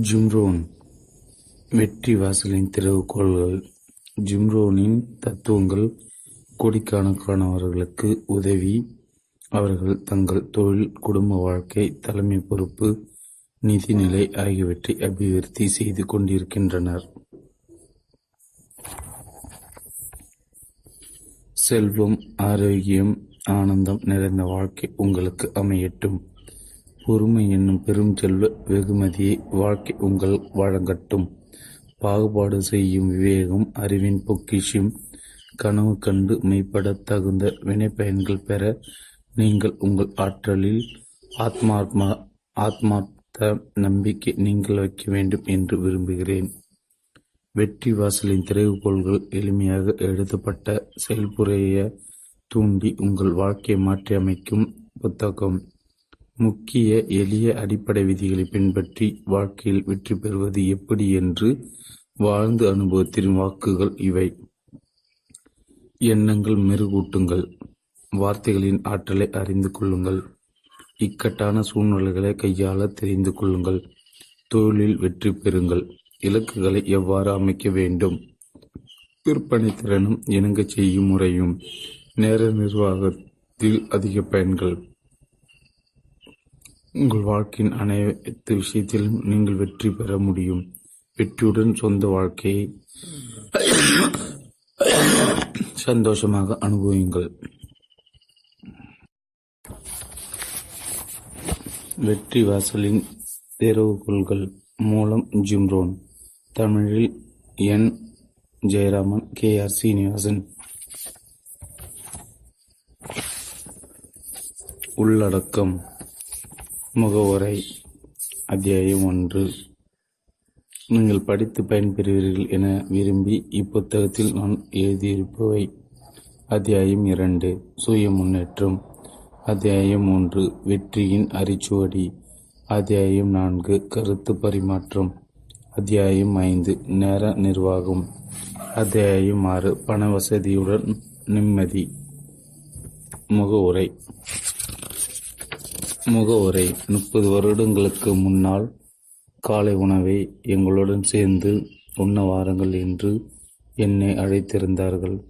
ஜிம்ரோன் வெற்றி வாசலின் திறவுகோள்கள். ஜிம்ரோனின் தத்துவங்கள் கோடிக்கணக்கானவர்களுக்கு உதவி. அவர்கள் தங்கள் தொழில் குடும்ப வாழ்க்கை தலைமை பொறுப்பு நிதிநிலை ஆகியவற்றை அபிவிருத்தி செய்து கொண்டிருக்கின்றனர். செல்வம் ஆரோக்கியம் ஆனந்தம் நிறைந்த வாழ்க்கை உங்களுக்கு அமையட்டும். பொறுமை என்னும் பெரும் செல்வ வெகுமதியை வாழ்க்கை உங்கள் வழங்கட்டும். பாகுபாடு செய்யும் விவேகம் அறிவின் பொக்கிஷம் கனவு கண்டு மெய்ப்பட தகுந்த வினைப்பயன்கள் பெற நீங்கள் உங்கள் ஆற்றலில் ஆத்மாத்மா ஆத்மார்த்த நம்பிக்கை நீங்கள் வைக்க வேண்டும் என்று விரும்புகிறேன். வெற்றி வாசலின் திரைவுகோள்கள் எளிமையாக எழுதப்பட்ட செயல்புரிய தூண்டி உங்கள் வாழ்க்கையை மாற்றியமைக்கும் புத்தகம். முக்கிய எளிய அடிப்படை விதிகளை பின்பற்றி வாழ்க்கையில் வெற்றி பெறுவது எப்படி என்று வாழ்ந்து அனுபவத்தின் வாக்குகள் இவை. எண்ணங்கள் மெருகூட்டுங்கள். வார்த்தைகளின் ஆற்றலை அறிந்து கொள்ளுங்கள். இக்கட்டான சூழ்நிலைகளை கையாள தெரிந்து கொள்ளுங்கள். தொழிலில் வெற்றி பெறுங்கள். இலக்குகளை எவ்வாறு அமைக்க வேண்டும்? விற்பனை திறனும் இணங்க செய்யும் முறையும் நேர நிர்வாகத்தில் அதிக பயன்கள். உங்கள் வாழ்க்கையின் அனைத்து விஷயத்திலும் நீங்கள் வெற்றி பெற முடியும். வெற்றியுடன் சொந்த வாழ்க்கையை சந்தோஷமாக அனுபவியுங்கள். வெற்றி வாசலின் திறவுகோல்கள் மூலம் ஜிம்ரோன். தமிழில் N. Jayaraman K. R. Srinivasan. உள்ளடக்கம். முகவுரை அத்தியாயம் ஒன்று. நீங்கள் படித்து பயன்பெறுவீர்கள் என விரும்பி இப்புத்தகத்தில் நான் எழுதியிருப்பவை. அத்தியாயம் இரண்டு சுய முன்னேற்றம். அத்தியாயம் மூன்று வெற்றியின் அரிச்சுவடி. அத்தியாயம் நான்கு கருத்து பரிமாற்றம். அத்தியாயம் ஐந்து நேர நிர்வாகம். அத்தியாயம் ஆறு பண வசதியுடன் நிம்மதி. முகவுரை. முகவுரை. முப்பது வருடங்களுக்கு முன்னால் காலை உணவை எங்களுடன் சேர்ந்து உண்ண வாருங்கள் என்று என்னை அழைத்திருந்தார்கள்.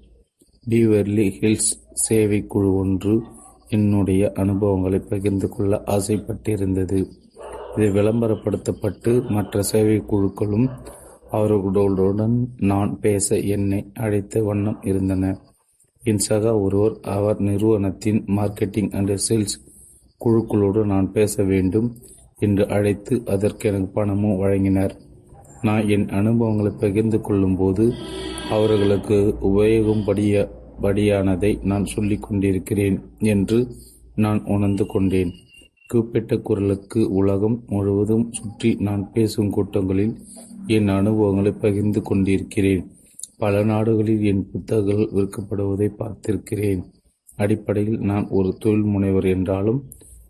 பீவர்லி ஹில்ஸ் சேவை குழு ஒன்று என்னுடைய அனுபவங்களை பகிர்ந்து கொள்ள ஆசைப்பட்டிருந்தது. இது விளம்பரப்படுத்தப்பட்டு மற்ற சேவை குழுக்களும் அவர்களுடன் நான் பேச என்னை அழைத்த வண்ணம் இருந்தன. என் சகா ஒருவர் அவர் நிறுவனத்தின் மார்க்கெட்டிங் அண்ட் சேல்ஸ் குழுக்களோடு நான் பேச வேண்டும் என்று அழைத்து அதற்கு எனக்கு பணமும் வழங்கினர். நான் என் அனுபவங்களை பகிர்ந்து கொள்ளும்போது அவர்களுக்கு உபயோகம்படிய படியானதை நான் சொல்லிக் கொண்டிருக்கிறேன் என்று நான் உணர்ந்து கொண்டேன். கூப்பிட்ட குரலுக்கு உலகம் முழுவதும் சுற்றி நான் பேசும் கூட்டங்களில் என் அனுபவங்களை பகிர்ந்து கொண்டிருக்கிறேன். பல நாடுகளில் என் புத்தகங்கள் விற்கப்படுவதை பார்த்திருக்கிறேன். அடிப்படையில் நான் ஒரு தொழில் முனைவர் என்றாலும்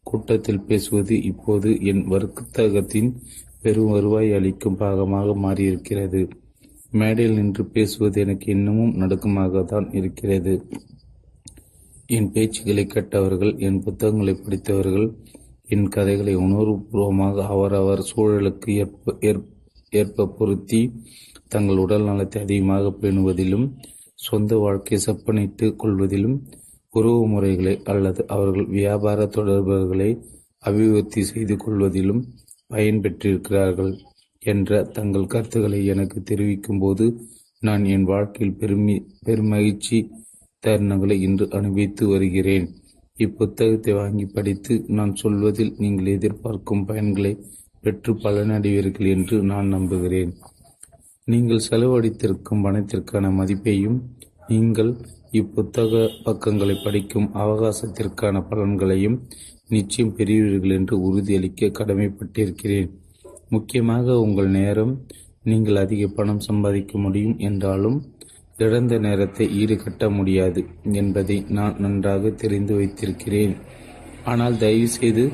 கூட்டத்தில் பேசுவது இப்போது என் வர்த்தகத்தின் பெரும் வருவாய் அளிக்கும் பாகமாக மாறியிருக்கிறது. மேடையில் நின்று பேசுவது எனக்கு இன்னமும் நடுக்கமாக தான் இருக்கிறது. என் பேச்சுகளை கேட்டவர்கள் என் புத்தகங்களை படித்தவர்கள் என் கதைகளை உணர்வுபூர்வமாக அவரவர் சூழலுக்கு ஏற்ப ஏற்ப பொருத்தி தங்கள் உடல் நலத்தை அதிகமாக பேணுவதிலும் சொந்த வாழ்க்கை செப்பனிட்டு கொள்வதிலும் உறவு முறைகளை அல்லது அவர்கள் வியாபார தொடர்புகளை அபிவிருத்தி செய்து கொள்வதிலும் பயன்பெற்றிருக்கிறார்கள் என்ற தங்கள் கருத்துக்களை எனக்கு தெரிவிக்கும் போது நான் என் வாழ்க்கையில் பெருமி பெருமகிழ்ச்சி தருணங்களை இன்று அனுபவித்து வருகிறேன். இப்புத்தகத்தை வாங்கி படித்து நான் சொல்வதில் நீங்கள் எதிர்பார்க்கும் பயன்களை பெற்று பலனடைவீர்கள் என்று நான் நம்புகிறேன். நீங்கள் செலவழித்திருக்கும் பணத்திற்கான மதிப்பையும் நீங்கள் இப்புத்தக பக்கங்களை படிக்கும் அவகாசத்திற்கான பலன்களையும் நிச்சயம் பெறுவீர்கள் என்று உறுதியளிக்க கடமைப்பட்டிருக்கிறேன். முக்கியமாக உங்கள் நேரம் நீங்கள் அதிக பணம் சம்பாதிக்க முடியும் என்றாலும் இழந்த நேரத்தை ஈடுகட்ட முடியாது என்பதை நான் நன்றாக தெரிந்து வைத்திருக்கிறேன். ஆனால் தயவுசெய்து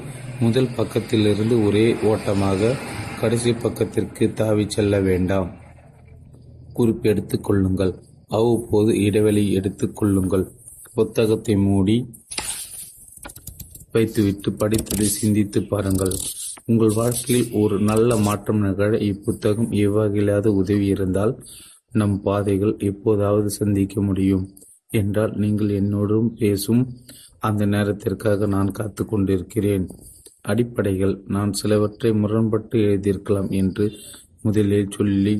முதல் பக்கத்திலிருந்து ஒரே ஓட்டமாக கடைசி பக்கத்திற்கு தாவி செல்ல வேண்டாம். குறிப்பெடுத்துக் கொள்ளுங்கள். அவ்வப்போது இடைவெளி எடுத்துக் கொள்ளுங்கள். புத்தகத்தை மூடி வைத்துவிட்டு படித்ததை சிந்தித்து பாருங்கள். உங்கள் வாழ்க்கையில் ஒரு நல்ல மாற்றம் நிகழ இப்புத்தகம் எவ்வகையிலாவது உதவி இருந்தால் நம் பாதைகள் எப்போதாவது சந்திக்க முடியும். என்றால் நீங்கள் என்னோடும் பேசும் அந்த நேரத்திற்காக நான் காத்து கொண்டிருக்கிறேன். அடிப்படைகள் நான் சிலவற்றை முரண்பட்டு எழுதியிருக்கலாம் என்று முதலில் சொல்லி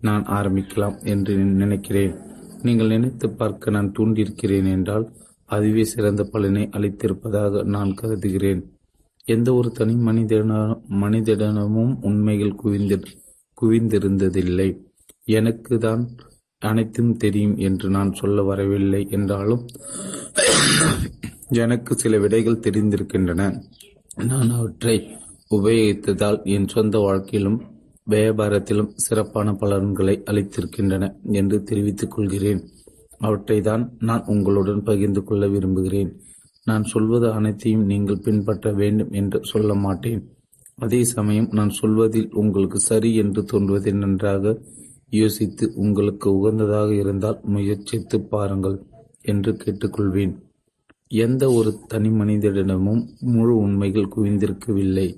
நான் ஆரம்பிக்கலாம் என்று நினைக்கிறேன். நீங்கள் நினைத்து பார்க்க நான் தூண்டியிருக்கிறேன் என்றால் அதுவே சிறந்த பலனை அளித்திருப்பதாக நான் கருதுகிறேன். எந்த ஒரு தனி மனிதன மனிதனமும் உண்மைகள் குவிந்து குவிந்திருந்ததில்லை. எனக்கு தான் அனைத்தும் தெரியும் என்று நான் சொல்ல வரவில்லை என்றாலும் எனக்கு சில விடைகள் தெரிந்திருக்கின்றன. நான் அவற்றை உபயோகித்ததால் என் சொந்த வாழ்க்கையிலும் வியாபாரத்திலும் சிறப்பான பலன்களை அளித்திருக்கின்றன என்று தெரிவித்துக் கொள்கிறேன். அவற்றை தான் நான் உங்களுடன் பகிர்ந்து கொள்ள விரும்புகிறேன். நான் சொல்வது அனைத்தையும் நீங்கள் பின்பற்ற வேண்டும் என்று சொல்ல மாட்டேன். அதே சமயம் நான் சொல்வதில் உங்களுக்கு சரி என்று தோன்றுவதை நன்றாக யோசித்து உங்களுக்கு உகந்ததாக இருந்தால் முயற்சித்து பாருங்கள் என்று கேட்டுக்கொள்வேன். எந்த ஒரு தனி மனிதனிடமும் முழு உண்மைகள் குவிந்திருக்கவில்லை.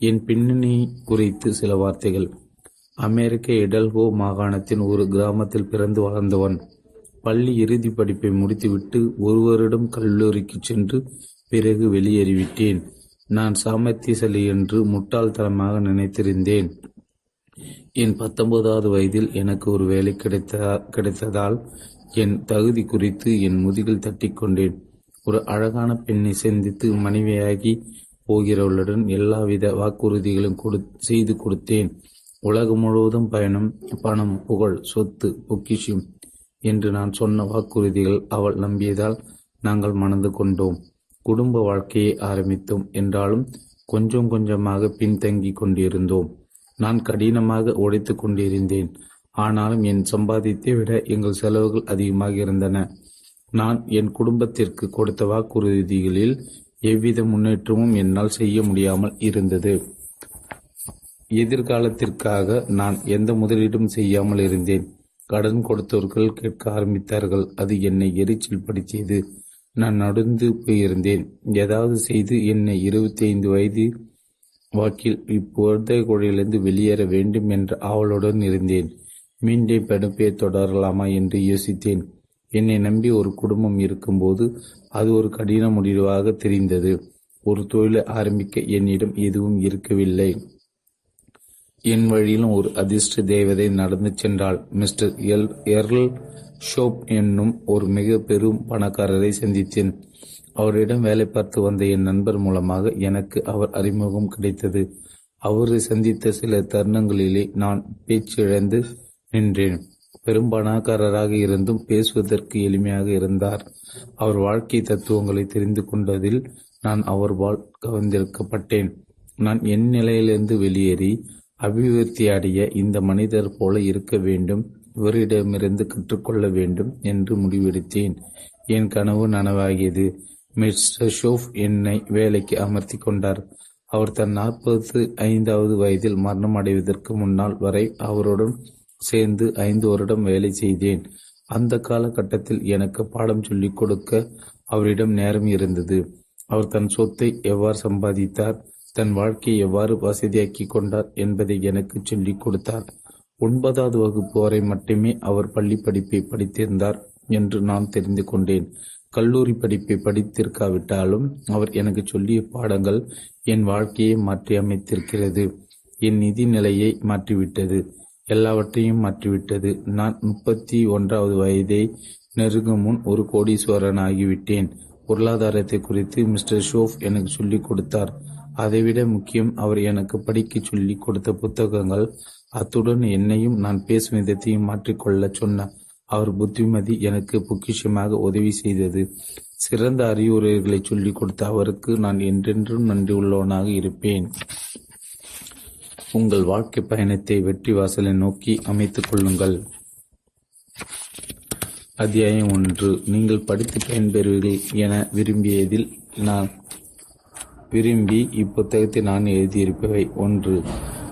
என் பின்னணி குறித்து சில வார்த்தைகள். அமெரிக்க இடல்கோ மாகாணத்தின் ஒரு கிராமத்தில் பிறந்து வளர்ந்தவன். பள்ளி இறுதி படிப்பை முடித்துவிட்டு ஒரு வருடம் கல்லூரிக்கு சென்று பிறகு வெளியேறிவிட்டேன். நான் சாமர்த்தியசலி என்று முட்டாள்தனமாக நினைத்திருந்தேன். என் பத்தொன்பதாவது வயதில் எனக்கு ஒரு வேலை கிடைத்த கிடைத்ததால் என் தகுதி குறித்து என் முதுகில் தட்டிக்கொண்டேன். ஒரு அழகான பெண்ணை சந்தித்து மனைவியாகி போகிறவளுடன் எல்லாவித வாக்குறுதிகளும் கொடு செய்து கொடுத்தேன். உலகம் முழுவதும் பயணம் பணம் புகழ் சொத்து பொக்கிஷம் என்று நான் சொன்ன வாக்குறுதிகள் அவள் நம்பியதால் நாங்கள் மணந்து கொண்டோம். குடும்ப வாழ்க்கையை ஆரம்பித்தோம் என்றாலும் கொஞ்சம் கொஞ்சமாக பின்தங்கி கொண்டிருந்தோம். நான் கடினமாக உழைத்து கொண்டிருந்தேன். ஆனாலும் என் சம்பாதித்தை விட எங்கள் செலவுகள் அதிகமாக இருந்தன. நான் என் குடும்பத்திற்கு கொடுத்த வாக்குறுதிகளில் எவ்வித முன்னேற்றமும் என்னால் செய்ய முடியாமல் இருந்தது. எதிர்காலத்திற்காக நான் எந்த முதலீடும் செய்யாமல் இருந்தேன். கடன் கொடுத்தவர்கள் கேட்க ஆரம்பித்தார்கள். அது என்னை எரிச்சல் படுத்தியது. நான் நடந்து போயிருந்தேன். ஏதாவது செய்து என்னை இருபத்தி ஐந்து வயது வாக்கில் இப்போதை குழையிலிருந்து வெளியேற வேண்டும் என்ற ஆவலுடன் இருந்தேன். மீண்டும் படுப்பை தொடரலாமா என்று யோசித்தேன். என்னை நம்பி ஒரு குடும்பம் இருக்கும்போது அது ஒரு கடின முடிவாக தெரிந்தது. ஒரு தொழிலை ஆரம்பிக்க என்னிடம் எதுவும் இருக்கவில்லை. என் வழியிலும் ஒரு அதிர்ஷ்ட தேவதை நடந்து சென்றாள். மிஸ்டர் எல் எர்ல் ஷோப் என்னும் ஒரு மிக பெரும் பணக்காரரை சந்தித்தேன். அவரிடம் வேலை பார்த்து வந்த என் நண்பர் மூலமாக எனக்கு அவர் அறிமுகம் கிடைத்தது. அவரை சந்தித்த சில தருணங்களிலே நான் பேச்சிழந்து நின்றேன். பெரும் பணக்காரராக இருந்தும் பேசுவதற்கு எளிமையாக இருந்தார். அவர் வாழ்க்கை தத்துவங்களை தெரிந்து கொண்டதில் நான் அவர்வால் கவர்ந்திருக்கப்பட்டேன். நான் என் நிலையிலிருந்து வெளியேறி அபிவிருத்தி அடைய இந்த மனிதர் போல இருக்க வேண்டும் இவரிடமிருந்து கற்றுக்கொள்ள வேண்டும் என்று முடிவெடுத்தேன். என் கனவு நனவாகியது. மிஸ்டர் ஷோஃப் என்னை வேலைக்கு அமர்த்தி கொண்டார். அவர் தன் நாற்பது ஐந்தாவது வயதில் மரணம் அடைவதற்கு முன்னால் வரை அவருடன் சேர்ந்து ஐந்து வருடம் வேலை செய்தேன். அந்த காலகட்டத்தில் எனக்கு பாடம் சொல்லிக் கொடுக்க அவரிடம் நேரம் இருந்தது. அவர் தன் சொத்தை எவ்வாறு சம்பாதித்தார் தன் வாழ்க்கையை எவ்வாறு வசதியாக்கி கொண்டார் என்பதை எனக்கு சொல்லிக் கொடுத்தார். ஒன்பதாவது வகுப்பு வரை மட்டுமே அவர் பள்ளி படிப்பை படித்திருந்தார் என்று நான் தெரிந்து கொண்டேன். கல்லூரி படிப்பை படித்திருக்காவிட்டாலும் அவர் எனக்கு சொல்லிய பாடங்கள் என் வாழ்க்கையை மாற்றி அமைத்திருக்கிறது என் நிதி நிலையை மாற்றிவிட்டது. எல்லாவற்றையும் மாற்றிவிட்டது. நான் முப்பத்தி ஒன்றாவது வயதை நெருங்கும் முன் ஒரு கோடீஸ்வரன் ஆகிவிட்டேன் பொருளாதாரத்தை குறித்து மிஸ்டர் ஷோஃப் எனக்கு சொல்லிக் கொடுத்தார். அதைவிட முக்கியம் அவர் எனக்கு படிக்க சொல்லி கொடுத்த புத்தகங்கள். அத்துடன் என்னையும் நான் பேசும் விதத்தையும் மாற்றிக்கொள்ள சொன்ன அவர் புத்திமதி எனக்கு பொக்கிஷமாக உதவி செய்தது. சிறந்த அறிவுரைகளை சொல்லிக் கொடுத்த அவருக்கு நான் என்றென்றும் நன்றி உள்ளவனாக இருப்பேன். உங்கள் வாழ்க்கை பயணத்தை வெற்றி வாசலை நோக்கி அமைத்துக் கொள்ளுங்கள். அத்தியாயம் ஒன்று. நீங்கள் படித்து பயன்பெறுவீர்கள் என விரும்பியதில் நான் விரும்பி இப்புத்தகத்தை நான் எழுதியிருப்பவை. ஒன்று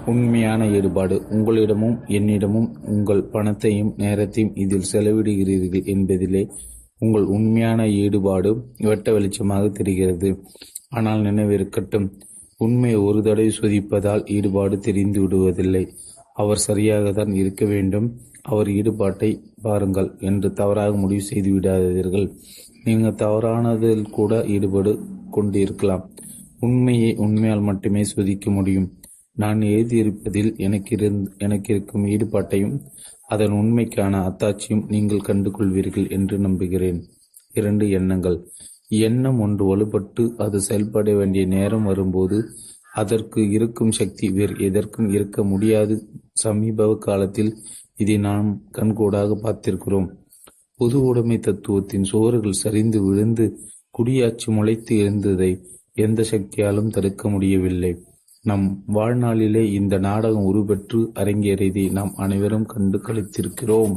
உண்மையான ஈடுபாடு. உங்களிடமும் என்னிடமும் உங்கள் பணத்தையும் நேரத்தையும் இதில் செலவிடுகிறீர்கள் என்பதிலே உங்கள் உண்மையான ஈடுபாடு வெட்ட வெளிச்சமாக தெரிகிறது. ஆனால் நினைவிருக்கட்டும் உண்மையை ஒரு தடவை சோதிப்பதால் ஈடுபாடு தெரிந்து விடுவதில்லை. அவர் சரியாகத்தான் இருக்க வேண்டும். அவர் ஈடுபாட்டை பாருங்கள் என்று தவறாக முடிவு செய்து விடாதீர்கள். நீங்கள் தவறானதில் கூட ஈடுபாடு கொண்டு இருக்கலாம் உண்மையை உண்மையால் மட்டுமே சோதிக்க முடியும். நான் எழுதியிருப்பதில் எனக்கு எனக்கு இருக்கும் ஈடுபாட்டையும் அதன் உண்மைக்கான அத்தாட்சியும் நீங்கள் கண்டுகொள்வீர்கள் என்று நம்புகிறேன். இரண்டு எண்ணங்கள். எண்ணம் ஒன்று வலுப்பட்டு அது செயல்பட வேண்டிய நேரம் வரும்போது அதற்கு இருக்கும் சக்தி வேறு எதற்கும் இருக்க முடியாது. சமீப காலத்தில் இதை நாம் கண்கூடாக பார்த்திருக்கிறோம். பொது உடைமை தத்துவத்தின் சுவர்கள் சரிந்து விழுந்து குடியாட்சி முளைத்து எழுந்ததை எந்த சக்தியாலும் தடுக்க முடியவில்லை. நம் வாழ்நாளிலே இந்த நாடகம் உருப்பெற்று அரங்கேறியதை நாம் அனைவரும் கண்டு கழித்திருக்கிறோம்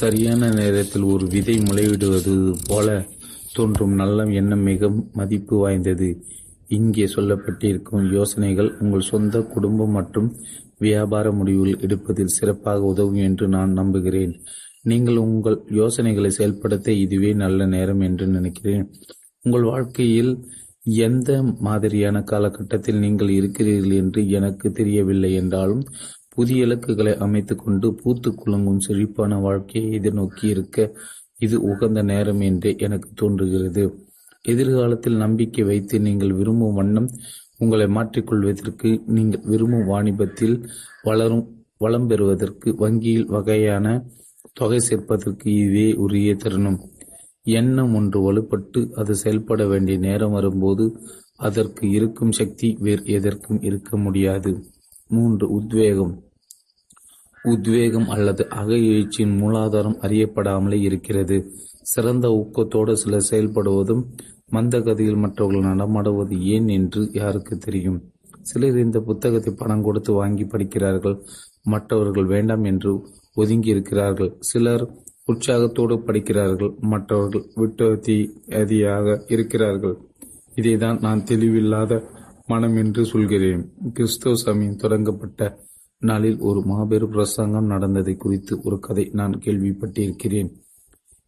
சரியான நேரத்தில் ஒரு விதை முளைவிடுவது போல தோன்றும் நல்ல எண்ணம் மிக மதிப்பு வாய்ந்தது. இங்கே சொல்லப்பட்டிருக்கும் யோசனைகள் உங்கள் சொந்த குடும்பம் மற்றும் வியாபார முடிவுகள் எடுப்பதில் சிறப்பாக உதவும் என்று நான் நம்புகிறேன். நீங்கள் உங்கள் யோசனைகளை செயல்படுத்த இதுவே நல்ல நேரம் என்று நினைக்கிறேன். உங்கள் வாழ்க்கையில் எந்த மாதிரியான காலகட்டத்தில் நீங்கள் இருக்கிறீர்கள் என்று எனக்கு தெரியவில்லை என்றாலும் புதிய இலக்குகளை அமைத்து கொண்டு பூத்து குலுங்கும் செழிப்பான வாழ்க்கையை எதிர்நோக்கி இருக்க இது உகந்த நேரம் என்று எனக்கு தோன்றுகிறது. எதிர்காலத்தில் நம்பிக்கை வைத்து நீங்கள் விரும்பும் வண்ணம் உங்களை மாற்றிக்கொள்வதற்கு நீங்கள் விரும்பும் வாணிபத்தில் வளரும் வளம் பெறுவதற்கு வங்கியில் வகையான தொகை சேர்ப்பதற்கு இதுவே உரிய தருணம். எண்ணம் ஒன்று வலுப்பட்டு அது செயல்பட வேண்டிய நேரம் வரும்போது அதற்கு இருக்கும் சக்தி வேறு எதற்கும் இருக்க முடியாது. மூன்று உத்வேகம். உத்வேகம் அல்லது அக எழுச்சியின் மூலாதாரம் அறியப்படாமலே இருக்கிறது. சிறந்த ஊக்கத்தோடு சிலர் செயல்படுவதும் மந்த கதையில் மற்றவர்கள் நடமாடுவது ஏன் என்று யாருக்கு தெரியும்? சிலர் இந்த புத்தகத்தை பணம் கொடுத்து வாங்கி படிக்கிறார்கள். மற்றவர்கள் வேண்டாம் என்று ஒதுங்கி இருக்கிறார்கள் சிலர் உற்சாகத்தோடு படிக்கிறார்கள். மற்றவர்கள் விட்டதியாக இருக்கிறார்கள். இதைதான் நான் தெளிவில்லாத மனம் என்று சொல்கிறேன். கிறிஸ்தவ சமயம் தொடங்கப்பட்ட நாளில் ஒரு மாபெரும் பிரசங்கம் நடந்ததை குறித்து ஒரு கதை நான் கேள்விப்பட்டிருக்கிறேன்.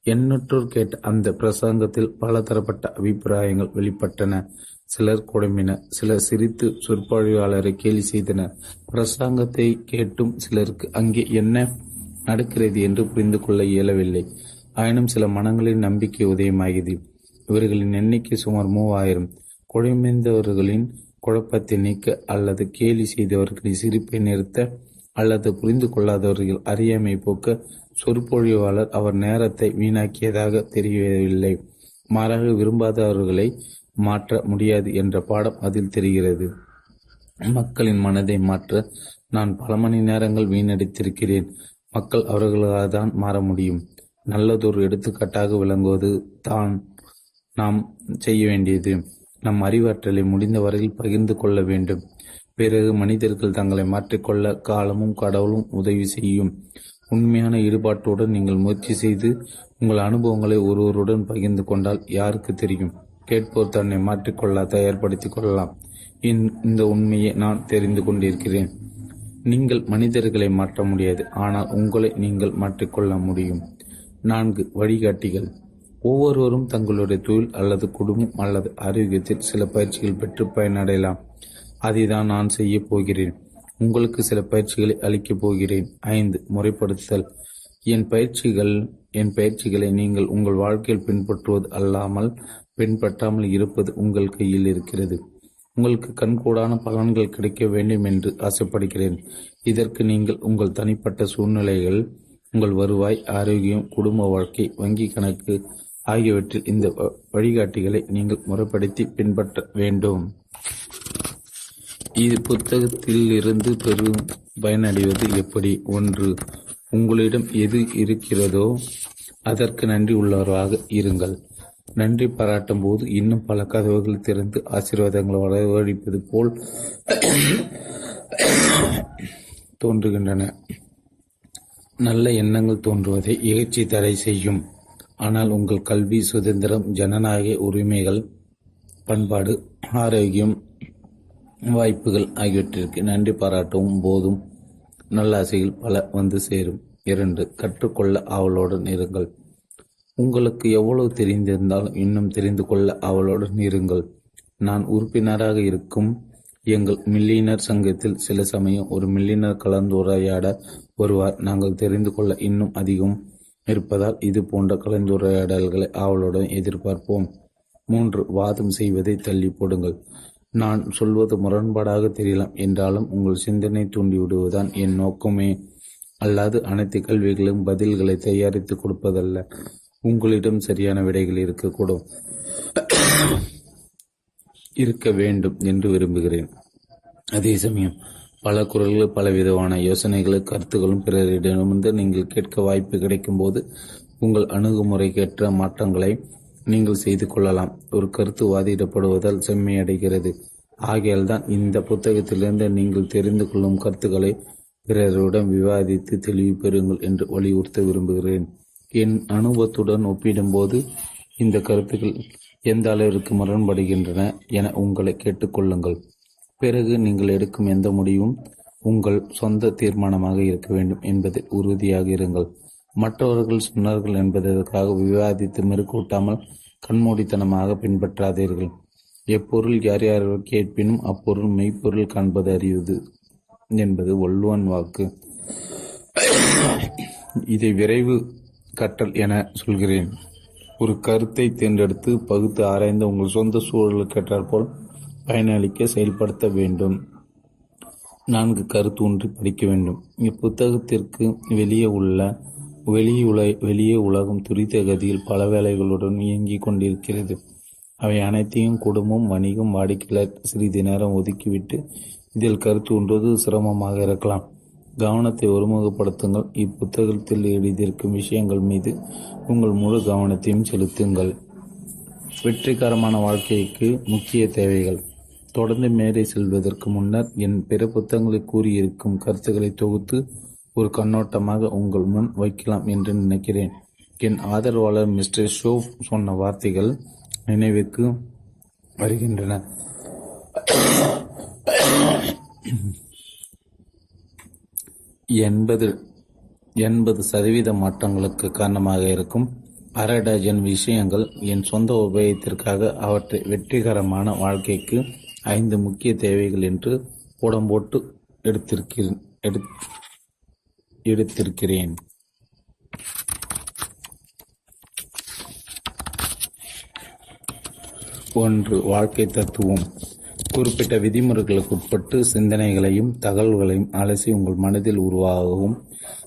எண்ணற்றோர் கேட்ட அந்த பிரசங்கத்தில் பல தரப்பட்ட அபிப்பிராயங்கள் வெளிப்பட்டன. சிலர் குழம்பினர் சிலர் சிரித்து சொற்பொழிவாளரை கேலி செய்தனர். பிரசங்கத்தை கேட்டும் சிலருக்கு அங்கே என்ன நடக்கிறது என்று புரிந்து கொள்ள இயலவில்லை. ஆயினும் சில மனங்களின் நம்பிக்கை உதயமாகியது. இவர்களின் எண்ணிக்கை சுமார் மூவாயிரம். குழம்பந்தவர்களின் குழப்பத்தை நீக்க அல்லது கேலி செய்தவர்களின் சிரிப்பை நிறுத்த அல்லது புரிந்து கொள்ளாதவர்கள் அறியாமை போக்க சொற்பொழிவாளர் அவர் நேரத்தை வீணாக்கியதாக தெரியவில்லை. மாறாக விரும்பாதவர்களை மாற்ற முடியாது என்ற பாடம் அதில் தெரிகிறது. மக்களின் மனதை மாற்ற நான் பல மணி நேரங்கள் வீணடித்திருக்கிறேன். மக்கள் அவர்களால் தான் மாற முடியும். நல்லதொரு எடுத்துக்காட்டாக விளங்குவது தான் நாம் செய்ய வேண்டியது. நம் அறிவாற்றலை முடிந்த வரையில் பகிர்ந்து கொள்ள வேண்டும். பிறகு மனிதர்கள் தங்களை மாற்றிக்கொள்ள காலமும் கடவுளும் உதவி செய்யும். உண்மையான ஈடுபாட்டுடன் நீங்கள் முயற்சி செய்து உங்கள் அனுபவங்களை ஒருவருடன் பகிர்ந்து கொண்டால் யாருக்கு தெரியும்? கேட்போர் தன்னை மாற்றிக்கொள்ள தயார்படுத்திக் கொள்ளலாம். இந்த உண்மையை நான் தெரிந்து கொண்டிருக்கிறேன். நீங்கள் மனிதர்களை மாற்ற முடியாது ஆனால் உங்களை நீங்கள் மாற்றிக்கொள்ள முடியும். நான்கு வழிகாட்டிகள். ஒவ்வொருவரும் தங்களுடைய தொழில் அல்லது குடும்பம் அல்லது ஆரோக்கியத்தில் சில பயிற்சிகள் பெற்று பயனடையலாம். அதை தான் நான் செய்ய போகிறேன். உங்களுக்கு சில பயிற்சிகளை அளிக்கப் போகிறேன். ஐந்து முறைப்படுத்துதல் என் பயிற்சிகள் என் பயிற்சிகளை நீங்கள் உங்கள் வாழ்க்கையில் பின்பற்றுவது அல்லாமல் பின்பற்றாமல் இருப்பது உங்கள் கையில் இருக்கிறது. உங்களுக்கு கண்கூடான பலன்கள் கிடைக்க வேண்டும் என்று ஆசைப்படுகிறேன். இதற்கு நீங்கள் உங்கள் தனிப்பட்ட சூழ்நிலைகள் உங்கள் வருவாய் ஆரோக்கியம் குடும்ப வாழ்க்கை வங்கி கணக்கு ஆகியவற்றில் இந்த வழிகாட்டிகளை நீங்கள் முறைப்படுத்தி பின்பற்ற வேண்டும். இது புத்தகத்திலிருந்து பெரும் பயனடைவது எப்படி? ஒன்று உங்களிடம் எது இருக்கிறதோ அதற்கு நன்றி உள்ளவராக இருங்கள். நன்றி பாராட்டும் போது இன்னும் பல கதவுகள் திறந்து ஆசீர்வாதங்களை வரவழைப்பது போல் தோன்றுகின்றன. நல்ல எண்ணங்கள் தோன்றுவதை இகழ்ச்சி தடை செய்யும். ஆனால் உங்கள் கல்வி சுதந்திரம் ஜனநாயக உரிமைகள் பண்பாடு ஆரோக்கியம் வாய்ப்புகள் ஆகியவற்றிற்கு நன்றி பாராட்டவும் போதும். நல்லாசைகள் பல வந்து சேரும். இரண்டு கற்றுக்கொள்ள ஆவலுடன் இருங்கள். உங்களுக்கு எவ்வளவு தெரிந்திருந்தாலும் இன்னும் தெரிந்து கொள்ள ஆவலுடன் இருங்கள். நான் உறுப்பினராக இருக்கும் எங்கள் மில்லியனர் சங்கத்தில் சில சமயம் ஒரு மில்லியனர் கலந்துரையாட வருவார். நாங்கள் தெரிந்து கொள்ள இன்னும் அதிகம். இருப்பதால் இது போன்ற கலந்துரையாடல்களை ஆவலுடன் எதிர்பார்ப்போம். மூன்று வாதம் செய்வதை தள்ளி போடுங்கள். நான் சொல்வது முரண்பாடாக தெரியலாம் என்றாலும் உங்கள் சிந்தனை தூண்டிவிடுவதுதான் என் நோக்கமே. அல்லாது அனைத்து கேள்விகளும் பதில்களை தயாரித்து கொடுப்பதல்ல. உங்களிடம் சரியான விடைகள் இருக்கக்கூடும். இருக்க வேண்டும் என்று விரும்புகிறேன். அதே சமயம் பல குரல்கள் பலவிதமான யோசனைகளும் கருத்துக்களும் பிறரிடமிருந்து நீங்கள் கேட்க வாய்ப்பு கிடைக்கும் போது உங்கள் அணுகுமுறைக்கேற்ற மாற்றங்களை நீங்கள் செய்து கொள்ளலாம். ஒரு கருத்து வாதிடப்படுவதால் செம்மையடைகிறது ஆகையால் தான் இந்த புத்தகத்திலிருந்து நீங்கள் தெரிந்து கொள்ளும் கருத்துக்களை பிறருடன் விவாதித்து தெளிவு பெறுங்கள் என்று வலியுறுத்த விரும்புகிறேன். என் அனுபவத்துடன் ஒப்பிடும்போது இந்த கருத்துக்கள் எந்த அளவிற்கு முரண்படுகின்றன என உங்களை கேட்டுக்கொள்ளுங்கள். பிறகு நீங்கள் எடுக்கும் எந்த முடிவும் உங்கள் சொந்த தீர்மானமாக இருக்க வேண்டும் என்பதில் உறுதியாக இருங்கள். மற்றவர்கள் சொன்னார்கள் என்பதற்காக விவாதித்து மெருக்கூட்டாமல் கண்மூடித்தனமாக பின்பற்றாதீர்கள். எப்பொருள் யார் யார் கேட்பினும் அப்பொருள் மெய்ப்பொருள் காண்பது அறிவது என்பது வள்ளுவன் வாக்கு. இதை விரைவு கற்றல் என சொல்கிறேன். ஒரு கருத்தை தேர்ந்தெடுத்து பகுத்து ஆராய்ந்து உங்கள் சொந்த சூழலுக்கு போல் பயனளிக்க செயல்படுத்த வேண்டும். நான்கு கருத்து ஒன்று படிக்க வேண்டும். இப்புத்தகத்திற்கு வெளியே உள்ள வெளியுல வெளியே உலகம் துரித கதியில் பல வேலைகளுடன் இயங்கிக் கொண்டிருக்கிறது. அவை அனைத்தையும் குடும்பம் வணிகம் வாடிக்கையாளர் சிறிது நேரம் ஒதுக்கிவிட்டு இதில் கருத்து ஒன்றது சிரமமாக இருக்கலாம். கவனத்தை ஒருமுகப்படுத்துங்கள். இப்புத்தகத்தில் எழுதியிருக்கும் விஷயங்கள் மீது உங்கள் முழு கவனத்தையும் செலுத்துங்கள். வெற்றிகரமான வாழ்க்கைக்கு முக்கிய தேவைகள். தொடர்ந்து மேலே செல்வதற்கு முன்னர் என் பிற புத்தகங்களில் கூறியிருக்கும் கருத்துக்களை தொகுத்து ஒரு கண்ணோட்டமாக உங்கள் முன் வைக்கலாம் என்று நினைக்கிறேன். என் ஆதரவாளர் மிஸ்டர் ஷோ சொன்ன வார்த்தைகள் நினைவுக்கு வருகின்றன. எண்பது எண்பது சதவீத மாற்றங்களுக்கு காரணமாக இருக்கும் அரை டஜன் விஷயங்கள் என் சொந்த உபயோகத்திற்காக அவற்றை வெற்றிகரமான வாழ்க்கைக்கு ஐந்து முக்கிய தேவைகள் என்று உடம்போட்டு எடுத்திருக்கிறேன். எடுத்திருக்கிறேன். ஒன்று வாழ்க்கை தத்துவம். குறிப்பிட்ட விதிமுறைகளுக்கு உட்பட்டு சிந்தனைகளையும் தகவல்களையும் அலசி உங்கள் மனதில் உருவாகவும்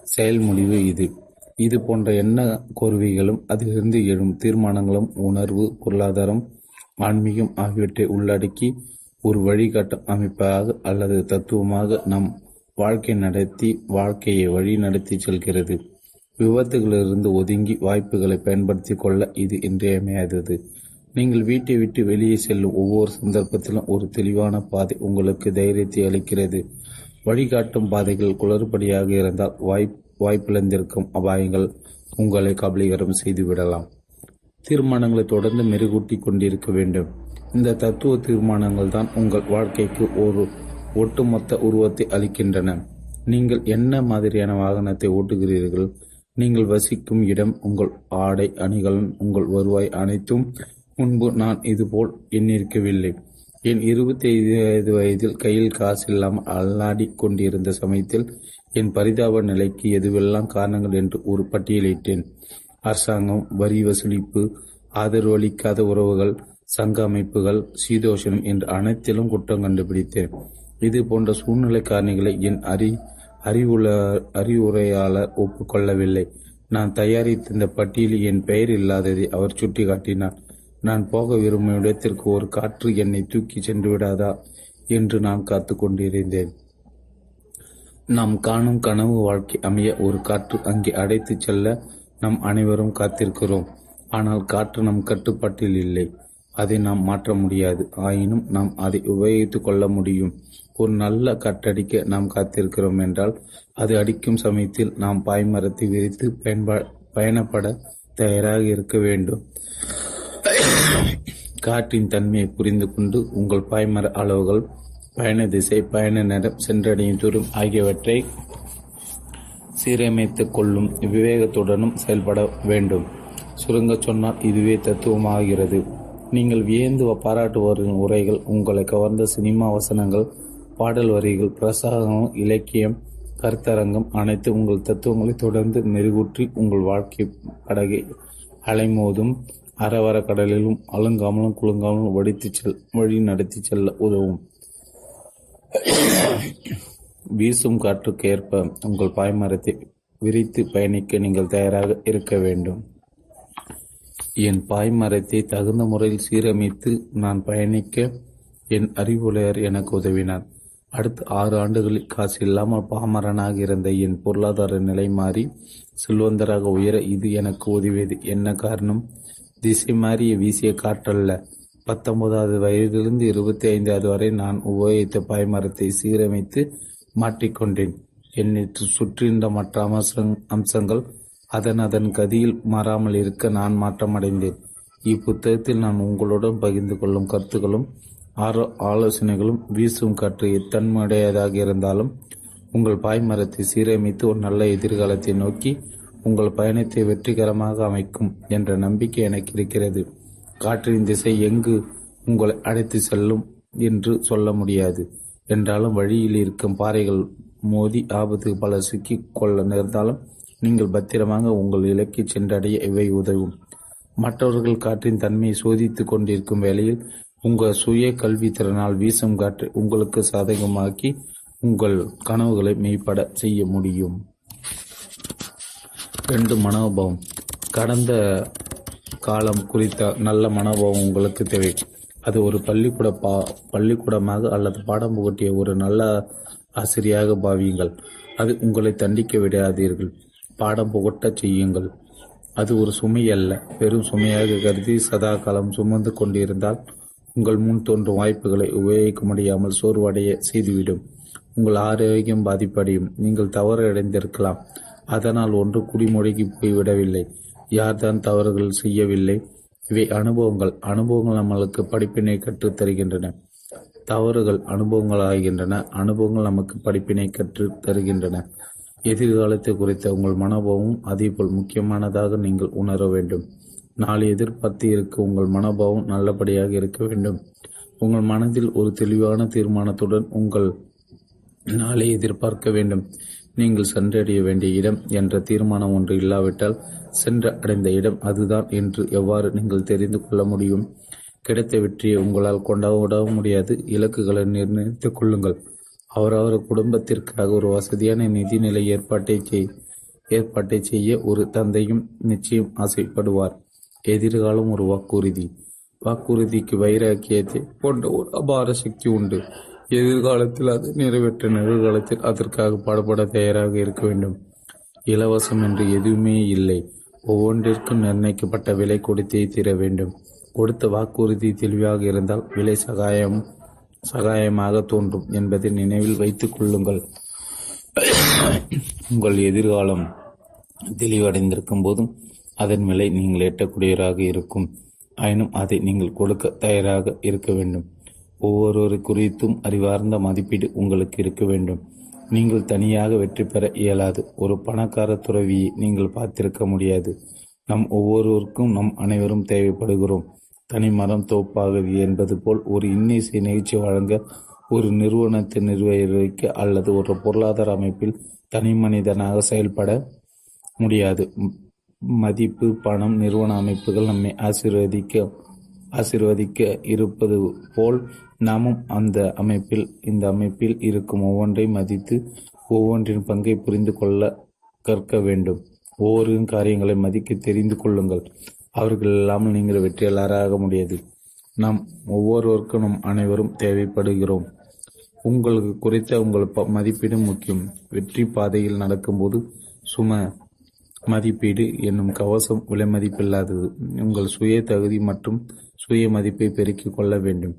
செயல் முடிவு இது. இது போன்ற எண்ண கோர்வைகளும் அதிலிருந்து எழும் தீர்மானங்களும் உணர்வு பொருளாதாரம் ஆன்மீகம் ஆகியவற்றை உள்ளடக்கி ஒரு வழிகாட்டும் அமைப்பாக அல்லது தத்துவமாக நம் வாழ்க்கை நடத்தி வாழ்க்கையை வழி நடத்தி செல்கிறது. விபத்துகளிலிருந்து ஒதுங்கி வாய்ப்புகளை பயன்படுத்திக் கொள்ள இது இன்றியமையாதது. நீங்கள் வீட்டை விட்டு வெளியே செல்லும் ஒவ்வொரு சந்தர்ப்பத்திலும் ஒரு தெளிவான பாதை உங்களுக்கு தைரியத்தை அளிக்கிறது. வழிகாட்டும் பாதைகள் குளறுபடியாக இருந்தால் வாய்ப் வாய்ப்பிழந்திருக்கும் அபாயங்கள் உங்களை கபலீகரம் செய்துவிடலாம். தீர்மானங்களை தொடர்ந்து மெருகூட்டி கொண்டிருக்க வேண்டும். இந்த தத்துவ தீர்மானங்கள் தான் உங்கள் வாழ்க்கைக்கு ஒரு ஒட்டுமொத்த உருவத்தை அளிக்கின்றன. நீங்கள் என்ன மாதிரியான வாகனத்தை ஓட்டுகிறீர்கள்? நீங்கள் வசிக்கும் இடம் உங்கள் ஆடை அணிகலன் உங்கள் வருவாய் அனைத்தும் முன்பு நான் இதுபோல் எண்ணிருக்கவில்லை. என் இருபத்தி ஐந்து வயதில் கையில் காசு இல்லாமல் அல்லாடி கொண்டிருந்த சமயத்தில் என் பரிதாப நிலைக்கு எதுவெல்லாம் காரணங்கள் என்று ஒரு பட்டியலிட்டேன். அரசாங்கம் வரி வசூலிப்பு ஆதரவு அளிக்காத உறவுகள் சங்க அமைப்புகள் சீதோஷனம் என்று அனைத்திலும் குற்றம் கண்டுபிடித்தேன். இது போன்ற சூழ்நிலை காரணிகளை என் அறி அறிவுல அறிவுரையாளர் ஒப்புக்கொள்ளவில்லை. நான் தயாரித்த இந்த பட்டியலில் என் பெயர் இல்லாததை அவர் சுட்டிக்காட்டினார். நான் போக விரும்பும் இடத்திற்கு ஒரு காற்று என்னை தூக்கி சென்று விடாதா என்று நான் காத்து கொண்டிருந்தேன். நாம் காணும் கனவு வாழ்க்கை அமைய ஒரு காற்று அங்கே அடைத்து செல்ல நம் அனைவரும் காத்திருக்கிறோம். ஆனால் காற்று நம் கட்டுப்பாட்டில் இல்லை. அதை நாம் மாற்ற முடியாது. ஆயினும் நாம் அதை உபயோகித்துக் கொள்ள முடியும். ஒரு நல்ல கட்டடிக்க நாம் காத்திருக்கிறோம் என்றால் அது அடிக்கும் சமயத்தில் நாம் பாய்மரத்தை விரித்து பயன்ப பயணப்பட தயாராக இருக்க வேண்டும். காற்றின் தன்மையை புரிந்து கொண்டு உங்கள் பாய்மர அளவுகள் பயண திசை பயண நேரம் சென்றடையும் தூரம் ஆகியவற்றை சீரமைத்துக் கொள்ளும் விவேகத்துடனும் செயல்பட வேண்டும். சுருங்கச் சொன்னால் இதுவே தத்துவமாகிறது. நீங்கள் வியந்து பாராட்டுபவர்களின் உரைகள் உங்களை கவர்ந்த சினிமா வசனங்கள் பாடல் வரிகள் பிரசாதம் இலக்கியம் கருத்தரங்கம் அனைத்து உங்கள் தத்துவங்களை தொடர்ந்து மெருகூற்றி உங்கள் வாழ்க்கை படகை அலைமோதும் அரவர கடலிலும் அழுங்காமலும் குலுங்காமலும் வடித்துச் செல் வழி நடத்தி செல்ல உதவும். வீசும் காற்றுக்கு ஏற்ப உங்கள் பாய்மரத்தை விரித்து பயணிக்க நீங்கள் தயாராக இருக்க வேண்டும். என் பாய்மரத்தை தகுந்த முறையில் சீரமைத்து நான் பயணிக்க என் அறிவுரையர் எனக்கு உதவினார். அடுத்த ஆறு ஆண்டுகளில் காசு இல்லாமல் பாமரனாக இருந்த என் பொருளாதார நிலை மாறி செல்வந்தராக உயர இது எனக்கு உதவியது. என்ன காரணம்? திசை மாறிய வீசிய காற்றல்ல. பத்தொன்பதாவது வயதிலிருந்து இருபத்தி ஐந்தாவது வரை நான் உபயோகித்த பாய்மரத்தை சீரமைத்து மாற்றிக்கொண்டேன் என்னை சுற்றிருந்த மற்ற அம்சங் அம்சங்கள் அதன் அதன் கதியில் மாறாமல் இருக்க நான் மாற்றமடைந்தேன். இப்புத்தகத்தில் நான் உங்களுடன் பகிர்ந்து கொள்ளும் கருத்துக்களும் ஆரோ ஆலோசனைகளும் வீசும் காற்று எத்தன்மையுடையதாக இருந்தாலும் உங்கள் பாய்மரத்தை சீரமைத்து ஒரு நல்ல எதிர்காலத்தை நோக்கி உங்கள் பயணத்தை வெற்றிகரமாக அமைக்கும் என்ற நம்பிக்கை எனக்கு இருக்கிறது. காற்றின் திசை எங்கு உங்களை அழைத்து செல்லும் என்று சொல்ல முடியாது. என்றாலும் வழியில் இருக்கும் பாறைகள் மோதி ஆபத்து பல சிக்கி கொள்ள நேர்ந்தாலும் நீங்கள் பத்திரமாக உங்கள் இலக்கை சென்றடைய இவை உதவும். மற்றவர்கள் காற்றின் தன்மையை சோதித்துக் கொண்டிருக்கும் வேளையில் உங்கள் சுய கல்வித்திறனால் வீசும் காற்று உங்களுக்கு சாதகமாக்கி உங்கள் கனவுகளை மெய்ப்பட செய்ய முடியும். ரெண்டு மனோபாவம். கடந்த காலம் குறித்த நல்ல மனோபாவம் உங்களுக்கு தேவை. அது ஒரு பள்ளிக்கூட பா பள்ளிக்கூடமாக அல்லது பாடம் புகட்டிய ஒரு நல்ல ஆசிரியாக பாவியுங்கள். அது உங்களை தண்டிக்க விடாதீர்கள். பாடம் புகட்டச் செய்யுங்கள். அது ஒரு சுமை அல்ல. பெரும் சுமையாக கருதி சதா காலம் சுமந்து கொண்டிருந்தால் உங்கள் முன் தோன்றும் வாய்ப்புகளை உபயோகிக்க முடியாமல் சோர்வடைய செய்துவிடும். உங்கள் ஆரோக்கியம் பாதிப்படையும். நீங்கள் தவறு அடைந்திருக்கலாம் அதனால் ஒன்று குடிமுடங்கி போய்விடவில்லை. யார்தான் தவறுகள் செய்யவில்லை? இவை அனுபவங்கள். அனுபவங்கள் நம்மளுக்கு படிப்பினை கற்றுத் தருகின்றன. தவறுகள் அனுபவங்கள் ஆகின்றன அனுபவங்கள் நமக்கு படிப்பினை கற்று தருகின்றன. எதிர்காலத்தை குறித்த உங்கள் மனோபாவம் அதேபோல் முக்கியமானதாக நீங்கள் உணர வேண்டும். நாளை எதிர்பார்த்து இருக்க உங்கள் மனோபாவம் நல்லபடியாக இருக்க வேண்டும். உங்கள் மனதில் ஒரு தெளிவான தீர்மானத்துடன் உங்கள் நாளை எதிர்பார்க்க வேண்டும். நீங்கள் சென்றடைய வேண்டிய இடம் என்ற தீர்மானம் ஒன்று இல்லாவிட்டால் சென்று அடைந்த இடம் அதுதான் என்று எவ்வாறு நீங்கள் தெரிந்து கொள்ள முடியும்? கிடைத்த வெற்றியை உங்களால் கொண்டாட முடியாது. இலக்குகளை நிர்ணயித்துக் கொள்ளுங்கள். அவரவர் குடும்பத்திற்காக ஒரு வசதியான நிதிநிலை ஏற்பாட்டை செய் ஏற்பாட்டை செய்ய ஒரு தந்தையும் நிச்சயம் ஆசைப்படுவார். எதிர்காலம் ஒரு வாக்குறுதி. வாக்குறுதிக்கு வைராக்கியத்தை போன்ற ஒரு அபார சக்தி உண்டு. எதிர்காலத்தில் அது நிறைவேற்ற நிகழ்காலத்தில் அதற்காக பாடுபட தயாராக இருக்க வேண்டும். இலவசம் என்று எதுவுமே இல்லை. ஒவ்வொன்றிற்கும் நிர்ணயிக்கப்பட்ட விலை கொடுத்தே தீர வேண்டும். கொடுத்த வாக்குறுதி தெளிவாக இருந்தால் விலை சகாயம் சகாயமாக தோன்றும் என்பதை நினைவில் வைத்துக் கொள்ளுங்கள். உங்கள் எதிர்காலம் தெளிவடைந்திருக்கும் போதும் அதன் விலை நீங்கள் எட்டக்கூடியவராக இருக்கும். ஆயினும் அதை நீங்கள் கொடுக்க தயாராக இருக்க வேண்டும். ஒவ்வொருவரு குறித்தும் அறிவார்ந்த மதிப்பீடு உங்களுக்கு இருக்க வேண்டும். நீங்கள் தனியாக வெற்றி பெற இயலாது. ஒரு பணக்கார துறவியை நீங்கள் பார்த்திருக்க முடியாது. நம் ஒவ்வொருவருக்கும் நம் அனைவரும் தேவைப்படுகிறோம். தனிமரம் தோப்பாகுது என்பது போல் ஒரு இன்னிசை நிகழ்ச்சி வழங்க ஒரு நிறுவனத்தை நிர்வகிக்க அல்லது ஒரு பொருளாதார அமைப்பில் தனி மனிதனாக செயல்பட முடியாது. மதிப்பு பணம் நிறுவன அமைப்புகள் நம்மை ஆசீர்வதிக்க ஆசீர்வதிக்க இருப்பது போல் நாமும் அந்த அமைப்பில் இந்த அமைப்பில் இருக்கும் ஒவ்வொன்றை மதித்து ஒவ்வொன்றின் பங்கை புரிந்து கொள்ள கற்க வேண்டும். ஒவ்வொரு காரியங்களை மதிக்க தெரிந்து கொள்ளுங்கள். அவர்கள் இல்லாமல் நீங்கள் வெற்றியாளராக முடியாது. நாம் ஒவ்வொருவருக்கும் நம் அனைவரும் தேவைப்படுகிறோம். உங்களுக்கு குறித்த உங்கள் மதிப்பீடு முக்கியம். வெற்றி பாதையில் நடக்கும்போது சும மதிப்பீடு என்னும் கவசம் விலை மதிப்பில்லாதது. உங்கள் சுய தகுதி மற்றும் சுய மதிப்பை பெருக்கிக் கொள்ள வேண்டும்.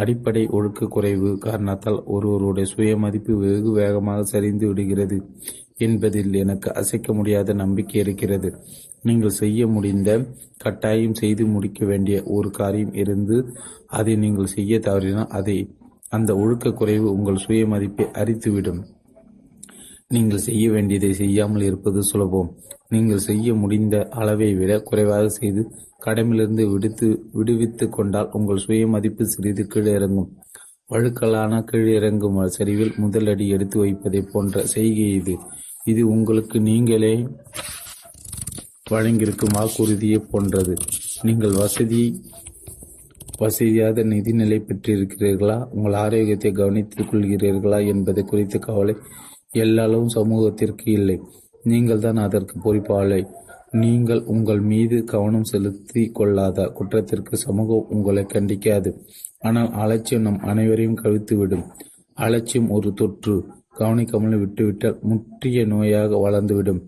அடிப்படை ஒழுக்க குறைவு காரணத்தால் ஒருவருடைய சுய மதிப்பு வெகு வேகமாக சரிந்து விடுகிறது என்பதில் எனக்கு அசைக்க முடியாத நம்பிக்கை இருக்கிறது. நீங்கள் செய்ய முடிந்த கட்டாயம் செய்து முடிக்க வேண்டிய ஒரு காரியம் இருந்து அதை நீங்கள் செய்ய தவறினால் அதை அந்த ஒழுக்க குறைவு உங்கள் சுய மதிப்பை அரித்துவிடும். நீங்கள் செய்ய வேண்டியதை செய்யாமல் இருப்பது சுலபம். நீங்கள் செய்ய முடிந்த அளவை விட குறைவாக செய்து கடமிலிருந்து விடுத்து விடுவித்து கொண்டால் உங்கள் சுய மதிப்பு சிறிது கீழிறங்கும். வழுக்கலான கீழிறங்கும் சரிவில் முதல் அடி எடுத்து வைப்பதை போன்ற செய்கை இது. இது உங்களுக்கு நீங்களே வழங்கியிருக்கும் வாக்குறுதியை போன்றது. நீங்கள் வசதி வசதியாத நிதிநிலை பெற்றிருக்கிறீர்களா? உங்கள் ஆரோக்கியத்தை கவனித்துக் கொள்கிறீர்களா என்பது குறித்த கவலை எல்லாலும் சமூகத்திற்கு இல்லை. நீங்கள் தான் அதற்கு பொறுப்பாளை. நீங்கள் உங்கள் மீது கவனம் செலுத்தி கொள்ளாத குற்றத்திற்கு சமூகம் உங்களை கண்டிக்காது. ஆனால் அலட்சியம் நம் அனைவரையும் கவித்துவிடும். அலட்சியம் ஒரு தொற்று. கவனிக்காமல் விட்டுவிட்டால் முற்றிய நோயாக வளர்ந்துவிடும்.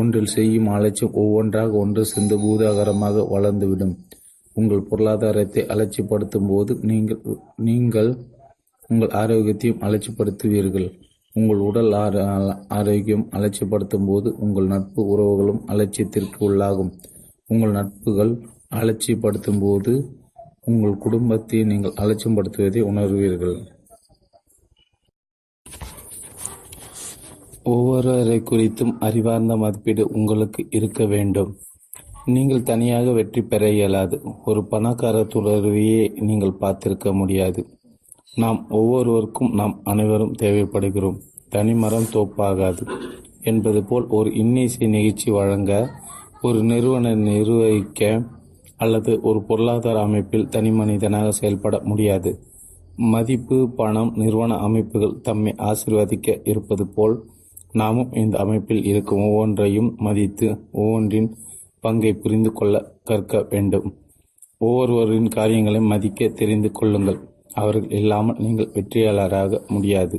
ஒன்றில் செய்யும் அலட்சியம் ஒவ்வொன்றாக ஒன்று சேர்ந்து பூதாகரமாக வளர்ந்துவிடும். உங்கள் பொருளாதாரத்தை அலட்சியப்படுத்தும் போது நீங்கள் நீங்கள் உங்கள் ஆரோக்கியத்தையும் அலட்சியப்படுத்துவீர்கள். உங்கள் உடல் ஆரோக்கியம் அலட்சியப்படுத்தும் போது உங்கள் நட்பு உறவுகளும் அலட்சியத்திற்கு உள்ளாகும். உங்கள் நட்புகள் அலட்சியப்படுத்தும் போது உங்கள் குடும்பத்தை நீங்கள் அலட்சியப்படுத்துவதை உணர்வீர்கள். ஒவ்வொருவரை குறித்தும் அறிவார்ந்த மதிப்பீடு உங்களுக்கு இருக்க வேண்டும். நீங்கள் தனியாக வெற்றி பெற இயலாது. ஒரு பணக்கார துறவியை நீங்கள் பார்த்திருக்க முடியாது. நாம் ஒவ்வொருவருக்கும் நாம் அனைவரும் தேவைப்படுகிறோம். தனிமரம் தோப்பாகாது. என்பது போல் ஒரு இன்னிசை நிகழ்ச்சி வழங்க ஒரு நிறுவனம் நிர்வகிக்க அல்லது ஒரு பொருளாதார அமைப்பில் தனி மனிதனாக செயல்பட முடியாது. மதிப்பு பணம் நிறுவன அமைப்புகள் தம்மை ஆசிர்வதிக்க இருப்பது போல் நாமும் இந்த அமைப்பில் இருக்கும் ஒவ்வொன்றையும் மதித்து ஒவ்வொன்றின் பங்கை புரிந்து கொள்ள கற்க வேண்டும். ஒவ்வொருவரின் காரியங்களை மதிக்க தெரிந்து கொள்ளுங்கள். அவர்கள் இல்லாமல் நீங்கள் வெற்றியாளராக முடியாது.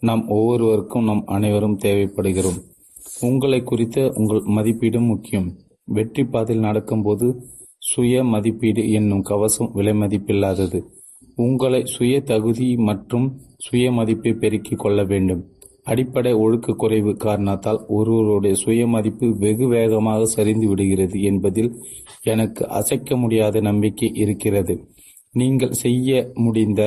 நாம் ஒவ்வொருவருக்கும் நாம் அனைவரும் தேவைப்படுகிறோம். உங்களை குறித்த உங்கள் மதிப்பீடும் முக்கியம். வெற்றி பாதையில் நடக்கும்போது சுய மதிப்பீடு என்னும் கவசம் விலை மதிப்பில்லாதது. உங்களை சுய தகுதி மற்றும் சுய மதிப்பை பெருக்கிக் கொள்ள வேண்டும். அடிப்படை ஒழுக்க குறைவு காரணத்தால் ஒருவருடைய சுயமதிப்பு வெகு வேகமாக சரிந்து விடுகிறது என்பதில் எனக்கு அசைக்க முடியாத நம்பிக்கை இருக்கிறது. நீங்கள் செய்ய முடிந்த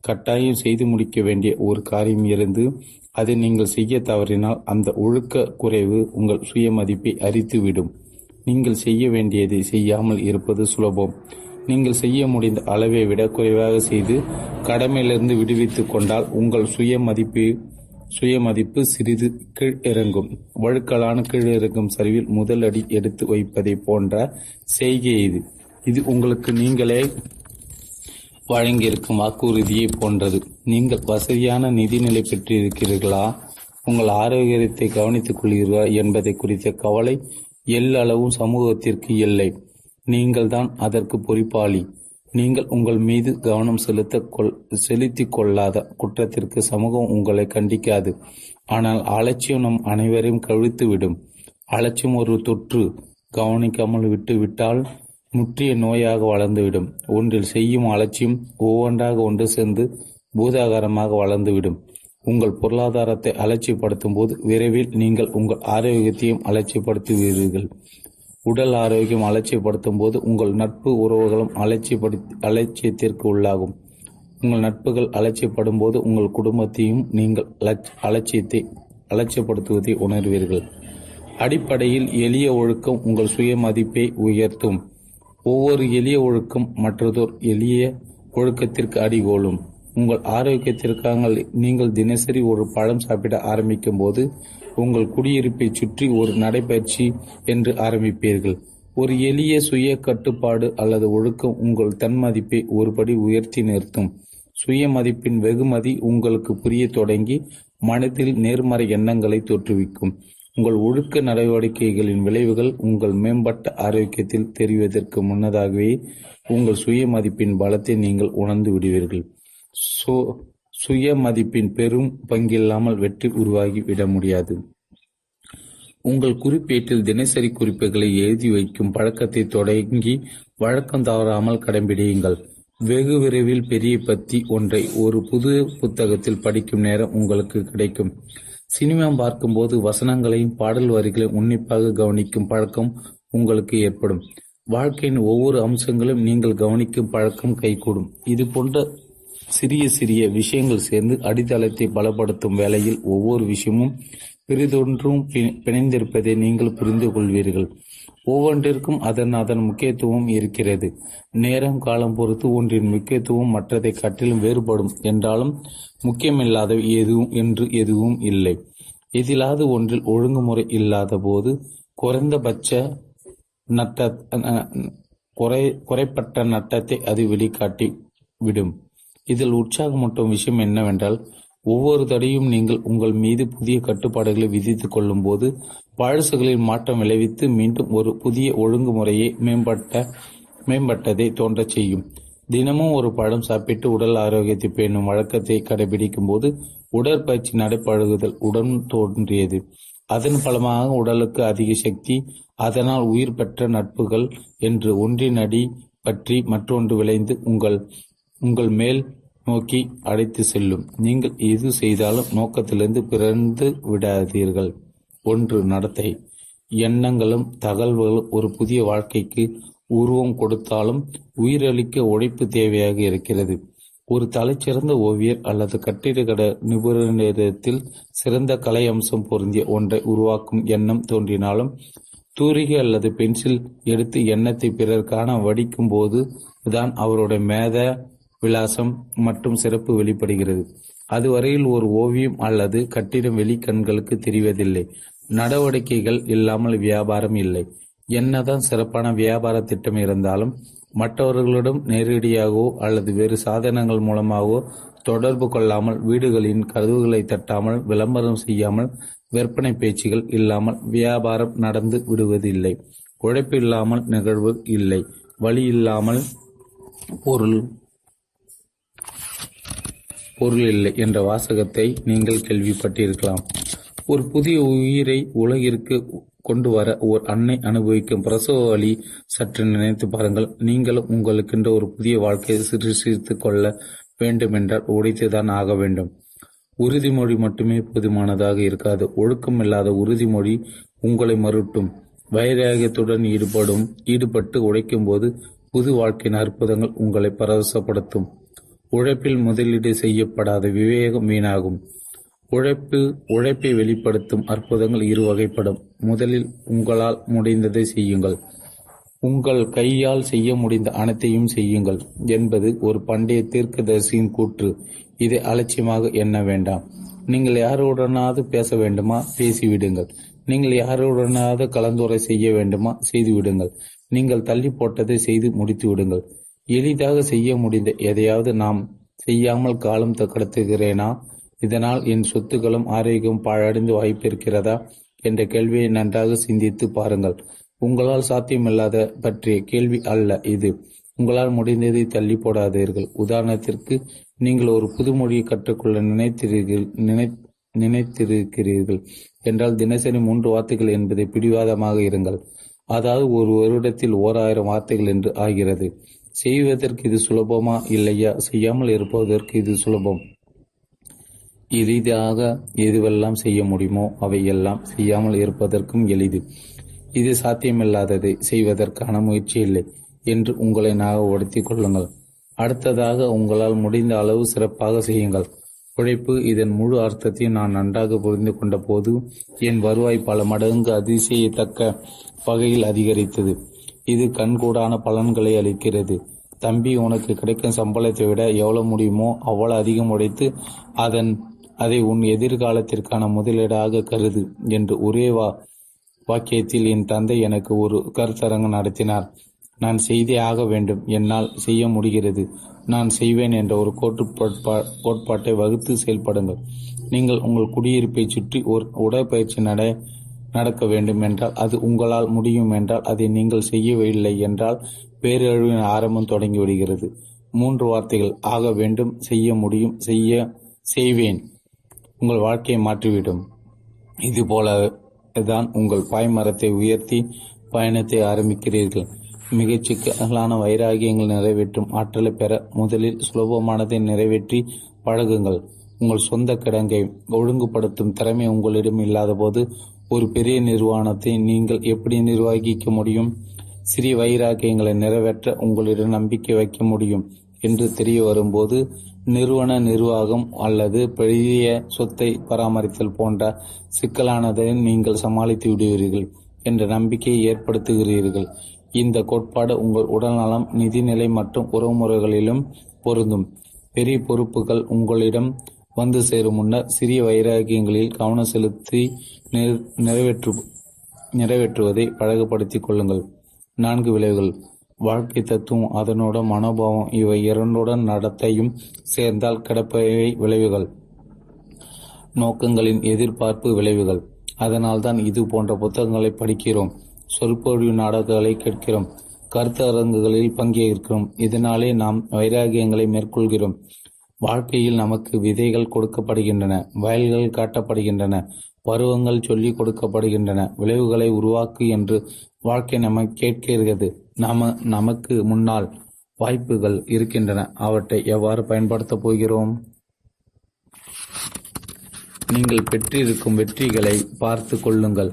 கட்டாயம் செய்து முடிக்க வேண்டிய ஒரு காரியம் இருந்து அதை நீங்கள் செய்ய தவறினால் அந்த ஒழுக்க குறைவு உங்கள் சுயமதிப்பை அரித்துவிடும். நீங்கள் செய்ய வேண்டியதை செய்யாமல் இருப்பது சுலபம். நீங்கள் செய்ய முடிந்த அளவை விட குறைவாக செய்து கடமையிலிருந்து விடுவித்துக் கொண்டால் உங்கள் சுய மதிப்பு சுயமதிப்பு சிறிது கீழ் இறங்கும். வழுக்கலான கீழ் இறங்கும் சரிவில் முதல் அடி எடுத்து வைப்பதை போன்ற செய்கை இது. இது உங்களுக்கு நீங்களே வழங்கியிருக்கும் வாக்குறுதியை போன்றது. நீங்கள் வசதியான நிதிநிலை பெற்றிருக்கிறீர்களா? உங்கள் ஆரோக்கியத்தை கவனித்துக் கொள்கிறீர்களா என்பதை குறித்த கவலை எல்லளவும் சமூகத்திற்கு இல்லை. நீங்கள் தான் அதற்கு பொறுப்பாளி. நீங்கள் உங்கள் மீது கவனம் செலுத்த கொள் செலுத்திக் கொள்ளாத குற்றத்திற்கு சமூகம் உங்களை கண்டிக்காது. ஆனால் அலட்சியம் நம் அனைவரையும் கவிழ்த்துவிடும். அலட்சியம் ஒரு தொற்று. கவனிக்காமல் விட்டுவிட்டால் முற்றிய நோயாக வளர்ந்துவிடும். ஒன்றில் செய்யும் அலட்சியம் ஒவ்வொன்றாக ஒன்று சேர்ந்து பூதாகாரமாக வளர்ந்துவிடும். உங்கள் பொருளாதாரத்தை அலட்சியப்படுத்தும் போது விரைவில் நீங்கள் உங்கள் ஆரோக்கியத்தையும் அலட்சியப்படுத்துவீர்கள். உடல் ஆரோக்கியம் அலட்சியப்படுத்தும் போது உங்கள் நட்பு உறவுகளும் அலட்சியப்படுத்தி அலட்சியத்திற்கு உள்ளாகும். உங்கள் நட்புகள் அலட்சியப்படும் போது உங்கள் குடும்பத்தையும் நீங்கள் அலட்சியத்தை அலட்சியப்படுத்துவதை உணர்வீர்கள். அடிப்படையில் எளிய ஒழுக்கம் உங்கள் சுய மதிப்பை உயர்த்தும். ஒவ்வொரு எளிய ஒழுக்கம் மற்றதோர் எளிய ஒழுக்கத்திற்கு அடிகோலும். உங்கள் ஆரோக்கியத்திற்காக நீங்கள் தினசரி ஒரு பழம் சாப்பிட ஆரம்பிக்கும் போது உங்கள் குடியிருப்பை சுற்றி ஒரு நடைபயிற்சி என்று ஆரம்பிப்பீர்கள். ஒரு எளிய சுய கட்டுப்பாடு அல்லது ஒழுக்கம் உங்கள் தன்மதிப்பை ஒருபடி உயர்த்தி நிறுத்தும். சுய மதிப்பின் வெகுமதி உங்களுக்கு புரிய தொடங்கி மனதில் நேர்மறை எண்ணங்களை தோற்றுவிக்கும். உங்கள் ஒழுக்க நடவடிக்கைகளின் விளைவுகள் உங்கள் மேம்பட்ட ஆரோக்கியத்தில் தெரிவதற்கு முன்னதாகவே உங்கள் சுய மதிப்பின் பலத்தை நீங்கள் உணர்ந்து விடுவீர்கள். சுய மதிப்பின் பெரும் பங்கில்லாமல் வெற்றி உருவாகி விட முடியாது. உங்கள் குறிப்பேட்டில் தினசரி குறிப்புகளை எழுதி வைக்கும் பழக்கத்தை தொடங்கி வழக்கம் தவறாமல் கடைபிடியுங்கள் வெகு விரைவில் பெரிய பத்தி ஒன்றை ஒரு புது புத்தகத்தில் படிக்கும் நேரம் உங்களுக்கு கிடைக்கும். சினிமா பார்க்கும்போது வசனங்களையும் பாடல் வரிகளையும் உன்னிப்பாக கவனிக்கும் பழக்கம் உங்களுக்கு ஏற்படும். வாழ்க்கையின் ஒவ்வொரு அம்சங்களும் நீங்கள் கவனிக்கும் பழக்கம் கைகூடும். இது போன்ற சிறிய சிறிய விஷயங்கள் சேர்ந்து அடித்தளத்தை பலப்படுத்தும் வேளையில் ஒவ்வொரு விஷயமும் பிறிதொன்றும் பிணைந்திருப்பதை நீங்கள் புரிந்து கொள்வீர்கள். ஒவ்வொன்றிற்கும் அதன் அதன் முக்கியத்துவம் இருக்கிறது. நேரம் காலம் பொறுத்து ஒன்றின் முக்கியத்துவம் மற்றதை காட்டிலும் வேறுபடும் என்றாலும் முக்கியமில்லாத எதுவும் என்று எதுவும் இல்லை. எதிலாவது ஒன்றில் ஒழுங்குமுறை இல்லாத போது குறைந்தபட்ச நட்ட குறை குறைப்பட்ட நட்டத்தை அது வெளிக்காட்டி விடும். இதில் உற்சாகமூட்டும் விஷயம் என்னவென்றால் ஒவ்வொரு தடையும் நீங்கள் உங்கள் மீது புதிய கட்டுப்பாடுகளை விதித்துக் கொள்ளும் போது பழசுகளில் மாற்றம் விளைவித்து மீண்டும் ஒரு புதிய ஒழுங்குமுறையை மேம்பட்ட மேம்பட்டதை தோன்றச் செய்யும். தினமும் ஒரு பழம் சாப்பிட்டு உடல் ஆரோக்கியத்தை பேணும் வழக்கத்தை கடைபிடிக்கும் போது உடற்பயிற்சி நடைபழகுதல் உடன் தோன்றியது. அதன் பலமாக உடலுக்கு அதிக சக்தி அதனால் உயிர் பெற்ற நட்புகள் என்று ஒன்றினடி பற்றி மற்றொன்று விளைந்து உங்கள் உங்கள் மேல் நோக்கி அழைத்து செல்லும். நீங்கள் எது செய்தாலும் நோக்கத்திலிருந்து பிறந்து விடாதீர்கள். ஒன்று நடத்தை. எண்ணங்களும் தகவல்களும் ஒரு புதிய வாழ்க்கைக்கு உருவம் கொடுத்தாலும் உயிரளிக்க உழைப்பு தேவையாக இருக்கிறது. ஒரு தலைச்சிறந்த ஓவியர் அல்லது கட்டிடக்கட நிபுணரிடத்தில் சிறந்த கலை அம்சம் பொருந்திய ஒன்றை உருவாக்கும் எண்ணம் தோன்றினாலும் தூரிகை அல்லது பென்சில் எடுத்து எண்ணத்தை பிறர் காண வடிக்கும் போது தான் அவருடைய மேத விலாசம் மற்றும் சிறப்பு வெளிப்படுகிறது. அதுவரையில் ஒரு ஓவியம் அல்லது கட்டிடம் வெளிக்கண்களுக்கு தெரிவதில்லை. நடவடிக்கைகள் இல்லாமல் வியாபாரம் இல்லை. என்னதான் சிறப்பான வியாபார திட்டம் இருந்தாலும் மற்றவர்களிடம் நேரடியாகவோ அல்லது வேறு சாதனங்கள் மூலமாகவோ தொடர்பு கொள்ளாமல் வீடுகளின் கதவுகளை தட்டாமல் விளம்பரம் செய்யாமல் விற்பனை பேச்சுகள் இல்லாமல் வியாபாரம் நடந்து விடுவதில்லை. உழைப்பு இல்லாமல் நிகழ்வு இல்லை. வழி இல்லாமல் பொருள் பொருள் இல்லை என்ற வாசகத்தை நீங்கள் கேள்விப்பட்டிருக்கலாம். ஒரு புதிய உயிரை உலகிற்கு கொண்டு வர ஓர் அன்னை அனுபவிக்கும் பிரசவ வழி சற்று நினைத்து பாருங்கள். நீங்களும் உங்களுக்கென்ற ஒரு புதிய வாழ்க்கையை சிறுசித்து கொள்ள வேண்டுமென்றால் உடைத்துதான் ஆக வேண்டும். உறுதிமொழி மட்டுமே போதுமானதாக இருக்காது. ஒழுக்கம் இல்லாத உறுதிமொழி உங்களை மறுட்டும் வைராகியத்துடன் ஈடுபடும் ஈடுபட்டு உழைக்கும் போது புது வாழ்க்கையின் அற்புதங்கள் உங்களை பரவசப்படுத்தும். உழைப்பில் முதலீடு செய்யப்படாத விவேகம் வீணாகும். உழைப்பு உழைப்பை வெளிப்படுத்தும் அற்புதங்கள் இரு வகைப்படும். முதலில் உங்களால் முடிந்ததை செய்யுங்கள். உங்கள் கையால் செய்ய முடிந்த அனைத்தையும் செய்யுங்கள் என்பது ஒரு பண்டைய தீர்க்கதரிசியின் கூற்று. இதை அலட்சியமாக எண்ண வேண்டாம். நீங்கள் யாருடனாவது பேச வேண்டுமா? பேசிவிடுங்கள். நீங்கள் யாருடனாவது கலந்துரை செய்ய வேண்டுமா? செய்துவிடுங்கள். நீங்கள் தள்ளி போட்டதை செய்து முடித்து விடுங்கள் எளிதாக செய்ய முடிந்த எதையாவது நாம் செய்யாமல் காலம் கடத்துகிறேனா இதனால் என் சொத்துக்களும் ஆரோக்கியம் பாழடைந்து வாய்ப்பு இருக்கிறதா என்ற கேள்வியை நன்றாக சிந்தித்து பாருங்கள். உங்களால் சாத்தியமில்லாத பற்றிய கேள்வி அல்ல இது. உங்களால் முடிந்ததை தள்ளி போடாதீர்கள். உதாரணத்திற்கு நீங்கள் ஒரு புது மொழியை கற்றுக்கொள்ள நினைத்தீர்கள் நினை நினைத்திருக்கிறீர்கள். என்றால் தினசரி மூன்று வார்த்தைகள் என்பதை பிடிவாதமாக இருங்கள். அதாவது ஒரு வருடத்தில் ஓர் ஆயிரம் வார்த்தைகள் என்று ஆகிறது. செய்வதற்கு இது சுலபமா இல்லையா? செய்யாமல் இருப்பதற்கு இது சுலபம். எளிதாக எதுவெல்லாம் செய்ய முடியுமோ அவையெல்லாம் செய்யாமல் இருப்பதற்கும் எளிது. இது சாத்தியமில்லாததை. செய்வதற்கான முயற்சி இல்லை என்று உங்களை நாகப்படுத்திக் கொள்ளுங்கள். அடுத்ததாக உங்களால் முடிந்த அளவு சிறப்பாக செய்யுங்கள். உழைப்பு இதன் முழு அர்த்தத்தையும் நான் நன்றாக புரிந்து கொண்ட போது என் வருவாய் பல மடங்கு அதிசயத்தக்க வகையில் அதிகரித்தது. இது கண்கூடான பலன்களை அளிக்கிறது. தம்பி உனக்கு கிடைக்கும் சம்பளத்தை விட எவ்வளவு முடியுமோ அவ்வளவு அதிகம் உடைத்து அதன் அதை உன் எதிர்காலத்திற்கான முதலீடாக கருது என்று ஒரே வா வாக்கியத்தில் என் தந்தை எனக்கு ஒரு கருத்தரங்கு நடத்தினார். நான் செய்தே ஆக வேண்டும். என்னால் செய்ய முடிகிறது. நான் செய்வேன் என்ற ஒரு கோட்பா கோட்பாட்டை வகுத்து செயல்படுங்கள். நீங்கள் உங்கள் குடியிருப்பை சுற்றி ஒரு உடற்பயிற்சி நட நடக்க வேண்டும் என்றால் அது உங்களால் முடியும் என்றால் அதை நீங்கள் செய்யவில்லை என்றால் பேரழிவின் ஆரம்பம் தொடங்கிவிடுகிறது. மூன்று வார்த்தைகள் ஆக வேண்டும் செய்ய முடியும் செய்ய செய்வேன் உங்கள் வாழ்க்கையை மாற்றிவிடும். இது போல தான் உங்கள் பாய்மரத்தை உயர்த்தி பயணத்தை ஆரம்பிக்கிறீர்கள். மிகச் சிக்கலான வைராகியங்கள் நிறைவேற்றும் ஆற்றலை பெற முதலில் சுலபமானதை நிறைவேற்றி பழகுங்கள். உங்கள் சொந்த கிடங்கை ஒழுங்குபடுத்தும் திறமை உங்களிடம் இல்லாத போது ஒரு பெரிய நிர்வாணத்தை நீங்கள் எப்படி நிர்வகிக்க முடியும்? சிறிய வைராக்கியங்களை நிறைவேற்ற உங்களிடம் நம்பிக்கை வைக்க முடியும் என்று தெரிய வரும்போது நிறுவன நிர்வாகம் அல்லது பெரிய சொத்தை பராமரித்தல் போன்ற சிக்கலானதை நீங்கள் சமாளித்து விடுவீர்கள் என்ற நம்பிக்கையை ஏற்படுத்துகிறீர்கள். இந்த கோட்பாடு உங்கள் உடல்நலம் நிதிநிலை மற்றும் உறவுமுறைகளிலும் பொருந்தும். பெரிய பொறுப்புகள் உங்களிடம் வந்து சேரும் முன்னர் சிறிய வைராகியங்களில் கவனம் செலுத்தி நிறைவேற்று நிறைவேற்றுவதை பழகப்படுத்திக் கொள்ளுங்கள். நான்கு விளைவுகள். வாழ்க்கை தத்துவம் அதனோட மனோபாவம் இவை இரண்டுடன் நடத்தையும் சேர்ந்தால் கிடப்பவை விளைவுகள். நோக்கங்களின் எதிர்பார்ப்பு விளைவுகள். அதனால்தான் இது போன்ற புத்தகங்களை படிக்கிறோம். சொற்பொழிவு நாடகங்களை கேட்கிறோம். கருத்தரங்குகளில் பங்கேற்கிறோம். இதனாலே நாம் வைராகியங்களை மேற்கொள்கிறோம். வாழ்க்கையில் நமக்கு விதைகள் கொடுக்கப்படுகின்றன வயல்கள் காட்டப்படுகின்றன பருவங்கள் சொல்லிக் கொடுக்கப்படுகின்றன விளைவுகளை உருவாக்கு என்று வாழ்க்கை நம்ம கேட்கிறது. நம நமக்கு முன்னால் வாய்ப்புகள் இருக்கின்றன. அவற்றை எவ்வாறு பயன்படுத்தப் போகிறோம்? நீங்கள் பெற்றிருக்கும் வெற்றிகளை பார்த்து கொள்ளுங்கள்.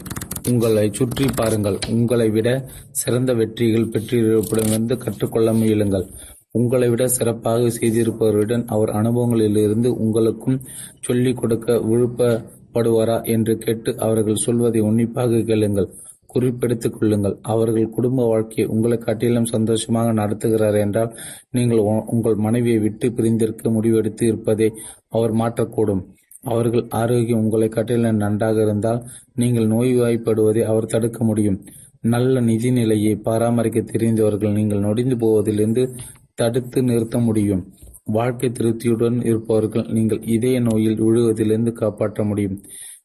உங்களை சுற்றி பாருங்கள். உங்களை விட சிறந்த வெற்றிகள் பெற்றிருப்பிடமிருந்து கற்றுக்கொள்ள முயலுங்கள். உங்களை விட சிறப்பாக செய்திருப்பவருடன் அவர் அனுபவங்களிலிருந்து உங்களுக்கும் சொல்லிக் கொடுக்க விருப்பப்படுவாரா என்று கேட்டு அவர்கள் சொல்வதை உன்னிப்பாக கேளுங்கள். குறிப்பெடுத்துக் கொள்ளுங்கள். அவர்கள் குடும்ப வாழ்க்கையை உங்களை காட்டிலும் சந்தோஷமாக நடத்துகிறார் என்றால் நீங்கள் உங்கள் மனைவியை விட்டு பிரிந்திருக்க முடிவெடுத்து இருப்பதை அவர் மாற்றக்கூடும். அவர்கள் ஆரோக்கியம் உங்களை காட்டிலும் நன்றாக இருந்தால் நீங்கள் நோய்வாய்ப்படுவதை அவர் தடுக்க முடியும். நல்ல நிதி நிலையை பராமரிக்க தெரிந்தவர்கள் நீங்கள் நொடிந்து போவதிலிருந்து தடுத்து நிறுத்த முடியும். வாழ்க்கை திருப்தியுடன் இருப்பவர்கள் நீங்கள் இதய நோயில் விழுவதிலிருந்து காப்பாற்ற முடியும்.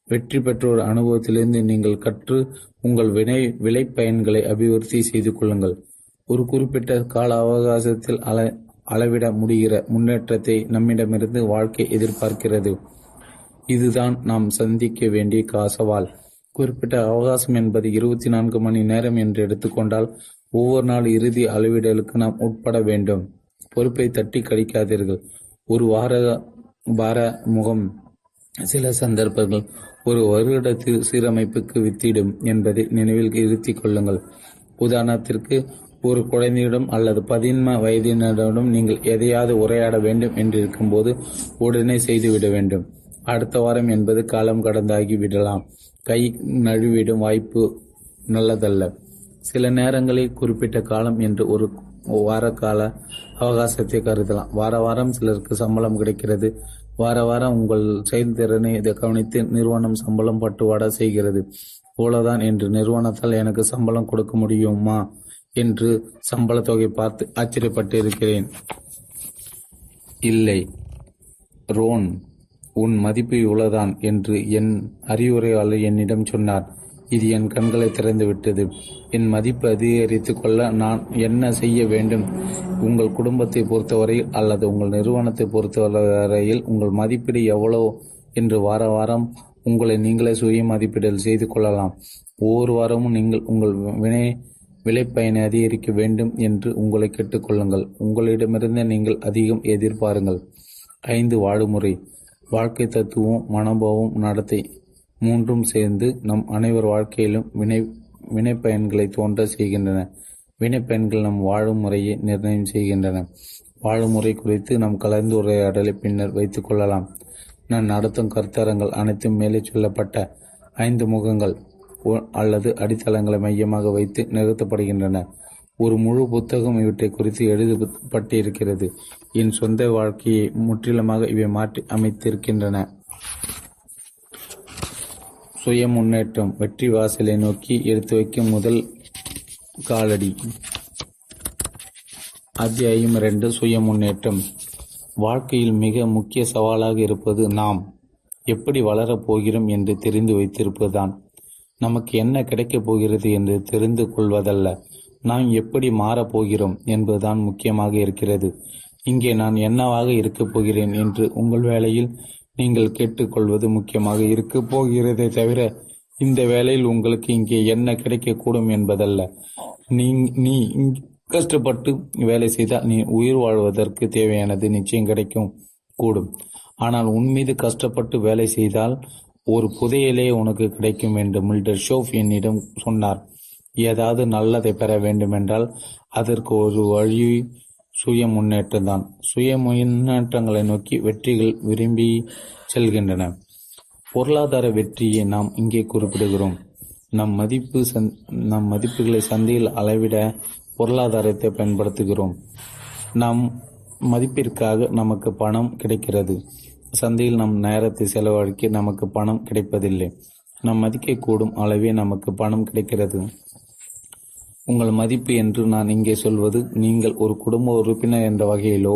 வெற்றி பெற்றோர் அனுபவத்திலிருந்து நீங்கள் கற்று உங்கள் வினை விளைபயன்களை அபிவிருத்தி செய்து கொள்ளுங்கள். ஒரு குறிப்பிட்ட கால அவகாசத்தில் அள அளவிட முடிகிற முன்னேற்றத்தை நம்மிடமிருந்து வாழ்க்கை எதிர்பார்க்கிறது. இதுதான் நாம் சந்திக்க வேண்டிய காசவால். குறிப்பிட்ட அவகாசம் என்பது இருபத்தி நான்கு மணி நேரம் என்று எடுத்துக்கொண்டால் ஒவ்வொரு நாள் இறுதி அளவிடலுக்கு நாம் உட்பட வேண்டும். பொறுப்பை தட்டி கழிக்காதீர்கள். ஒரு வார வார முகம் சில சந்தர்ப்பங்கள். ஒரு வருடத்தில் சீரமைப்புக்கு வித்திடும் என்பதை நினைவில் இருத்திக் கொள்ளுங்கள். உதாரணத்திற்கு ஒரு குழந்தையிடம் அல்லது பதின்ம வயதினரிடம் நீங்கள் எதையாவது உரையாட வேண்டும் என்று இருக்கும்போது உடனே செய்துவிட வேண்டும். அடுத்த வாரம் என்பது காலம் கடந்தாகி விடலாம் கை நழுவிடும் வாய்ப்பு நல்லதல்ல. சில நேரங்களில் குறிப்பிட்ட காலம் என்று ஒரு வார கால அவகாசத்தை கருதலாம். வார வாரம் சிலருக்கு சம்பளம் கிடைக்கிறது. வார வாரம் உங்கள் செயல்திறனை இதை கவனித்து நிறுவனம் சம்பளம் பட்டுவாடா செய்கிறது. போலதான் என்று நிறுவனத்தால் எனக்கு சம்பளம் கொடுக்க முடியுமா என்று சம்பள தொகை பார்த்து ஆச்சரியப்பட்டு இருக்கிறேன் இல்லை ரோன் உன் மதிப்பு இவ்வளவுதான் என்று என் அறிவுரையாளர் என்னிடம் சொன்னார். இது என் கண்களை திறந்துவிட்டது என் மதிப்பு அதிகரித்து கொள்ள நான் என்ன செய்ய வேண்டும்? உங்கள் குடும்பத்தை பொறுத்தவரையில் அல்லது உங்கள் நிறுவனத்தை பொறுத்தவரையில் உங்கள் மதிப்பீடு எவ்வளோ என்று வார வாரம் உங்களை நீங்களே சுய மதிப்பீடு செய்து கொள்ளலாம். ஒவ்வொரு வாரமும் நீங்கள் உங்கள் வினை விளைப்பயனை அதிகரிக்க வேண்டும் என்று உங்களை கேட்டுக்கொள்ளுங்கள் உங்களிடமிருந்து நீங்கள் அதிகம் எதிர்பாருங்கள். ஐந்து வாழ்முறை. வாழ்க்கை தத்துவம் மனோபாவம் நடத்தை. மூன்றும் சேர்ந்து நம் அனைவர் வாழ்க்கையிலும் வினை வினைப்பயன்களை தோன்ற செய்கின்றன. வினைப்பயன்கள் நம் வாழும் முறையை நிர்ணயம் செய்கின்றன. வாழும் முறை குறித்து நம் கலந்துரையாடலை பின்னர் வைத்துக் கொள்ளலாம். நான் நடத்தும் கருத்தரங்கள் அனைத்தும் மேலே சொல்லப்பட்ட ஐந்து முகங்கள் அல்லது அடித்தளங்களை மையமாக வைத்து நிறுத்தப்படுகின்றன. ஒரு முழு புத்தகம் இவற்றை குறித்து எழுதப்பட்டிருக்கிறது. என் சொந்த வாழ்க்கையை முற்றிலுமாக இவை மாற்றி அமைத்திருக்கின்றன. சுய முன்னேற்றம் வெற்றி வாசலை நோக்கி எடுத்து வைக்கும் முதல் காலடி. அத்தியாயம் இரண்டு சுய முன்னேற்றம் வாழ்க்கையில் மிக முக்கிய சவாலாக இருப்பது நாம் எப்படி வளரப் போகிறோம் என்று தெரிந்து வைத்திருப்பதுதான். நமக்கு என்ன கிடைக்கப் போகிறது என்று தெரிந்து கொள்வதல்ல. நாம் எப்படி மாறப் போகிறோம் என்பதுதான் முக்கியமாக இருக்கிறது. இங்கே நான் என்னவாக இருக்கப் போகிறேன் என்று உங்கள் வேலையில் நீங்கள் கேட்டுக்கொள்வது முக்கியமாக இருக்கப் போகிறதே தவிர இந்த வேலையில் உங்களுக்கு இங்கே என்ன கிடைக்கக்கூடும் என்பதல்ல. நீ நீ இங்- கஷ்டப்பட்டு வேலை செய்தால் நீ உயிர் வாழ்வதற்கு தேவையானது நிச்சயம் கிடைக்கும் கூடும். ஆனால் உன் மீது கஷ்டப்பட்டு வேலை செய்தால் ஒரு புதையலே உனக்கு கிடைக்கும் என்று மில்டர் ஷோஃப் என்னிடம் சொன்னார். ஏதாவது நல்லதை பெற வேண்டுமென்றால் அதற்கு ஒரு வழி சுய முன்னேற்றம்தான் சுய முன்னேற்றங்களை நோக்கி வெற்றிகள் விரும்பி செல்கின்றன. பொருளாதார வெற்றியை நாம் இங்கே குறிப்பிடுகிறோம். நம் மதிப்பு சந் நம் மதிப்புகளை சந்தையில் அளவிட பொருளாதாரத்தை பயன்படுத்துகிறோம். நம் மதிப்பிற்காக நமக்கு பணம் கிடைக்கிறது. சந்தையில் நம் நேரத்தை செலவழிக்க நமக்கு பணம் கிடைப்பதில்லை. நம் மதிக்கக்கூடும் அளவே நமக்கு பணம் கிடைக்கிறது. உங்கள் மதிப்பு என்று நான் இங்கே சொல்வது நீங்கள் ஒரு குடும்ப உறுப்பினர் என்ற வகையிலோ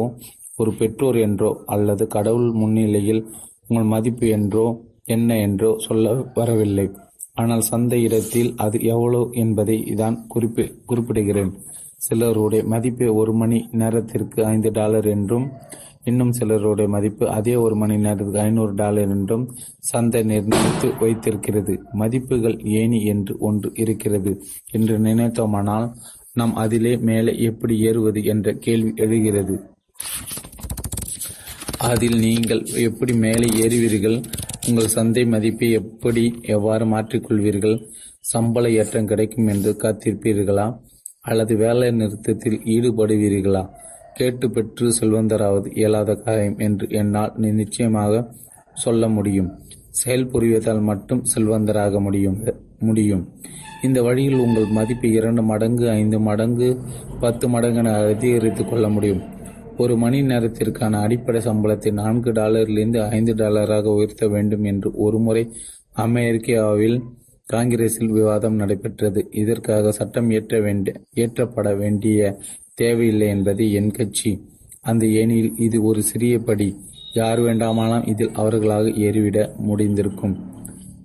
ஒரு பெற்றோர் என்றோ அல்லது கடவுள் முன்னிலையில் உங்கள் மதிப்பு என்றோ என்ன என்றோ சொல்ல வரவில்லை. ஆனால் சந்தை இடத்தில் அது எவ்வளவு என்பதை தான் குறிப்பி குறிப்பிடுகிறேன். சிலருடைய மதிப்பு ஒரு மணி நேரத்திற்கு ஐந்து டாலர் என்றும் இன்னும் சிலருடைய மதிப்பு அதே ஒரு மணி நேரத்துக்கு ஐநூறு டாலர் என்றும் சந்தை நிர்ணயித்து வைத்திருக்கிறது. மதிப்புகள் ஏணி என்று ஒன்று இருக்கிறது என்று நினைத்தோமானால் நாம் அதிலே மேலே எப்படி ஏறுவது என்ற கேள்வி எழுகிறது. அதில் நீங்கள் எப்படி மேலே ஏறுவீர்கள்? உங்கள் சந்தை மதிப்பை எப்படி எவ்வாறு மாற்றிக்கொள்வீர்கள்? சம்பள ஏற்றம் கிடைக்கும் என்று காத்திருப்பீர்களா? அல்லது வேலை நிறுத்தத்தில் ஈடுபடுவீர்களா? கேட்டு பெற்று செல்வந்தராவது இயலாத காரியம் என்று என்னால் நிச்சயமாக சொல்ல முடியும். செயல் புரிவதால் மட்டும் செல்வந்தராக முடியும் முடியும். இந்த வழியில் உங்கள் மதிப்பை இரண்டு மடங்கு ஐந்து மடங்கு பத்து மடங்கு என அதிகரித்துக் கொள்ள முடியும். ஒரு மணி நேரத்திற்கான அடிப்படை சம்பளத்தை நான்கு டாலரிலிருந்து ஐந்து டாலராக உயர்த்த வேண்டும் என்று ஒருமுறை அமெரிக்காவில் காங்கிரஸில் விவாதம் நடைபெற்றது. இதற்காக சட்டம் இயற்ற வேண்டிய இயற்றப்பட வேண்டிய தேவையில்லை என்பது என் கட்சி. அந்த ஏணியில் இது ஒரு சிறிய படி. யார் வேண்டாமானால் இதில் அவர்களாக ஏறிவிட முடிந்திருக்கும்.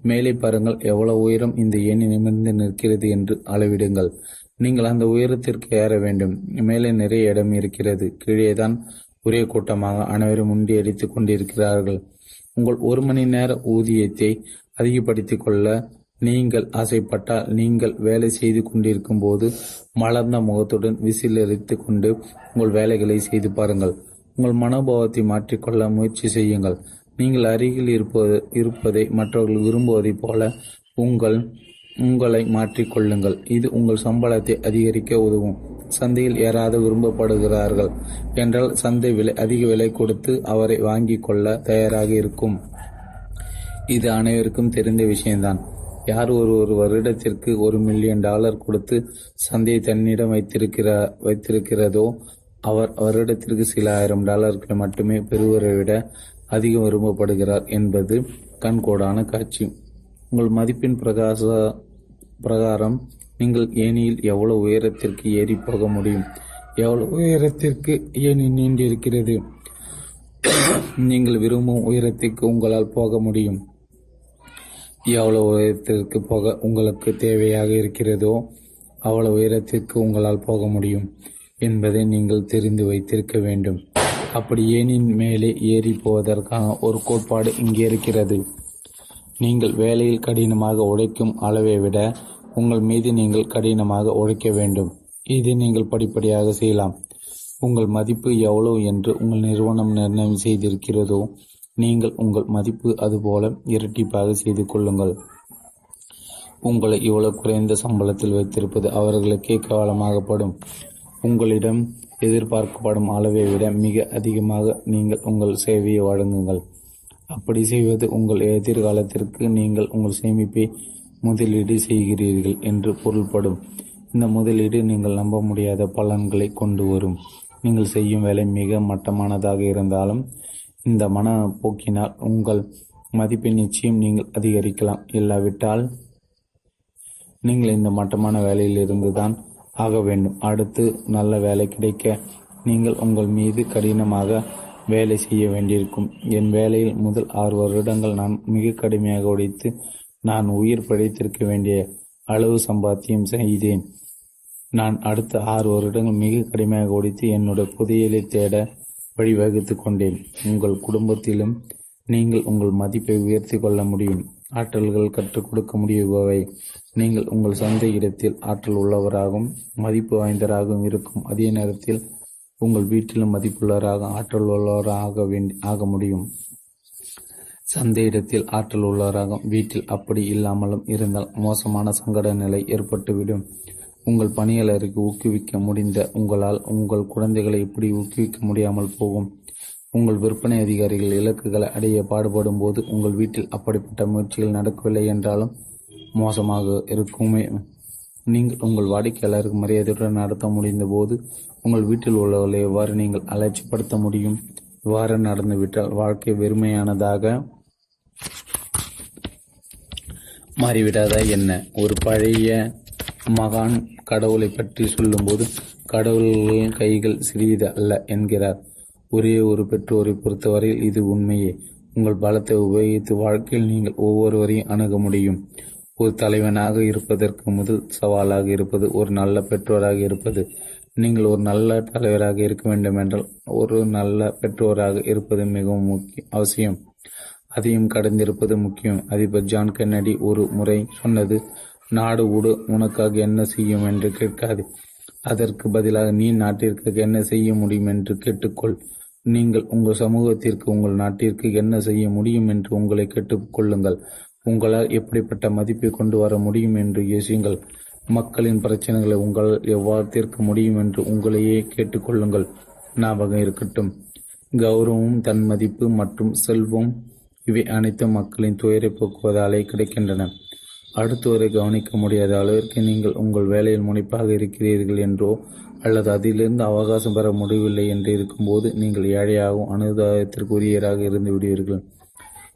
மேலே பாருங்கள் எவ்வளவு உயரம் இந்த ஏணி நிமிர்ந்து நிற்கிறது என்று அளவிடுங்கள். நீங்கள் அந்த உயரத்திற்கு ஏற வேண்டும். மேலே நிறைய இடம் இருக்கிறது. கீழேதான் ஒரே கூட்டமாக அனைவரும் முண்டியடித்துக் கொண்டிருக்கிறார்கள். உங்கள் ஒரு மணி நேர ஊதியத்தை அதிகப்படுத்திக் கொள்ள நீங்கள் ஆசைப்பட்டால் நீங்கள் வேலை செய்து கொண்டிருக்கும் போது மலர்ந்த முகத்துடன் விசிலரித்து கொண்டு உங்கள் வேலைகளை செய்து பாருங்கள். உங்கள் மனோபாவத்தை மாற்றிக்கொள்ள முயற்சி செய்யுங்கள். நீங்கள் அருகில் இருப்பது இருப்பதை மற்றவர்கள் விரும்புவதைப் போல உங்கள் உங்களை மாற்றிக்கொள்ளுங்கள். இது உங்கள் சம்பளத்தை அதிகரிக்க உதவும். சந்தையில் ஏறாத விரும்பப்படுகிறார்கள் என்றால் சந்தை விலை அதிக விலை கொடுத்து அவரை வாங்கிக் கொள்ள தயாராக இருக்கும். இது அனைவருக்கும் தெரிந்த விஷயம்தான். யார் ஒரு ஒரு வருடத்திற்கு ஒரு மில்லியன் டாலர் கொடுத்து சந்தையை தன்னிடம் வைத்திருக்கிற வைத்திருக்கிறதோ அவர் வருடத்திற்கு சில ஆயிரம் டாலர்களை மட்டுமே பெறுவதை விட அதிகம் விரும்பப்படுகிறார் என்பது கண்கோடான காட்சி. உங்கள் மதிப்பின் பிரகாச பிரகாரம் நீங்கள் ஏனியில் எவ்வளவு உயரத்திற்கு ஏறி போக முடியும்? எவ்வளவு உயரத்திற்கு ஏணி நீண்டிருக்கிறது? நீங்கள் விரும்பும் உயரத்திற்கு உங்களால் போக முடியும். எவ்வளவு உயரத்திற்கு போக உங்களுக்கு தேவையாக இருக்கிறதோ அவ்வளவு உயரத்திற்கு உங்களால் போக முடியும் என்பதை நீங்கள் தெரிந்து வைத்திருக்க வேண்டும். அப்படி ஏனின் மேலே ஏறி போவதற்கான ஒரு கோட்பாடு இங்கே இருக்கிறது. நீங்கள் வேலையில் கடினமாக உழைக்கும் அளவை விட உங்கள் மீது நீங்கள் கடினமாக உழைக்க வேண்டும். இதை நீங்கள் படிப்படியாக செய்யலாம். உங்கள் மதிப்பு எவ்வளவு என்று உங்கள் நிறுவனம் நிர்ணயம் செய்திருக்கிறதோ நீங்கள் உங்கள் மதிப்பு அதுபோல இரட்டிப்பாக செய்து கொள்ளுங்கள். உங்களை இவ்வளவு குறைந்த சம்பளத்தில் வைத்திருப்பது அவர்களுக்கே கவலமாகப்படும். உங்களிடம் எதிர்பார்க்கப்படும் அளவை விட மிக அதிகமாக நீங்கள் உங்கள் சேவையை வழங்குங்கள். அப்படி செய்வது உங்கள் எதிர்காலத்திற்கு நீங்கள் உங்கள் சேமிப்பை முதலீடு செய்கிறீர்கள் என்று பொருள்படும். இந்த முதலீடு நீங்கள் நம்ப முடியாத பலன்களை கொண்டு வரும். நீங்கள் செய்யும் வேலை மிக மட்டமானதாக இருந்தாலும் இந்த மன போக்கினால் உங்கள் மதிப்பை நிச்சயம் நீங்கள் அதிகரிக்கலாம். இல்லாவிட்டால் நீங்கள் இந்த மட்டமான வேலையில் இருந்துதான் ஆக வேண்டும். அடுத்து நல்ல வேலை கிடைக்க நீங்கள் உங்கள் மீது கடினமாக வேலை செய்ய வேண்டியிருக்கும். என் வேலையில் முதல் ஆறு வருடங்கள் நான் மிக கடுமையாக உடைத்து நான் உயிர் படைத்திருக்க வேண்டிய அளவு சம்பாத்தியம் செய்தேன். நான் அடுத்த ஆறு வருடங்கள் மிக கடுமையாக உடைத்து என்னுடைய புதையலை தேட வழிவகுத்துக் கொண்டேன். உங்கள் குடும்பத்திலும் நீங்கள் உங்கள் மதிப்பை உயர்த்தி கொள்ள முடியும். ஆற்றல்கள் கற்றுக் கொடுக்க முடியுபவை. நீங்கள் உங்கள் சொந்த இடத்தில் ஆற்றல் உள்ளவராகவும் மதிப்பு வாய்ந்தவராகவும் இருக்கும். அதே நேரத்தில் உங்கள் வீட்டிலும் மதிப்புள்ளவராக ஆற்றல் உள்ளவராக வேண்டி ஆக முடியும். சந்தை இடத்தில் ஆற்றல் உள்ளவராகவும் வீட்டில் அப்படி இல்லாமலும் இருந்தால் மோசமான சங்கட நிலை ஏற்பட்டுவிடும். உங்கள் பணியாளருக்கு ஊக்குவிக்க முடிந்த உங்களால் உங்கள் குழந்தைகளை எப்படி ஊக்குவிக்க முடியாமல் போகும்? உங்கள் விற்பனை அதிகாரிகள் இலக்குகளை அடைய பாடுபடும் போது உங்கள் வீட்டில் அப்படிப்பட்ட முயற்சிகள் நடக்கவில்லை என்றாலும் மோசமாக இருக்குமே. நீங்கள் உங்கள் வாடிக்கையாளருக்கு மரியாதையுடன் நடத்த முடிந்த போது உங்கள் வீட்டில் உள்ளவர்களை எவ்வாறு நீங்கள் அலட்சிப்படுத்த முடியும்? இவ்வாறு நடந்துவிட்டால் வாழ்க்கை வெறுமையானதாக மாறிவிடாதா என்ன? ஒரு பழைய மகான் கடவுளை பற்றி சொல்லும்போது கடவுள்களின் கைகள் சிறியது அல்ல என்கிறார். ஒரே ஒரு பெற்றோரை பொறுத்தவரையில் இது உண்மையே. உங்கள் பலத்தை உபயோகித்து வாழ்க்கையில் நீங்கள் ஒவ்வொருவரையும் அணுக முடியும். ஒரு தலைவனாக இருப்பதற்கு முதல் சவாலாக இருப்பது ஒரு நல்ல பெற்றோராக இருப்பது. நீங்கள் ஒரு நல்ல தலைவராக இருக்க வேண்டுமென்றால் ஒரு நல்ல பெற்றோராக இருப்பது மிகவும் முக்கிய அவசியம். அதையும் கடந்திருப்பது முக்கியம். அதிபர் ஜான் கென்னடி ஒரு முறை சொன்னது நாடு ஊடு உனக்காக என்ன செய்யும் என்று கேட்காது. அதற்கு பதிலாக நீ நாட்டிற்கு என்ன செய்ய முடியும் என்று கேட்டுக்கொள். நீங்கள் உங்கள் சமூகத்திற்கு உங்கள் நாட்டிற்கு என்ன செய்ய முடியும் என்று உங்களை கேட்டுக்கொள்ளுங்கள். உங்களால் எப்படிப்பட்ட மதிப்பை கொண்டு வர முடியும் என்று யோசியுங்கள். மக்களின் பிரச்சனைகளை உங்களால் எவ்வாறு தீர்க்க முடியும் என்று உங்களையே கேட்டுக்கொள்ளுங்கள். ஞாபகம் இருக்கட்டும். கௌரவம் தன்மதிப்பு மற்றும் செல்வம் இவை அனைத்தும் மக்களின் துயரை போக்குவதாலே கிடைக்கின்றன. அடுத்தவரை கவனிக்க முடியாத அளவிற்கு நீங்கள் உங்கள் வேலையில் முனைப்பாக இருக்கிறீர்கள் என்றோ அல்லது அதிலிருந்து அவகாசம் பெற முடியவில்லை என்று இருக்கும்போது நீங்கள் ஏழையாகவும் அனுதாபத்திற்குரியராக இருந்து விடுவீர்கள்.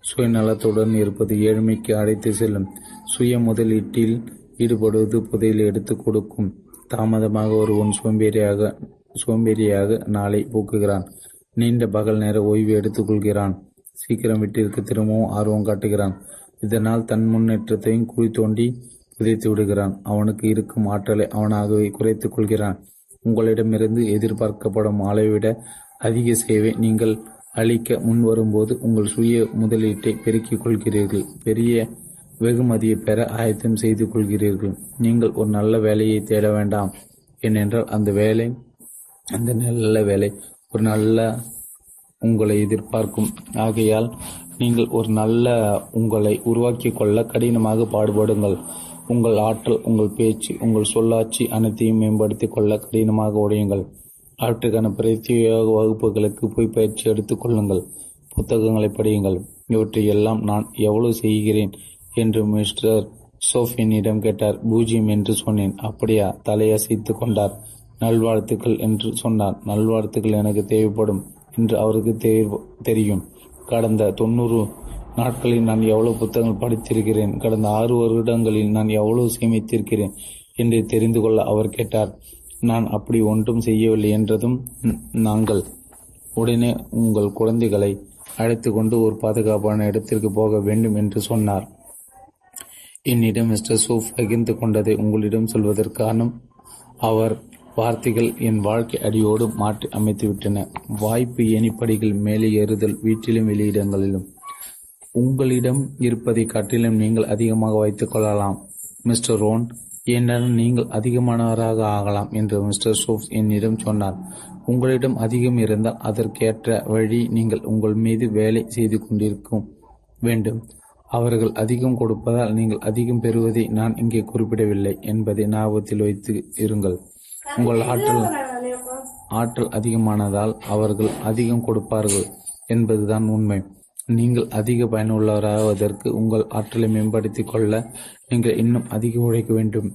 சுயநலத்துடன் இருப்பது ஏழ்மைக்கு அழைத்து செல்லும். சுய முதலீட்டில் ஈடுபடுவது புதையில் எடுத்துக் கொடுக்கும். தாமதமாக ஒருவன் சோம்பேறியாக சோம்பேறியாக நாளை போக்குகிறான். நீண்ட பகல் நேர ஓய்வு எடுத்துக்கொள்கிறான் சீக்கிரம் வீட்டிற்கு திரும்பவும் ஆர்வம் காட்டுகிறான். இதனால் தன் முன்னேற்றத்தையும் குழி தோண்டி புதைத்து விடுகிறான். அவனுக்கு இருக்கும் ஆற்றலை அவனாகவே குறைத்துக் கொள்கிறான். உங்களிடமிருந்து எதிர்பார்க்கப்படும் அளவிட அதிக சேவை நீங்கள் அளிக்க முன்வரும்போது உங்கள் சுய முதலீட்டை பெருக்கிக் கொள்கிறீர்கள். பெரிய வெகுமதியை பெற ஆயத்தம் செய்து கொள்கிறீர்கள். நீங்கள் ஒரு நல்ல வேலையை தேட வேண்டாம். ஏனென்றால் அந்த வேலை அந்த நல்ல வேலை ஒரு நல்ல உங்களை எதிர்பார்க்கும். ஆகையால் நீங்கள் ஒரு நல்ல உங்களை உருவாக்கிக் கொள்ள கடினமாக பாடுபடுங்கள். உங்கள் ஆற்றல் உங்கள் பேச்சு உங்கள் சொல்லாட்சி அனைத்தையும் மேம்படுத்திக் கொள்ள கடினமாக உடையுங்கள். அவற்றுக்கான பிரத்யேக வகுப்புகளுக்கு போய் பயிற்சி எடுத்துக் கொள்ளுங்கள். புத்தகங்களை படியுங்கள். இவற்றை எல்லாம் நான் எவ்வளவு செய்கிறேன் என்று மிஸ்டர் சோஃபியனிடம் கேட்டார். பூஜ்ஜியம் என்று சொன்னேன். அப்படியா? தலையசைத்து கொண்டார். நல்வாழ்த்துக்கள் என்று சொன்னார். நல்வாழ்த்துக்கள் எனக்கு தேவைப்படும். என்று அவருக்கு தெரியும். கடந்த தொண்ணூறு நாட்களில் நான் எவ்வளவு புத்தகங்கள் படித்திருக்கிறேன் கடந்த ஆறு வருடங்களில் நான் எவ்வளவு சேமித்திருக்கிறேன் என்று தெரிந்து கொள்ள அவர் கேட்டார். நான் அப்படி ஒன்றும் செய்யவில்லை என்றதும் நாங்கள் உடனே உங்கள் குழந்தைகளை அழைத்து கொண்டு ஒரு பாதுகாப்பான இடத்திற்கு போக வேண்டும் என்று சொன்னார். என்னிடம் மிஸ்டர் சூப் பகிர்ந்து கொண்டதை உங்களிடம் சொல்வதற்கான அவர் வார்த்தைகள் என் வாழ்க்கை அடியோடு மாற்றி அமைத்துவிட்டன. வாய்ப்பு ஏணிப்படிகள் மேலே ஏறுதல் வீட்டிலும் வெளியிடங்களிலும். உங்களிடம் இருப்பதை காட்டிலும் நீங்கள் அதிகமாக வைத்துக் கொள்ளலாம். மிஸ்டர் ரோன் ஏனென்றால் நீங்கள் அதிகமானவராக ஆகலாம் என்று மிஸ்டர் சோப்ஸ் என்னிடம் சொன்னார். உங்களிடம் அதிகம் இருந்தால் அதற்கேற்ற வழி நீங்கள் உங்கள் மீது வேலை செய்து கொண்டிருக்கும் வேண்டும். அவர்கள் அதிகம் கொடுப்பதால் நீங்கள் அதிகம் பெறுவதை நான் இங்கே குறிப்பிடவில்லை என்பதை ஞாபகத்தில் வைத்து இருங்கள். உங்கள் ஆற்றல் ஆற்றல் அதிகமானதால் அவர்கள் அதிகம் கொடுப்பார்கள் என்பதுதான் உண்மை. நீங்கள் அதிக பயனுள்ளவராவதற்கு உங்கள் ஆற்றலை மேம்படுத்திக் கொள்ள நீங்கள் இன்னும் அதிகம் உழைக்க வேண்டும்.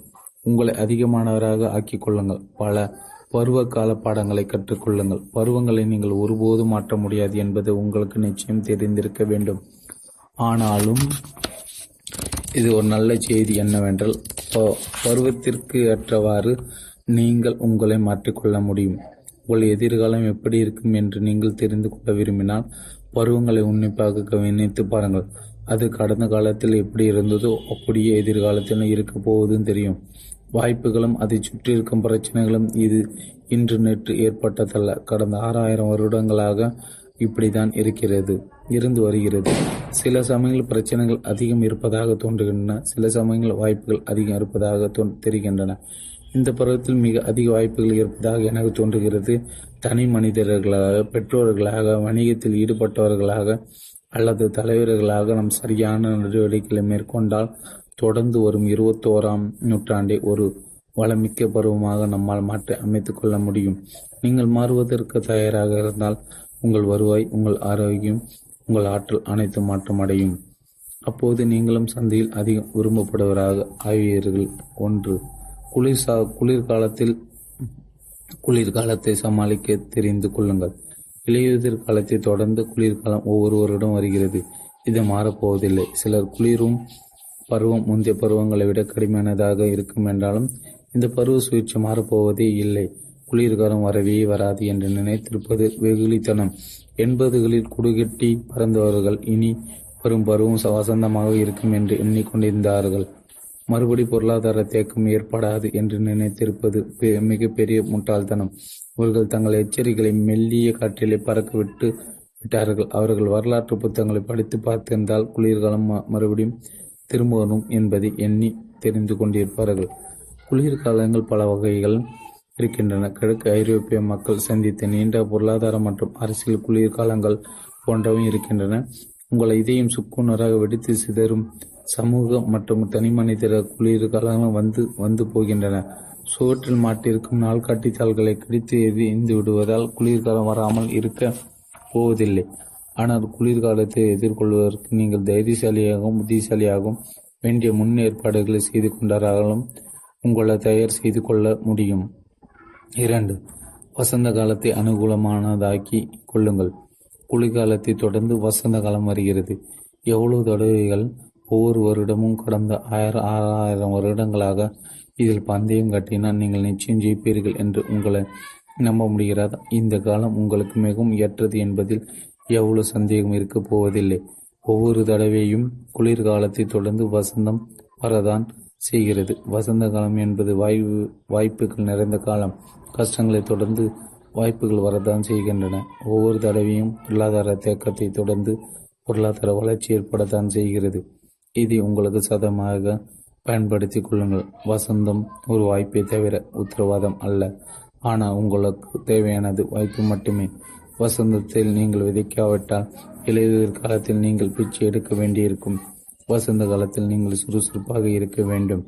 உங்களை அதிகமானவராக ஆக்கிக் கொள்ளுங்கள். பல பருவ கால பாடங்களை கற்றுக்கொள்ளுங்கள். பருவங்களை நீங்கள் ஒருபோதும் மாற்ற முடியாது என்பது உங்களுக்கு நிச்சயம் தெரிந்திருக்க வேண்டும். ஆனாலும் இது ஒரு நல்ல செய்தி என்னவென்றால் பருவத்திற்கு ஏற்றவாறு நீங்கள் உங்களை மாற்றிக்கொள்ள முடியும். உங்கள் எதிர்காலம் எப்படி இருக்கும் என்று நீங்கள் தெரிந்து கொள்ள விரும்பினால் பருவங்களை உன்னிப்பாக கவனித்து பாருங்கள். அது கடந்த காலத்தில் எப்படி இருந்ததோ அப்படியே எதிர்காலத்தில் இருக்க போவதும் தெரியும். வாய்ப்புகளும் அதை சுற்றி இருக்கும் பிரச்சனைகளும் இது இன்று நேற்று ஏற்பட்டதல்ல. கடந்த ஆறாயிரம் வருடங்களாக இப்படிதான் இருக்கிறது இருந்து வருகிறது. சில சமயங்கள் பிரச்சனைகள் அதிகம் இருப்பதாக தோன்றுகின்றன. சில சமயங்கள் வாய்ப்புகள் அதிகம் இருப்பதாக தோன் தெரிகின்றன. இந்த பருவத்தில் மிக அதிக வாய்ப்புகள் இருப்பதாக எனக்கு தோன்றுகிறது. தனி மனிதர்களாக பெற்றோர்களாக வணிகத்தில் ஈடுபட்டவர்களாக அல்லது தலைவர்களாக நாம் சரியான நடவடிக்கைகளை மேற்கொண்டால் தொடர்ந்து வரும் இருபத்தோராம் நூற்றாண்டை ஒரு வளமிக்க பருவமாக நம்மால் மாற்றி அமைத்துக் கொள்ள முடியும். நீங்கள் மாறுவதற்கு தயாராக இருந்தால் உங்கள் வருவாய் உங்கள் ஆரோக்கியம் உங்கள் ஆற்றல் அனைத்து மாற்றம் அடையும் அப்போது நீங்களும் சந்தையில் அதிகம் விரும்பப்படுவராக ஆவீர்கள் ஒன்று குளிர் சா குளிர்காலத்தில் குளிர்காலத்தை சமாளிக்க தெரிந்து கொள்ளுங்கள். இலையுதிர் காலத்தை தொடர்ந்து குளிர்காலம் ஒவ்வொருவரிடம் வருகிறது. இது மாறப்போவதில்லை. சிலர் குளிரும் பருவம் முந்தைய பருவங்களை விட கடுமையானதாக இருக்கும் என்றாலும் இந்த பருவ சுழற்சி மாறப்போவதே இல்லை. குளிர்காலம் வரவே வராது என்று நினைத்திருப்பது வெகுளித்தனம். எண்பதுகளில் குடுகட்டி பறந்தவர்கள் இனி வரும் பருவம் வசந்தமாக இருக்கும் என்று எண்ணிக்கொண்டிருந்தார்கள். மறுபடி பொருளாதார தேக்கம் ஏற்படாது என்று நினைத்திருப்பது மிகப்பெரிய முட்டாள்தனம். அவர்கள் தங்கள் எச்சரிக்கைகளை மெல்லிய காற்றிலே பறக்க விட்டு விட்டார்கள். அவர்கள் வரலாற்று புத்தகங்களை படித்து பார்த்திருந்தால் குளிர்காலம் மறுபடியும் திரும்பணும் என்பதை எண்ணி தெரிந்து கொண்டிருப்பார்கள். குளிர்காலங்கள் பல வகைகள் இருக்கின்றன. கிழக்கு ஐரோப்பிய மக்கள் சந்தித்த நீண்ட பொருளாதார மற்றும் அரசியல் குளிர்காலங்கள் போன்றவை இருக்கின்றன. உங்கள் இதையும் சுக்குநராக வெடித்து சிதறும் சமூக மற்றும் தனிமனித குளிர்காலங்கள் வந்து வந்து போகின்றன. சுவற்றில் மாட்டிருக்கும் நாள்காட்டி தாள்களை கடித்து எரிந்து விடுவதால் குளிர்காலம் வராமல் இருக்க போவதில்லை. ஆனால் குளிர்காலத்தை எதிர்கொள்வதற்கு நீங்கள் தைரியசாலியாகவும் புத்திசாலியாகவும் வேண்டிய முன்னேற்பாடுகளை செய்து கொண்டாராலும் உங்களை தயார் செய்து கொள்ள முடியும். இரண்டு வசந்த காலத்தை அனுகூலமானதாக்கி கொள்ளுங்கள். குளிர்காலத்தை தொடர்ந்து வசந்த காலம் வருகிறது. எவ்வளவு தடவைகள் ஒவ்வொரு வருடமும் கடந்த ஆயிரம் ஆறாயிரம் வருடங்களாக இதில் பந்தயம் கட்டினால் நீங்கள் நிச்சயம் ஜெயிப்பீர்கள் என்று உங்களை நம்ப முடிகிறதா. இந்த காலம் உங்களுக்கு மிகவும் ஏற்றது என்பதில் எவ்வளவு சந்தேகம் இருக்கப் போவதில்லை. ஒவ்வொரு தடவையும் குளிர்காலத்தை தொடர்ந்து வசந்தம் வரதான் செய்கிறது. வசந்த காலம் என்பது வாய்வு வாய்ப்புகள் நிறைந்த காலம். கஷ்டங்களை தொடர்ந்து வாய்ப்புகள் வரத்தான் செய்கின்றன. ஒவ்வொரு தடவையும் பொருளாதார தேக்கத்தை தொடர்ந்து பொருளாதார வளர்ச்சி ஏற்படத்தான் செய்கிறது. இதை உங்களுக்கு சதமாக பயன்படுத்திக் கொள்ளுங்கள். வசந்தம் ஒரு வாய்ப்பை தவிர உத்தரவாதம் அல்ல. ஆனால் உங்களுக்கு தேவையானது வாய்ப்பு மட்டுமே. வசந்தத்தில் நீங்கள் விதைக்காவிட்டால் இலையுதிர் காலத்தில் நீங்கள் பிச்சை எடுக்க வேண்டியிருக்கும். வசந்த காலத்தில் நீங்கள் சுறுசுறுப்பாக இருக்க வேண்டும்.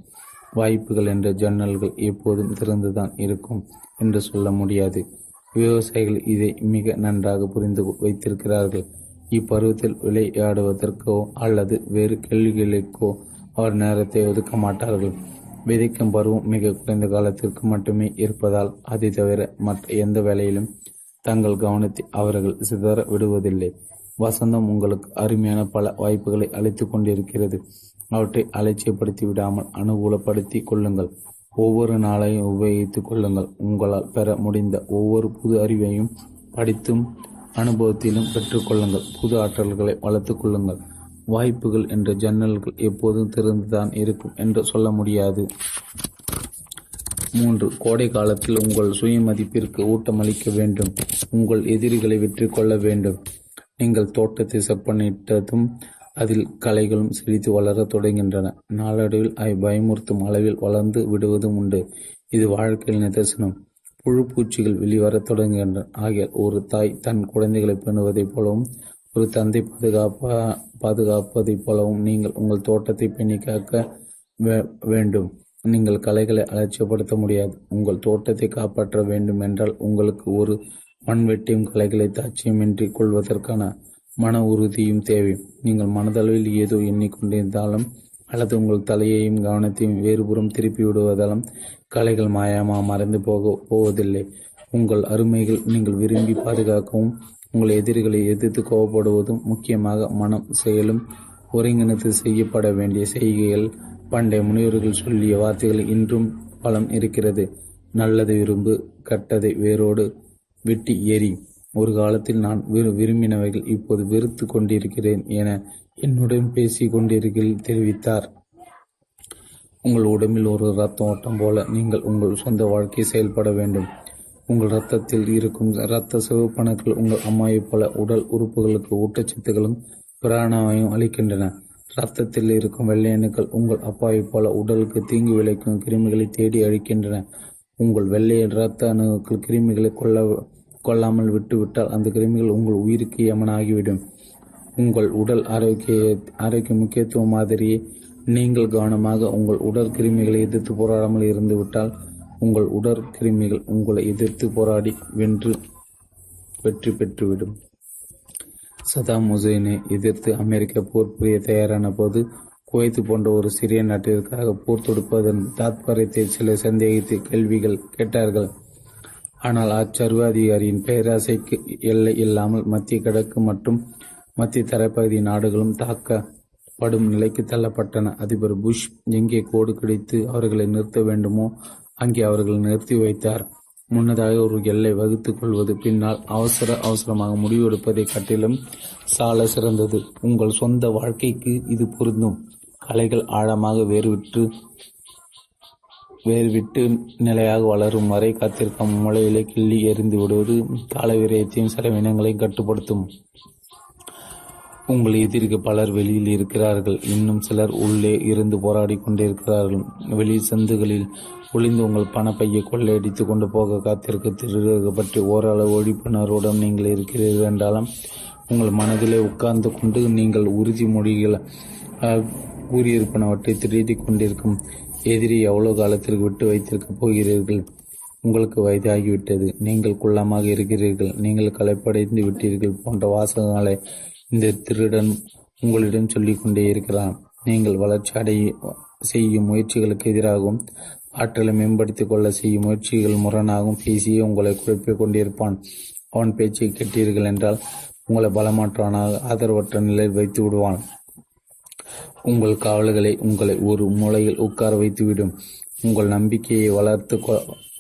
வாய்ப்புகள் என்ற ஜன்னல்கள் எப்போதும் திறந்துதான் இருக்கும் என்று சொல்ல முடியாது. விவசாயிகள் இதை மிக நன்றாக புரிந்து வைத்திருக்கிறார்கள். இப்பருவத்தில் விளையாடுவதற்கோ அல்லது வேறு கேள்விகளுக்கோ அவர் நேரத்தை ஒதுக்க மாட்டார்கள். விதைக்கும் பருவம் மிக குறைந்த காலத்திற்கு மட்டுமே இருப்பதால் அதை தவிர மற்ற எந்த வேலையிலும் தங்கள் கவனத்தை அவர்கள் சிதற விடுவதில்லை. வசந்தம் உங்களுக்கு அருமையான பல வாய்ப்புகளை அளித்துக் கொண்டிருக்கிறது. அவற்றை அலட்சியப்படுத்தி விடாமல் அனுகூலப்படுத்தி கொள்ளுங்கள். ஒவ்வொரு நாளையும் உபயோகித்துக் கொள்ளுங்கள். உங்களால் பெற முடிந்த ஒவ்வொரு புது அறிவையும் படித்தும் அனுபவத்திலும் பெற்றுக்கொள்ளுங்கள் புது ஆற்றல்களை வளர்த்துக் கொள்ளுங்கள். வாய்ப்புகள் என்ற ஜன்னல்கள் எப்போதும் திறந்துதான் இருக்கும் என்று சொல்ல முடியாது. மூன்று கோடை காலத்தில் உங்கள் சுயமதிப்பிற்கு ஊட்டமளிக்க வேண்டும். உங்கள் எதிரிகளை வெற்றி கொள்ள வேண்டும். நீங்கள் தோட்டத்தை செப்பனிட்டதும் அதில் கலைகளும் செழித்து வளரத் தொடங்கின்றன நாளடைவில் அவை பயமுறுத்தும் அளவில் வளர்ந்து விடுவதும் உண்டு. இது வாழ்க்கையில் நிதர்சனம். புழு பூச்சிகள் வெளிவரத் தொடங்குகின்றன. ஆகியால் ஒரு தாய் தன் குழந்தைகளை பேணுவதைப் போலவும் ஒரு தந்தை பாதுகாப்பா பாதுகாப்பதைப் போலவும் நீங்கள் உங்கள் தோட்டத்தை பேணி காக்க வேண்டும். நீங்கள் கலைகளை அலட்சியப்படுத்த முடியாது. உங்கள் தோட்டத்தை காப்பாற்ற வேண்டும் என்றால் உங்களுக்கு ஒரு மண்வெட்டியும் கலைகளை தாட்சியமின்றி கொள்வதற்கான மன உறுதியும் தேவை. நீங்கள் மனதளவில் ஏதோ எண்ணிக்கொண்டிருந்தாலும் அல்லது உங்கள் தலையையும் கவனத்தையும் வேறுபுறம் திருப்பி விடுவதாலும் கலைகள் மாயமா மறைந்து போக போவதில்லை. உங்கள் அருமைகள் நீங்கள் விரும்பி பாதுகாக்கவும் உங்கள் எதிரிகளை எதிர்த்து கோவப்படுவதும் முக்கியமாக மனம் செயலும் ஒருங்கிணைத்து செய்யப்பட வேண்டிய செய்கைகள். பண்டைய முனிவர்கள் சொல்லிய வார்த்தைகள் இன்றும் பலம் இருக்கிறது. நல்லதை விரும்பு கட்டதை வேரோடு வெட்டி எறி ஒரு காலத்தில் நான் விரும்பினவைகள் இப்போது வெறுத்து கொண்டிருக்கிறேன் என என்னுடன் பேசிக் கொண்டிருக்கையில் தெரிவித்தார். உங்கள் உடம்பில் ஒரு ரத்த ஓட்டம் போல நீங்கள் உங்கள் சொந்த வாழ்க்கை செயல்பட வேண்டும். உங்கள் ரத்தத்தில் இருக்கும் இரத்த சிவப்பணுக்கள் உங்கள் அம்மாவைப் போல உடல் உறுப்புகளுக்கு ஊட்டச்சத்துகளும் பிராணாவையும் அளிக்கின்றன. ரத்தத்தில் இருக்கும் வெள்ளை அணுக்கள் உங்கள் அப்பாவைப் போல உடலுக்கு தீங்கு விளைக்கும் கிருமிகளை தேடி அழிக்கின்றன. உங்கள் வெள்ளை இரத்த அணுக்கள் கிருமிகளை கொல்ல கொள்ளாமல் விட்டுவிட்டால் அந்த கிருமிகள் உங்கள் உயிருக்கு யமனாகிவிடும். உங்கள் உடல் ஆரோக்கிய ஆரோக்கிய முக்கியத்துவ மாதிரியை நீங்கள் கவனமாக உங்கள் உடற்கிருமிகளை எதிர்த்து போராடாமல் இருந்துவிட்டால் உங்கள் உடற்கிருமிகள் உங்களை எதிர்த்து போராடி வென்று வெற்றி பெற்றுவிடும். சதாம் ஹுசைனை எதிர்த்து அமெரிக்க போர் புரிய தயாரான போது குவைத்து போன்ற ஒரு சிறிய நாட்டிற்காக போர் தொடுப்பதன் தாத்பரியத்தை சில சந்தேகித்து கேள்விகள் கேட்டார்கள். ஆனால் அச்சர்வாதிகாரியின் பேராசைக்கு எல்லை இல்லாமல் மத்திய கிழக்கு மற்றும் மத்திய தரைப்பகுதி நாடுகளும் தாக்க படும் நிலைக்கு தள்ளப்பட்டன. அதிபர் புஷ் எங்கே கோடு கிடைத்து அவர்களை நிறுத்த வேண்டுமோ அங்கே அவர்களை நிறுத்தி வைத்தார். முன்னதாக ஒரு எல்லை வகுத்துக் கொள்வது பின்னால் அவசர அவசரமாக முடிவெடுப்பதை காட்டிலும் சால சிறந்தது. உங்கள் சொந்த வாழ்க்கைக்கு இது பொருந்தும். கலைகள் ஆழமாக வேறுவிட்டு வேர்விட்டு நிலையாக வளரும் வரை காத்திருக்கும் மூளையிலே கிள்ளி எறிந்து விடுவது கால விரயத்தையும் செலவினங்களையும் கட்டுப்படுத்தும். உங்கள் எதிர்க்கு பலர் வெளியில் இருக்கிறார்கள். இன்னும் சிலர் உள்ளே இருந்து போராடி கொண்டிருக்கிறார்கள். வெளி சந்துகளில் ஒளிந்து உங்கள் பணப்பையை கொள்ளையடித்து கொண்டு போக காத்திருக்க திருடர்கள் பற்றி ஓரளவு ஒழிப்புணர்வுடன் நீங்கள் இருக்கிறீர்கள் என்றாலும் உங்கள் மனதிலே உட்கார்ந்து கொண்டு நீங்கள் உறுதிமொழிகள் கூறியிருப்பனவற்றை திருடி கொண்டிருக்கும் எதிரி எவ்வளவு காலத்திற்கு விட்டு வைத்திருக்கப் போகிறீர்கள்? உங்களுக்கு வயதாகிவிட்டது. நீங்கள் குள்ளமாக இருக்கிறீர்கள். நீங்கள் களைப்படைந்து விட்டீர்கள் போன்ற வாசகங்களை இந்த திருடன் உங்களிடம் சொல்லிக் கொண்டே இருக்கிறான். நீங்கள் வளர்ச்சி அடைய செய்யும் முயற்சிகளுக்கு எதிராகவும் ஆற்றலை மேம்படுத்திக் கொள்ள செய்யும் முயற்சிகள் முரணாகவும் பேசியே உங்களை குழப்பிக் கொண்டிருப்பான். அவன் பேச்சை கேட்டீர்கள் என்றால் உங்களை பலமாற்றவனாக ஆதரவற்ற நிலையில் வைத்து விடுவான். உங்கள் கவலைகளை உங்களை ஒரு மூலையில் உட்கார வைத்துவிடும். உங்கள் நம்பிக்கையை வளர்த்து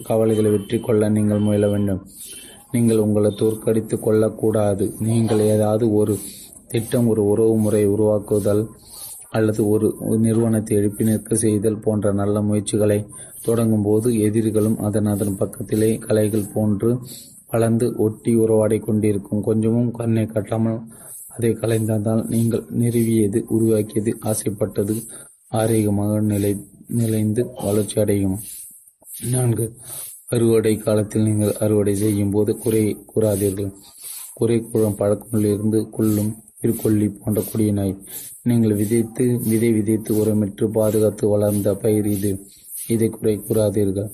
கவலைகளை வெற்றி கொள்ள நீங்கள் முயல வேண்டும். நீங்கள் உங்களை தோற்கடித்து கொள்ளக்கூடாது. நீங்கள் ஏதாவது ஒரு திட்டம் ஒரு உறவு முறை உருவாக்குதல் அல்லது ஒரு நிறுவனத்தை எழுப்பி நிற்க செய்தல் போன்ற நல்ல முயற்சிகளை தொடங்கும் போது எதிரிகளும் அதன் அதன் பக்கத்திலே கலைகள் போன்று வளர்ந்து ஒட்டி உறவாடி கொண்டிருக்கும். கொஞ்சமும் கண்ணை கட்டாமல் அதை கலைந்ததால் நீங்கள் நிறுவியது உருவாக்கியது ஆசைப்பட்டது ஆரோக்கியமாக நிலை நிலைந்து வளர்ச்சி அடையும் நான்கு அறுவடை காலத்தில் நீங்கள் அறுவடை செய்யும் போது குறை கூறாதீர்கள். குறை கூறும் பழக்கங்களிலிருந்து கொள்ளும் திருக்கொல்லி போன்ற கொடியினாய் நீங்கள் விதைத்து விதை விதைத்து உரமிட்டு பாதுகாத்து வளர்ந்த பயிர் இது. இதை குறை கூறாதீர்கள்.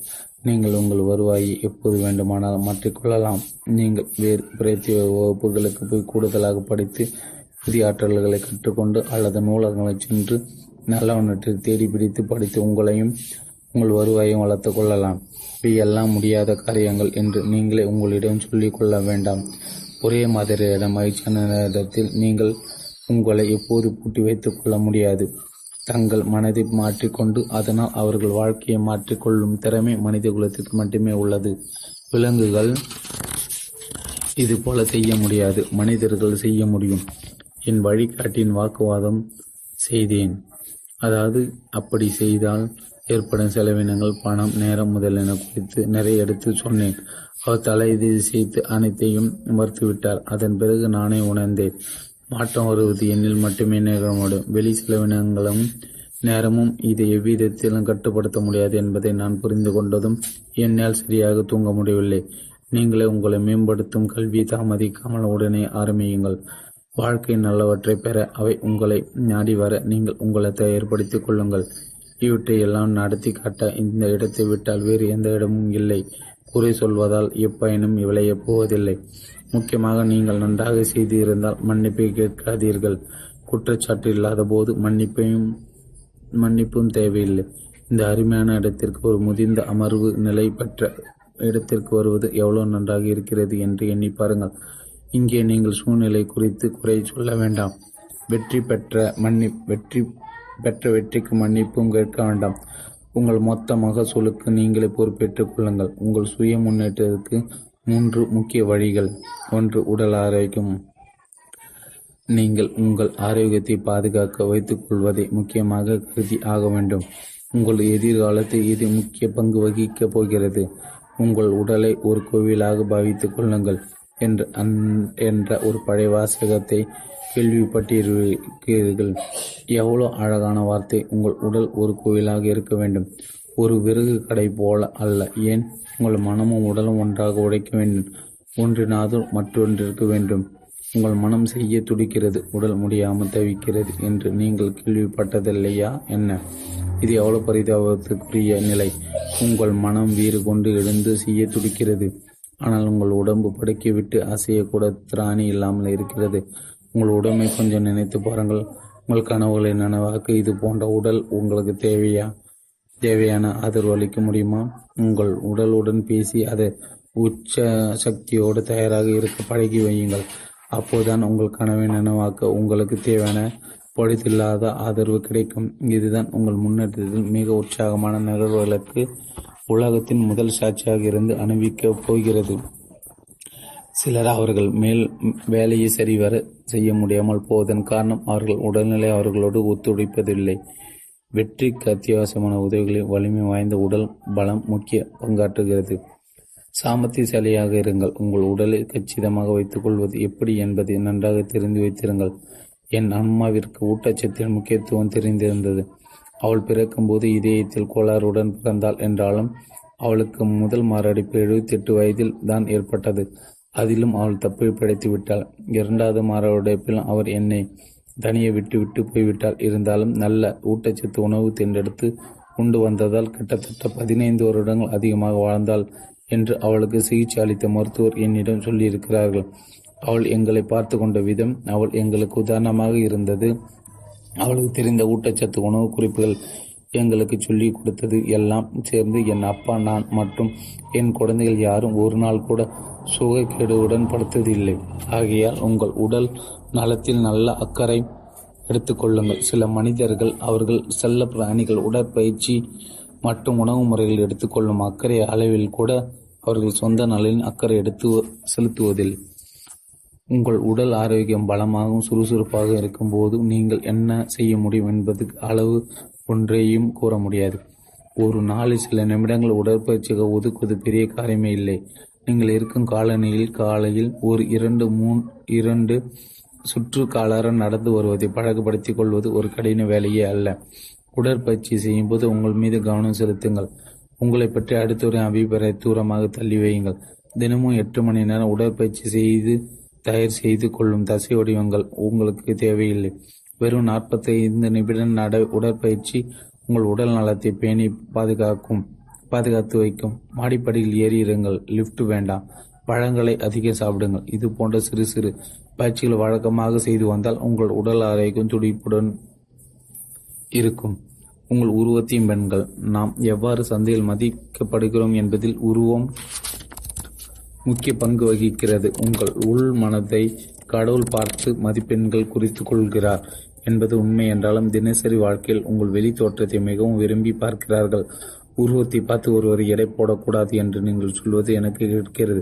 நீங்கள் உங்கள் வருவாயை எப்போது வேண்டுமானால் மாற்றிக்கொள்ளலாம். நீங்கள் வேறு பிரத்திய வகுப்புகளுக்கு போய் கூடுதலாக படித்து புதிய ஆற்றல்களை கற்றுக்கொண்டு அல்லது நூலகங்களை சென்று நல்லவனற்றை தேடி பிடித்து படித்து உங்களையும் உங்கள் வருவாயையும் வளர்த்து கொள்ளலாம். இவையெல்லாம் முடியாத காரியங்கள் என்று நீங்களே உங்களிடம் சொல்லிக் கொள்ள வேண்டாம். ஒரே மாதிரியான மகிழ்ச்சியான நேரத்தில் நீங்கள் உங்களை எப்போது பூட்டி வைத்துக் கொள்ள முடியாது. தங்கள் மனதை மாற்றிக்கொண்டு அதனால் அவர்கள் வாழ்க்கையை மாற்றிக்கொள்ளும் திறமை மனித குலத்திற்கு மட்டுமே உள்ளது. விலங்குகள் இது போல செய்ய முடியாது. மனிதர்கள் செய்ய முடியும். என் வழிகாட்டின் வாக்குவாதம் செய்தேன். அதாவது அப்படி செய்தால் ஏற்படும் செலவினங்கள் பணம் நேரம் முதலென குறித்து நிறைய எடுத்து சொன்னேன். அவர் தலை செய்து அனைத்தையும் மறுத்துவிட்டார் அதன் பிறகு நானே உணர்ந்தேன். மாற்றம் வருவது எண்ணில் மட்டுமே நிகழமுடியும் வெளி செலவினங்களும் நேரமும் இதை எவ்விதத்திலும் கட்டுப்படுத்த முடியாது என்பதை நான் புரிந்து கொண்டதும் என்னால் சரியாக தூங்க முடியவில்லை. நீங்களே உங்களை மேம்படுத்தும் கல்வி தாமதிக்காமல் உடனே ஆரம்பியுங்கள். வாழ்க்கை நல்லவற்றை பெற அவை உங்களை நாடி வர நீங்கள் உங்களை தயார்படுத்திக் கொள்ளுங்கள். இவற்றை எல்லாம் நடத்தி காட்ட இந்த இடத்தை விட்டால் வேறு எந்த இடமும் இல்லை. குறை சொல்வதால் எப்பயனும் விளையப் போவதில்லை முக்கியமாக நீங்கள் நன்றாக செய்து இருந்தால் மன்னிப்பை கேட்காதீர்கள். குற்றச்சாட்டு இல்லாத போது மன்னிப்பையும் மன்னிப்பும் தேவையில்லை. இந்த அருமையான இடத்திற்கு ஒரு முதிர்ந்த அமர்வு நிலை பெற்ற இடத்திற்கு வருவது எவ்வளவு நன்றாக இருக்கிறது என்று எண்ணி பாருங்கள். இங்கே நீங்கள் சூழ்நிலை குறித்து குறை சொல்ல வேண்டாம். வெற்றி பெற்ற மன்னி வெற்றி பெற்ற வெற்றிக்கு மன்னிப்பும் கேட்க வேண்டாம். உங்கள் மொத்த மகசூலுக்கு நீங்களே பொறுப்பேற்றுக் கொள்ளுங்கள். உங்கள் சுய முன்னேற்றத்திற்கு மூன்று முக்கிய வழிகள். ஒன்று உடல் ஆரோக்கியம். நீங்கள் உங்கள் ஆரோக்கியத்தை பாதுகாக்க வைத்துக் கொள்வதை முக்கியமாக கருதி ஆக வேண்டும். உங்கள் எதிர்காலத்தில் இது முக்கிய பங்கு வகிக்கப் போகிறது. உங்கள் உடலை ஒரு கோவிலாக பாவித்துக் கொள்ளுங்கள். என்று என்ற ஒரு பழைய வாசகத்தை கேள்விப்பட்டிருக்கிறீர்கள். எவ்வளோ அழகான வார்த்தை. உங்கள் உடல் ஒரு கோவிலாக இருக்க வேண்டும். ஒரு விறகு கடை போல அல்ல. ஏன்? உங்கள் மனமும் உடலும் ஒன்றாக உடைக்க வேண்டும். ஒன்றினாதும் மற்றொன்றிருக்க வேண்டும். உங்கள் மனம் செய்ய துடிக்கிறது. உடல் முடியாமல் தவிக்கிறது என்று நீங்கள் கேள்விப்பட்டதில்லையா? என்ன? இது எவ்வளவு பரிதாபத்துக்குரிய நிலை. உங்கள் மனம் வீறு கொண்டு எழுந்து செய்ய துடிக்கிறது. ஆனால் உங்கள் உடம்பு படுக்கி விட்டு அசையக்கூட திராணி இல்லாமல் இருக்கிறது. உங்கள் உடமை கொஞ்சம் நினைத்து பாருங்கள். உங்கள் கனவுகளை நனவாக்க இது போன்ற உடல் உங்களுக்கு தேவையா? தேவையான ஆதரவு அளிக்க முடியுமா? உங்கள் உடலுடன் பேசி அதை உச்ச சக்தியோடு தயாராக இருக்க பழகி வையுங்கள். அப்போதுதான் உங்கள் கனவை நனவாக்க உங்களுக்கு தேவையான பொழுதில்லாத ஆதரவு கிடைக்கும். இதுதான் உங்கள் முன்னேற்றத்தில் மிக உற்சாகமான நிகழ்வுகளுக்கு உலகத்தின் முதல் சாட்சியாக இருந்து அனுபவிக்கப் போகிறது. சிலர் அவர்கள் மேல் வேலையை சரிவர செய்ய முடியாமல் போவதன் காரணம் அவர்கள் உடல்நிலை அவர்களோடு ஒத்துழைப்பதில்லை. வெற்றிக்கு அத்தியாவசியமான உதவிகளில் வலிமை வாய்ந்த உடல் பலம் முக்கிய பங்காற்றுகிறது. சாமர்த்தியசாலியாக இருங்கள். உங்கள் உடலை கச்சிதமாக வைத்துக் கொள்வது எப்படி என்பதை நன்றாக தெரிந்து வைத்திருங்கள். என் அம்மாவிற்கு ஊட்டச்சத்தின் முக்கியத்துவம் தெரிந்திருந்தது. அவள் பிறக்கும்போது இதயத்தில் கோளாறுடன் பிறந்தாள் என்றாலும் அவளுக்கு முதல் மாரடைப்பு எழுபத்தி எட்டு வயதில் தான் ஏற்பட்டது. அதிலும் அவள் தப்பை பிழைத்து விட்டாள். இரண்டாவது மாரடைப்பில் அவர் என்னை தனியை விட்டு விட்டு போய்விட்டாள் இருந்தாலும் நல்ல ஊட்டச்சத்து உணவு தேர்ந்தெடுத்து கொண்டு வந்ததால் கிட்டத்தட்ட பதினைந்து வருடங்கள் அதிகமாக வாழ்ந்தாள் என்று அவளுக்கு சிகிச்சை அளித்த மருத்துவர் என்னிடம் சொல்லியிருக்கிறார்கள். அவள் எங்களை பார்த்து கொண்ட விதம் அவள் எங்களுக்கு உதாரணமாக இருந்தது. அவளுக்கு தெரிந்த ஊட்டச்சத்து உணவு குறிப்புகள் எங்களுக்கு சொல்லிக் கொடுத்தது எல்லாம் சேர்ந்து என் அப்பா நான் மற்றும் என் குழந்தைகள் யாரும் ஒரு நாள் கூட சுகக்கேடுவுடன் படுத்ததில்லை ஆகையால் உங்கள் உடல் நலத்தில் நல்ல அக்கறை எடுத்துக்கொள்ளுங்கள் சில மனிதர்கள் அவர்கள் செல்ல பிராணிகள் உடற்பயிற்சி மற்றும் உணவு முறைகள் எடுத்துக்கொள்ளும் அக்கறை அளவில் கூட அவர்கள் சொந்த நலனின் அக்கறை எடுத்து செலுத்துவதில்லை. உங்கள் உடல் ஆரோக்கியம் பலமாகவும் சுறுசுறுப்பாகவும் இருக்கும்போது நீங்கள் என்ன செய்ய முடியும் என்பது அளவு ஒன்றையும் கூற முடியாது. ஒரு நாளில் சில நிமிடங்கள் உடற்பயிற்சிக்கு ஒதுக்குவது பெரிய காரியமே இல்லை. நீங்கள் இருக்கும் காலனியில் காலையில் ஒரு இரண்டு மூன் இரண்டு சுற்று காலார நடந்து வருவதை பழக்கப்படுத்திக் கொள்வது ஒரு கடின வேலையே அல்ல. உடற்பயிற்சி செய்யும்போது உங்கள் மீது கவனம் செலுத்துங்கள். உங்களை பற்றி அடுத்தவரை அபிப்பிராய தூரமாக தள்ளி வையுங்கள். தினமும் எட்டு மணி நேரம் உடற்பயிற்சி செய்து தயார் செய்து கொள்ளும் தசை வடிவங்கள் உங்களுக்கு தேவையில்லை. வெறும் நாற்பத்தைந்து நிமிட நட உடற்பயிற்சி உங்கள் உடல் நலத்தை பேணி பாதுகாக்கும் பாதுகாத்து வைக்கும். மாடிப்படியில் ஏறி இருங்கள். லிப்ட் வேண்டாம். பழங்களை அதிகம் சாப்பிடுங்கள். இது போன்ற சிறு சிறு பயிற்சிகள் வழக்கமாக செய்து வந்தால் உங்கள் உடல் ஆரோக்கியம் துடிப்புடன் இருக்கும். உங்கள் உருவத்தையும் பெண்கள் நாம் எவ்வாறு சந்தையில் மதிக்கப்படுகிறோம் என்பதில் உருவம் முக்கிய பங்கு வகிக்கிறது. உங்கள் உள் மனதை கடவுள் பார்த்து மதிப்பெண்கள் குறித்து கொள்கிறார். என்பது உண்மை என்றாலும் தினசரி வாழ்க்கையில் உங்கள் வெளி தோற்றத்தை மிகவும் விரும்பி பார்க்கிறார்கள். உருவத்தை பார்த்து ஒருவர் எடை போடக்கூடாது என்று நீங்கள் சொல்வது எனக்கு இருக்கிறது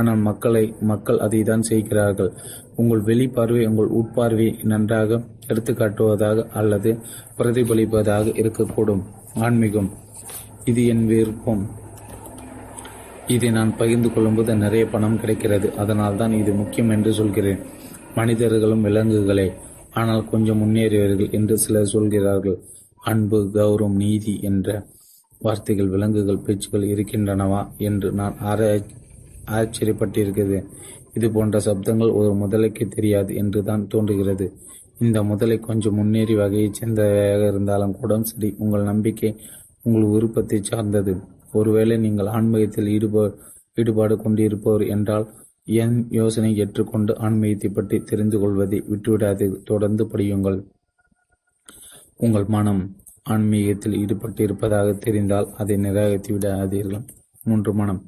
ஆனால் மக்களை மக்கள் அதை தான் செய்கிறார்கள். உங்கள் வெளிப்பார்வை உங்கள் உட்பார்வை நன்றாக எடுத்துக்காட்டுவதாக அல்லது பிரதிபலிப்பதாக இருக்கக்கூடும். ஆன்மீகம். இது என் விருப்பம். இதை நான் பகிர்ந்து கொள்ளும்போது நிறைய பணம் கிடைக்கிறது. அதனால் தான் இது முக்கியம் என்று சொல்கிறேன். மனிதர்களும் விலங்குகளே. ஆனால் கொஞ்சம் முன்னேறியவர்கள் என்று சிலர் சொல்கிறார்கள். அன்பு கௌரவம் நீதி என்ற வார்த்தைகள் விலங்குகள் பேச்சுகள் இருக்கின்றனவா என்று நான் ஆராய் ஆச்சரியப்பட்டிருக்கிறது. இது போன்ற சப்தங்கள் ஒரு முதலைக்கு தெரியாது என்று தான் தோன்றுகிறது. இந்த முதலை கொஞ்சம் முன்னேறி வகையைச் சேர்ந்தவையாக இருந்தாலும் கூட சரி உங்கள் நம்பிக்கை உங்கள் விருப்பத்தை சார்ந்தது. ஒருவேளை நீங்கள் ஆன்மீகத்தில் ஈடுபா ஈடுபாடு கொண்டிருப்பவர் என்றால் என் யோசனை ஏற்றுக்கொண்டு ஆன்மீகத்தை பற்றி தெரிந்து கொள்வதை விட்டுவிடாது. தொடர்ந்து படியுங்கள். உங்கள் மனம் ஆன்மீகத்தில் ஈடுபட்டு இருப்பதாக தெரிந்தால் அதை நிராகரித்து விடாதீர்கள். மூன்று மனம்.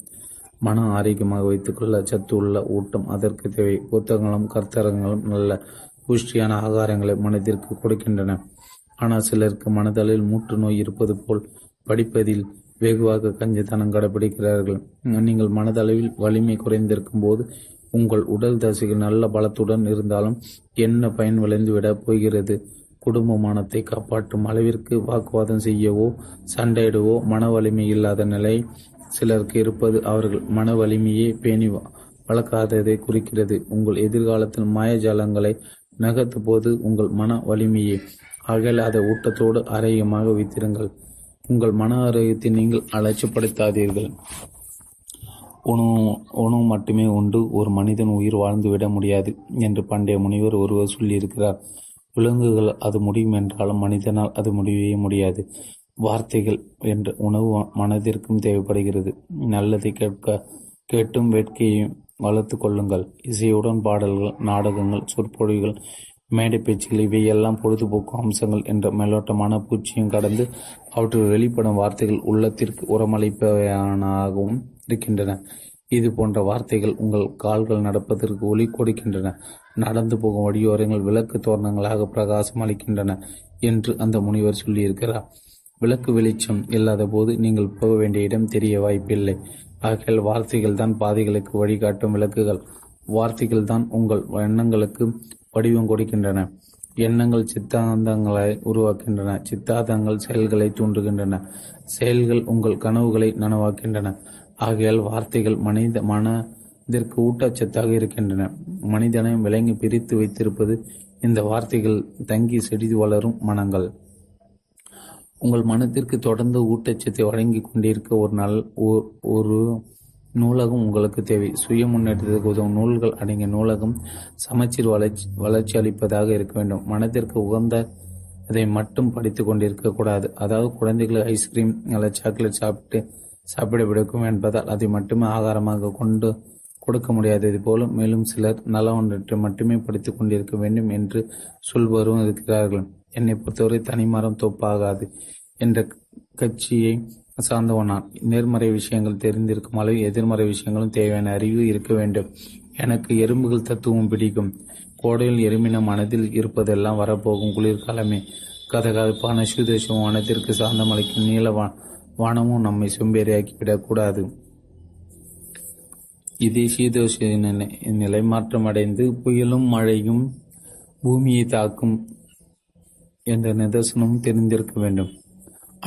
மன ஆரோக்கியமாக வைத்துக்கொள்ள சத்து உள்ள ஊட்டம் அதற்கு தேவை. புத்தகங்களும் கர்த்தரங்களும் நல்ல புஷ்டியான ஆகாரங்களை மனதிற்கு கொடுக்கின்றன. ஆனால் சிலருக்கு மனதளவில் மூட்டு நோய் இருப்பது போல் படிப்பதில் வெகுவாக கஞ்சித்தனம் கடைபிடிக்கிறார்கள். நீங்கள் மனதளவில் வலிமை குறைந்திருக்கும் போது உங்கள் உடல் தசைகள் நல்ல பலத்துடன் இருந்தாலும் என்ன பயன் விளைந்துவிடப் போகிறது? குடும்பமானத்தை காப்பாற்றும் அளவிற்கு வாக்குவாதம் செய்யவோ சண்டையிடவோ மன வலிமை இல்லாத நிலை சிலருக்கு இருப்பது அவர்கள் மன வலிமையே பேணி வளர்க்காததை குறிக்கிறது. உங்கள் எதிர்காலத்தில் மாயஜாலங்களை நகர்த்தும் போது உங்கள் மன வலிமையை அகலாத ஊட்டத்தோடு ஆரோக்கியமாக வைத்திருங்கள். உங்கள் மன ஆரோக்கியத்தை நீங்கள் அலட்சியப்படுத்தாதீர்கள். உணவு உணவு மட்டுமே உண்டு. ஒரு மனிதன் உயிர் வாழ்ந்துவிட முடியாது என்று பண்டைய முனிவர் ஒருவர் சொல்லியிருக்கிறார். விலங்குகள் அது முடியும் என்றாலும் மனிதனால் அது முடியவே முடியாது. வார்த்தைகள் என்ற உணவு மனதிற்கும் தேவைப்படுகிறது. நல்லதை கேட்க கேட்டும் வேட்கையும் வளர்த்து கொள்ளுங்கள். இசையுடன் பாடல்கள் நாடகங்கள் சொற்பொழிவுகள் மேடை பேச்சுகள் இவையெல்லாம் பொழுதுபோக்கு அம்சங்கள் என்ற மேலோட்டமான பூச்சியும் கடந்து அவற்றில் வெளிப்படும் வார்த்தைகள் உள்ளத்திற்கு உரமளிப்பவையானாகவும் இருக்கின்றன. இது போன்ற வார்த்தைகள் உங்கள் கால்கள் நடப்பதற்கு ஒளி கொடுக்கின்றன. நடந்து போகும் வடியோரங்கள் விளக்கு தோரணங்களாக பிரகாசம் அளிக்கின்றன என்று அந்த முனிவர் சொல்லியிருக்கிறார். விளக்கு வெளிச்சம் இல்லாத போது நீங்கள் போக வேண்டிய இடம் தெரிய வாய்ப்பில்லை. ஆகையால் வார்த்தைகள் தான் பாதைகளுக்கு வழிகாட்டும் விளக்குகள். வார்த்தைகள் தான் உங்கள் எண்ணங்களுக்கு வடிவம் கொடுக்கின்றன. எண்ணங்கள் சித்தாந்தங்களை உருவாக்கின்றன சித்தாந்தங்கள் செயல்களை தூண்டுகின்றன. செயல்கள் உங்கள் கனவுகளை நனவாக்கின்றன ஆகையால் வார்த்தைகள் மனித மனதிற்கு ஊட்டச்சத்தாக இருக்கின்றன. மனிதனை விலங்கி பிரித்து வைத்திருப்பது இந்த வார்த்தைகள் தங்கி செடிது வளரும் மனங்கள். உங்கள் மனத்திற்கு தொடர்ந்து ஊட்டச்சத்தை வழங்கி கொண்டிருக்க ஒரு நல் ஒரு நூலகம் உங்களுக்கு தேவை. சுய முன்னேற்றத்துக்கு உதவும் நூல்கள் அடங்கிய நூலகம் சமச்சீர் வளர்ச்சி வளர்ச்சி அளிப்பதாக இருக்க வேண்டும். மனதிற்கு உகந்த அதை மட்டும் படித்து கொண்டிருக்க கூடாது. அதாவது குழந்தைகளை ஐஸ்கிரீம் அல்லது சாக்லேட் சாப்பிட்டு சாப்பிட விடுக்கும் என்பதால் அதை மட்டுமே ஆகாரமாக கொண்டு கொடுக்க முடியாதது போல மேலும் சிலர் நல ஒன்றை மட்டுமே படித்துக் கொண்டிருக்க வேண்டும் என்று சொல்வரும் இருக்கிறார்கள். என்னை பொறுத்தவரை தனிமரம் தோப்பாகாது என்ற கட்சியை சார்ந்தவனான் நேர்மறை விஷயங்கள் தெரிந்திருக்கும் அளவு எதிர்மறை விஷயங்களும் தேவையான அறிவு இருக்க வேண்டும். எனக்கு எறும்புகள் தத்துவம் பிடிக்கும். கோடையில் எறும்பின மனதில் இருப்பதெல்லாம் வரப்போகும் குளிர்காலமே. கதகதப்பான சுதேசம் வானத்திற்கு சாந்தமளிக்கும் நீல வானமும் நம்மை விடக்கூடாது இதே சீதோஷ நிலை மாற்றம் அடைந்து புயலும் மழையும் பூமியை தாக்கும் என்ற நிதர்சனமும் தெரிந்திருக்க வேண்டும்.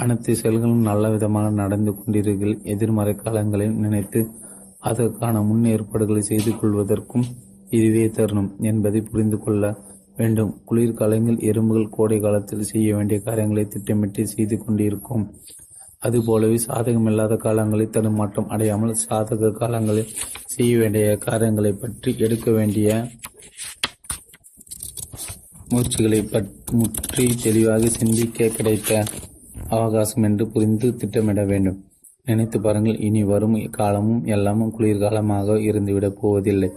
அனைத்து செயல்களும் நல்ல விதமாக நடந்து கொண்டிருக்கிற எதிர்மறை காலங்களை நினைத்து அதற்கான முன் ஏற்பாடுகளை செய்து கொள்வதற்கும் இதுவே தருணம் என்பதை புரிந்து கொள்ள வேண்டும். குளிர்காலங்கள் எறும்புகள் கோடை காலத்தில் செய்ய வேண்டிய காரியங்களை திட்டமிட்டு செய்து கொண்டிருக்கும். அதுபோலவே சாதகமில்லாத காலங்களில் தடுமாற்றம் அடையாமல் சாதக காலங்களில் செய்ய வேண்டிய காரியங்களை பற்றி எடுக்க வேண்டிய முயற்சிகளை பற்றி தெளிவாக சிந்திக்க கிடைத்த அவகாசம் என்று புரிந்து திட்டமிட வேண்டும். நினைத்து பாருங்கள் இனி வரும் காலமும் எல்லாமும் குளிர்காலமாக இருந்துவிடப் போவதில்லை.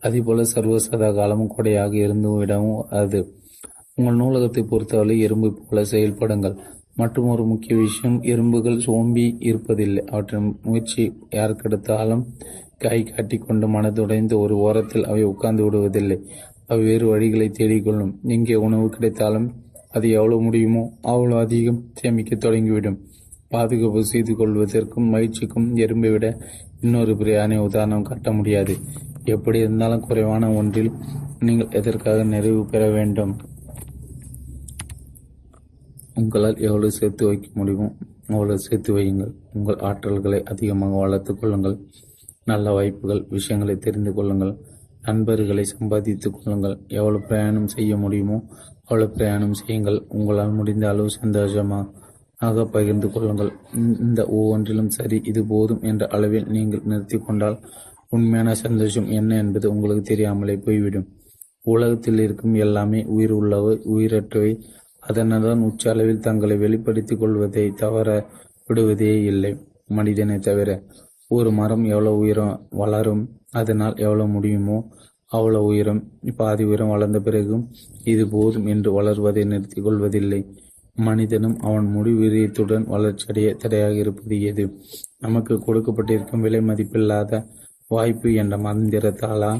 அதேபோல சர்வசதா காலமும் கொடையாக இருந்துவிடவும் அது. உங்கள் நூலகத்தை பொறுத்தவரை எறும்பு போல செயல்படுங்கள். மற்றும் ஒரு முக்கிய விஷயம் எறும்புகள் சோம்பி இருப்பதில்லை. அவற்றின் முயற்சி யாருக்கெடுத்தாலும் கை காட்டிக்கொண்டு மனதுடைந்து ஒரு ஓரத்தில் அவை உட்கார்ந்து விடுவதில்லை. அவை வேறு வழிகளை தேடிக்கொள்ளும். எங்கே உணவு கிடைத்தாலும் அது எவ்வளவு முடியுமோ அவ்வளவு அதிகம் சேமிக்க தொடங்கிவிடும். பாதுகாப்பு செய்து கொள்வதற்கும் மகிழ்ச்சிக்கும் எறும்பை விட இன்னொரு பிரியாணி உதாரணம் காட்ட முடியாது. எப்படி இருந்தாலும் குறைவான ஒன்றில் நீங்கள் எதற்காக நிறைவு பெற வேண்டும்? உங்களால் எவ்வளவு சேர்த்து வைக்க முடியுமோ அவ்வளவு சேர்த்து வையுங்கள். உங்கள் ஆற்றல்களை அதிகமாக வளர்த்துக் கொள்ளுங்கள். நல்ல வாய்ப்புகள் விஷயங்களை தெரிந்து கொள்ளுங்கள். நண்பர்களை சம்பாதித்துக் கொள்ளுங்கள். எவ்வளவு பிரயாணம் செய்ய முடியுமோ அவ்வளவு பிரயாணம் செய்யுங்கள். உங்களால் முடிந்த அளவு சந்தோஷமாக பகிர்ந்து கொள்ளுங்கள். இந்த ஒவ்வொன்றிலும் சரி இது போதும் என்ற அளவில் நீங்கள் நிறுத்தி கொண்டால் உண்மையான சந்தோஷம் என்ன என்பது உங்களுக்கு தெரியாமலே போய்விடும். உலகத்தில் இருக்கும் எல்லாமே உயிர் உள்ளவை உயிரற்றவை. அதனுடன் உச்ச அளவில் தங்களை வெளிப்படுத்திக் கொள்வதை தவற விடுவதே இல்லை. மனிதனை தவிர ஒரு மரம் எவ்வளவு உயரம் வளரும் அதனால் எவ்வளவு முடியுமோ அவ்வளவு உயரம் பாதி உயரம் வளர்ந்த பிறகும் இது போதும் என்று வளர்வதை நிறுத்திக் கொள்வதில்லை. மனிதனும் அவன் முடிவீரியத்துடன் வளர்ச்சியடைய தடையாக இருப்பது எது நமக்கு கொடுக்கப்பட்டிருக்கும் விலை மதிப்பில்லாத வாய்ப்பு என்ற மந்திரத்தாலா?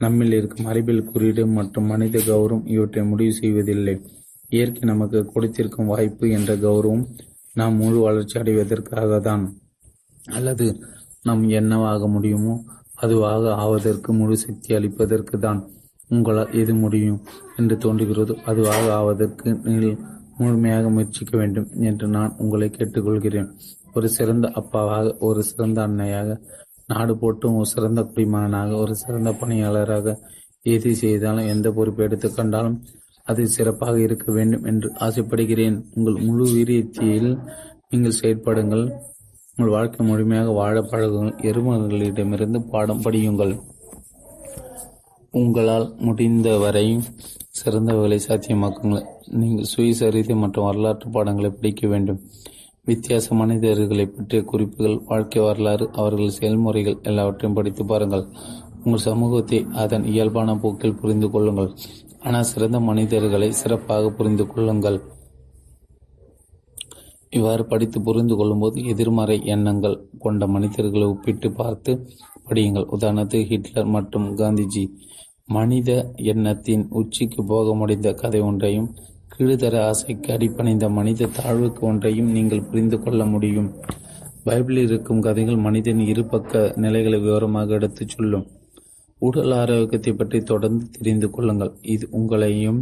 நம்மில் இருக்கும் அறிவியல் குறியீடு மற்றும் மனித கௌரவம் இவற்றை முடிவு செய்வதில்லை. இயற்கை நமக்கு கொடுத்திருக்கும் வாய்ப்பு என்ற கௌரவம் நாம் முழு வளர்ச்சி அடைவதற்காக தான் அல்லது நாம் என்னவாக முடியுமோ அதுவாக ஆவதற்கு முழு சக்தி அளிப்பதற்கு தான் உங்களால் எது முடியும் என்று தோன்றுகிறதோ அதுவாக ஆவதற்கு நீங்கள் முழுமையாக முயற்சிக்க வேண்டும் என்று நான் உங்களை கேட்டுக்கொள்கிறேன். ஒரு சிறந்த அப்பாவாக ஒரு சிறந்த அன்னையாக நாடு போட்டும் ஒரு சிறந்த குடிமகனாக ஒரு சிறந்த பணியாளராக எது செய்தாலும் எந்த பொறுப்பை எடுத்துக்கொண்டாலும் அது சிறப்பாக இருக்க வேண்டும் என்று ஆசைப்படுகிறேன். உங்கள் முழு வீரியத்தில் நீங்கள் செயற்படுங்கள். உங்கள் வாழ்க்கை முழுமையாக வாழ பழகுங்கள். எருமகளிடமிருந்து பாடம் படியுங்கள். உங்களால் முடிந்தவரை சிறந்தவர்களை சாத்தியமாக்குங்கள். நீங்கள் சுயசரிதை மற்றும் வரலாற்று பாடங்களை படிக்க வேண்டும். வித்தியாச மனிதர்களை பற்றிய குறிப்புகள் வாழ்க்கை வரலாறு அவர்கள் செயல்முறைகள் எல்லாவற்றையும் படித்து பாருங்கள். உங்கள் சமூகத்தை அதன் இயல்பான போக்கில் புரிந்து கொள்ளுங்கள். ஆனால் சிறந்த மனிதர்களை சிறப்பாக புரிந்து கொள்ளுங்கள். இவ்வாறு படித்து புரிந்து கொள்ளும்போது எதிர்மறை எண்ணங்கள் கொண்ட மனிதர்களை ஒப்பிட்டு பார்த்து படியுங்கள். உதாரணத்துக்கு ஹிட்லர் மற்றும் காந்திஜி. மனித எண்ணத்தின் உச்சிக்கு போக முடிந்த கதை ஒன்றையும் கீழ்தர ஆசைக்கு அடிப்பணிந்த மனித தாழ்வுக்கு ஒன்றையும் நீங்கள் புரிந்து கொள்ள முடியும். பைபிளில் இருக்கும் கதைகள் மனிதன் இருபக்க நிலைகளை விவரமாக எடுத்துச் சொல்லும். உடல் ஆரோக்கியத்தை பற்றி தொடர்ந்து தெரிந்து கொள்ளுங்கள். இது உங்களையும்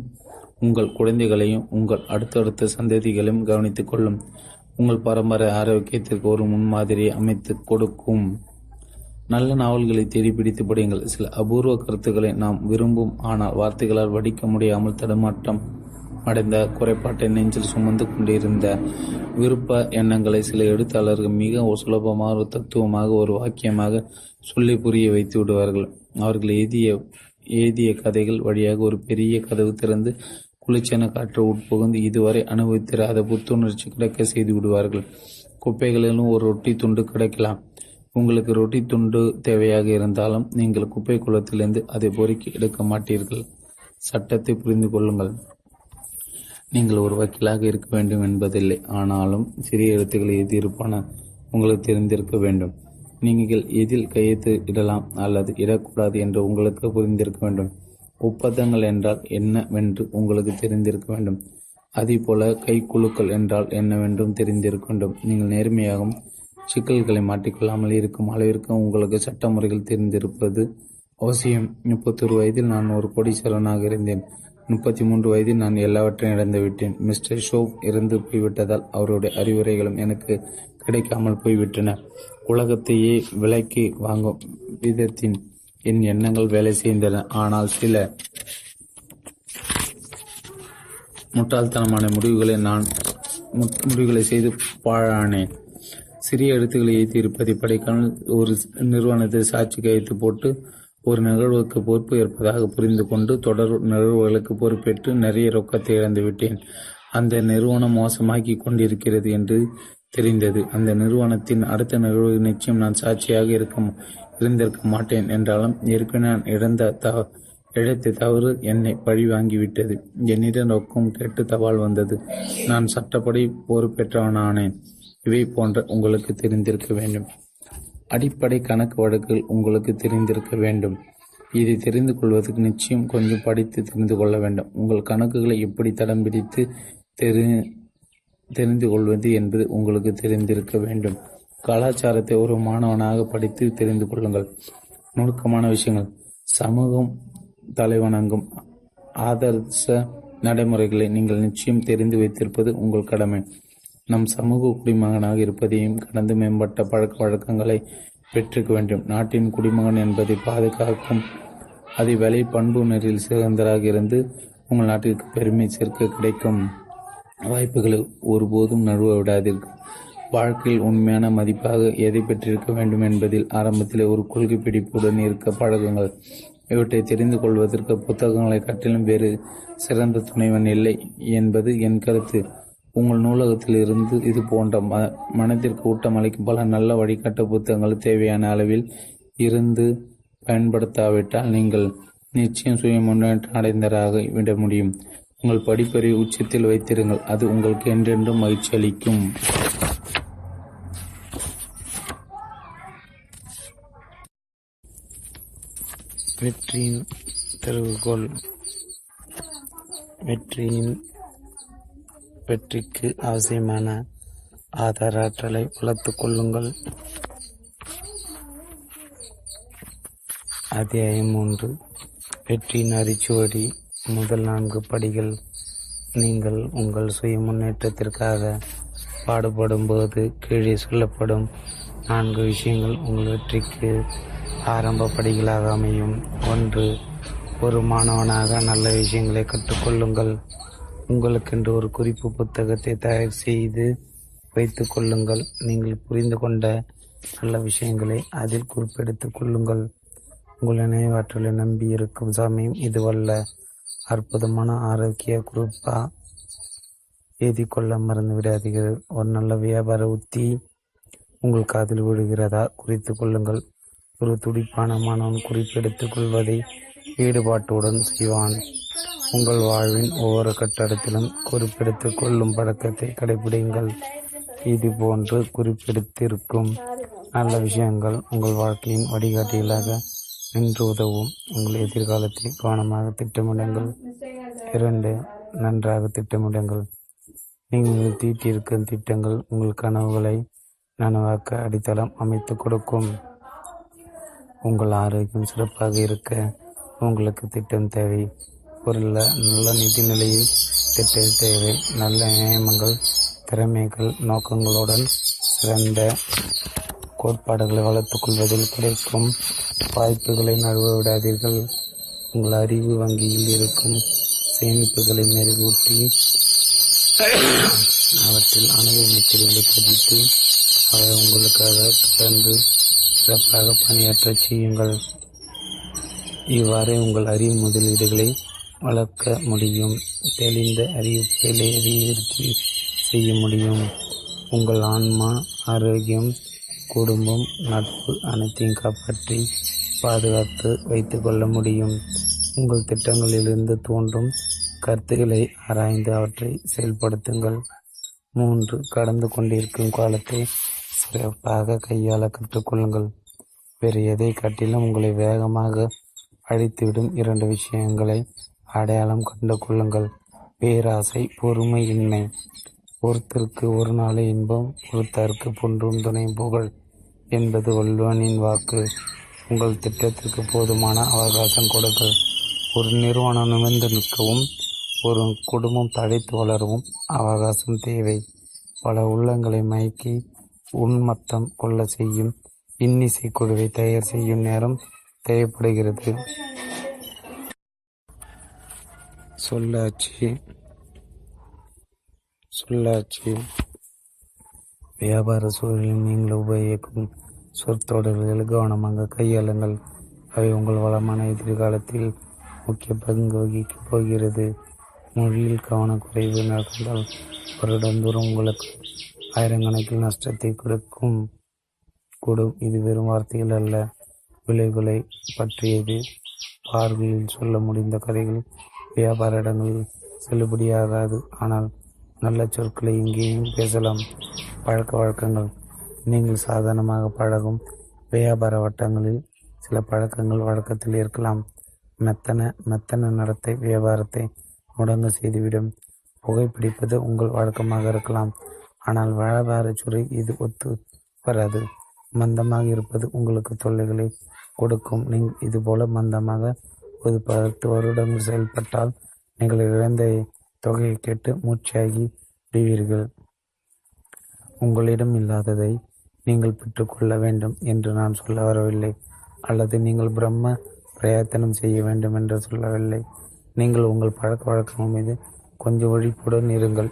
உங்கள் குழந்தைகளையும் உங்கள் அடுத்தடுத்த சந்ததிகளையும் கவனித்துக் கொள்ளும். உங்கள் பரம்பரை ஆரோக்கியத்திற்கு ஒரு முன்மாதிரியை அமைத்து கொடுக்கும். நல்ல நாவல்களை தேடி பிடித்து படியுங்கள். சில அபூர்வ கருத்துக்களை நாம் விரும்பும் ஆனால் வார்த்தைகளால் வடிக்க முடியாமல் தடுமாட்டம் அடைந்த குறைபாட்டை நெஞ்சில் சுமந்து கொண்டிருந்த விருப்ப எண்ணங்களை சில எழுத்தாளர்கள் மிக சுலபமாக ஒரு தத்துவமாக ஒரு வாக்கியமாக சொல்லி புரிய வைத்து விடுவார்கள். அவர்கள் எழுதிய எழுதிய கதைகள் வழியாக ஒரு பெரிய கதவு திறந்து குளிர்ச்சியான காற்று உட்புகுந்து இதுவரை அனுபவித்திராத புத்துணர்ச்சி கிடைக்க செய்து விடுவார்கள். குப்பைகளிலும் ஒரு ரொட்டி துண்டு கிடைக்கலாம். உங்களுக்கு ரொட்டி துண்டு தேவையாக இருந்தாலும் நீங்கள் குப்பை குளத்திலிருந்து அதை பொறுக்கி எடுக்க மாட்டீர்கள். சட்டத்தை புரிந்து கொள்ளுங்கள். நீங்கள் ஒரு வக்கீலாக இருக்க வேண்டும் என்பதில்லை. ஆனாலும் சிறிய எழுத்துக்களை எது இருப்பான உங்களுக்கு தெரிந்திருக்க வேண்டும். நீங்கள் எதில் கையெழுத்து இடலாம் அல்லது இடக்கூடாது என்று உங்களுக்கு புரிந்திருக்க வேண்டும். ஒப்பந்தங்கள் என்றால் என்னவென்று உங்களுக்கு தெரிந்திருக்க வேண்டும். அதேபோல கைக்குழுக்கள் என்றால் என்னவென்றும் தெரிந்திருக்க வேண்டும். நீங்கள் நேர்மையாகவும் சிக்கல்களை மாட்டிக்கொள்ளாமல் இருக்கும் அளவிற்கு உங்களுக்கு சட்ட முறைகள் தெரிந்திருப்பது அவசியம். முப்பத்தொரு வயதில் நான் ஒரு கோடீஸ்வரனாக இருந்தேன். முப்பத்தி மூன்று வயதில் நான் எல்லாவற்றையும் இழந்து விட்டேன். மிஸ்டர் ஷோப் இறந்து போய்விட்டதால் அவருடைய அறிவுரைகளும் எனக்கு கிடைக்காமல் போய்விட்டன. உலகத்தையே விலைக்கு வாங்கும் விதத்தின் என் எண்ணங்கள் வேலை செய்தன ஆனால் சில முட்டாள்தனமான முடிவுகளை நான் முடிவுகளை செய்து பாழானேன். சிறிய எழுத்துக்களை எழுதி இருப்பதை படிக்காமல் ஒரு நிறுவனத்தை சாட்சி கையெழுத்து போட்டு ஒரு நிகழ்வுக்கு பொறுப்பு ஏற்பதாக புரிந்து கொண்டு தொடர் நிகழ்வுகளுக்கு பொறுப்பேற்று நிறைய ரொக்கத்தை இழந்து விட்டேன். அந்த நிறுவனம் மோசமாக்கி கொண்டிருக்கிறது என்று தெரிந்தது. அந்த நிறுவனத்தின் அடுத்த நிகழ்வு நிச்சயம் நான் சாட்சியாக இருக்க இருந்திருக்க மாட்டேன் என்றாலும் ஏற்கனவே நான் இழந்த த இழைத்த தவறு என்னை பழி வாங்கிவிட்டது என்னிடம் ரொக்கம் கேட்டு தபால் வந்தது. நான் சட்டப்படி பொறுப்பேற்றவனானேன். இவை போன்ற உங்களுக்கு தெரிந்திருக்க வேண்டும். அடிப்படை கணக்கு வழக்குகள் உங்களுக்கு தெரிந்திருக்க வேண்டும். இதை தெரிந்து கொள்வதற்கு நிச்சயம் கொஞ்சம் படித்து தெரிந்து கொள்ள வேண்டும். உங்கள் கணக்குகளை எப்படி தடம் பிடித்து தெரி தெரிந்து கொள்வது என்பது உங்களுக்கு தெரிந்திருக்க வேண்டும். கலாச்சாரத்தை ஒரு மாணவனாக படித்து தெரிந்து கொள்ளுங்கள். நுணுக்கமான விஷயங்கள். சமூகம் தலைவணங்கும் ஆதர்ச நடைமுறைகளை நீங்கள் நிச்சயம் தெரிந்து வைத்திருப்பது உங்கள் கடமை. நம் சமூக குடிமகனாக இருப்பதையும் கடந்து மேம்பட்ட பழக்க வழக்கங்களை பெற்றிருக்க வேண்டும். நாட்டின் குடிமகன் என்பதை பாதுகாக்கும் அதை வேலை பண்பு நெறியில் சிறந்தராக இருந்து உங்கள் நாட்டிற்கு பெருமை சேர்க்க கிடைக்கும் வாய்ப்புகளை ஒருபோதும் நழுவ விடாதீர்கள். வாழ்க்கையில் உண்மையான மதிப்பாக எதை பெற்றிருக்க வேண்டும் என்பதில் ஆரம்பத்தில் ஒரு கொள்கை பிடிப்புடன் இருக்க பழகுங்கள் இவற்றை தெரிந்து கொள்வதற்கு புத்தகங்களை கட்டிலும் வேறு சிறந்த துணைவன் இல்லை என்பது என் கருத்து. உங்கள் நூலகத்தில் இருந்து இது போன்ற ம மனதிற்கு ஊட்டமளிக்கும் பல நல்ல வழிகாட்டு புத்தகங்கள் தேவையான அளவில் இருந்து பயன்படுத்தாவிட்டால் நீங்கள் நிச்சயம் சுய முன்னேற்றம் அடைந்தராக விட முடியும். உங்கள் படிப்பறிவை உச்சத்தில் வைத்திருங்கள். அது உங்களுக்கு என்றென்றும் மகிழ்ச்சி அளிக்கும் வெற்றியின் திறவுகோல் வெற்றியின் வெற்றிக்கு அவசியமான ஆதார ஆற்றலை வளர்த்துக் கொள்ளுங்கள். அத்தியாயம் மூன்று. வெற்றியின் அரிச்சுவடி முதல் நான்கு படிகள். நீங்கள் உங்கள் சுய முன்னேற்றத்திற்காக பாடுபடும் போது கீழே சொல்லப்படும் நான்கு விஷயங்கள் உங்கள் வெற்றிக்கு ஆரம்ப படிகளாக அமையும். ஒன்று ஒரு மாணவனாக நல்ல விஷயங்களை கற்றுக்கொள்ளுங்கள். உங்களுக்கென்று ஒரு குறிப்பு புத்தகத்தை தயார் செய்து வைத்துக் கொள்ளுங்கள். நீங்கள் புரிந்து கொண்ட நல்ல விஷயங்களை அதில் குறிப்பெடுத்துக் கொள்ளுங்கள். உங்கள் நினைவாற்றலை நம்பி இருக்கும் சமயம் இதுவல்ல. அற்புதமான ஆரோக்கிய குறிப்பா எழுதிக்கொள்ள மறந்து விடாதீர்கள். ஒரு நல்ல வியாபார உத்தி உங்கள் காதில் விழுகிறதா குறித்து கொள்ளுங்கள். ஒரு துடிப்பான மாணவன் குறிப்பெடுத்துக் கொள்வதை ஈடுபாட்டுடன் செய்வான். உங்கள் வாழ்வின் ஒவ்வொரு கட்டடத்திலும் குறிப்பெடுத்துக் கொள்ளும் பழக்கத்தை கடைபிடிங்கள் இது போன்று குறிப்பெடுத்திருக்கும் நல்ல விஷயங்கள் உங்கள் வாழ்க்கையின் வழிகாட்டிகளாக நின்று உதவும். உங்கள் எதிர்காலத்தை கவனமாக திட்டமிடுங்கள். இரண்டு நன்றாக திட்டமிடுங்கள். நீங்கள் தீட்டியிருக்கும் திட்டங்கள் உங்கள் கனவுகளை நனவாக்க அடித்தளம் அமைத்துக் கொடுக்கும். உங்கள் ஆரோக்கியம் சிறப்பாக இருக்க உங்களுக்கு திட்டம் தேவை. ஒரு நல்ல நிதிநிலையில் நிதி திட்ட தேவை. நல்ல நியமங்கள் திறமைகள் நோக்கங்களுடன் சிறந்த கோட்பாடுகளை வளர்த்துக்கொள்வதில் கிடைக்கும் வாய்ப்புகளை நழுவ விடாதீர்கள். உங்கள் அறிவு வங்கியில் இருக்கும் சேமிப்புகளை மெருகூட்டி அவற்றில் அனுபவ பதித்து அவை உங்களுக்காக தொடர்ந்து சிறப்பாக பணியாற்ற செய்யுங்கள். இவ்வாறு உங்கள் அறிவு முதலீடுகளை வளர்க்க முடியும். தெளிந்த அறிவிப்புகளை அதிகரித்து செய்ய முடியும். உங்கள் ஆன்மா ஆரோக்கியம் குடும்பம் நட்பு அனைத்தையும் காப்பாற்றி பாதுகாத்து வைத்துக்கொள்ள முடியும். உங்கள் திட்டங்களிலிருந்து தோன்றும் கருத்துக்களை ஆராய்ந்து அவற்றை செயல்படுத்துங்கள். மூன்று கடந்து கொண்டிருக்கும் காலத்தை சிறப்பாக கையாள கற்றுக்கொள்ளுங்கள். வேறு எதை காட்டிலும் உங்களை வேகமாக அழித்துவிடும் இரண்டு விஷயங்களை அடையாளம் கண்டு கொள்ளுங்கள். பேராசை பொறுமையின்மை ஒருத்தருக்கு ஒரு நாள் இன்பம் ஒருத்தருக்கு பொன்றும் துணை புகழ் என்பது வல்லுவனின் வாக்கு. உங்கள் திட்டத்திற்கு போதுமான அவகாசம் கொடுங்கள். ஒரு நிறுவனம் நிமிர்ந்து நிற்கவும் ஒரு குடும்பம் தழைத்து வளரவும் அவகாசம் தேவை. பல உள்ளங்களை மயக்கி உன்மத்தம் கொள்ள செய்யும் இன்னிசை குழுவை தயார் செய்யும் நேரம் தேவைப்படுகிறது. சொல்லாட்சி சொல்லாட்சி வியாபார சூழலில் நீங்கள் உபயோகிக்கும் சொற்றொடர்களை கவனமாக கையாளுங்கள். அவை உங்கள் வளமான எதிர்காலத்தில் முக்கிய பங்கு வகிக்கப் போகிறது. மொழியில் கவனக்குறைவு நடந்தால் வருடந்தோறும் உங்களுக்கு ஆயிரக்கணக்கில் நஷ்டத்தை கொடுக்கும். கூடும். இது வெறும் வார்த்தைகள் அல்ல. விளைவுகளை பற்றியது. பார்வையில் சொல்ல முடிந்த கதைகள். வியாபார இடங்களில் செல்லுபடியாகாது. ஆனால் நல்ல சொற்களை இங்கேயும் பேசலாம். பழக்க வழக்கங்கள். நீங்கள் சாதாரணமாக பழகும் வியாபார வட்டங்களில் சில பழக்கங்கள் வழக்கத்தில் இருக்கலாம். மெத்தன மெத்தன நடத்தை வியாபாரத்தை முடங்க செய்துவிடும். புகைப்பிடிப்பது உங்கள் வழக்கமாக இருக்கலாம். ஆனால் வியாபார சுரை இது ஒத்து வராது. மந்தமாக இருப்பது உங்களுக்கு தொல்லைகளை கொடுக்கும். நீங்கள் இதுபோல மந்தமாக ஒரு பத்து வருடங்கள் செயல்பட்டால் நீங்கள் இழந்த தொகையை கேட்டு மூச்சாகி விடுவீர்கள். உங்களிடம் இல்லாததை நீங்கள் பெற்றுக்கொள்ள வேண்டும் என்று நான் சொல்ல வரவில்லை. அல்லது நீங்கள் பிரம்ம பிரயத்தனம் செய்ய வேண்டும் என்று சொல்லவில்லை. நீங்கள் உங்கள் பழக்க வழக்கம் மீது கொஞ்சம் விழிப்புடன் இருங்கள்.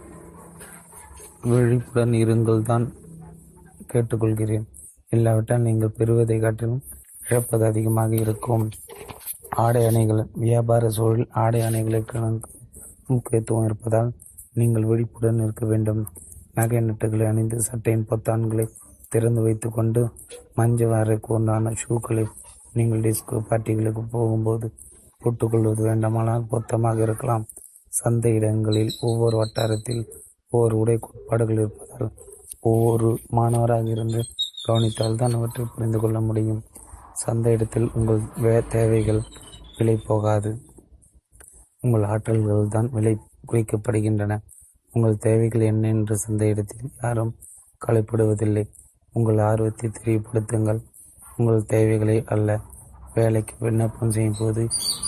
விழிப்புடன் இருங்கள் தான் கேட்டுக்கொள்கிறேன். இல்லாவிட்டால் நீங்கள் பெறுவதை காட்டிலும் இழப்பது அதிகமாக இருக்கும். ஆடை அணைகள் வியாபார சூழல் ஆடை அணைகளுக்கு முக்கியத்துவம் இருப்பதால் நீங்கள் விழிப்புடன் இருக்க வேண்டும். நகை நட்டுகளை அணிந்து சட்டையின் பொத்தான்களை திறந்து வைத்துக்கொண்டு மஞ்சள் வாரைக்கு உண்டான ஷூக்களை நீங்கள் டிஸ்கோ பார்ட்டிகளுக்கு போகும்போது போட்டுக்கொள்வது வேண்டுமானால் பொருத்தமாக இருக்கலாம். சந்தை இடங்களில் ஒவ்வொரு வட்டாரத்தில் ஒவ்வொரு உடை கோட்பாடுகள் இருப்பதால் ஒவ்வொரு மாணவராக இருந்து கவனித்தால் தான் அவற்றை புரிந்து கொள்ள முடியும். சந்தை இடத்தில் உங்கள் வே தேவைகள் விலை போகாது. உங்கள் ஆற்றல்கள் தான் விலை குறைக்கப்படுகின்றன. உங்கள் தேவைகள் என்ன என்று சந்தை இடத்தில் யாரும் கலைப்படுவதில்லை உங்கள் ஆர்வத்தை தெரியப்படுத்துங்கள். உங்கள் தேவைகளை அல்ல. வேலைக்கு விண்ணப்பம் செய்யும் போது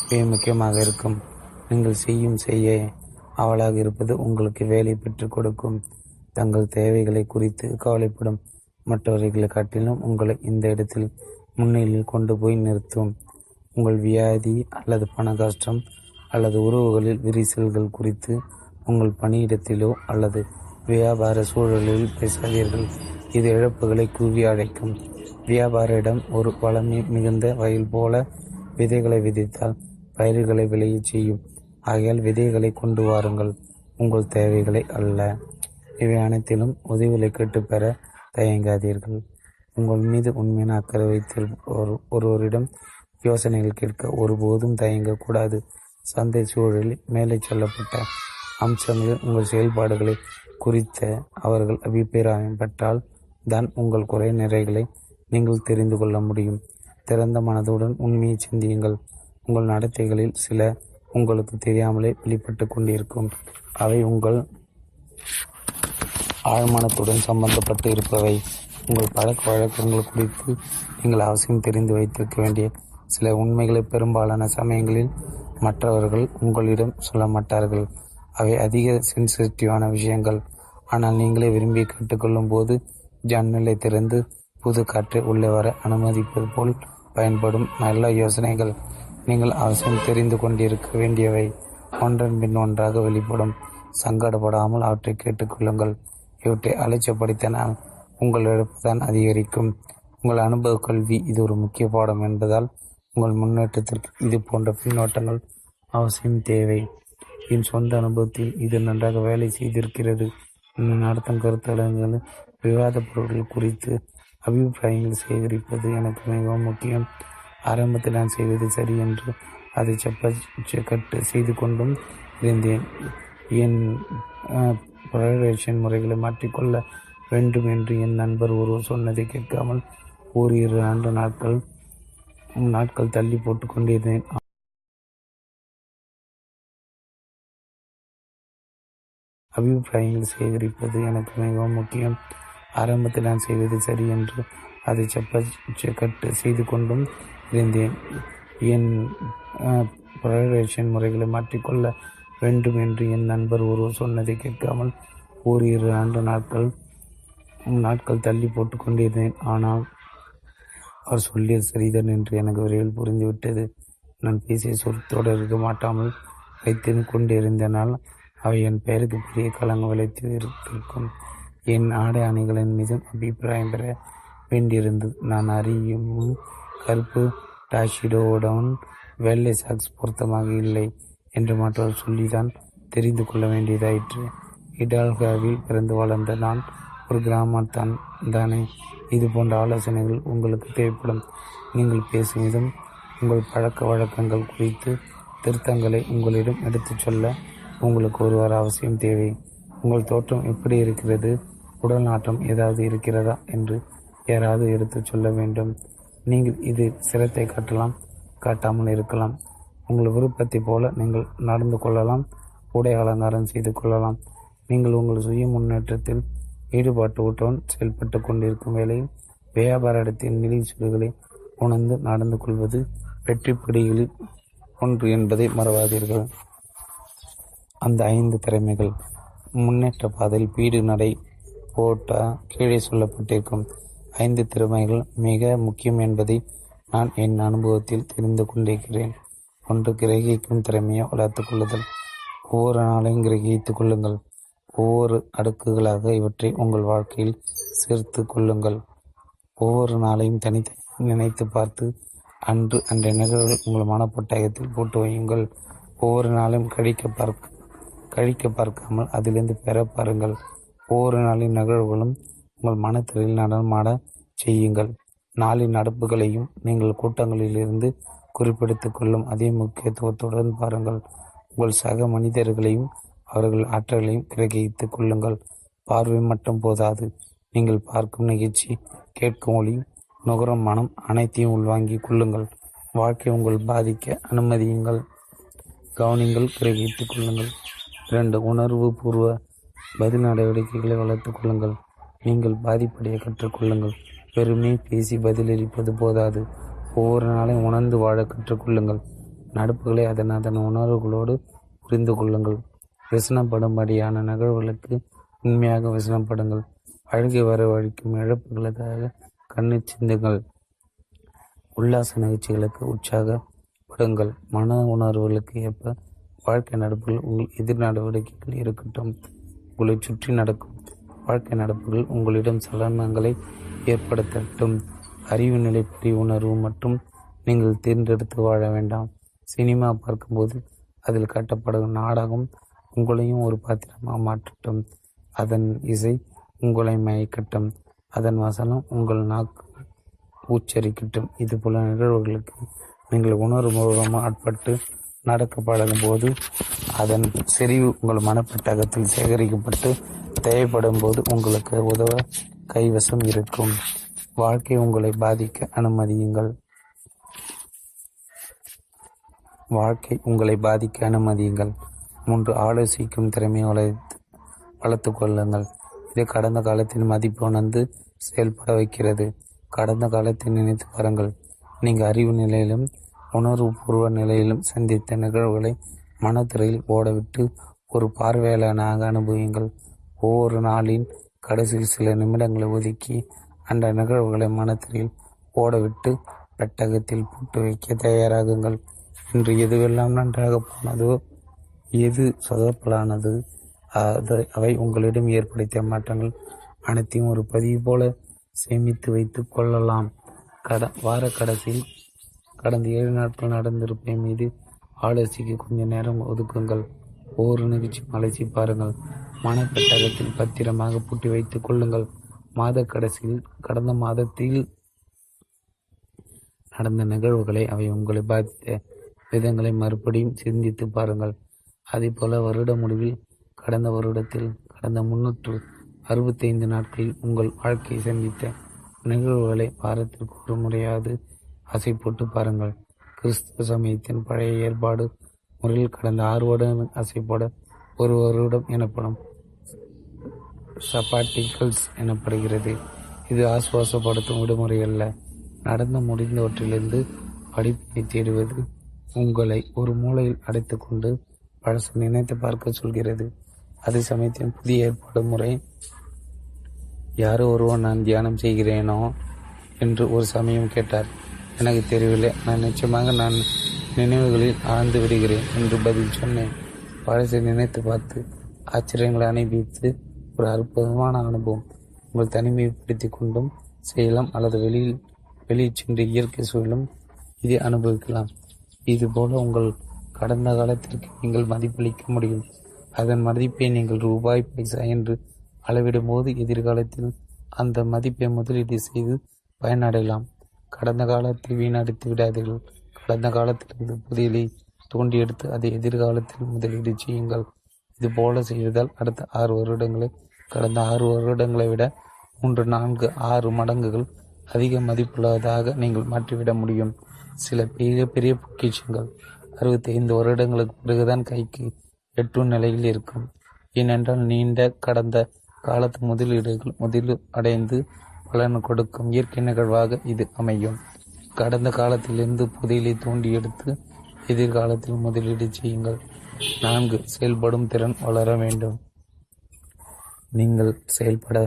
மிக முக்கியமாக இருக்கும். நீங்கள் செய்யும் செய்ய அவளாக இருப்பது உங்களுக்கு வேலை பெற்றுக் கொடுக்கும். தங்கள் தேவைகளை குறித்து கவலைப்படும் மற்றவர்களை காட்டிலும் உங்களை இந்த இடத்தில் முன்னிலையில் கொண்டு போய் நிறுத்தும். உங்கள் வியாதி அல்லது பண கஷ்டம் அல்லது உறவுகளில் விரிசல்கள் குறித்து உங்கள் பணியிடத்திலோ அல்லது வியாபார சூழலில் பேசாதீர்கள். இது இழப்புகளை கூவி அழைக்கும் வியாபாரியிடம் ஒரு வளமை மிகுந்த வயல் போல விதைகளை விதைத்தால் பயிர்களை விளையச் செய்யும். ஆகையால் விதைகளை கொண்டு வாருங்கள். உங்கள் தேவைகளை அல்ல. இவை அனைத்திலும் உதவிகளை கேட்டு பெற தயங்காதீர்கள். உங்கள் மீது உண்மையான அக்கறை வைத்திருப்பவர் ஒருவரிடம் யோசனைகள் கேட்க ஒருபோதும் தயங்கக்கூடாது. சந்தை சூழலில் மேலே சொல்லப்பட்ட அம்சங்களில் உங்கள் செயல்பாடுகளை குறித்த அவர்கள் அபிப்பிராயம் பெற்றால் தான் உங்கள் குறை நிறைகளை நீங்கள் தெரிந்து கொள்ள முடியும். திறந்த மனதுடன் உண்மையை சிந்தியுங்கள். உங்கள் நடத்தைகளில் சில உங்களுக்கு தெரியாமலே வெளிப்பட்டு கொண்டிருக்கும். அவை உங்கள் ஆழ்மனத்துடன் சம்பந்தப்பட்டு இருப்பவை. உங்கள் பழக்க வழக்கங்கள் குறித்து நீங்கள் அவசியம் தெரிந்து வைத்திருக்க வேண்டிய சில உண்மைகளை பெரும்பாலான சமயங்களில் மற்றவர்கள் உங்களிடம் சொல்ல மாட்டார்கள். அவை அதிக சென்சிட்டிவான விஷயங்கள். ஆனால் நீங்களே விரும்பி கேட்டுக்கொள்ளும் போது ஜன்னலை திறந்து புது காற்றை உள்ளே வர அனுமதிப்பது போல் பயன்படும் நல்ல யோசனைகள். நீங்கள் அவசியம் தெரிந்து கொண்டிருக்க வேண்டியவை ஒன்றன் பின் ஒன்றாக வெளிப்படும். சங்கடப்படாமல் அவற்றை கேட்டுக்கொள்ளுங்கள் இவற்றை அலட்சியப்படுத்தினால் உங்கள் இழப்புதான் அதிகரிக்கும். உங்கள் அனுபவ கல்வி இது ஒரு முக்கிய பாடம் என்பதால் உங்கள் முன்னேற்றத்திற்கு இது போன்ற பின்னோட்டங்கள் அவசியம் தேவை. என் சொந்த அனுபவத்தில் இது நன்றாக வேலை செய்திருக்கிறது. நடத்தும் கருத்தரங்குகள் விவாத பொருட்கள் குறித்து அபிப்பிராயங்கள் சேகரிப்பது எனக்கு மிகவும் முக்கியம். ஆரம்பத்தில் நான் செய்வது சரி என்று அதை செப்ப கட்டு செய்து கொண்டும் இருந்தேன். என் ப்ரொடக்ஷன் முறைகளை மாற்றிக்கொள்ள வேண்டும் என்று என் நண்பர் ஒருவர் சொன்னதை கேட்காமல் ஓரிரு ஆண்டு நாட்கள் நாட்கள் தள்ளி போட்டு கொண்டிருந்தேன். அபிப்பிராயங்கள் சேகரிப்பது எனக்கு மிகவும் முக்கியம். ஆரம்பத்தில் நான் செய்வது சரி என்று அதை செப்ப கட்டு செய்து கொண்டும் இருந்தேன். என் ப்ரைவேஷன் முறைகளை மாற்றிக்கொள்ள வேண்டும் என்று என் நண்பர் ஒருவர் சொன்னதை கேட்காமல் ஓரிரு ஆண்டு நாட்கள் நாட்கள் தள்ளி போட்டு கொண்டிருந்தேன். ஆனால் அவர் சொல்லிய சரிதான் என்று எனக்கு விரைவில் புரிந்துவிட்டது. நான் பேசிய சொற்தோடு இருக்க மாட்டாமல் வைத்து கொண்டிருந்தனால் அவை என் பெயருக்கு பெரிய களங்கம் விளைத்து இருக்கும். என் ஆடை அணிகளின் மீதும் அபிப்பிராயம் பெற வேண்டியிருந்தது. நான் அறியும் கருப்பு டாஷிடோவுடன் வெள்ளை சாக்ஸ் பொருத்தமாக இல்லை என்று மற்றவர் சொல்லிதான் தெரிந்து கொள்ள வேண்டியதாயிற்று. இடால்காவில் பிறந்து வளர்ந்த நான் ஒரு கிராமத்தான் தானே இது போன்ற ஆலோசனைகள் உங்களுக்கு தேவைப்படும். நீங்கள் பேசும் விதம் உங்கள் பழக்க வழக்கங்கள் குறித்து திருத்தங்களை உங்களிடம் எடுத்துச் சொல்ல உங்களுக்கு ஒருவர் அவசியம் தேவை. உங்கள் தோற்றம் எப்படி இருக்கிறது? உடல் நாட்டம் ஏதாவது இருக்கிறதா என்று யாராவது எடுத்துச் சொல்ல வேண்டும். நீங்கள் இது சிரத்தை காட்டலாம் காட்டாமல் இருக்கலாம். உங்கள் விருப்பத்தை போல நீங்கள் நடந்து கொள்ளலாம் உடை அலங்காரம் செய்து கொள்ளலாம். நீங்கள் உங்கள் சுய முன்னேற்றத்தில் ஈடுபாட்டு ஈடுபாட்டுடன் செயல்பட்டு கொண்டிருக்கும் வேளையில் வியாபார இடத்தின் நிதி சுடுகளை உணர்ந்து நடந்து கொள்வது வெற்றி படிகளில் ஒன்று என்பதை மறவாதீர்கள். அந்த ஐந்து திறமைகள். முன்னேற்ற பாதையில் பீடு நடை போட்ட கீழே சொல்லப்பட்டிருக்கும் ஐந்து திறமைகள் மிக முக்கியம் என்பதை நான் என் அனுபவத்தில் தெரிந்து கொண்டிருக்கிறேன். ஒன்று கிரகிக்கும் திறமையை வளர்த்துக் கொள்ளுதல். ஒவ்வொரு நாளையும் கிரகித்துக் கொள்ளுங்கள். ஒவ்வொரு அடுக்குகளாக இவற்றை உங்கள் வாழ்க்கையில் சேர்த்து கொள்ளுங்கள். ஒவ்வொரு நாளையும் தனித்தனி நினைத்து பார்த்து அன்று அன்றைய நிகழ்வுகள் உங்கள் மனப்பட்டயத்தில் போட்டு வையுங்கள். ஒவ்வொரு நாளும் கழிக்க பார்க்க கழிக்க பார்க்காமல் அதிலிருந்து பெற பாருங்கள். ஒவ்வொரு நாளின் நிகழ்வுகளும் உங்கள் மனத்திரையில் நடனமாட செய்யுங்கள். நாளின் நடப்புகளையும் நீங்கள் கூட்டங்களிலிருந்து குறிப்பிடுத்துக் கொள்ளும் அதே முக்கியத்துவத்துடன் பாருங்கள். உங்கள் சக மனிதர்களையும் அவர்கள் ஆற்றலையும் கிரகித்துக் கொள்ளுங்கள். பார்வை மட்டும் போதாது. நீங்கள் பார்க்கும் நிகழ்ச்சி கேட்கும் ஒளி நுகரும் மனம் அனைத்தையும் உள்வாங்கிக் கொள்ளுங்கள். வாழ்க்கை உங்கள் பாதிக்க அனுமதியுங்கள். கவனிங்கள் கிரகித்துக் கொள்ளுங்கள். இரண்டு உணர்வு பூர்வ பதில் நடவடிக்கைகளை வளர்த்துக் கொள்ளுங்கள். நீங்கள் பாதிப்படைய கற்றுக்கொள்ளுங்கள். வெறுமே பேசி பதிலளிப்பது போதாது. ஒவ்வொரு நாளையும் உணர்ந்து வாழ கற்றுக்கொள்ளுங்கள். நடப்புகளை அதன் அதன் உணர்வுகளோடு புரிந்து கொள்ளுங்கள். விசனப்படும்படியான நிகழ்வுகளுக்கு உண்மையாக விசனப்படுங்கள். அழுகை வரவழைக்கும் இழப்புகளுக்காக கண்ணு சிந்துங்கள். உல்லாச நிகழ்ச்சிகளுக்கு உற்சாகப்படுங்கள். மன உணர்வுகளுக்கு ஏற்ப வாழ்க்கை நடப்புகள் உங்கள் எதிர் நடவடிக்கைகள் இருக்கட்டும். உங்களை சுற்றி நடக்கும் வாழ்க்கை நடப்புகள் உங்களிடம் சலனங்களை ஏற்படுத்தட்டும். அறிவு நிலைப்படி உணர்வு மற்றும் நீங்கள் தேர்ந்தெடுத்து வாழ வேண்டாம். சினிமா பார்க்கும்போது அதில் காட்டப்படும் நாடகம் உங்களையும் ஒரு பாத்திரமாக மாற்றட்டும். அதன் இசை உங்களை மயக்கட்டும். அதன் வசனம் உங்கள் நாக்கு உச்சரிக்கட்டும். இது போல நிகழ்வுகளுக்கு நீங்கள் உணர்வுபூர்வமாக ஆட்பட்டு நடக்க பழகும் போது அதன் செறிவு உங்கள் மனப்பட்டகத்தில் சேகரிக்கப்பட்டு தேவைப்படும் போது உங்களுக்கு உதவ கைவசம் இருக்கும். வாழ்க்கை உங்களை பாதிக்க அனுமதியுங்கள். வாழ்க்கை உங்களை பாதிக்க அனுமதியுங்கள். மூன்று ஆலோசிக்கும் திறமையை வளர்த்து வளர்த்து கொள்ளுங்கள். இது கடந்த காலத்தின் மதிப்பு உணர்ந்து செயல்பட வைக்கிறது. கடந்த காலத்தை நினைத்து பாருங்கள். நீங்கள் அறிவு நிலையிலும் உணர்வுபூர்வ நிலையிலும் சந்தித்த நிகழ்வுகளை மனத்திரையில் ஓடவிட்டு ஒரு பார்வையாளனாக அனுபவியுங்கள். ஒவ்வொரு நாளின் கடைசியில் சில நிமிடங்களை ஒதுக்கி அந்த நிகழ்வுகளை மனத்திரையில் ஓடவிட்டு பெட்டகத்தில் போட்டு வைக்க தயாராகுங்கள். இன்று எதுவெல்லாம் நன்றாக போனதோ எது சொதப்பலானது அதை அவை உங்களிடம் ஏற்படுத்திய மாற்றங்கள் அனைத்தையும் ஒரு பதிவு போல சேமித்து வைத்து கொள்ளலாம். கட வார கடைசியில் கடந்த ஏழு நாட்கள் நடந்திருப்பை மீது ஆலோசிக்க கொஞ்ச நேரம் ஒதுக்குங்கள். ஒவ்வொரு நிகழ்ச்சியும் அலசி பாருங்கள். மனப்பெட்டகத்தில் பத்திரமாக பூட்டி வைத்துக் கொள்ளுங்கள். மாத கடைசியில் கடந்த மாதத்தில் நடந்த நிகழ்வுகளை அவை உங்களை பாதித்த விதங்களை மறுபடியும் சிந்தித்து பாருங்கள். அதே போல வருட முடிவில் கடந்த வருடத்தில் கடந்த முன்னூற்று அறுபத்தைந்து நாட்களில் உங்கள் வாழ்க்கையை சந்தித்த நிகழ்வுகளை வாரத்திற்கு ஒரு முறையாவது ஆசை போட்டு பாருங்கள். கிறிஸ்துவ சமயத்தின் பழைய ஏற்பாடு முறையில் கடந்த ஆறு வருடம் ஆசைப்பட ஒரு வருடம் எனப்படும். சபாட்டிக்கல்ஸ் எனப்படுகிறது. இது ஆசுவாசப்படுத்தும் விடுமுறை அல்ல. நடந்து முடிந்தவற்றிலிருந்து படிப்பினை தேடுவது உங்களை ஒரு மூலையில் அடைத்துக்கொண்டு பழசு நினைத்து பார்க்க சொல்கிறது. அதே சமயத்தின் புதிய ஏற்பாடு முறை யாரோ ஒருவன் நான் தியானம் செய்கிறேனோ? என்று ஒரு சமயம் கேட்டார். எனக்கு தெரியவில்லை. நான் நிச்சயமாக நான் நினைவுகளில் ஆழ்ந்து விடுகிறேன் என்று பதில் சொன்னேன். பழசை நினைத்து பார்த்து ஆச்சரியங்களை அனுபவித்து ஒரு அற்புதமான அனுபவம். உங்கள் தனிமைப்படுத்தி கொண்டும் செய்யலாம் அல்லது வெளியில் வெளியே சென்று இயற்கை சூழலும் இதை அனுபவிக்கலாம். இதுபோல உங்கள் கடந்த காலத்திற்கு நீங்கள் மதிப்பளிக்க முடியும். அதன் மதிப்பை நீங்கள் ரூபாய் பைசா என்று அளவிடும் போது எதிர்காலத்தில் அந்த மதிப்பை முதலீடு செய்து பயனடையலாம். கடந்த காலத்தை வீணடித்து விடாதீர்கள். கடந்த காலத்திலிருந்து புதியலை தோண்டி எடுத்து அதை எதிர்காலத்தில் முதலீடு செய்யுங்கள். இது போல செய்தால் அடுத்த ஆறு வருடங்களை கடந்த ஆறு வருடங்களை விட மூன்று நான்கு ஆறு மடங்குகள் அதிக மதிப்புள்ளதாக நீங்கள் மாற்றிவிட முடியும். சில பெரிய பெரிய பொக்கிஷங்கள். அறுபத்தி ஐந்து வருடங்களுக்கு பிறகுதான் கைக்கு எட்டும் நிலையில் இருக்கும். ஏனென்றால் நீண்ட கடந்த காலத்து முதலீடுகள் முதலீடு அடைந்து பலன் கொடுக்கும் இயற்கை நிகழ்வாக இது அமையும். கடந்த காலத்திலிருந்து புதையலை தூண்டி எடுத்து எதிர்காலத்தில் முதலீடு செய்யுங்கள். நான்கு செயல்படும் திறன் வளர வேண்டும். நீங்கள் செயல்பட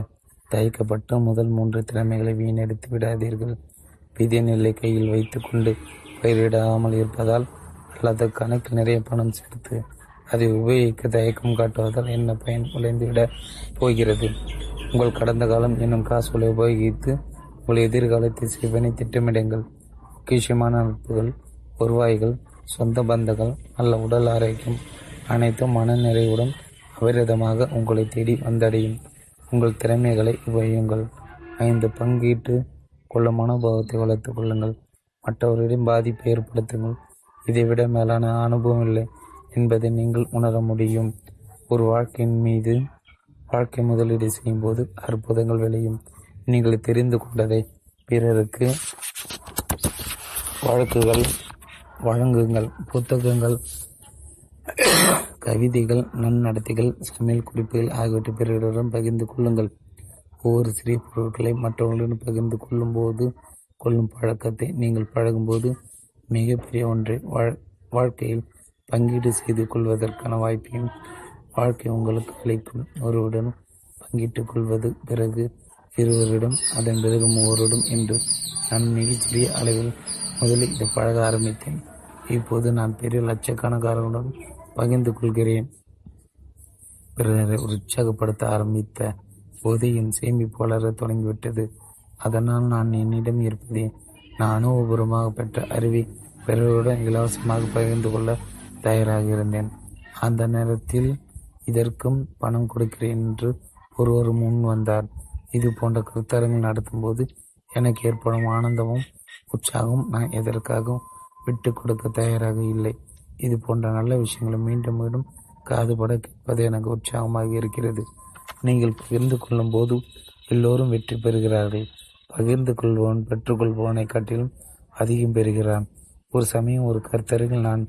தயக்கப்பட்ட முதல் மூன்று திறமைகளை வீணடித்து விடாதீர்கள். விதை நெல்லை கையில் வைத்துக்கொண்டு பயிரிடாமல் இருப்பதால் அல்லது கணக்கில் நிறைய பணம் சேர்த்து அதை உபயோகிக்க தயக்கம் காட்டுவதால் என்ன பயன் விளைந்துவிட போகிறது? உங்கள் கடந்த காலம் என்னும் காசுகளை உபயோகித்து உங்கள் எதிர்காலத்தை செய்வனை திட்டமிடுங்கள். முக்கியமான நட்புகள் வருவாய்கள் சொந்த பந்தங்கள் நல்ல உடல் ஆரோக்கியம் அனைத்தும் மன நிறைவுடன் அபரிதமாக உங்களை தேடி வந்தடையும். உங்கள் திறமைகளை உபயோகியுங்கள். ஐந்து பங்கீட்டு கொள்ளும் மனோபாவத்தை வளர்த்துக் கொள்ளுங்கள். மற்றவர்களிடம் பாதிப்பை ஏற்படுத்துங்கள். இதைவிட மேலான அனுபவம் இல்லை என்பதை நீங்கள் உணர முடியும். ஒரு வாழ்க்கையின் மீது வாழ்க்கை முதலீடு செய்யும் போது அற்புதங்கள் விளையும். நீங்கள் தெரிந்து கொண்டதை பிறருக்கு வழக்குகள் வழங்குங்கள். புத்தகங்கள் கவிதைகள் நன்னடத்தைகள் சமையல் குறிப்புகள் ஆகியவற்றை பிறரிடம் பகிர்ந்து கொள்ளுங்கள். ஒவ்வொரு சிறிய பொருட்களை மற்றவர்களுடன் பகிர்ந்து கொள்ளும் போது கொள்ளும் பழக்கத்தை நீங்கள் பழகும்போது மிகப்பெரிய ஒன்றை வாழ் வாழ்க்கையில் பங்கீடு செய்து கொள்வதற்கான வாய்ப்பையும் வாழ்க்கை உங்களுக்கு அளிக்கும். ஒருவருடன் பங்கிட்டுக் கொள்வது பிறகு இருவரிடம் அதன் பிறகு மூவரிடம் என்று நான் மிகச்சிறிய அளவில் முதலில் இதை பழக ஆரம்பித்தேன். இப்போது நான் பெரிய லட்சக்கணக்காரர்களுடன் பகிர்ந்து கொள்கிறேன். பிறரை உற்சாகப்படுத்த ஆரம்பித்த போது என் சேமிப்பு வளர தொடங்கிவிட்டது. அதனால் நான் என்னிடம் இருப்பதே நான் அனுபவபூர்வமாக பெற்ற அறிவை பிறருடன் இலவசமாக பகிர்ந்து கொள்ள தயாராக இருந்தேன். அந்த நேரத்தில் இதற்கும் பணம் கொடுக்கிறேன் என்று ஒருவர் முன் வந்தார். இது போன்ற கருத்தரங்கள் நடத்தும்போது எனக்கு ஏற்படும் ஆனந்தமும் உற்சாகமும் நான் எதற்காகவும் விட்டு கொடுக்க தயாராக இல்லை. இது போன்ற நல்ல விஷயங்களை மீண்டும் மீண்டும் காதுபட கேட்பது எனக்கு உற்சாகமாக இருக்கிறது. நீங்கள் பகிர்ந்து கொள்ளும் போது எல்லோரும் வெற்றி பெறுகிறார்கள். பகிர்ந்து கொள்பவன் பெற்றுக்கொள்பவனை காட்டிலும் அதிகம் பெறுகிறான். ஒரு சமயம் ஒரு கருத்தரங்கில் நான்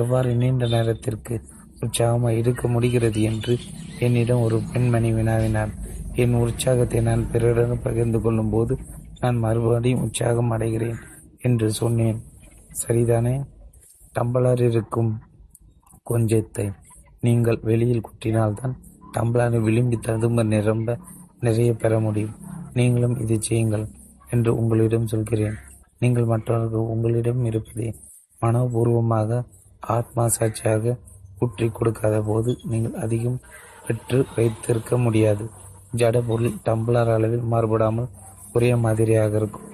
எவ்வாறு நீண்ட நேரத்திற்கு உற்சாகமாக இருக்க முடிகிறது என்று என்னிடம் ஒரு பெண்மணி வினாவினார். என் உற்சாகத்தை நான் பிறருடன் பகிர்ந்து கொள்ளும் போது நான் மறுபடியும் உற்சாகம் அடைகிறேன் என்று சொன்னேன். சரிதானே? டம்பளர் இருக்கும் கொஞ்சத்தை நீங்கள் வெளியில் குட்டினால்தான் டம்ளரை விளிம்பி ததும்ப நிரம்ப நிறைய பெற முடியும். நீங்களும் இதை செய்யுங்கள் என்று உங்களிடம் சொல்கிறேன். நீங்கள் மற்றவர்கள் உங்களிடம் இருப்பதை மனோபூர்வமாக ஆத்மா சாட்சியாக ஊற்றி கொடுக்காத போது நீங்கள் அதிகம் பெற்று வைத்திருக்க முடியாது. ஜட பொருள் டம்ளர் அளவில் மாறுபடாமல் ஒரே மாதிரியாக இருக்கும்.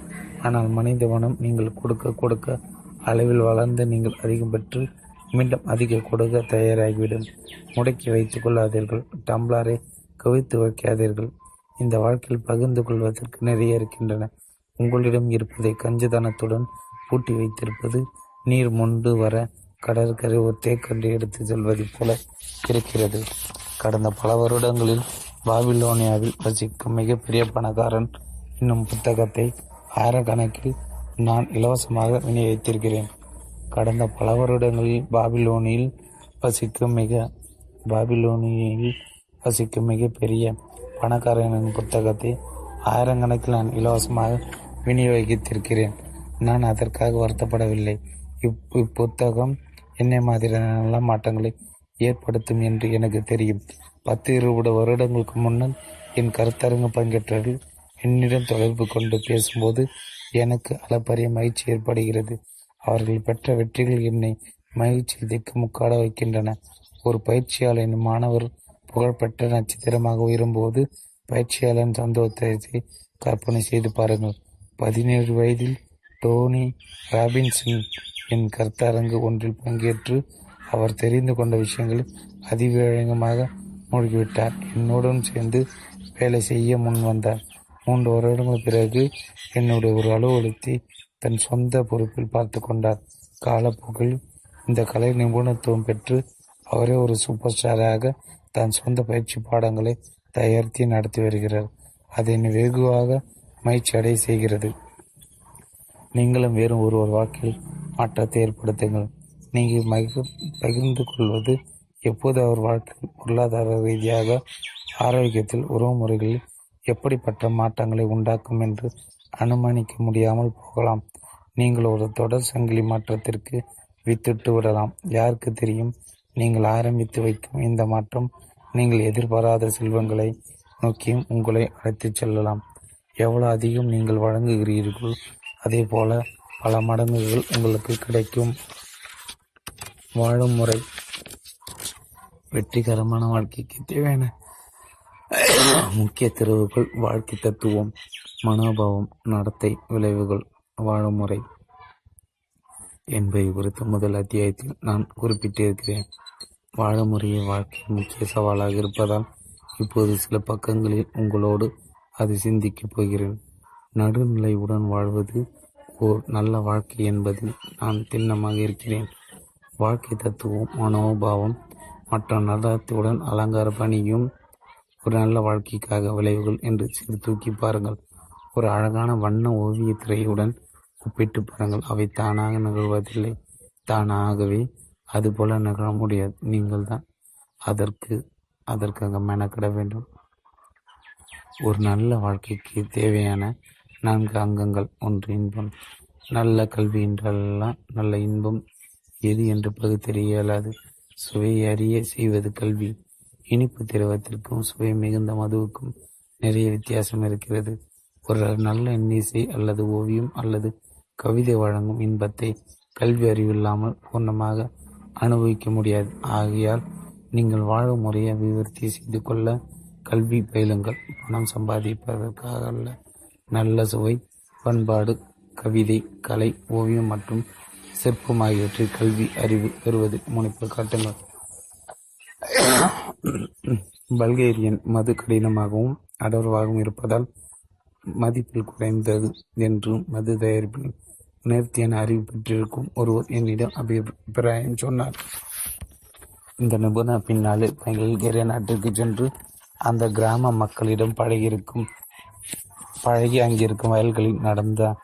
ஆனால் மனித மனம் நீங்கள் கொடுக்க கொடுக்க அளவில் வளர்ந்து நீங்கள் அதிகம் பெற்று மீண்டும் அதிக கொடுக்க தயாராகிவிடும். முடக்கி வைத்துக் கொள்ளாதீர்கள். டம்ளரை கவித்து வைக்காதீர்கள். இந்த வாழ்க்கையில் பகிர்ந்து கொள்வதற்கு நிறைய இருக்கின்றன. உங்களிடம் இருப்பதை கஞ்சதனத்துடன் பூட்டி வைத்திருப்பது நீர் மொண்டு வர கடற்கரை ஒரு தேக்கண்டை எடுத்து செல்வதைப் போல இருக்கிறது. கடந்த பல வருடங்களில் பாபிலோனியாவில் வசிக்கும் மிகப்பெரிய பணக்காரன் என்னும் புத்தகத்தை ஆயிரக்கணக்கில் நான் இலவசமாக விநியோகித்திருக்கிறேன். கடந்த பல வருடங்களில் பாபிலோனில் வசிக்கும் மிக பாபிலோனியில் வசிக்கும் மிகப்பெரிய பணக்காரனின் புத்தகத்தை ஆயிரக்கணக்கில் நான் இலவசமாக விநியோகித்திருக்கிறேன். நான் அதற்காக வருத்தப்படவில்லை. இப் இப்புத்தகம் என்ன மாதிரியான நல்ல மாற்றங்களை ஏற்படுத்தும் என்று எனக்கு தெரியும். பத்து இருபது வருடங்களுக்கு முன்னர் என் கருத்தரங்கு பங்கேற்றவர்கள் என்னிடம் தொடர்பு கொண்டு பேசும்போது எனக்கு அளப்பரிய மகிழ்ச்சி ஏற்படுகிறது. அவர்கள் பெற்ற வெற்றிகள் என்னை மகிழ்ச்சியில் திக்கு முக்காட வைக்கின்றன. ஒரு பயிற்சியாளரின் மாணவர் புகழ்பெற்ற நட்சத்திரமாக உயரும்போது பயிற்சியாளன் சந்தோஷத்தை கற்பனை செய்து பாருங்கள். பதினேழு வயதில் டோனி ராபின்சன் என் கருத்தரங்கு ஒன்றில் பங்கேற்று அவர் தெரிந்து கொண்ட விஷயங்களை அதிவேகமாக மூழ்கிவிட்டார். என்னுடன் சேர்ந்து வேலை செய்ய முன் வந்தார். மூன்று வருடங்கள் பிறகு என்னுடைய ஒரு அலுவலகத்தை தன் சொந்த பொறுப்பில் பார்த்து கொண்டார். காலப்போக்கில் இந்த கலை நிபுணத்துவம் பெற்று அவரே ஒரு சூப்பர் ஸ்டாராக தன் சொந்த பயிற்சி பாடங்களை தயாரித்து நடத்தி வருகிறார். அதை வெகுவாக மகிழ்ச்சி அடைய செய்கிறது. நீங்களும் வேறு ஒருவர் வாழ்க்கையில் மாற்றத்தை ஏற்படுத்துங்கள். நீங்கள் மகிழ் பகிர்ந்து கொள்வது எப்போது அவர் வாழ்க்கையில் பொருளாதார ரீதியாக ஆரோக்கியத்தில் உறவு முறைகளில் எப்படிப்பட்ட மாற்றங்களை உண்டாக்கும் என்று அனுமானிக்க முடியாமல் போகலாம். நீங்கள் ஒரு தொடர் சங்கிலி மாற்றத்திற்கு வித்துட்டு விடலாம். யாருக்கு தெரியும்? நீங்கள் ஆரம்பித்து வைக்கும் இந்த மாற்றம் நீங்கள் எதிர்பாராத செல்வங்களை நோக்கியும் உங்களை அழைத்துச் செல்லலாம். எவ்வளவு அதிகம் நீங்கள் வழங்குகிறீர்களோ அதே போல பல மடங்குகள் உங்களுக்கு கிடைக்கும். வாழும் முறை வெற்றிகரமான வாழ்க்கைக்கு தேவையான முக்கிய திறவுகள் வாழ்க்கை தத்துவம் மனோபாவம் நடத்தை விளைவுகள் வாழும் முறை என்பதை குறித்து முதல் அத்தியாயத்தில் நான் குறிப்பிட்டிருக்கிறேன் வாழும் முறையை வாழ்க்கையின் முக்கிய சவாலாக இருப்பதால் இப்போது சில பக்கங்களில் உங்களோடு அது சிந்திக்கப் போகிறேன். நடுநிலையுடன் வாழ்வது ஓர் நல்ல வாழ்க்கை என்பதில் நான் திண்ணமாக இருக்கிறேன். வாழ்க்கை தத்துவம் மனோபாவம் மற்ற நடத்துடன் அலங்கார பணியும் ஒரு நல்ல வாழ்க்கைக்காக விளைவுகள் என்று சிறு தூக்கி பாருங்கள். ஒரு அழகான வண்ண ஓவிய திரையுடன் ஒப்பிட்டு பாருங்கள். அவை தானாக நிகழ்வதில்லை. தானாகவே அதுபோல நிகழ முடியாது. நீங்கள் தான் அதற்கு அதற்காக மெனக்கிட வேண்டும். ஒரு நல்ல வாழ்க்கைக்கு தேவையான நான்கு அங்கங்கள். ஒன்று இன்பம் நல்ல கல்வி என்றெல்லாம் நல்ல இன்பம் எது என்று பகுத்தறிய இயலாது சுவையை அறிய செய்வது கல்வி. இனிப்பு திரவத்திற்கும் சுவை மிகுந்த மதுவுக்கும் நிறைய வித்தியாசம் இருக்கிறது. ஒரு நல்ல இன்னிசை அல்லது ஓவியம் அல்லது கவிதை வழங்கும் இன்பத்தை கல்வி அறிவில்லாமல் பூர்ணமாக அனுபவிக்க முடியாது. ஆகையால் நீங்கள் வாழும் முறையை அபிவிருத்தி செய்து கொள்ள கல்வி பயிலுங்கள். பணம் சம்பாதிப்பதற்காக அல்ல. நல்ல சுவை பண்பாடு கவிதை கலை ஓவியம் மற்றும் சிற்பம் ஆகியவற்றில் கல்வி அறிவு பெறுவதில் முனைப்பு காட்டுங்கள். பல்கேரியன் மது கடினமாகவும் அடர்வாகவும் இருப்பதால் மதிப்பில் குறைந்தது என்றும் மது தயாரிப்பில் நேர்த்தியான அறிவு பெற்றிருக்கும் ஒருவர் என்னிடம் அபிப்பிராயம் சொன்னார். இந்த நிபுணர் பின்னாலே பல்கேரிய நாட்டிற்கு சென்று அந்த கிராம மக்களிடம் பழகியிருக்கும் பழகி அங்கிருக்கும் வயல்களில் நடந்த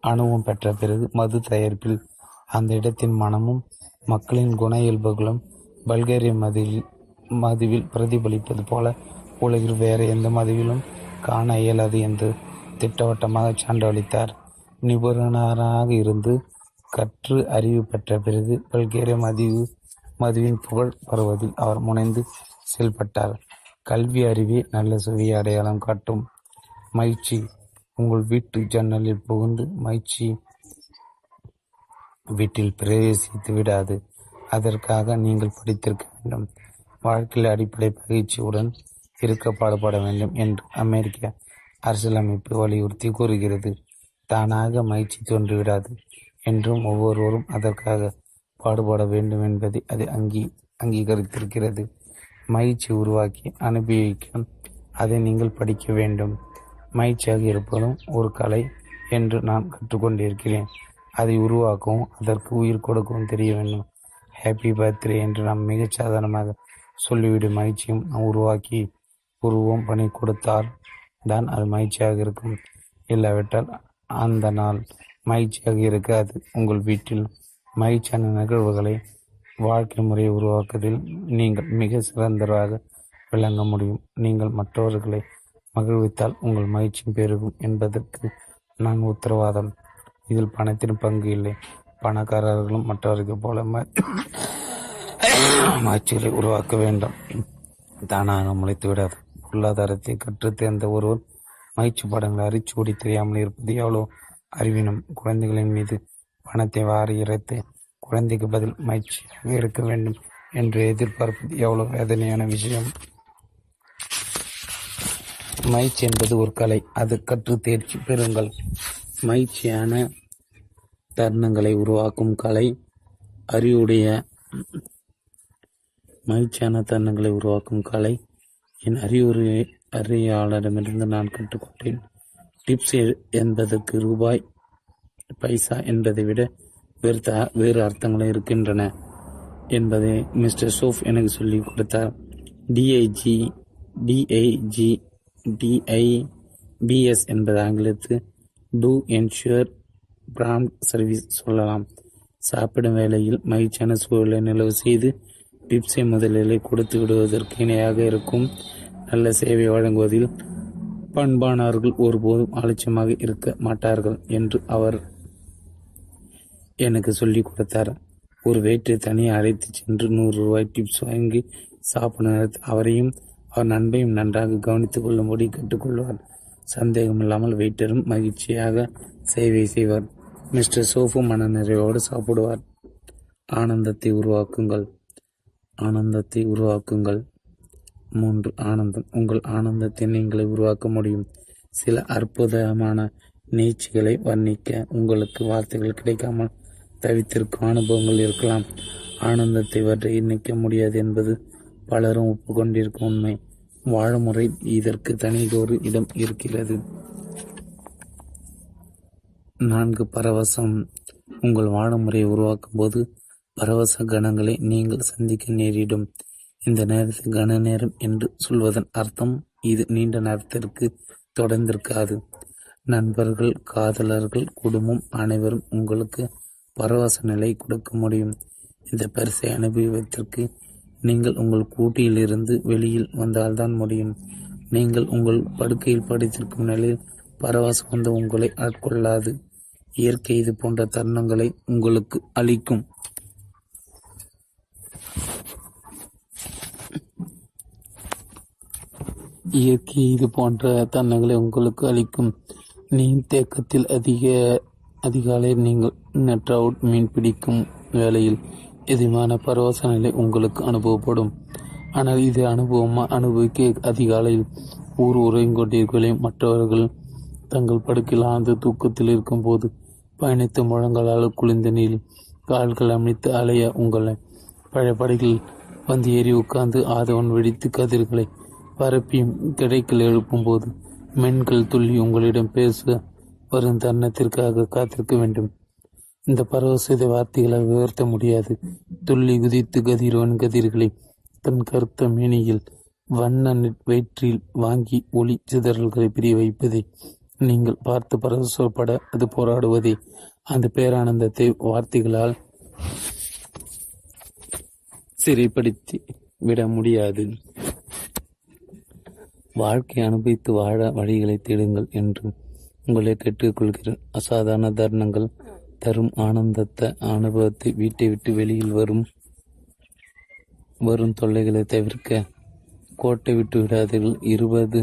அனுபவம் பெற்ற பிறகு மது தயாரிப்பில் அந்த இடத்தின் மனமும் மக்களின் குண இயல்புகளும் பல்கேரிய மதுவில் மதுவில் பிரதிபலிப்பது போல உலகில் வேறு எந்த மதுவிலும் காண இயலாது என்று திட்டவட்டமாக சான்றளித்தார். நிபுணராக இருந்து கற்று அறிவு பெற்ற பிறகு பல்கேரிய மதிவு மதுவின் புகழ் வருவதில் அவர் முனைந்து செயல்பட்டார். கல்வி அறிவே நல்ல சுவையை அடையாளம் காட்டும். மகிழ்ச்சி. உங்கள் வீட்டு ஜன்னலில் புகுந்து மகிழ்ச்சி வீட்டில் பிரவேசித்து விடாது. அதற்காக நீங்கள் படித்திருக்க வேண்டும். வாழ்க்கையில் அடிப்படை பயிற்சியுடன் இருக்க பாடுபட வேண்டும் என்று அமெரிக்க அரசியலமைப்பு வலியுறுத்தி கூறுகிறது. தானாக மகிழ்ச்சி தோன்றிவிடாது என்றும் ஒவ்வொருவரும் அதற்காக பாடுபட வேண்டும் என்பதை அது அங்கீ அங்கீகரித்திருக்கிறது. மகிழ்ச்சி உருவாக்கி அனுபவிக்க அதை நீங்கள் படிக்க வேண்டும். மகிழ்ச்சியாக இருப்பதும் ஒரு கலை என்று நான் கற்றுக்கொண்டிருக்கிறேன். அதை உருவாக்கவும் அதற்கு உயிர் கொடுக்கவும் தெரிய வேண்டும். ஹாப்பி பர்த்டே என்று நாம் மிகச் சாதாரணமாக சொல்லிவிடும் மகிழ்ச்சியும் நாம் உருவாக்கி உருவம் பணி கொடுத்தால் தான் அது மகிழ்ச்சியாக இருக்கும். இல்லாவிட்டால் அந்த நாள் மகிழ்ச்சியாக இருக்காது. உங்கள் வீட்டில் மகிழ்ச்சியான நிகழ்வுகளை வாழ்க்கை முறையை உருவாக்குவதில் நீங்கள் மிக சிறந்தவராக விளங்க முடியும். நீங்கள் மற்றவர்களை மகிழ்வித்தால் உங்கள் மகிழ்ச்சியும் பெருகும் என்பதற்கு நான் உத்தரவாதம். இதில் பணத்தின் பங்கு இல்லை. பணக்காரர்களும் மற்றவர்கள் போல மகிழ்ச்சிகளை உருவாக்க வேண்டும். தானாக முளைத்து விடாது பொருளாதாரத்தை கற்றுத் தேர்ந்த ஒருவர் மகிழ்ச்சி படங்களை அரிச்சூடி தெரியாமல் இருப்பது எவ்வளோ அறிவினும் குழந்தைகளின் மீது பணத்தை வாரி இறைத்து குழந்தைக்கு பதில் மகிழ்ச்சியாக இருக்க வேண்டும் என்று எதிர்பார்ப்பது எவ்வளவு வேதனையான விஷயம். மயிற்சி என்பது ஒரு கலை. அது கற்று தேர்ச்சி பெறுங்கள். மகிழ்ச்சியான தருணங்களை உருவாக்கும் கலை. அறிவுடைய மகிழ்ச்சியான தருணங்களை உருவாக்கும் கலை. என் அறிவுரை அறியாளரிடமிருந்து நான் கற்றுக்கொண்டேன். டிப்ஸ் என்பதற்கு ரூபாய் பைசா என்பதை விட வேறு த வேறு அர்த்தங்களும் இருக்கின்றன என்பதை மிஸ்டர் சோஃப் எனக்கு சொல்லிக் கொடுத்தார். டிஐஜி டிஐஜி டி.ஐ.பி.எஸ் என்பது ஆங்கிலத்தில் டூ என்ஷுர் பிராண்ட் சர்வீஸ் சொல்லலாம். சாப்பிடும் வேளையில் மகிழ்ச்சியான சூழலை நிலவு செய்து டிப்ஸை முதலிலே கொடுத்து விடுவதற்கு இணையாக இருக்கும் நல்ல சேவை வழங்குவதில் பண்பானவர்கள் ஒருபோதும் அலட்சியமாக இருக்க மாட்டார்கள் என்று அவர் எனக்கு சொல்லிக் கொடுத்தார். ஒரு வேற்றை தனியாக அழைத்து சென்று நூறு ரூபாய் டிப்ஸ் வாங்கி சாப்பிடும் நேரத்தில் அவரையும் அவர் நண்பையும் நன்றாக கவனித்துக் கொள்ளும்படி கேட்டுக்கொள்வார் சந்தேகமில்லாமல் வெயிட்டரும் மகிழ்ச்சியாக சேவை செய்வார். மிஸ்டர் சோஃபு மனநிறைவோடு சாப்பிடுவார். ஆனந்தத்தை உருவாக்குங்கள். ஆனந்தத்தை உருவாக்குங்கள். மூன்று ஆனந்தம். உங்கள் ஆனந்தத்தை நீங்களை உருவாக்க முடியும். சில அற்புதமான நீச்சிகளை வர்ணிக்க உங்களுக்கு வார்த்தைகள் கிடைக்காமல் தவித்திருக்கும் அனுபவங்கள் இருக்கலாம். ஆனந்தத்தை வற்றை நிற்க முடியாது என்பது பலரும் ஒப்புக்கொண்டிருக்கும் உண்மை. வாழமுறை இதற்கு தனிதொரு இடம் இருக்கிறது. நான்கு பரவசம். உங்கள் வாழமுறையை உருவாக்கும் போது பரவச கணங்களை நீங்கள் சந்திக்க நேரிடும். இந்த நேரத்தை கன நேரம் என்று சொல்வதன் அர்த்தம் இது நீண்ட நேரத்திற்கு தொடர்ந்திருக்காது. நண்பர்கள் காதலர்கள் குடும்பம் அனைவரும் உங்களுக்கு பரவச நிலை கொடுக்க முடியும். இந்த பரிசை அனுபவத்திற்கு நீங்கள் உங்கள் கூட்டியிலிருந்து வெளியில் வந்தால்தான் முடியும். நீங்கள் உங்கள் படுக்கையில் படித்திருக்கும் நிலையில் பரவாசு வந்து உங்களை ஆட்கொள்ளாது. இயற்கை இது போன்ற தருணங்களை உங்களுக்கு அளிக்கும். இயற்கை இது போன்ற தருணங்களை உங்களுக்கு அளிக்கும். நீர் தேக்கத்தில் அதிக அதிகாலை நீங்கள் நெட் அவுட் மீன் பிடிக்கும் வேளையில் எதிமான பரவச நிலை உங்களுக்கு அனுபவப்படும். ஆனால் இது அனுபவமா அனுபவிக்க அதிகாலையில் ஊர் உறங்கிக் கொண்டிருக்கலையும் மற்றவர்கள் தங்கள் படுக்கையில் ஆழ்ந்த தூக்கத்தில் இருக்கும்போது பயணித்த முழங்களால் குளிர்ந்த நீரில் கால்கள் அமைத்து அலைய உங்களை பழைய படைகளில் வந்து ஏறி உட்கார்ந்து ஆதவன் வெடித்து கதிர்களை பரப்பியும் கிடைக்கல் எழுப்பும்போது மென்கள் துள்ளி உங்களிடம் பேச வரும் தருணத்திற்காக காத்திருக்க வேண்டும். இந்த பரவசத்தை வார்த்தைகளால் விவர்த்த முடியாது. துள்ளி குதித்து கதிரோன் கதிர்களை தன் கருத்த மேனியில் வண்ண வயிற்றில் வாங்கி ஒளி சிதறல்களை பிரிய வைப்பதை. நீங்கள் பார்த்து பரவசப்பட அது போராடுவதே. அந்த பேரானந்தத்தை வார்த்தைகளால் சிறைப்படுத்தி விட முடியாது. வாழ்க்கை அனுபவித்து வாழ வழிகளை தேடுங்கள் என்று உங்களை கேட்டுக்கொள்கிறேன். அசாதாரண தருணங்கள் தரும் ஆனந்தத்த அனுபவத்தை வீட்டை விட்டு வெளியில் வரும் வரும் தொல்லைகளை தவிர்க்க கோட்டை விட்டு விடாதீர்கள். இருபது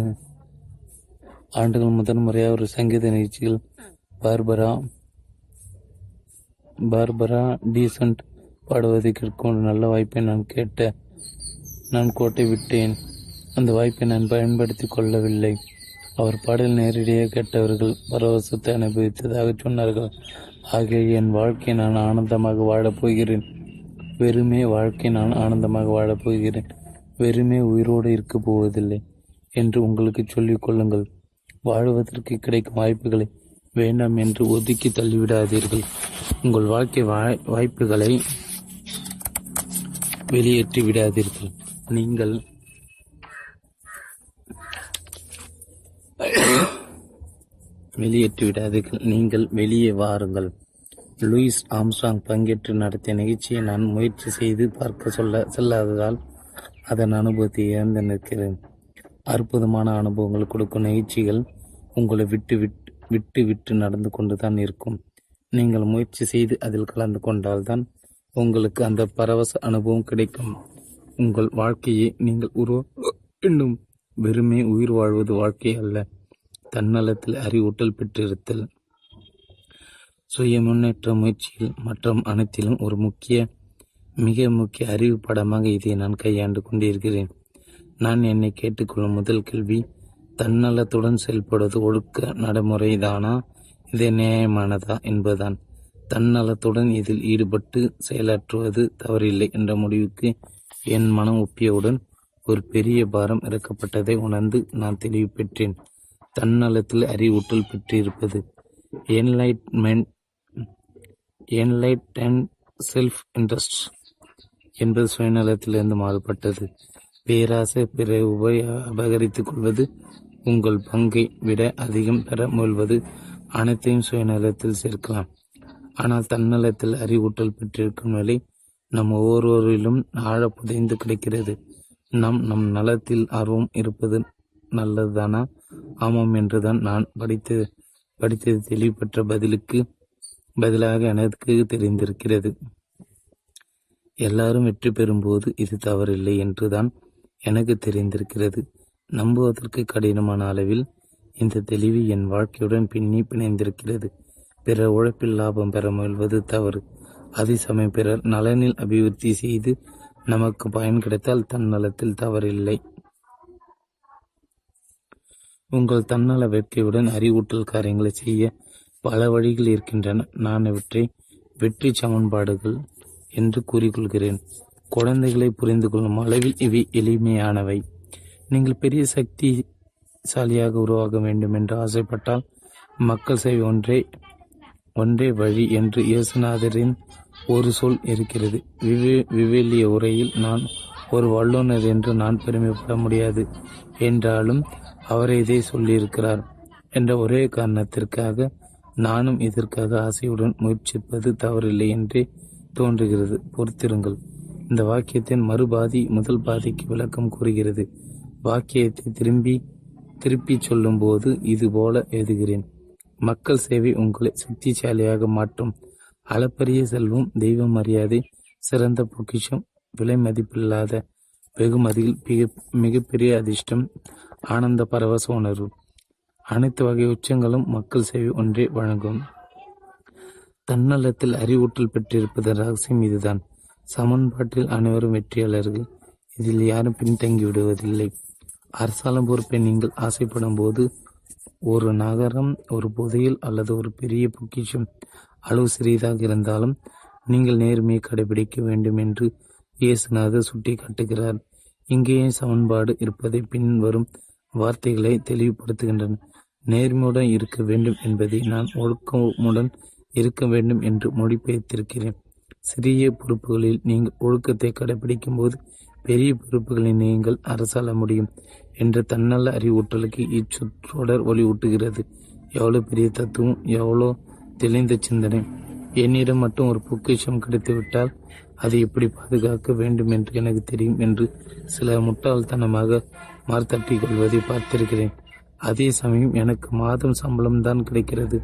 ஆண்டுகள் முதன் முறையாக ஒரு சங்கீத நிகழ்ச்சியில் பார்பரா பார்பரா டீசன்ட் பாடுவதை கேட்கும் ஒரு நல்ல வாய்ப்பை நான் கேட்ட நான் கோட்டை விட்டேன். அந்த வாய்ப்பை நான் பயன்படுத்தி கொள்ளவில்லை. அவர் பாடல் நேரடியாக கேட்டவர்கள் பரவசத்தை அனுபவித்ததாக சொன்னார்கள். ஆகிய என் வாழ்க்கை நான் ஆனந்தமாக வாழப் போகிறேன். வெறுமே வாழ்க்கை நான் ஆனந்தமாக வாழப் போகிறேன். வெறுமே உயிரோடு இருக்கப் போவதில்லை என்று உங்களுக்கு சொல்லிக் கொள்ளுங்கள். வாழ்வதற்கு கிடைக்கும் வாய்ப்புகளை வேண்டாம் என்று ஒதுக்கி தள்ளிவிடாதீர்கள். உங்கள் வாழ்க்கை வாய்- வாய்ப்புகளை வெளியேற்றி விடாதீர்கள் நீங்கள் வெளியேற்றி விடாதீர்கள் நீங்கள் வெளியே வாருங்கள். லூயிஸ் ஆம்ஸ்ட்ராங் பங்கேற்று நடத்திய நிகழ்ச்சியை நான் முயற்சி செய்து பார்க்க சொல்ல செல்லாததால் அதன் அனுபவத்தை இழந்து நிற்கிறேன். அற்புதமான அனுபவங்கள் கொடுக்கும் நிகழ்ச்சிகள் உங்களை விட்டு விட்டு விட்டு விட்டு நடந்து கொண்டு தான் இருக்கும். நீங்கள் முயற்சி செய்து அதில் கலந்து கொண்டால்தான் உங்களுக்கு அந்த பரவச அனுபவம் கிடைக்கும். உங்கள் வாழ்க்கையை நீங்கள் உருவ வேண்டும் வெறுமே உயிர் வாழ்வது வாழ்க்கை அல்ல. தன்னலத்தில் அறிவூட்டல் பெற்றிருத்தல். சுய முன்னேற்ற முயற்சியில் மற்றும் அனைத்திலும் ஒரு முக்கிய மிக முக்கிய அறிவு படமாக இதை நான் கையாண்டு கொண்டிருக்கிறேன். நான் என்னை கேட்டுக்கொள்ளும் முதல் கேள்வி தன்னலத்துடன் செயல்படுவது ஒழுக்க நடைமுறைதானா? இது நியாயமானதா என்பதுதான். தன்னலத்துடன் இதில் ஈடுபட்டு செயலாற்றுவது தவறில்லை என்ற முடிவுக்கு என் மனம் ஒப்பியவுடன் ஒரு பெரிய பாரம் இறக்கப்பட்டதை உணர்ந்து நான் தெளிவு பெற்றேன். தன்னலத்தில் அறிவூட்டல் பெற்றிருப்பது. Enlightenment enlightened and self interest என்பது சுயநலத்திலிருந்து மாறுபட்டது. பேராசை பிற உபய அபகரித்துக் கொள்வது உங்கள் பங்கை விட அதிகம் பெற முயல்வது அனைத்தையும் சுயநலத்தில் சேர்க்கலாம். ஆனால் தன்னலத்தில் அறிவூட்டல் பெற்றிருக்கும் நிலை நம் ஒவ்வொருவரிலும் ஆழ புதைந்து கிடைக்கிறது. நாம் நம் நலத்தில் ஆர்வம் இருப்பது நல்லதுதானா? ஆமாம் என்றுதான் நான் படித்து படித்தது தெளிவு பெற்ற பதிலுக்கு பதிலாக எனக்கு தெரிந்திருக்கிறது. எல்லாரும் வெற்றி பெறும்போது இது தவறில்லை என்றுதான் எனக்கு தெரிந்திருக்கிறது. நம்புவதற்கு கடினமான அளவில் இந்த தெளிவு என் வாழ்க்கையுடன் பின்னி பிணைந்திருக்கிறது. பிறர் உழைப்பில் லாபம் பெற முயல்வது தவறு. அதே சமயம் பிறர் நலனில் அபிவிருத்தி செய்து நமக்கு பயன் கிடைத்தால் தன்னலத்தில் தவறில்லை. உங்கள் தன்னல வேட்கையுடன் அறிவூட்டல் காரியங்களை செய்ய பல வழிகள் இருக்கின்றன. நான் இவற்றை வெற்றி சமன்பாடுகள் என்று கூறிக்கொள்கிறேன். குழந்தைகளை புரிந்து கொள்ளும் அளவில் இவை எளிமையானவை. நீங்கள் பெரிய சக்திசாலியாக உருவாக வேண்டும் என்று ஆசைப்பட்டால் மக்கள் சேவை ஒன்றே ஒன்றே வழி என்று இயேசுநாதரின் ஒரு சொல் இருக்கிறது. விவே விவேலிய உரையில் நான் ஒரு வல்லுனர் என்று நான் பெருமைப்பட முடியாது. என்றாலும் அவரே இதை சொல்லியிருக்கிறார் என்ற ஒரே காரணத்திற்காக நானும் இதற்காக ஆசையுடன் முயற்சிப்பது தவறில்லை என்றே தோன்றுகிறது. பொறுத்திருங்கள். இந்த வாக்கியத்தின் மறுபாதி முதல் பாதிக்கு விளக்கம் கூறுகிறது. வாக்கியத்தை திரும்பி திருப்பிச் சொல்லும்போது இது போல எழுதுகிறேன். மக்கள் சேவை உங்களை சக்திசாலியாக மாற்றும். அளப்பரிய செல்வம் தெய்வ மரியாதை சிறந்த பொக்கிஷம் விலை மதிப்பில்லாத வெகுமதியில் மிக மிகப்பெரிய அதிர்ஷ்டம் ஆனந்த பரவச உணர்வு. அனைத்து வகை உச்சங்களும் மக்கள் சேவை ஒன்றே வழங்கும். தன்னலத்தில் அறிவூட்டல் பெற்றிருப்பதன் ரகசியம் இதுதான். சமன்பாட்டில் அனைவரும் வெற்றியாளர்கள். இதில் யாரும் பின்தங்கி விடுவதில்லை அரசாங்கம் பொறுப்பை நீங்கள் ஆசைப்படும் போது ஒரு நகரம் ஒரு புதையல் அல்லது ஒரு பெரிய பொக்கிஷம் அளவு சிறியதாக இருந்தாலும் நீங்கள் நேர்மையை கடைபிடிக்க வேண்டும் என்று இயேசுநாதர் சுட்டி காட்டுகிறார் இங்கேயே சமன்பாடு இருப்பதை பின்வரும் வார்த்தைகளை தெளிவுபடுத்துகின்றன. நேர்மையுடன் இருக்க வேண்டும் என்பதை நான் ஒழுக்கமுடன் இருக்க வேண்டும் என்று மொழிபெயர்த்திருக்கிறேன். சிறிய பொறுப்புகளில் நீங்கள் ஒழுக்கத்தை கடைபிடிக்கும் போது பெரிய பொறுப்புகளை நீங்கள் அரசாள முடியும் என்ற தன்னல அறிவூட்டலுக்கு இச்சொற்றொடர் வலியூட்டுகிறது எவ்வளவு பெரிய தத்துவம் எவ்வளோ தெளிந்த சிந்தனை. என்னிடம் மட்டும் ஒரு பொக்கிஷம் கிடைத்துவிட்டால் அதை எப்படி பாதுகாக்க வேண்டும் என்று எனக்கு தெரியும் என்று சில முட்டாள்தனமாக மார்த்தட்டிக் கொள்வதை பார்த்திருக்கிறேன். அதே சமயம் எனக்கு மாதம் சம்பளம் தான் கிடைக்கிறது.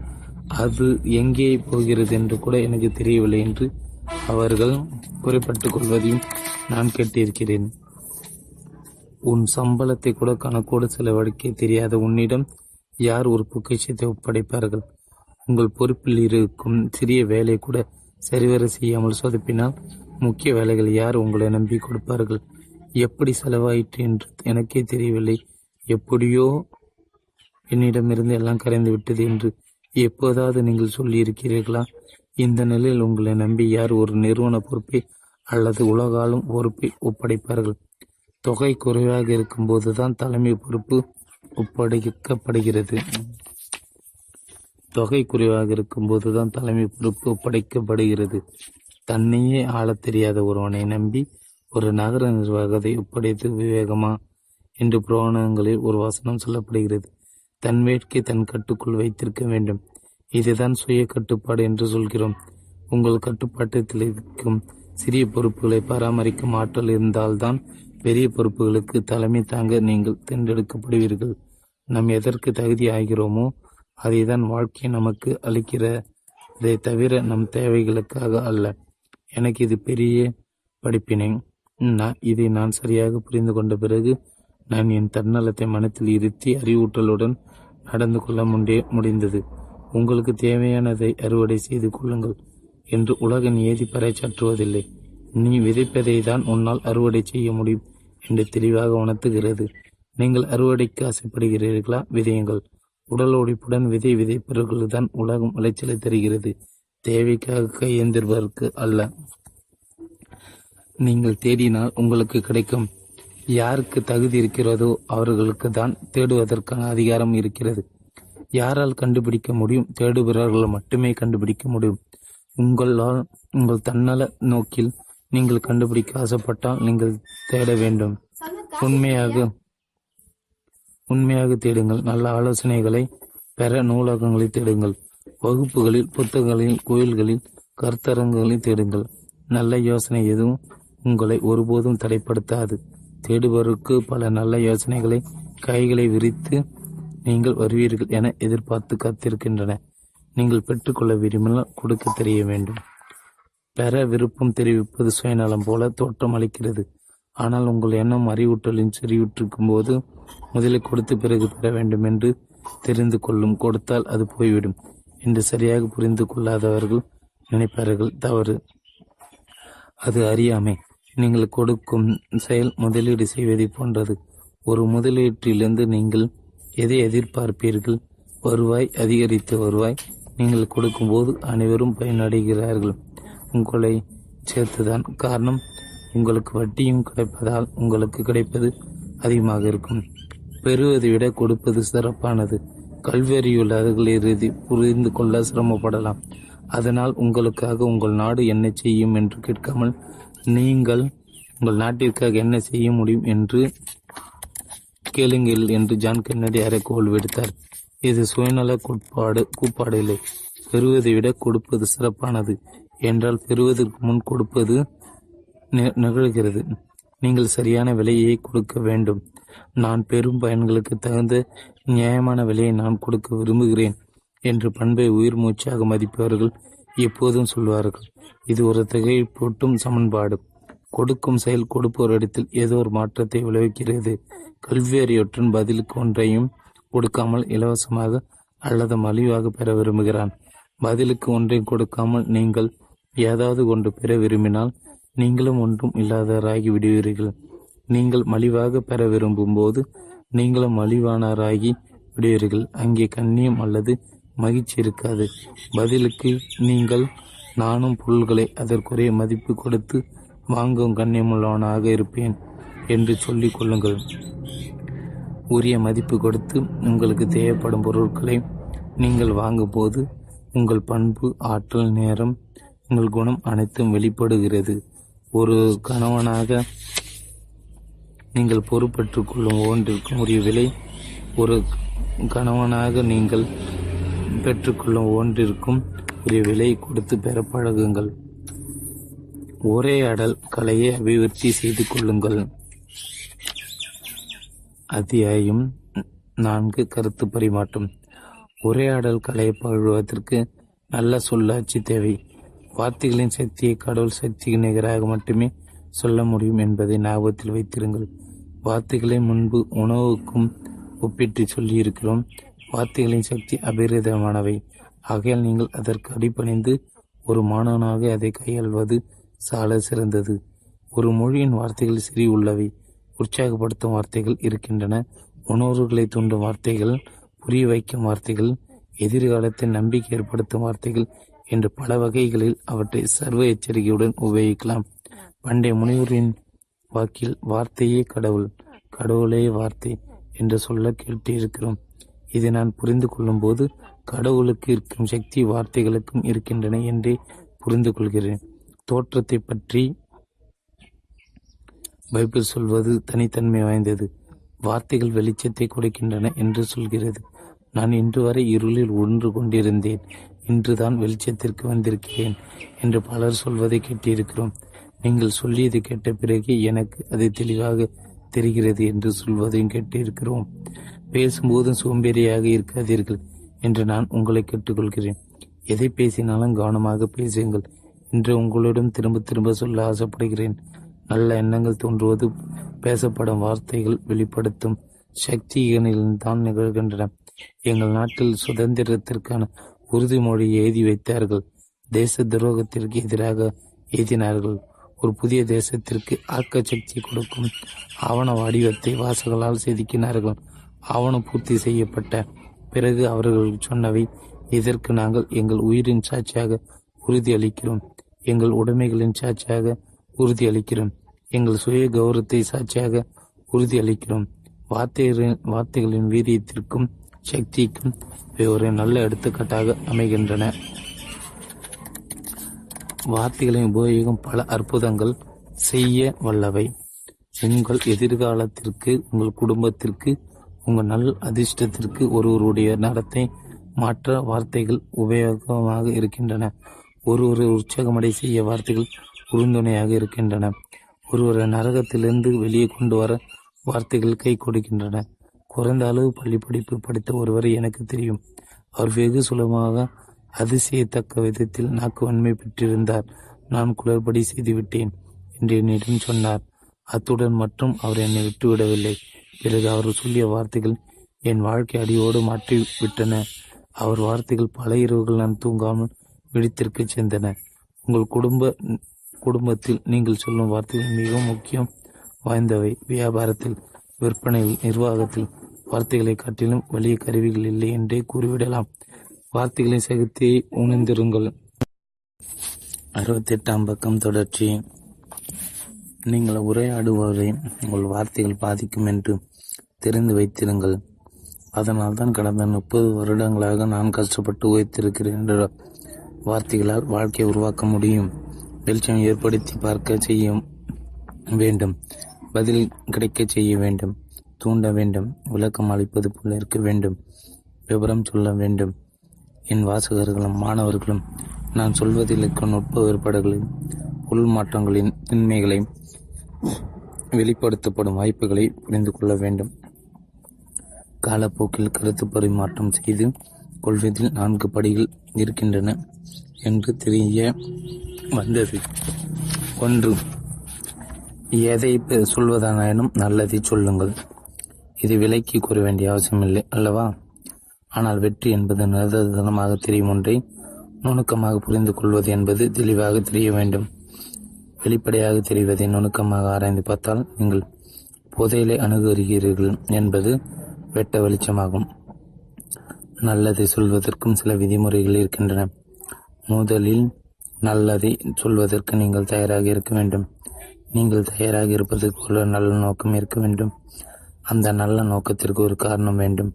அது எங்கே போகிறது என்று கூட எனக்கு தெரியவில்லை என்று அவர்கள் குறைப்பட்டு கொள்வதையும் நான் கேட்டிருக்கிறேன். உன் சம்பளத்தை கூட கணக்கோடு செலவழிக்க தெரியாத உன்னிடம் யார் ஒரு பொக்கிஷத்தை ஒப்படைப்பார்கள்? உங்கள் பொறுப்பில் இருக்கும் சிறிய வேலை கூட சரிவர செய்யாமல் சொதப்பினால் முக்கிய வேலைகள் யார் உங்களை நம்பி கொடுப்பார்கள்? எப்படி செலவாயிற்று என்று எனக்கே தெரியவில்லை. எப்படியோ என்னிடமிருந்து எல்லாம் கரைந்து விட்டது என்று எப்போதாவது நீங்கள் சொல்லியிருக்கிறீர்களா? இந்த நிலையில் உங்களை நம்பி யார் ஒரு நிறுவன பொறுப்பை அல்லது உலகாலும் பொறுப்பை ஒப்படைப்பார்கள்? தொகை குறைவாக இருக்கும்போதுதான் தலைமை பொறுப்பு ஒப்படைக்கப்படுகிறது. தொகை குறைவாக இருக்கும்போதுதான் தலைமை பொறுப்பு ஒப்படைக்கப்படுகிறது. தன்னையே ஆளத் தெரியாத ஒருவனை நம்பி ஒரு நகர நிர்வாகத்தை ஒப்படைத்து விவேகமா என்று புராணங்களில் ஒரு வசனம் சொல்லப்படுகிறது. தன் வேட்கை தன் கட்டுக்குள் வைத்திருக்க வேண்டும். இதுதான் சுய கட்டுப்பாடு என்று சொல்கிறோம். உங்கள் கட்டுப்பாட்டத்தில் இருக்கும் சிறிய பொறுப்புகளை பராமரிக்கும் ஆற்றல் இருந்தால்தான் பெரிய பொறுப்புகளுக்கு தலைமை தாங்க நீங்கள் தேர்ந்தெடுக்கப்படுவீர்கள். நாம் எதற்கு தகுதி ஆகிறோமோ அதை தான் வாழ்க்கை நமக்கு அளிக்கிறதை தவிர நம் தேவைகளுக்காக அல்ல. எனக்கு இது பெரிய படிப்பினை நான் இதை நான் சரியாக புரிந்து கொண்ட பிறகு நான் என் தன்னலத்தை மனத்தில் இருத்தி அறிவூட்டலுடன் நடந்து கொள்ள முண்டே முடிந்தது. உங்களுக்கு தேவையானதை அறுவடை செய்து கொள்ளுங்கள் என்று உலக நியதி பறைச்சாற்றுவதில்லை நீ விதைப்பதை தான் உன்னால் அறுவடை செய்ய முடியும் என்று தெளிவாக உணர்த்துகிறது. நீங்கள் அறுவடைக்கு ஆசைப்படுகிறீர்களா? விதையுங்கள். உடல் உழைப்புடன் விதை விதைப்பவர்களுக்கு தான் உலகம் விளைச்சலை தருகிறது. தேவைக்காக கையெந்திருப்பதற்கு அல்ல. நீங்கள் தேடினால் உங்களுக்கு கிடைக்கும். யாருக்கு தகுதி இருக்கிறதோ அவர்களுக்கு தான் தேடுவதற்கான அதிகாரம் இருக்கிறது. யாரால் கண்டுபிடிக்க முடியும்? தேடுபவர்கள் மட்டுமே கண்டுபிடிக்க முடியும். உங்களால் உங்கள் தன்னல நோக்கில் நீங்கள் கண்டுபிடிக்க ஆசைப்பட்டால் நீங்கள் தேட வேண்டும். உண்மையாக உண்மையாக தேடுங்கள். நல்ல ஆலோசனைகளை பெற நூலகங்களை தேடுங்கள். வகுப்புகளில் புத்தகங்களில் கோயில்களில் கருத்தரங்குகளை தேடுங்கள். நல்ல யோசனை எதுவும் உங்களை ஒருபோதும் தடைப்படுத்தாது. தேடுபவருக்கு பல நல்ல யோசனைகளை கைகளை விரித்து நீங்கள் வருவீர்கள் என எதிர்பார்த்து காத்திருக்கின்றன. நீங்கள் பெற்றுக்கொள்ள விரும்பினால் கொடுக்க தெரிய வேண்டும். பெற விருப்பம் தெரிவிப்பது சுயநலம் போல தோற்றம் அளிக்கிறது. ஆனால் உங்கள் எண்ணம் அறிவுற்றலின் செறிவுற்றிருக்கும் போது முதலில் கொடுத்து பிறகு பெற வேண்டும் என்று தெரிந்து கொள்ளும் கொடுத்தால் அது போய்விடும். என்று சரியாக புரிந்து கொள்ளாதவர்கள் நினைப்பார்கள் தவறு. அது அறியாமை. நீங்கள் கொடுக்கும் செயல் முதலீடு செய்வதை போன்றது. ஒரு முதலீட்டிலிருந்து நீங்கள் எதை எதிர்பார்ப்பீர்கள்? வருவாய் அதிகரித்த வருவாய் நீங்கள் கொடுக்கும்போது அனைவரும் பயனடைகிறார்கள். உங்களை சேர்த்துதான் காரணம். உங்களுக்கு வட்டியும் கிடைப்பதால் உங்களுக்கு கிடைப்பது அதிகமாக இருக்கும். பெறுவதை விட கொடுப்பது சிறப்பானது. கல்வியறியுள்ளவர்கள் இறுதி புரிந்து கொள்ள சிரமப்படலாம். அதனால் உங்களுக்காக உங்கள் நாடு என்ன செய்யும் என்று கேட்காமல் நீங்கள் உங்கள் நாட்டிற்காக என்ன செய்ய முடியும் என்று கேளுங்கள் என்று ஜான் கென்னடி அறைக்கோள் விடுத்தார். இது சுயநல கோட்பாடு கூப்பாடு இல்லை. பெறுவதை விட கொடுப்பது சிறப்பானது. என்றால் பெறுவதற்கு முன் கொடுப்பது நிகழ்கிறது. நீங்கள் சரியான விலையை கொடுக்க வேண்டும். நான் பெரும் பயன்களுக்கு தகுந்த நியாயமான விலையை நான் கொடுக்க விரும்புகிறேன். என்று பண்பை உயிர் மூச்சாக மதிப்பவர்கள் எப்போதும் சொல்வார்கள். இது ஒரு திகைப்பூட்டும் சமன்பாடு. கொடுக்கும் செயல் கொடுப்போரிடத்தில் ஏதோ ஒரு மாற்றத்தை விளைவிக்கிறது. கல்வியறியொற்றன் பதிலுக்கு ஒன்றையும் கொடுக்காமல் இலவசமாக அல்லது மலிவாக பெற விரும்புகிறான். பதிலுக்கு ஒன்றையும் கொடுக்காமல் நீங்கள் ஏதாவது ஒன்று பெற விரும்பினால் நீங்களும் ஒன்றும் இல்லாதவராகி விடுவீர்கள். நீங்கள் மலிவாக பெற விரும்பும் போது நீங்களும் மலிவானராகி விடுவீர்கள். அங்கே கண்ணியம் அல்லது மகிழ்ச்சி இருக்காது. பதிலுக்கு நீங்கள் நானும் பொருள்களை அதற்குரிய மதிப்பு கொடுத்து வாங்கும் கண்ணியமுள்ளவனாக இருப்பேன் என்று சொல்லிக் கொள்ளுங்கள். உரிய மதிப்பு கொடுத்து உங்களுக்கு தேவைப்படும் பொருட்களை நீங்கள் வாங்கும்போது உங்கள் பண்பு ஆற்றல் நேரம் உங்கள் குணம் அனைத்தும் வெளிப்படுகிறது. ஒரு கணவனாக நீங்கள் பொறுப்பேற்றுக் கொள்ளும் ஒன்றிற்கும் உரிய விலை ஒரு கணவனாக நீங்கள் பெற்றுக்கொள்ளும் ஒன்றிற்கும் உரிய விலை கொடுத்து பெற பழகுங்கள். ஒரே அடல் கலையை அபிவிருத்தி செய்து கொள்ளுங்கள். அத்தியாயம் நான்கு கருத்து பரிமாற்றம். உரையாடல் கலையை பழகுவதற்கு நல்ல சொல்லாட்சி தேவை. வார்த்தைகளின் சக்தியை கடவுள் சக்திக்கு நிகராக மட்டுமே சொல்ல முடியும் என்பதை ஞாபகத்தில் வைத்திருங்கள். வார்த்தைகளை முன்பு உணவுக்கும் ஒப்பிட்டு சொல்லியிருக்கிறோம். வார்த்தைகளின் சக்தி அபரிதமானவை. ஆகையால் நீங்கள் அதற்கு அடிபணிந்து ஒரு மாணவனாக அதை கையாள்வது சால சிறந்தது. ஒரு மொழியின் வார்த்தைகள் சிறி உள்ளவை. உற்சாகப்படுத்தும் வார்த்தைகள் இருக்கின்றன. உணர்வுகளை தூண்டும் வார்த்தைகள் புரிய வைக்கும் வார்த்தைகள் எதிர்காலத்தில் நம்பிக்கை ஏற்படுத்தும் வார்த்தைகள் என்று பல வகைகளில் அவற்றை சர்வ எச்சரிக்கையுடன் உபயோகிக்கலாம். பண்டைய முனிவரின் வாக்கில் வார்த்தையே கடவுள் கடவுளே வார்த்தை என்று சொல்ல கேட்டிருக்கிறோம் இதை நான் புரிந்து கொள்ளும்போது கடவுளுக்கு இருக்கும் சக்தி வார்த்தைகளுக்கும் இருக்கின்றன என்றே புரிந்து கொள்கிறேன். தோற்றத்தை பற்றி பைபிள் சொல்வது தனித்தன்மை வாய்ந்தது. வார்த்தைகள் வெளிச்சத்தை கொடுக்கின்றன என்று சொல்கிறது. நான் இன்று வரை இருளில் ஒன்று கொண்டிருந்தேன். இன்றுதான் வெளிச்சத்திற்கு வந்திருக்கிறேன் என்று பலர் சொல்வதை கேட்டிருக்கிறோம். நீங்கள் சொல்லியது கேட்ட பிறகு எனக்கு அது தெளிவாக தெரிகிறது என்று சொல்வதையும் கேட்டிருக்கிறோம். பேசும்போதும் சோம்பேறியாக இருக்காதீர்கள் என்று நான் உங்களை கேட்டுக்கொள்கிறேன். எதை பேசினாலும் கவனமாக பேசுங்கள் என்று உங்களிடம் திரும்ப திரும்ப சொல்ல ஆசைப்படுகிறேன். நல்ல எண்ணங்கள் தோன்றுவது பேசப்படும் வார்த்தைகள் வெளிப்படுத்தும் சக்திகளில்தான் நிகழ்கின்றன. எங்கள் நாட்டில் சுதந்திரத்திற்கான உறுதிமொழியை எழுதி வைத்தார்கள். தேச துரோகத்திற்கு எதிராக எழுதினார்கள். ஒரு புதிய தேசத்திற்கு ஆக்க சக்தி கொடுக்கும் ஆவண வடிவத்தை வாசகளால் செதுக்கினார்கள். ஆவணம் பூர்த்தி செய்யப்பட்ட பிறகு அவர்கள் சொன்னவை இதற்கு நாங்கள் எங்கள் உயிரின் சாட்சியாக உறுதியளிக்கிறோம். எங்கள் உடைமைகளின் சாட்சியாக உறுதியளிக்கிறோம். எங்கள் சுய கௌரவத்தை சாட்சியாக உறுதியளிக்கிறோம். வார்த்தைகளின் வார்த்தைகளின் வீரியத்திற்கும் சக்திக்கும் இவை ஒரு நல்ல எடுத்துக்காட்டாக அமைகின்றன. வார்த்தைகளின் உபயோகம் பல அற்புதங்கள் செய்ய வல்லவை. உங்கள் எதிர்காலத்திற்கு உங்கள் குடும்பத்திற்கு உங்கள் நல் அதிர்ஷ்டத்திற்கு ஒருவருடைய நடத்தை மாற்ற வார்த்தைகள் உபயோகமாக இருக்கின்றன. ஒருவரை உற்சாகமடை செய்ய வார்த்தைகள் உறுதுணையாக இருக்கின்றன. ஒருவரை நரகத்திலிருந்து வெளியே கொண்டு வர வார்த்தைகள் கை கொடுக்கின்றன. குறைந்த அளவு பள்ளிப்படிப்பு படித்த ஒருவர் எனக்கு தெரியும். அவர் வெகு சுலபமாக அதிசயத்தக்க விதத்தில் நாக்கு வன்மை பெற்றிருந்தார். நான் குளறுபடி செய்துவிட்டேன் என்று என்னிடம் சொன்னார். அத்துடன் மட்டும் அவர் என்னை விட்டுவிடவில்லை. பிறகு அவர் சொல்லிய வார்த்தைகள் என் வாழ்க்கை அடியோடு மாற்றி விட்டன அவர் வார்த்தைகள் பல இரவுகள் நான் தூங்காமல் விழித்திருக்க சென்றன உங்கள் குடும்ப குடும்பத்தில் நீங்கள் சொல்லும் வார்த்தைகள் மிகவும் முக்கியம் வாய்ந்தவை. வியாபாரத்தில் விற்பனையில் நிர்வாகத்தில் வார்த்தைகளை காட்டிலும் வலிய கருவிகள் இல்லை என்றே கூறிவிடலாம். வார்த்தைகளின் சகத்தியை உணர்ந்திருங்கள். அறுபத்தெட்டாம் பக்கம் தொடர்ச்சி. நீங்கள் உரையாடுபவரை உங்கள் வார்த்தைகள் பாதிக்கும் என்று தெரிந்து வைத்திருங்கள். அதனால் தான் கடந்த முப்பது வருடங்களாக நான் கஷ்டப்பட்டு உழைத்திருக்கிறேன் என்ற வார்த்தைகளால் வாழ்க்கையை உருவாக்க முடியும். வெளிச்சம் ஏற்படுத்தி பார்க்க செய்ய வேண்டும். பதில் கிடைக்க செய்ய வேண்டும். தூண்ட வேண்டும். விளக்கம் அளிப்பது போல இருக்க வேண்டும். விவரம் சொல்ல வேண்டும். என் வாசகர்களும் மாணவர்களும் நான் சொல்வதில் இருக்கும் நுட்ப வேறுபாடுகளையும் உள் மாற்றங்களின் திண்மைகளை வெளிப்படுத்தப்படும் வாய்ப்புகளை புரிந்து கொள்ள வேண்டும். காலப்போக்கில் கருத்து பரிமாற்றம் செய்து கொள்வதில் நான்கு படிகள் இருக்கின்றன என்று தெரிய வந்தது. ஒன்று எதை சொல்வதானாயினும் நல்லதை சொல்லுங்கள். இது விலைக்கு கூற வேண்டிய அவசியமில்லை அல்லவா? ஆனால் வெற்றி என்பது நிரந்தரமாக தெரியும் ஒன்றை நுணுக்கமாக புரிந்து கொள்வது என்பது தெளிவாக தெரிய வேண்டும். வெளிப்படையாக தெரிவதை நுணுக்கமாக ஆராய்ந்து பார்த்தால் நீங்கள் புதையலை அணுகுகிறீர்கள் என்பது வெட்ட வெளிச்சமாகும். நல்லதை சொல்வதற்கும் சில விதிமுறைகள் இருக்கின்றன. முதலில் நல்லதை சொல்வதற்கு நீங்கள் தயாராக இருக்க வேண்டும். நீங்கள் தயாராக இருப்பதற்கு ஒரு நல்ல நோக்கம் இருக்க வேண்டும். அந்த நல்ல நோக்கத்திற்கு ஒரு காரணம் வேண்டும்.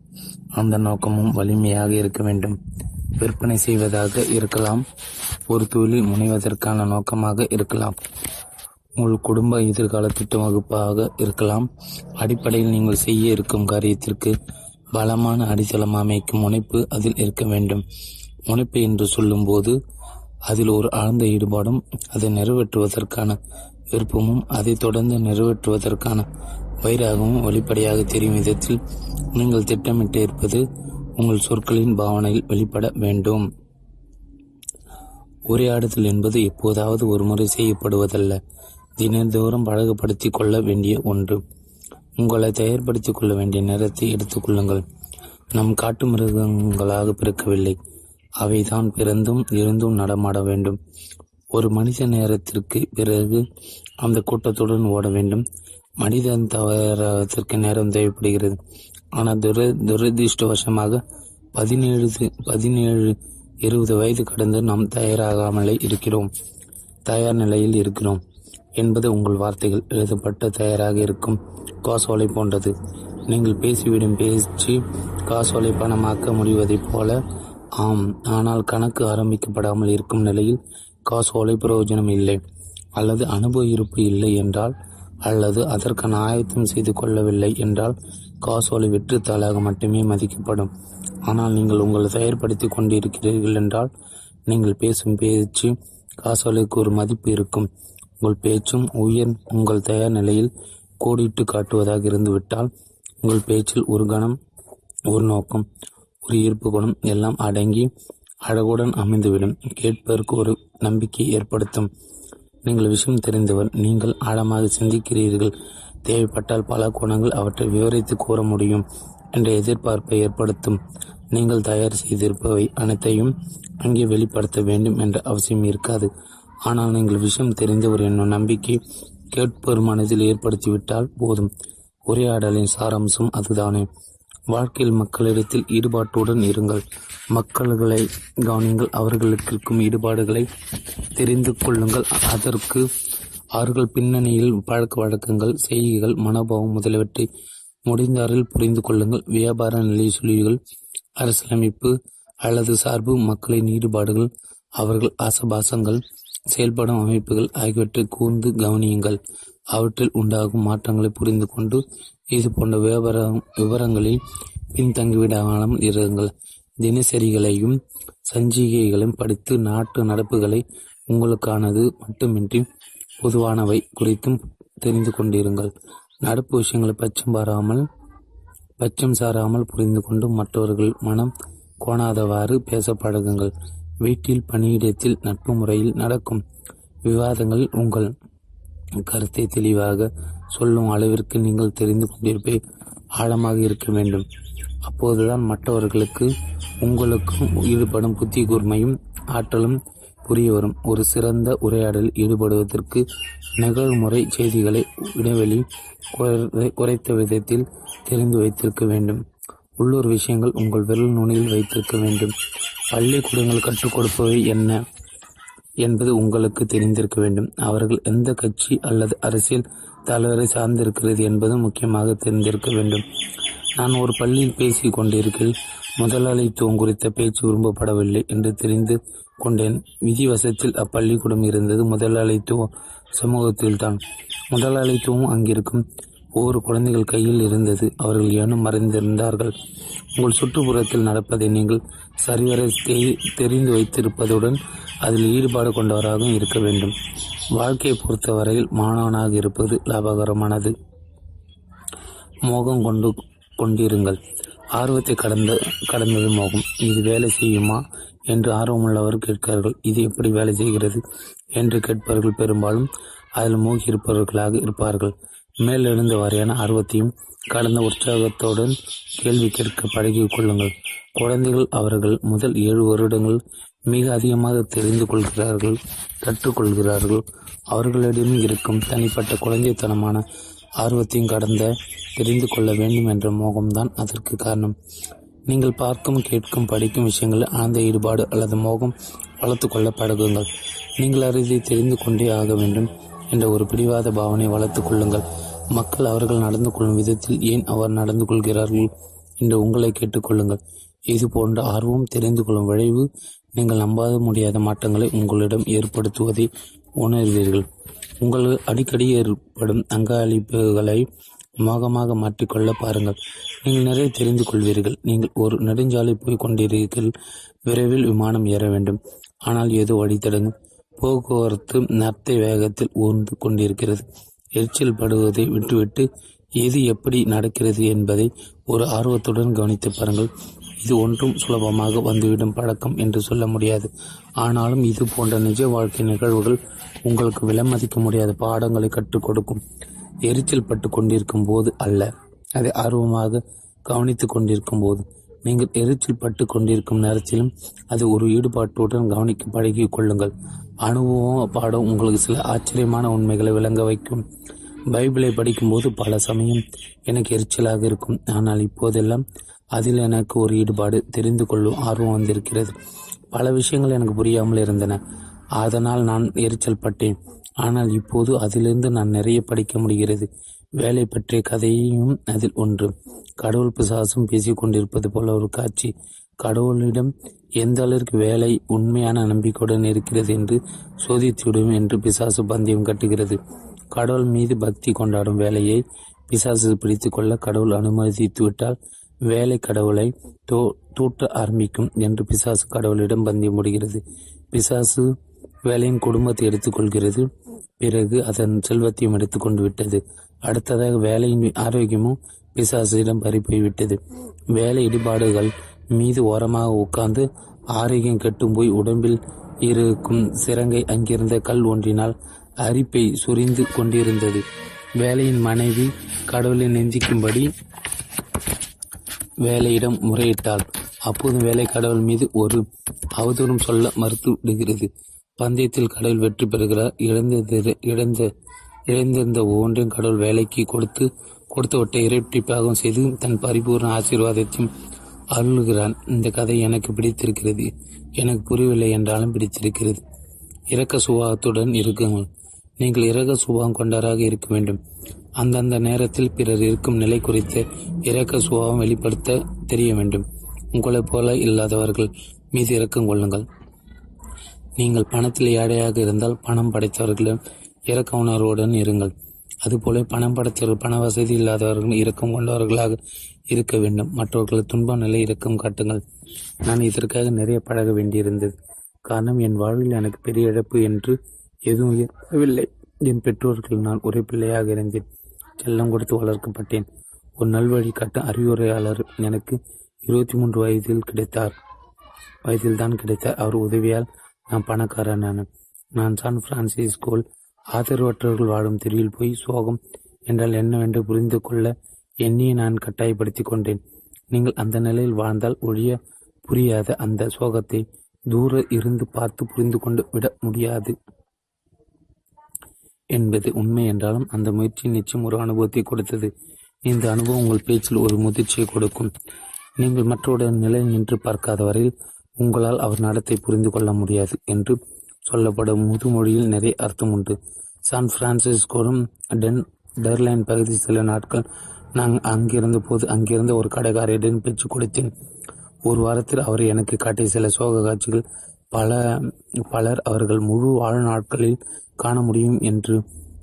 அந்த நோக்கமும் வலிமையாக இருக்க வேண்டும். விற்பனை செய்வதாக இருக்கலாம். ஒரு தொழில் முனைவதற்கான நோக்கமாக இருக்கலாம். உங்கள் குடும்ப எதிர்கால திட்ட வகுப்பாக இருக்கலாம். அடிப்படையில் நீங்கள் செய்ய இருக்கும் காரியத்திற்கு பலமான அடித்தளம் அமைக்கும் முனைப்பு அதில் இருக்க வேண்டும். முனைப்பு என்று சொல்லும்போது அதில் ஒரு ஆழ்ந்த ஈடுபாடும் அதை நிறைவேற்றுவதற்கான விருப்பமும் அதை தொடர்ந்து நிறைவேற்றுவதற்கான வயிறாகவும் வெளிப்படையாக தெரியும் விதத்தில் நீங்கள் திட்டமிட்டு இருப்பது உங்கள் சொற்களின் பாவனையில் வெளிப்பட வேண்டும். உரையாடுதல் என்பது எப்போதாவது ஒரு முறை செய்யப்படுவதல்ல. தினந்தோறும் பழகுபடுத்திக் கொள்ள வேண்டிய ஒன்று. உங்களை தயார்படுத்திக் கொள்ள வேண்டிய நேரத்தை எடுத்துக்கொள்ளுங்கள் நம் காட்டு மிருகங்களாக பிறக்கவில்லை. அவைதான் பிறந்தும் இருந்தும் நடமாட வேண்டும். ஒரு மனித நேரத்திற்கு பிறகு அந்த கூட்டத்துடன் ஓட வேண்டும். மனிதன் தவறத்திற்கு நேரம் தேவைப்படுகிறது. ஆனால் துர துரதிருஷ்டவசமாக பதினேழு பதினேழு இருபது வயது கடந்து நாம் தயாராகாமலே இருக்கிறோம். தயார் நிலையில் இருக்கிறோம். என்பது உங்கள் வார்த்தைகள் எழுதப்பட்ட தயாராக இருக்கும். காசோலை போன்றது. நீங்கள் பேசிவிடும் பேச்சு காசோலை பணமாக்க முடிவதைப் போல. ஆம் ஆனால் கணக்கு ஆரம்பிக்கப்படாமல் இருக்கும் நிலையில் காசோலை பிரயோஜனம் இல்லை. அல்லது அனுபவ இருப்பு இல்லை என்றால் அல்லது அதற்கான ஆயத்தம் செய்து கொள்ளவில்லை என்றால் காசோலை வெற்றுத்தாளாக மட்டுமே மதிக்கப்படும். ஆனால் நீங்கள் உங்களை தயார்படுத்தி கொண்டிருக்கிறீர்கள் என்றால் நீங்கள் பேசும் பேச்சு காசோலைக்கு ஒரு மதிப்பு இருக்கும். உங்கள் பேச்சும் உயர் உங்கள் தயார் நிலையில் கோடிட்டு காட்டுவதாக இருந்துவிட்டால் உங்கள் பேச்சில் ஒரு கணம் ஒரு நோக்கம் ஒரு ஈர்ப்பு குணம் எல்லாம் அடங்கி அழகுடன் அமைந்துவிடும். கேட்பதற்கு ஒரு நம்பிக்கை ஏற்படுத்தும். நீங்கள் விஷயம் தெரிந்தவர் நீங்கள் ஆழமாக சிந்திக்கிறீர்கள். தேவைப்பட்டால் பல குணங்கள் அவற்றை விவரித்து கூற முடியும் என்ற எதிர்பார்ப்பை ஏற்படுத்தும். நீங்கள் தயார் செய்திருப்பவை அனைத்தையும் அங்கே வெளிப்படுத்த வேண்டும் என்ற அவசியம் இருக்காது. ஆனால் நீங்கள் விஷயம் தெரிந்தவர் என்னும் நம்பிக்கை கேட்போர் மனதில் ஏற்படுத்திவிட்டால் போதும். உரையாடலின் சாராம்சம் அதுதானே. வாழ்க்கையில் மக்களிடத்தில் ஈடுபாட்டுடன் இருங்கள். மக்கள்களை கவனிங்கள். அவர்களுக்கு இருக்கும் ஈடுபாடுகளை தெரிந்து கொள்ளுங்கள். அதற்கு அவர்கள் பின்னணியில் பழக்க வழக்கங்கள் செய்கைகள் மனோபாவம் முதலியவற்றை முடிந்தாரில் புரிந்து கொள்ளுங்கள். வியாபார நிலை சொல்லிகள் அரசியலமைப்பு அல்லது சார்பு மக்களின் ஈடுபாடுகள் அவர்கள் ஆசபாசங்கள் செயல்படும் அமைப்புகள் ஆகியவற்றை கூர்ந்து கவனியுங்கள். அவற்றில் உண்டாகும் மாற்றங்களை புரிந்து கொண்டு இது போன்ற விவர விவரங்களில் பின்தங்கிவிடாமல் இருங்கள். தினசரிகளையும் சஞ்சிகைகளையும் படித்து நாட்டு நடப்புகளை உங்களுக்கானது மட்டுமின்றி பொதுவானவை குறித்தும் தெரிந்து கொண்டிருங்கள். நடப்பு விஷயங்களை பச்சம் பாராமல் பச்சம் சாராமல் புரிந்து கொண்டு மற்றவர்கள் மனம் கோணாதவாறு பேச பழகுங்கள் வீட்டில் பணியிடத்தில் நட்பு முறையில் நடக்கும் விவாதங்கள் உங்கள் கருத்தை தெளிவாக சொல்லும் அளவிற்கு நீங்கள் தெரிந்து கொண்டிருப்பே ஆழமாக இருக்க வேண்டும். அப்போதுதான் மற்றவர்களுக்கு உங்களுக்கும் ஈடுபடும் புத்தி கூர்மையும் ஆற்றலும் புரிய வரும். ஒரு சிறந்த உரையாடலில் ஈடுபடுவதற்கு நிகழ்முறை செய்திகளை இடைவெளி குறைத்த விதத்தில் தெரிந்து வைத்திருக்க வேண்டும். உள்ளூர் விஷயங்கள் உங்கள் விரல் நுனியில் வைத்திருக்க வேண்டும். பள்ளிக்கூடங்கள் கற்றுக் கொடுப்பவை என்ன என்பது உங்களுக்கு தெரிந்திருக்க வேண்டும். அவர்கள் எந்த கட்சி அல்லது அரசியல் தலைவரை சார்ந்திருக்கிறது என்பது முக்கியமாக தெரிந்திருக்க வேண்டும். நான் ஒரு பள்ளியில் பேசிக் கொண்டிருக்கையில் முதலாளித்துவம் குறித்த பேச்சு விரும்பப்படவில்லை என்று தெரிந்து கொண்டேன். விதிவசத்தில் அப்பள்ளிக்கூடம் இருந்தது முதலாளித்துவ சமூகத்தில்தான். முதலாளித்துவம் அங்கிருக்கும் ஒவ்வொரு குழந்தைகள் கையில் இருந்தது. அவர்கள் ஏனும் மறைந்திருந்தார்கள். உங்கள் சுற்றுப்புறத்தில் நடப்பதை நீங்கள் சரிவர தெரிந்து வைத்திருப்பதுடன் அதில் ஈடுபாடு கொண்டவராகவும் இருக்க வேண்டும். வாழ்க்கையை பொறுத்தவரையில் மாணவனாக இருப்பது லாபகரமானது. மோகம் கொண்டு கொண்டிருங்கள். ஆர்வத்தை கடந்த கடந்தது மோகம். இது வேலை செய்யுமா என்று ஆர்வமுள்ளவர் கேட்கிறார்கள். இது எப்படி வேலை செய்கிறது என்று கேட்பவர்கள் பெரும்பாலும் அதில் மூழ்கி இருப்பவர்களாக இருப்பார்கள். மேலெழுந்த வரையான ஆர்வத்தையும் கடந்த உற்சாகத்துடன் கேள்வி கேட்க பழகிக் கொள்ளுங்கள். குழந்தைகள் அவர்கள் முதல் ஏழு வருடங்கள் மிக அதிகமாக தெரிந்து கொள்கிறார்கள் கற்றுக்கொள்கிறார்கள் அவர்களிடம் இருக்கும் தனிப்பட்ட குழந்தைத்தனமான ஆர்வத்தையும் கடந்த தெரிந்து கொள்ள வேண்டும் என்ற மோகம்தான் அதற்கு காரணம். நீங்கள் பார்க்கும் கேட்கும் படிக்கும் விஷயங்களில் ஆழ்ந்த ஈடுபாடு அல்லது மோகம் வளர்த்து கொள்ள பழகுங்கள். நீங்கள் அறிதை தெரிந்து கொண்டே ஆக வேண்டும். என்ற ஒரு பிடிவாத பாவனை வளர்த்துக் கொள்ளுங்கள். மக்கள் அவர்கள் நடந்து கொள்ளும் விதத்தில் ஏன் அவர் நடந்து கொள்கிறார்கள் என்று உங்களை கேட்டுக்கொள்ளுங்கள் இது போன்ற ஆர்வம் தெரிந்து கொள்ளும் விளைவு நீங்கள் நம்பாத முடியாத மாற்றங்களை உங்களிடம் ஏற்படுத்துவதை உணர்வீர்கள். உங்கள் அடிக்கடி ஏற்படும் அங்காளிப்புகளை மோகமாக மாற்றிக்கொள்ள பாருங்கள். நீங்கள் நிறைய தெரிந்து கொள்வீர்கள். நீங்கள் ஒரு நெடுஞ்சாலை போய் கொண்டிருக்கீர்கள் விரைவில் விமானம் ஏற வேண்டும். ஆனால் ஏதோ வழி தடங்கும் போக்குவரத்து நத்தை வேகத்தில் ஊர்ந்து கொண்டிருக்கிறது. எரிச்சல் படுவதை விட்டுவிட்டு எது எப்படி நடக்கிறது என்பதை ஒரு ஆர்வத்துடன் கவனித்து பாருங்கள். இது ஒன்றும் சுலபமாக வந்துவிடும் பழக்கம் என்று சொல்ல முடியாது. ஆனாலும் இது போன்ற நிஜ வாழ்க்கை நிகழ்வுகள் உங்களுக்கு விலமதிக்க முடியாத பாடங்களை கற்றுக் கொடுக்கும். எரிச்சல் பட்டு கொண்டிருக்கும் போது அல்ல. அதை ஆர்வமாக கவனித்து கொண்டிருக்கும் போது நீங்கள் எரிச்சல் பட்டு கொண்டிருக்கும் நேரத்திலும் அது ஒரு ஈடுபாட்டுடன் கவனிக்க பழகிக் கொள்ளுங்கள். அனுபவம் பாடம் உங்களுக்கு சில ஆச்சரியமான உண்மைகளை விளங்க வைக்கும். பைபிளை படிக்கும்போது பல சமயம் எனக்கு எரிச்சலாக இருக்கும். ஆனால் இப்போதெல்லாம் அதில் எனக்கு ஒரு ஈடுபாடு தெரிந்து கொள்ளும் ஆர்வம் வந்திருக்கிறது. பல விஷயங்கள் எனக்கு புரியாமல் இருந்தன. அதனால் நான் எரிச்சல் பட்டேன். ஆனால் இப்போது அதிலிருந்து நான் நிறைய படிக்க முடிகிறது. வேலை பற்றிய கதையும் அதில் ஒன்று. கடவுள் பிசாசும் பேசிக் கொண்டிருப்பது போல ஒரு காட்சி. கடவுளிடம் எந்த அளவிற்கு வேலை உண்மையான நம்பிக்கையுடன் இருக்கிறது என்று சோதித்துவிடும் என்று பிசாசு பந்தயம் கட்டுகிறது. கடவுள் மீது பக்தி கொண்டாடும் வேலையை பிசாசு பிடித்து கொள்ள கடவுள் அனுமதித்து விட்டால் வேலை கடவுளை தோ தூட்ட ஆரம்பிக்கும் என்று பிசாசு கடவுளிடம் பந்தயம் முடிகிறது பிசாசு வேலையின் குடும்பத்தை எடுத்துக்கொள்கிறது பிறகு அதன் செல்வத்தையும் எடுத்துக்கொண்டு விட்டது. அடுத்ததாக வேலையின் ஆரோக்கியமும் பிசாசிடம் பறிப்போய்விட்டது வேலை இடிபாடுகள் மீது ஓரமாக உட்கார்ந்து ஆரோக்கியம் கெட்டும் போய் உடம்பில் இருக்கும் சிறங்கை அங்கிருந்த கல் ஒன்றினால் அரிப்பை சுரிந்து கொண்டிருந்தது. வேலையின் மனைவி கடவுளை நெஞ்சிக்கும்படி வேலையிடம் முறையிட்டாள். அப்போது வேலை கடவுள் மீது ஒரு அவதூறும் சொல்ல மறுத்து விடுகிறது பந்தயத்தில் கடவுள் வெற்றி பெறுகிறார். இழந்த இழந்த இழந்திருந்த ஒவ்வொன்றையும் கடவுள் வேலைக்கு கொடுத்து கொடுத்தவற்றை இரட்டிப்பாகவும் செய்து தன் பரிபூர்ண ஆசீர்வாதத்தையும் அருளுகிறான். இந்த கதை எனக்கு பிடித்திருக்கிறது. எனக்கு புரியவில்லை என்றாலும் பிடித்திருக்கிறது. இரக்க சுபாவத்துடன் இருக்குங்கள். நீங்கள் இரக சுபாவம் கொண்டவராக இருக்க வேண்டும். அந்தந்த நேரத்தில் பிறர் இருக்கும் நிலை குறித்த இரக்க சுபாவம் வெளிப்படுத்த தெரிய வேண்டும். உங்களைப் போல இல்லாதவர்கள் மீது இரக்கம் கொள்ளுங்கள். நீங்கள் பணத்தில் ஏழையாக இருந்தால் பணம் படைத்தவர்களிடம் இறக்க உணர்வுடன் இருங்கள். அதுபோல பணம் படைத்தவர்கள் பண வசதி இல்லாதவர்கள் இறக்கம் கொண்டவர்களாக இருக்க வேண்டும். மற்றவர்கள் துன்ப நிலை இரக்கம் காட்டுங்கள். நான் இதற்காக நிறைய பழக வேண்டியிருந்தது. காரணம் என் வாழ்வில் எனக்கு பெரிய இழப்பு என்று எதுவும் ஏற்படவில்லை என் பெற்றோர்கள் நான் ஒரே பிள்ளையாக இருந்தேன். செல்லம் கொடுத்து வளர்க்கப்பட்டேன். ஒரு நல்வழி காட்ட அறிவுரையாளர் எனக்கு இருபத்தி மூன்று வயதில் கிடைத்தார். வயதில் தான் கிடைத்தார். அவர் உதவியால் நான் பணக்காரனான நான் சான் பிரான்சிஸ்கோல் ஆதரவற்றவர்கள் வாழும் தெருவில் போய் சோகம் என்றால் என்னவென்று புரிந்து கொள்ள என்னையே நான் கட்டாயப்படுத்தி கொண்டேன். நீங்கள் அந்த நிலையில் வாழ்ந்தால் ஒழிய புரியாத அந்த சோகத்தை தூர இருந்து பார்த்து புரிந்து கொண்டு விட முடியாது. என்பது உண்மை என்றாலும் அந்த முயற்சி நிச்சயம் ஒரு அனுபவத்தை கொடுத்தது. இந்த அனுபவம் உங்கள் பேச்சில் ஒரு முதிர்ச்சியை கொடுக்கும். நீங்கள் மற்றவருடைய நிலை நின்று பார்க்காத வரையில் உங்களால் அவர் நடத்தை புரிந்து கொள்ள முடியாது என்று சொல்லப்படும் முதுமொழியில் நிறைய அர்த்தம் உண்டு. சான் பிரான்சிஸ்கோரும் டென் டெர்லைன் பகுதி சில நாட்கள் நான் அங்கிருந்த போது அங்கிருந்த ஒரு கடைக்காரரிடம் பேச்சு கொடுத்தேன். ஒரு வாரத்தில் அவர் எனக்கு காட்டிய சில சோக காட்சிகள் பல பலர் அவர்கள் முழு வாழ்நாட்களில் காண முடியும் என்று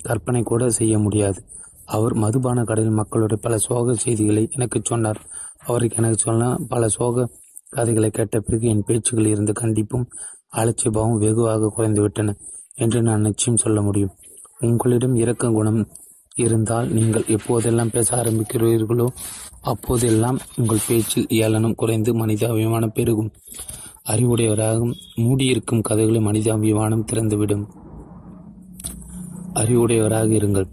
கற்பனை கூட செய்ய முடியாது. அவர் மதுபான கடையில் மக்களுடைய பல சோக செய்திகளை எனக்கு சொன்னார். அவருக்கு எனக்கு சொன்ன பல சோக கதைகளை கேட்ட பிறகு என் பேச்சுகளில் இருந்து கண்டிப்பும் ஆலட்சியபாவம் வெகுவாக குறைந்துவிட்டன என்று நான் நிச்சயம் சொல்ல முடியும். உங்களிடம் இரக்க குணம் இருந்தால் நீங்கள் எப்போதெல்லாம் பேச ஆரம்பிக்கிறீர்களோ அப்போதெல்லாம் உங்கள் பேச்சில் ஏளனம் குறைந்து மனிதாபிமானம் பெருகும். அறிவுடையவராக மூடியிருக்கும் கதைகளை மனிதாபிமானம் திறந்துவிடும். அறிவுடையவராக இருங்கள்.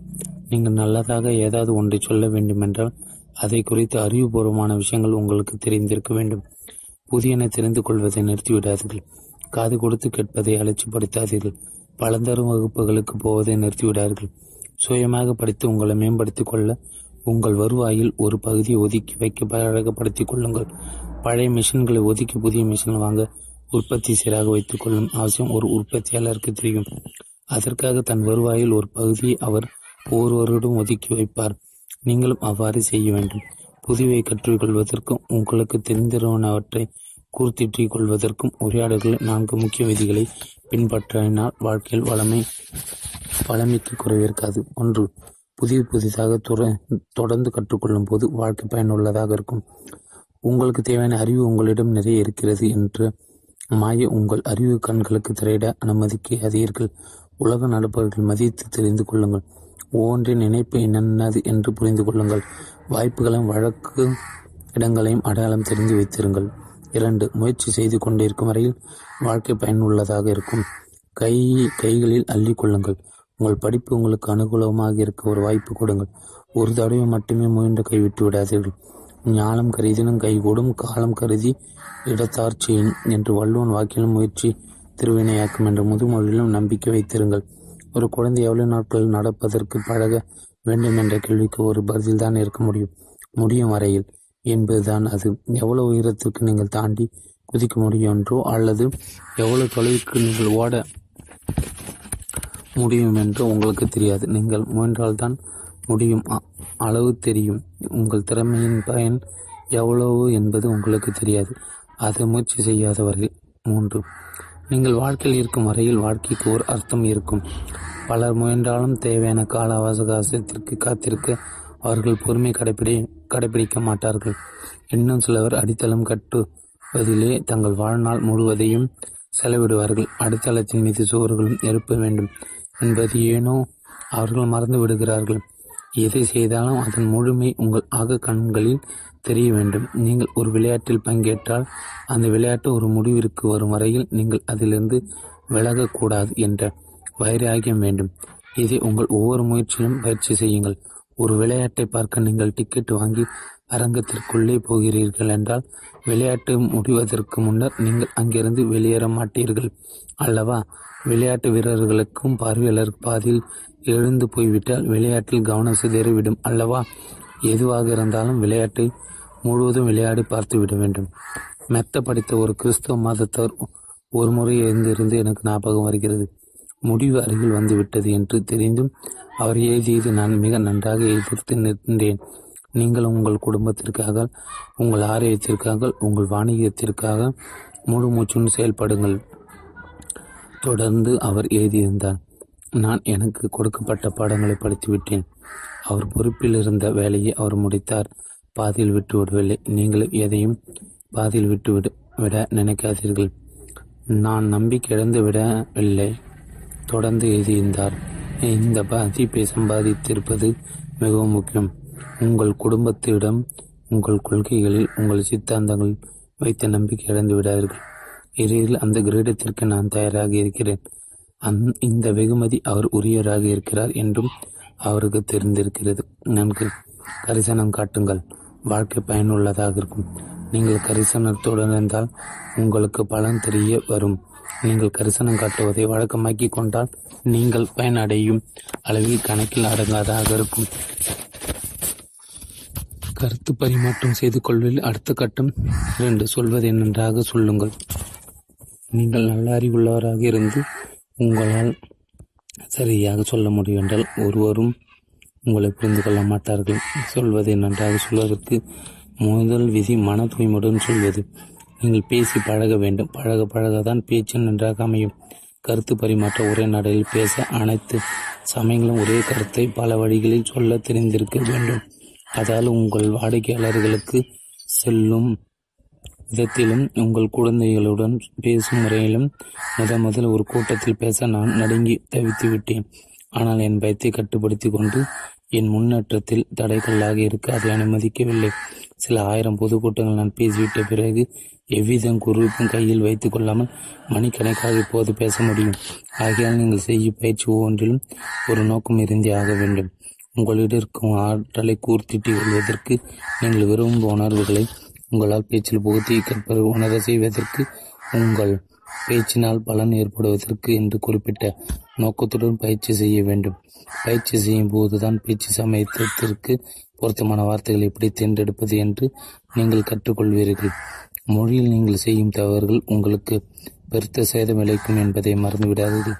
நீங்கள் நல்லதாக ஏதாவது ஒன்றை சொல்ல வேண்டுமென்றால் அதை குறித்து அறிவுபூர்வமான விஷயங்கள் உங்களுக்கு தெரிந்திருக்க வேண்டும். புதியன தெரிந்து கொள்வதை நிறுத்திவிடாதீர்கள். காது கொடுத்து கேட்பதை அலட்சிப்படுத்தாதீர்கள் பலந்தரும் வகுப்புகளுக்கு போவதை நிறுத்திவிடார்கள். சுயமாக படித்து உங்களை மேம்படுத்திக் கொள்ள உங்கள் வருவாயில் ஒரு பகுதியை ஒதுக்கி வைக்க பழகப்படுத்திக் கொள்ளுங்கள். பழைய மிஷின்களை ஒதுக்கி புதிய மிஷின் வாங்க உற்பத்தி சீராக வைத்துக் கொள்ளும் அவசியம் ஒரு உற்பத்தியாளருக்கு தெரியும். அதற்காக தன் வருவாயில் ஒரு பகுதியை அவர் ஒவ்வொருவரிடம் ஒதுக்கி வைப்பார். நீங்களும் அவ்வாறு செய்ய வேண்டும். புதுவை கற்றுக்கொள்வதற்கும் உங்களுக்கு தெரிந்திருவனவற்றை கூர்த்திற்றிக் கொள்வதற்கும் உரையாடல்கள் நான்கு முக்கிய விதிகளை பின்பற்றினால் வாழ்க்கையில் வளமை வளமைக்கு குறைவிருக்காது. ஒன்று புதிய புதிதாக தொடர்ந்து கற்றுக்கொள்ளும் போது வாழ்க்கை பயனுள்ளதாக இருக்கும். உங்களுக்கு தேவையான அறிவு உங்களிடம் நிறைய இருக்கிறது என்று மாய உங்கள் அறிவு கண்களுக்கு திரையிட அனுமதிக்காதீர்கள். உலக நடப்பவர்கள் மதித்து தெரிந்து கொள்ளுங்கள். ஒவ்வொன்றின் நினைப்பு என்னென்னது என்று புரிந்து கொள்ளுங்கள். வாய்ப்புகளையும் வழக்கு இடங்களையும் அடையாளம் தெரிந்து வைத்திருங்கள். இரண்டு முயற்சி செய்து கொண்டிருக்கும் வரையில் வாழ்க்கை பயனுள்ளதாக இருக்கும். கை கைகளில் அள்ளி கொள்ளுங்கள். உங்கள் படிப்பு உங்களுக்கு அனுகூலமாக இருக்க ஒரு வாய்ப்பு கொடுங்கள். ஒரு தடவை மட்டுமே முயன்று கைவிட்டு விடாதீர்கள். ஞானம் கருதினும் கைகூடும் காலம் கருதி இடத்தார் செய்யும் என்று வள்ளுவன் வாக்கிலும் முயற்சி திருவினையாக்கும் என்ற முதுமொழியிலும் நம்பிக்கை வைத்திருங்கள். ஒரு குழந்தை எவ்வளவு நாட்கள் நடப்பதற்கு பழக வேண்டும் என்ற கேள்விக்கு ஒரு பதில்தான் இருக்க முடியும். முடியும் வரையில் என்பதுதான் அது. எவ்வளவு உயரத்திற்கு நீங்கள் தாண்டி குதிக்க முடியும் என்றோ அல்லது எவ்வளவு தொலைவுக்கு நீங்கள் ஓட முடியும் என்று உங்களுக்கு தெரியாது. நீங்கள் முயன்றால்தான் முடியும். அ- அளவு தெரியும். உங்கள் திறமையின் பயன் எவ்வளவு என்பது உங்களுக்கு தெரியாது. அதை முயற்சி செய்யாதவர்கள் மூன்று. நீங்கள் வாழ்க்கையில் இருக்கும் வரையில் வாழ்க்கைக்கு ஒரு அர்த்தம் இருக்கும். பலர் முயன்றாலும் தேவையான கால அவகாசத்திற்கு காத்திருக்க அவர்கள் பொறுமை கடைபிடி கடைபிடிக்க மாட்டார்கள். இன்னும் சிலவர் அடித்தளம் கட்டுவதிலே தங்கள் வாழ்நாள் முழுவதையும் செலவிடுவார்கள். அடித்தளத்தின் மீது சுவர்களும் எழுப்ப வேண்டும் என்பது ஏனோ அவர்கள் மறந்து விடுகிறார்கள். எதை செய்தாலும் அதன் முழுமை உங்கள் ஆக கண்களில் தெரிய வேண்டும். நீங்கள் ஒரு விளையாட்டில் பங்கேற்றால் அந்த விளையாட்டு ஒரு முடிவிற்கு வரும் வரையில் நீங்கள் அதிலிருந்து விலகக்கூடாது என்ற வைராகியம் வேண்டும். இதை உங்கள் ஒவ்வொரு முயற்சியிலும் பயிற்சி செய்யுங்கள். ஒரு விளையாட்டை பார்க்க நீங்கள் டிக்கெட் வாங்கி அரங்கத்திற்குள்ளே போகிறீர்கள் என்றால் விளையாட்டு முடிவதற்கு முன்னர் நீங்கள் அங்கிருந்து வெளியேற மாட்டீர்கள் அல்லவா? விளையாட்டு வீரர்களுக்கும் பார்வையாளர் பாதியில் எழுந்து போய்விட்டால் விளையாட்டில் கவனம் சிதறிவிடும் அல்லவா? எதுவாக இருந்தாலும் விளையாட்டை முழுவதும் விளையாடி பார்த்து விட வேண்டும். மெத்த படித்த ஒரு கிறிஸ்தவ மதத்தவர் ஒரு முறை எழுந்திருந்து எனக்கு ஞாபகம் வருகிறது. முடிவு அருகில் வந்துவிட்டது என்று தெரிந்தும் அவர் எழுதியது நான் மிக நன்றாக எதிர்த்து நின்றேன் நீங்கள் உங்கள் குடும்பத்திற்காக உங்கள் ஆரோக்கியத்திற்காக உங்கள் வாணிகத்திற்காக முழு மூச்சுடன் செயல்படுங்கள். தொடர்ந்து அவர் எழுதியிருந்தார் நான் எனக்கு கொடுக்கப்பட்ட பாடங்களை படித்துவிட்டேன். அவர் பொறுப்பில் இருந்த வேலையை அவர் முடித்தார். பாதியில் விட்டு விடவில்லை. நீங்கள் எதையும் பாதியில் விட்டு விட விட நினைக்காதீர்கள். நான் நம்பிக்கை இழந்து விடவில்லை. தொடர்ந்து எழுதியிருந்தார். இந்த பாதிப்பை சம்பாதித்திருப்பது மிகவும் முக்கியம். உங்கள் குடும்பத்திடம் உங்கள் கொள்கைகளில் உங்கள் சித்தாந்தங்கள் வைத்த நம்பிக்கை இழந்து விடாதீர்கள். இறுதியில் அந்த கிரீடத்திற்கு நான் தயாராக இருக்கிறேன். அந் இந்த வெகுமதி அவர் உரியவராக இருக்கிறார் என்றும் அவருக்கு தெரிந்திருக்கிறது. நன்கு கரிசனம் காட்டுங்கள். வாழ்க்கை பயனுள்ளதாக இருக்கும். நீங்கள் கரிசனத்துடன் இருந்தால் உங்களுக்கு பலன் தெரிய வரும். நீங்கள் கரிசனம் காட்டுவதை வழக்கமாக்கி கொண்டால் நீங்கள் பயனடையும். அளவில் கணக்கில் அடங்காதாக இருக்கும். கருத்து பரிமாற்றம் செய்து கொள்வதில் அடுத்த கட்டம் இரண்டு. சொல்வது நன்றாக சொல்லுங்கள். நீங்கள் நல்ல அறிவுள்ளவராக இருந்து உங்களால் சரியாக சொல்ல முடியும் என்றால் ஒருவரும் உங்களை புரிந்து கொள்ள மாட்டார்கள். சொல்வது நன்றாக சொல்வதற்கு முதல் விதி மன தூய்மையுடன் சொல்வது. நீங்கள் பேசி பழக வேண்டும். பழக பழக தான் பேச்சு நன்றாக அமையும். கருத்து பரிமாற்ற ஒரே நடையில் பேச அனைத்து சமயங்களும் ஒரே கருத்தை பல வழிகளில் சொல்ல தெரிந்திருக்க வேண்டும். அதால் உங்கள் வாடிக்கையாளர்களுக்கு செல்லும் விதத்திலும் உங்கள் குழந்தைகளுடன் பேசும் முறையிலும் முத முதல் ஒரு கூட்டத்தில் பேச நான் நடுங்கி தவித்து விட்டேன். ஆனால் என் பயத்தை கட்டுப்படுத்தி கொண்டு என் முன்னேற்றத்தில் தடைகளாக இருக்க அதை அனுமதிக்கவில்லை. சில ஆயிரம் பொதுக்கூட்டங்கள் நான் பேசிவிட்ட பிறகு எவ்விதம் குறிப்பும் கையில் வைத்துக் கொள்ளாமல் மணிக்கணக்காக இப்போது பேச முடியும். ஆகையால் நீங்கள் செய்யும் பயிற்சி ஒவ்வொன்றிலும் ஒரு நோக்கம் இருந்தே ஆக வேண்டும். உங்களிடம் இருக்கும் ஆற்றலை கூர்த்திட்டு கொள்வதற்கு நீங்கள் விரும்பும் உணர்வுகளை உங்களால் பேச்சில் புகுத்தி கற்பது உணர செய்வதற்கு உங்கள் பேச்சினால் பலன் ஏற்படுவதற்கு என்று குறிப்பிட்ட நோக்கத்துடன் பயிற்சி செய்ய வேண்டும். பயிற்சி செய்யும் போதுதான் பேச்சு சமயத்திற்கு பொருத்தமான வார்த்தைகளை எப்படி தேர்ந்தெடுப்பது என்று நீங்கள் கற்றுக்கொள்வீர்கள். மொழியில் நீங்கள் செய்யும் தவறுகள் உங்களுக்கு பெருத்த சேதம் விளைக்கும் என்பதை மறந்துவிடாதீர்கள்.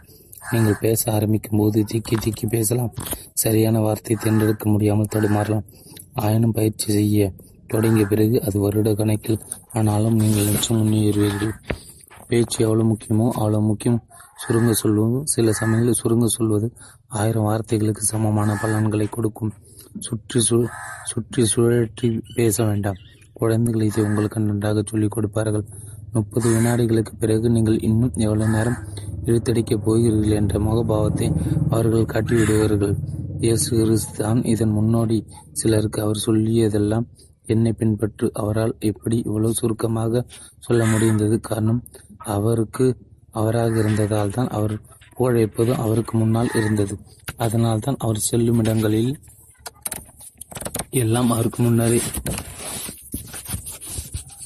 நீங்கள் பேச ஆரம்பிக்கும் போது திக்கி திக்கி பேசலாம். சரியான வார்த்தை தேர்ந்தெடுக்க முடியாமல் தடுமாறலாம். ஆயினும் பயிற்சி செய்ய தொடங்கிய பிறகு அது வருட கணக்கில் ஆனாலும் நீங்கள் நிச்சயம் முன்னேறுவீர்கள். பேச்சு எவ்வளவு முக்கியமோ அவ்வளவு முக்கியம். சுருங்க சொல்வது சில சமயங்களில் சுருங்க சொல்வது ஆயிரம் வார்த்தைகளுக்கு சமமான பலன்களை கொடுக்கும். சுற்றி சு சுற்றி சுழற்றி பேச வேண்டாம். குழந்தைகள் இதை உங்களுக்கு நன்றாக சொல்லிக் கொடுப்பார்கள். முப்பது வினாடிகளுக்கு பிறகு நீங்கள் இன்னும் எவ்வளவு நேரம் இழுத்தடிக்கப் போகிறீர்கள் என்ற முகபாவத்தை அவர்கள் காட்டிவிடுவார்கள். இயேசு தான் இதன் முன்னோடி. சிலருக்கு அவர் சொல்லியதெல்லாம் என்னை பின்பற்று. அவரால் எப்படி இவ்வளவு சுருக்கமாக சொல்ல முடிந்தது காரணம் அவருக்கு அவராக இருந்ததால் தான் அவர் புகழைப்பதும் அவருக்கு முன்னால் இருந்தது. அதனால் தான் அவர் செல்லும் இடங்களில் எல்லாம் அவருக்கு முன்னரே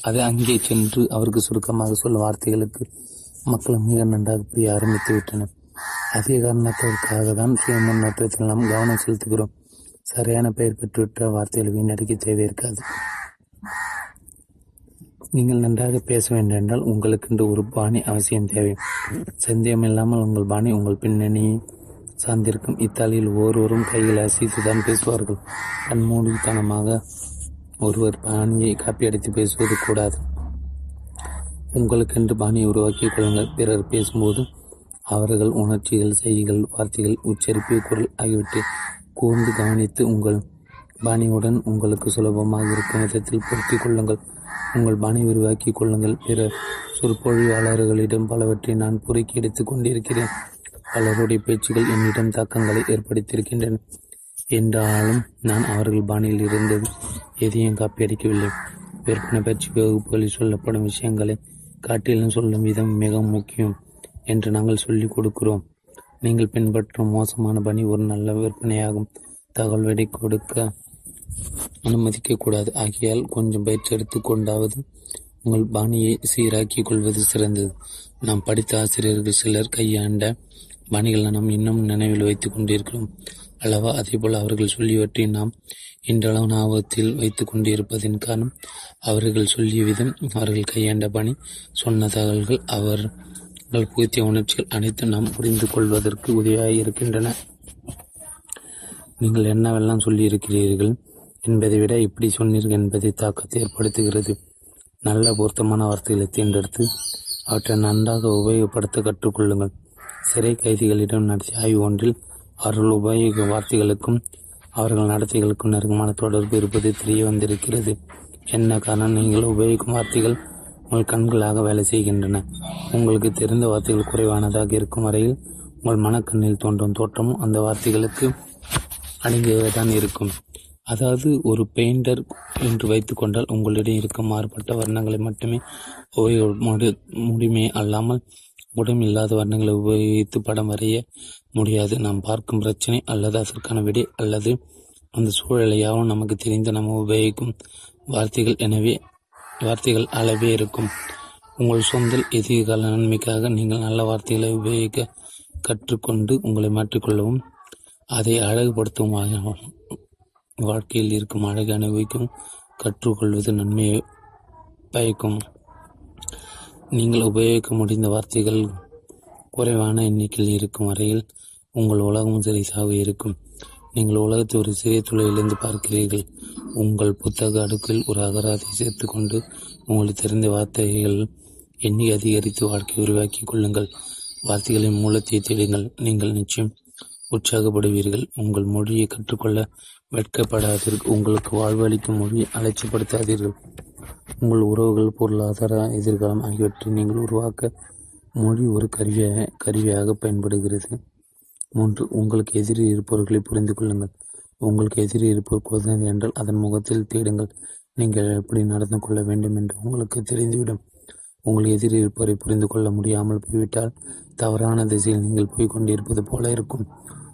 அதை அங்கே சென்று அவருக்கு சுருக்கமாக சொல்லும் வார்த்தைகளுக்கு மக்கள் மிக நன்றாக புரிய ஆரம்பித்து விட்டனர். அதே காரணத்திற்காக தான் சுய முன்னேற்றத்தில் நாம் கவனம் செலுத்துகிறோம். சரியான பெயர் பெற்றுவிட்ட வார்த்தைகள் வீணடிக்க தேவை இருக்காது. நீங்கள் நன்றாக பேச வேண்டும் என்றால் உங்களுக்கென்று ஒரு பாணி அவசியம் தேவை. சந்தேகம் இல்லாமல் உங்கள் பாணி உங்கள் பின்னணியை சார்ந்திருக்கும் இத்தாலியில் ஒருவரும் கையில் அசைத்துதான் பேசுவார்கள். கண்மூடித்தனமாக ஒருவர் பாணியை காப்பியடித்து பேசுவது கூடாது. உங்களுக்கென்று பாணியை உருவாக்கிக் கொள்ளுங்கள். பிறர் பேசும்போது அவர்கள் உணர்ச்சிகள் செய்திகள் வார்த்தைகள் உச்சரிப்பு குரல் ஆகியவற்றை கூர்ந்து கவனித்து உங்கள் பாணியுடன் உங்களுக்கு சுலபமாக இருக்கும் விதத்தில் பொருத்திக் கொள்ளுங்கள். உங்கள் பாணி உருவாக்கி கொள்ளுங்கள். பிற சொற்பொழிவாளர்களிடம் பலவற்றை நான் பொறுக்கி எடுத்துக் கொண்டிருக்கிறேன். பலருடைய பேச்சுகள் என்னிடம் தாக்கங்களை ஏற்படுத்தியிருக்கின்றன. என்றாலும் நான் அவர்கள் பாணியில் இருந்தது எதையும் காப்பியடிக்கவில்லை விற்பனை பயிற்சி வகுப்புகளில் சொல்லப்படும் விஷயங்களை காட்டிலும் சொல்லும் விதம் மிக முக்கியம் என்று நாங்கள் சொல்லிக் கொடுக்கிறோம். நீங்கள் பின்பற்றும் மோசமான பணி ஒரு நல்ல விற்பனையாகும். தகவல் வெடி கொடுக்க அனுமதிக்கக்கூடாது. ஆகையால் கொஞ்சம் பயிற்சி எடுத்துக் கொண்டாவது உங்கள் பாணியை சீராக்கிக் கொள்வது சிறந்தது. நாம் படித்த ஆசிரியர்கள் சிலர் கையாண்ட பாணிகளை நாம் இன்னும் நினைவில் வைத்துக் கொண்டிருக்கிறோம். அல்லவா? அதேபோல் அவர்கள் சொல்லியவற்றை நாம் இன்றளவு ஞாபகத்தில் வைத்துக் கொண்டிருப்பதின் காரணம் அவர்கள் சொல்லிய விதம் அவர்கள் கையாண்ட பணி சொன்ன தகவல்கள். அவர்கள் புகுத்திய உணர்ச்சிகள் அனைத்தும் நாம் புரிந்து கொள்வதற்கு உதவியாக இருக்கின்றன நீங்கள் என்னவெல்லாம் சொல்லியிருக்கிறீர்கள் என்பதை விட இப்படி சொன்னீர்கள் என்பதை தாக்கத்தை ஏற்படுத்துகிறது. நல்ல பொருத்தமான வார்த்தைகளை தேர்ந்தெடுத்து அவற்றை நன்றாக உபயோகப்படுத்த கற்றுக்கொள்ளுங்கள். சிறை கைதிகளிடம் நடத்திய ஆய்வு ஒன்றில் அவர்கள் உபயோக வார்த்தைகளுக்கும் அவர்கள் நடத்தைகளுக்கும் நெருக்கமான தொடர்பு இருப்பது தெரிய வந்திருக்கிறது. என்ன காரணம்? நீங்கள் உபயோகிக்கும் வார்த்தைகள் உங்கள் கண்களாக வேலை செய்கின்றன. உங்களுக்கு தெரிந்த வார்த்தைகள் குறைவானதாக இருக்கும் வரையில் உங்கள் மனக்கண்ணில் தோன்றும் தோற்றமும் அந்த வார்த்தைகளுக்கு அடங்கியதான் இருக்கும். அதாவது ஒரு பெயிண்டர் என்று வைத்துக்கொண்டால் உங்களிடம் இருக்கும் மாறுபட்ட வர்ணங்களை மட்டுமே உபயோக முடிமே அல்லாமல் குடம் இல்லாத வண்ணங்களை உபயோகித்து படம் வரைய முடியாது. நாம் பார்க்கும் பிரச்சனை அல்லது அதற்கான விடை அல்லது அந்த சூழலையாவும் நமக்கு தெரிந்து நாம் உபயோகிக்கும் வார்த்தைகள் எனவே வார்த்தைகள் அளவே இருக்கும். உங்கள் சொந்த எதிர்கால நன்மைக்காக நீங்கள் நல்ல வார்த்தைகளை உபயோகிக்க கற்றுக்கொண்டு உங்களை மாற்றிக்கொள்ளவும் அதை அழகுபடுத்தவும் வாழ்க்கையில் இருக்கும் அழகை அனுபவிக்கும் கற்றுக்கொள்வது நன்மையை பயக்கும். நீங்கள் உபயோகிக்க முடிந்த வார்த்தைகள் குறைவான எண்ணிக்கையில் இருக்கும் வரையில் உங்கள் உலகம் சரிசாக இருக்கும். நீங்கள் உலகத்தை ஒரு சிறிய துளையிலிருந்து பார்க்கிறீர்கள். உங்கள் புத்தக அடுக்கில் ஒரு அகராதை சேர்த்து கொண்டு உங்களுக்கு தெரிந்த வார்த்தைகள் எண்ணி அதிகரித்து வாழ்க்கை உருவாக்கி கொள்ளுங்கள். வார்த்தைகளின் மூலத்தை தேடுங்கள். நீங்கள் நிச்சயம் உற்சாகப்படுவீர்கள். உங்கள் மொழியை கற்றுக்கொள்ள வெட்கப்படாதீர்கள். உங்களுக்கு வாழ்வளிக்கும் மொழியை அலட்சியப்படுத்தாதீர்கள். உங்கள் உறவுகள் பொருளாதார எதிர்காலம் ஆகியவற்றை நீங்கள் உருவாக்க மொழி ஒரு கருவியாக கருவியாக பயன்படுகிறது. மூன்று உங்களுக்கு எதிரி இருப்பவர்களை புரிந்து கொள்ளுங்கள். உங்களுக்கு எதிரில் இருப்பவர் குழந்தை என்றால் அதன் முகத்தில் தேடுங்கள். நீங்கள் எப்படி நடந்து கொள்ள வேண்டும் என்று உங்களுக்கு தெரிந்துவிடும். உங்கள் எதிரில் இருப்பவரை புரிந்து கொள்ள முடியாமல் போய்விட்டால் தவறான திசையில் நீங்கள் போய் கொண்டிருப்பது போல இருக்கும்.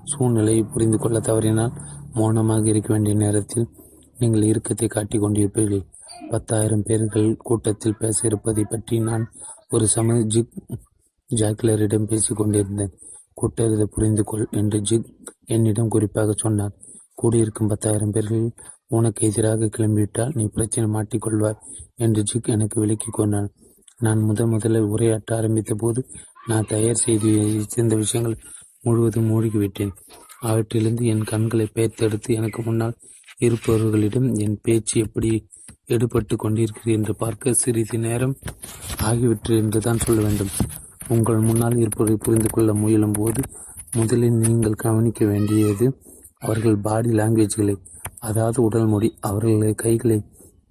சூழ்நிலையை புரிந்து கொள்ள தவறினால் மௌனமாக இருக்க வேண்டிய நேரத்தில் நீங்கள் இறுக்கத்தை காட்டிக் கொண்டிருப்பீர்கள். பத்தாயிரம் பேர்கள் கூட்டத்தில் பேச இருப்பதை பற்றி நான் ஒரு சமயம் ஜிக் ஜாக்லரிடம் பேசிக் கொண்டிருந்தேன். கூட்டத்தை புரிந்து கொள் என்று ஜிக் என்னிடம் குறிப்பாக சொன்னார். கூடியிருக்கும் பத்தாயிரம் பேர்கள் உனக்கு எதிராக கிளம்பிவிட்டால் நீ பிரச்சனை மாட்டிக்கொள்வார் என்று ஜிக் எனக்கு விளக்கி கொண்டான். நான் முதன் முதலில் உரையாற்ற ஆரம்பித்த போது நான் தயார் செய்து வைத்திருந்த விஷயங்கள் முழுவதும் மூழ்கிவிட்டேன். அவற்றிலிருந்து என் கண்களை பேர்த்தெடுத்து எனக்கு முன்னால் இருப்பவர்களிடம் என் பேச்சு எப்படி எடுபட்டு கொண்டிருக்கிறது என்று பார்க்க சிறிது நேரம் ஆகிவிட்டு என்றுதான் சொல்ல வேண்டும். உங்கள் முன்னால் இருப்பதை புரிந்து கொள்ள முயலும் போது முதலில் நீங்கள் கவனிக்க வேண்டியது அவர்கள் பாடி லாங்குவேஜ்களை அதாவது உடல் மொழி அவர்களை கைகளை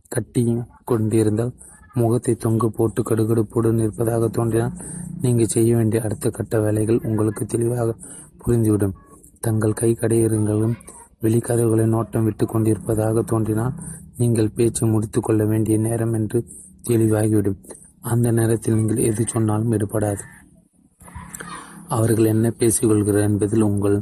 கட்டி கொண்டிருந்தால் முகத்தை தொங்க போட்டு கடுகடுப்புடன் இருப்பதாக தோன்றினால் நீங்கள் செய்ய வேண்டிய அடுத்த கட்ட வேலைகள் உங்களுக்கு தெளிவாக புரிந்துவிடும். தங்கள் கை கடையிறங்களும் வெளிக்கதவுகளை நோட்டம் விட்டு கொண்டிருப்பதாக தோன்றினால் நீங்கள் பேச்சு முடித்து கொள்ள வேண்டிய நேரம் என்று தெளிவாகிவிடும். அந்த நேரத்தில் நீங்கள் எது சொன்னாலும் எடுபடாது அவர்கள் என்ன பேசிக்கொள்கிறார் என்பதில் உங்கள்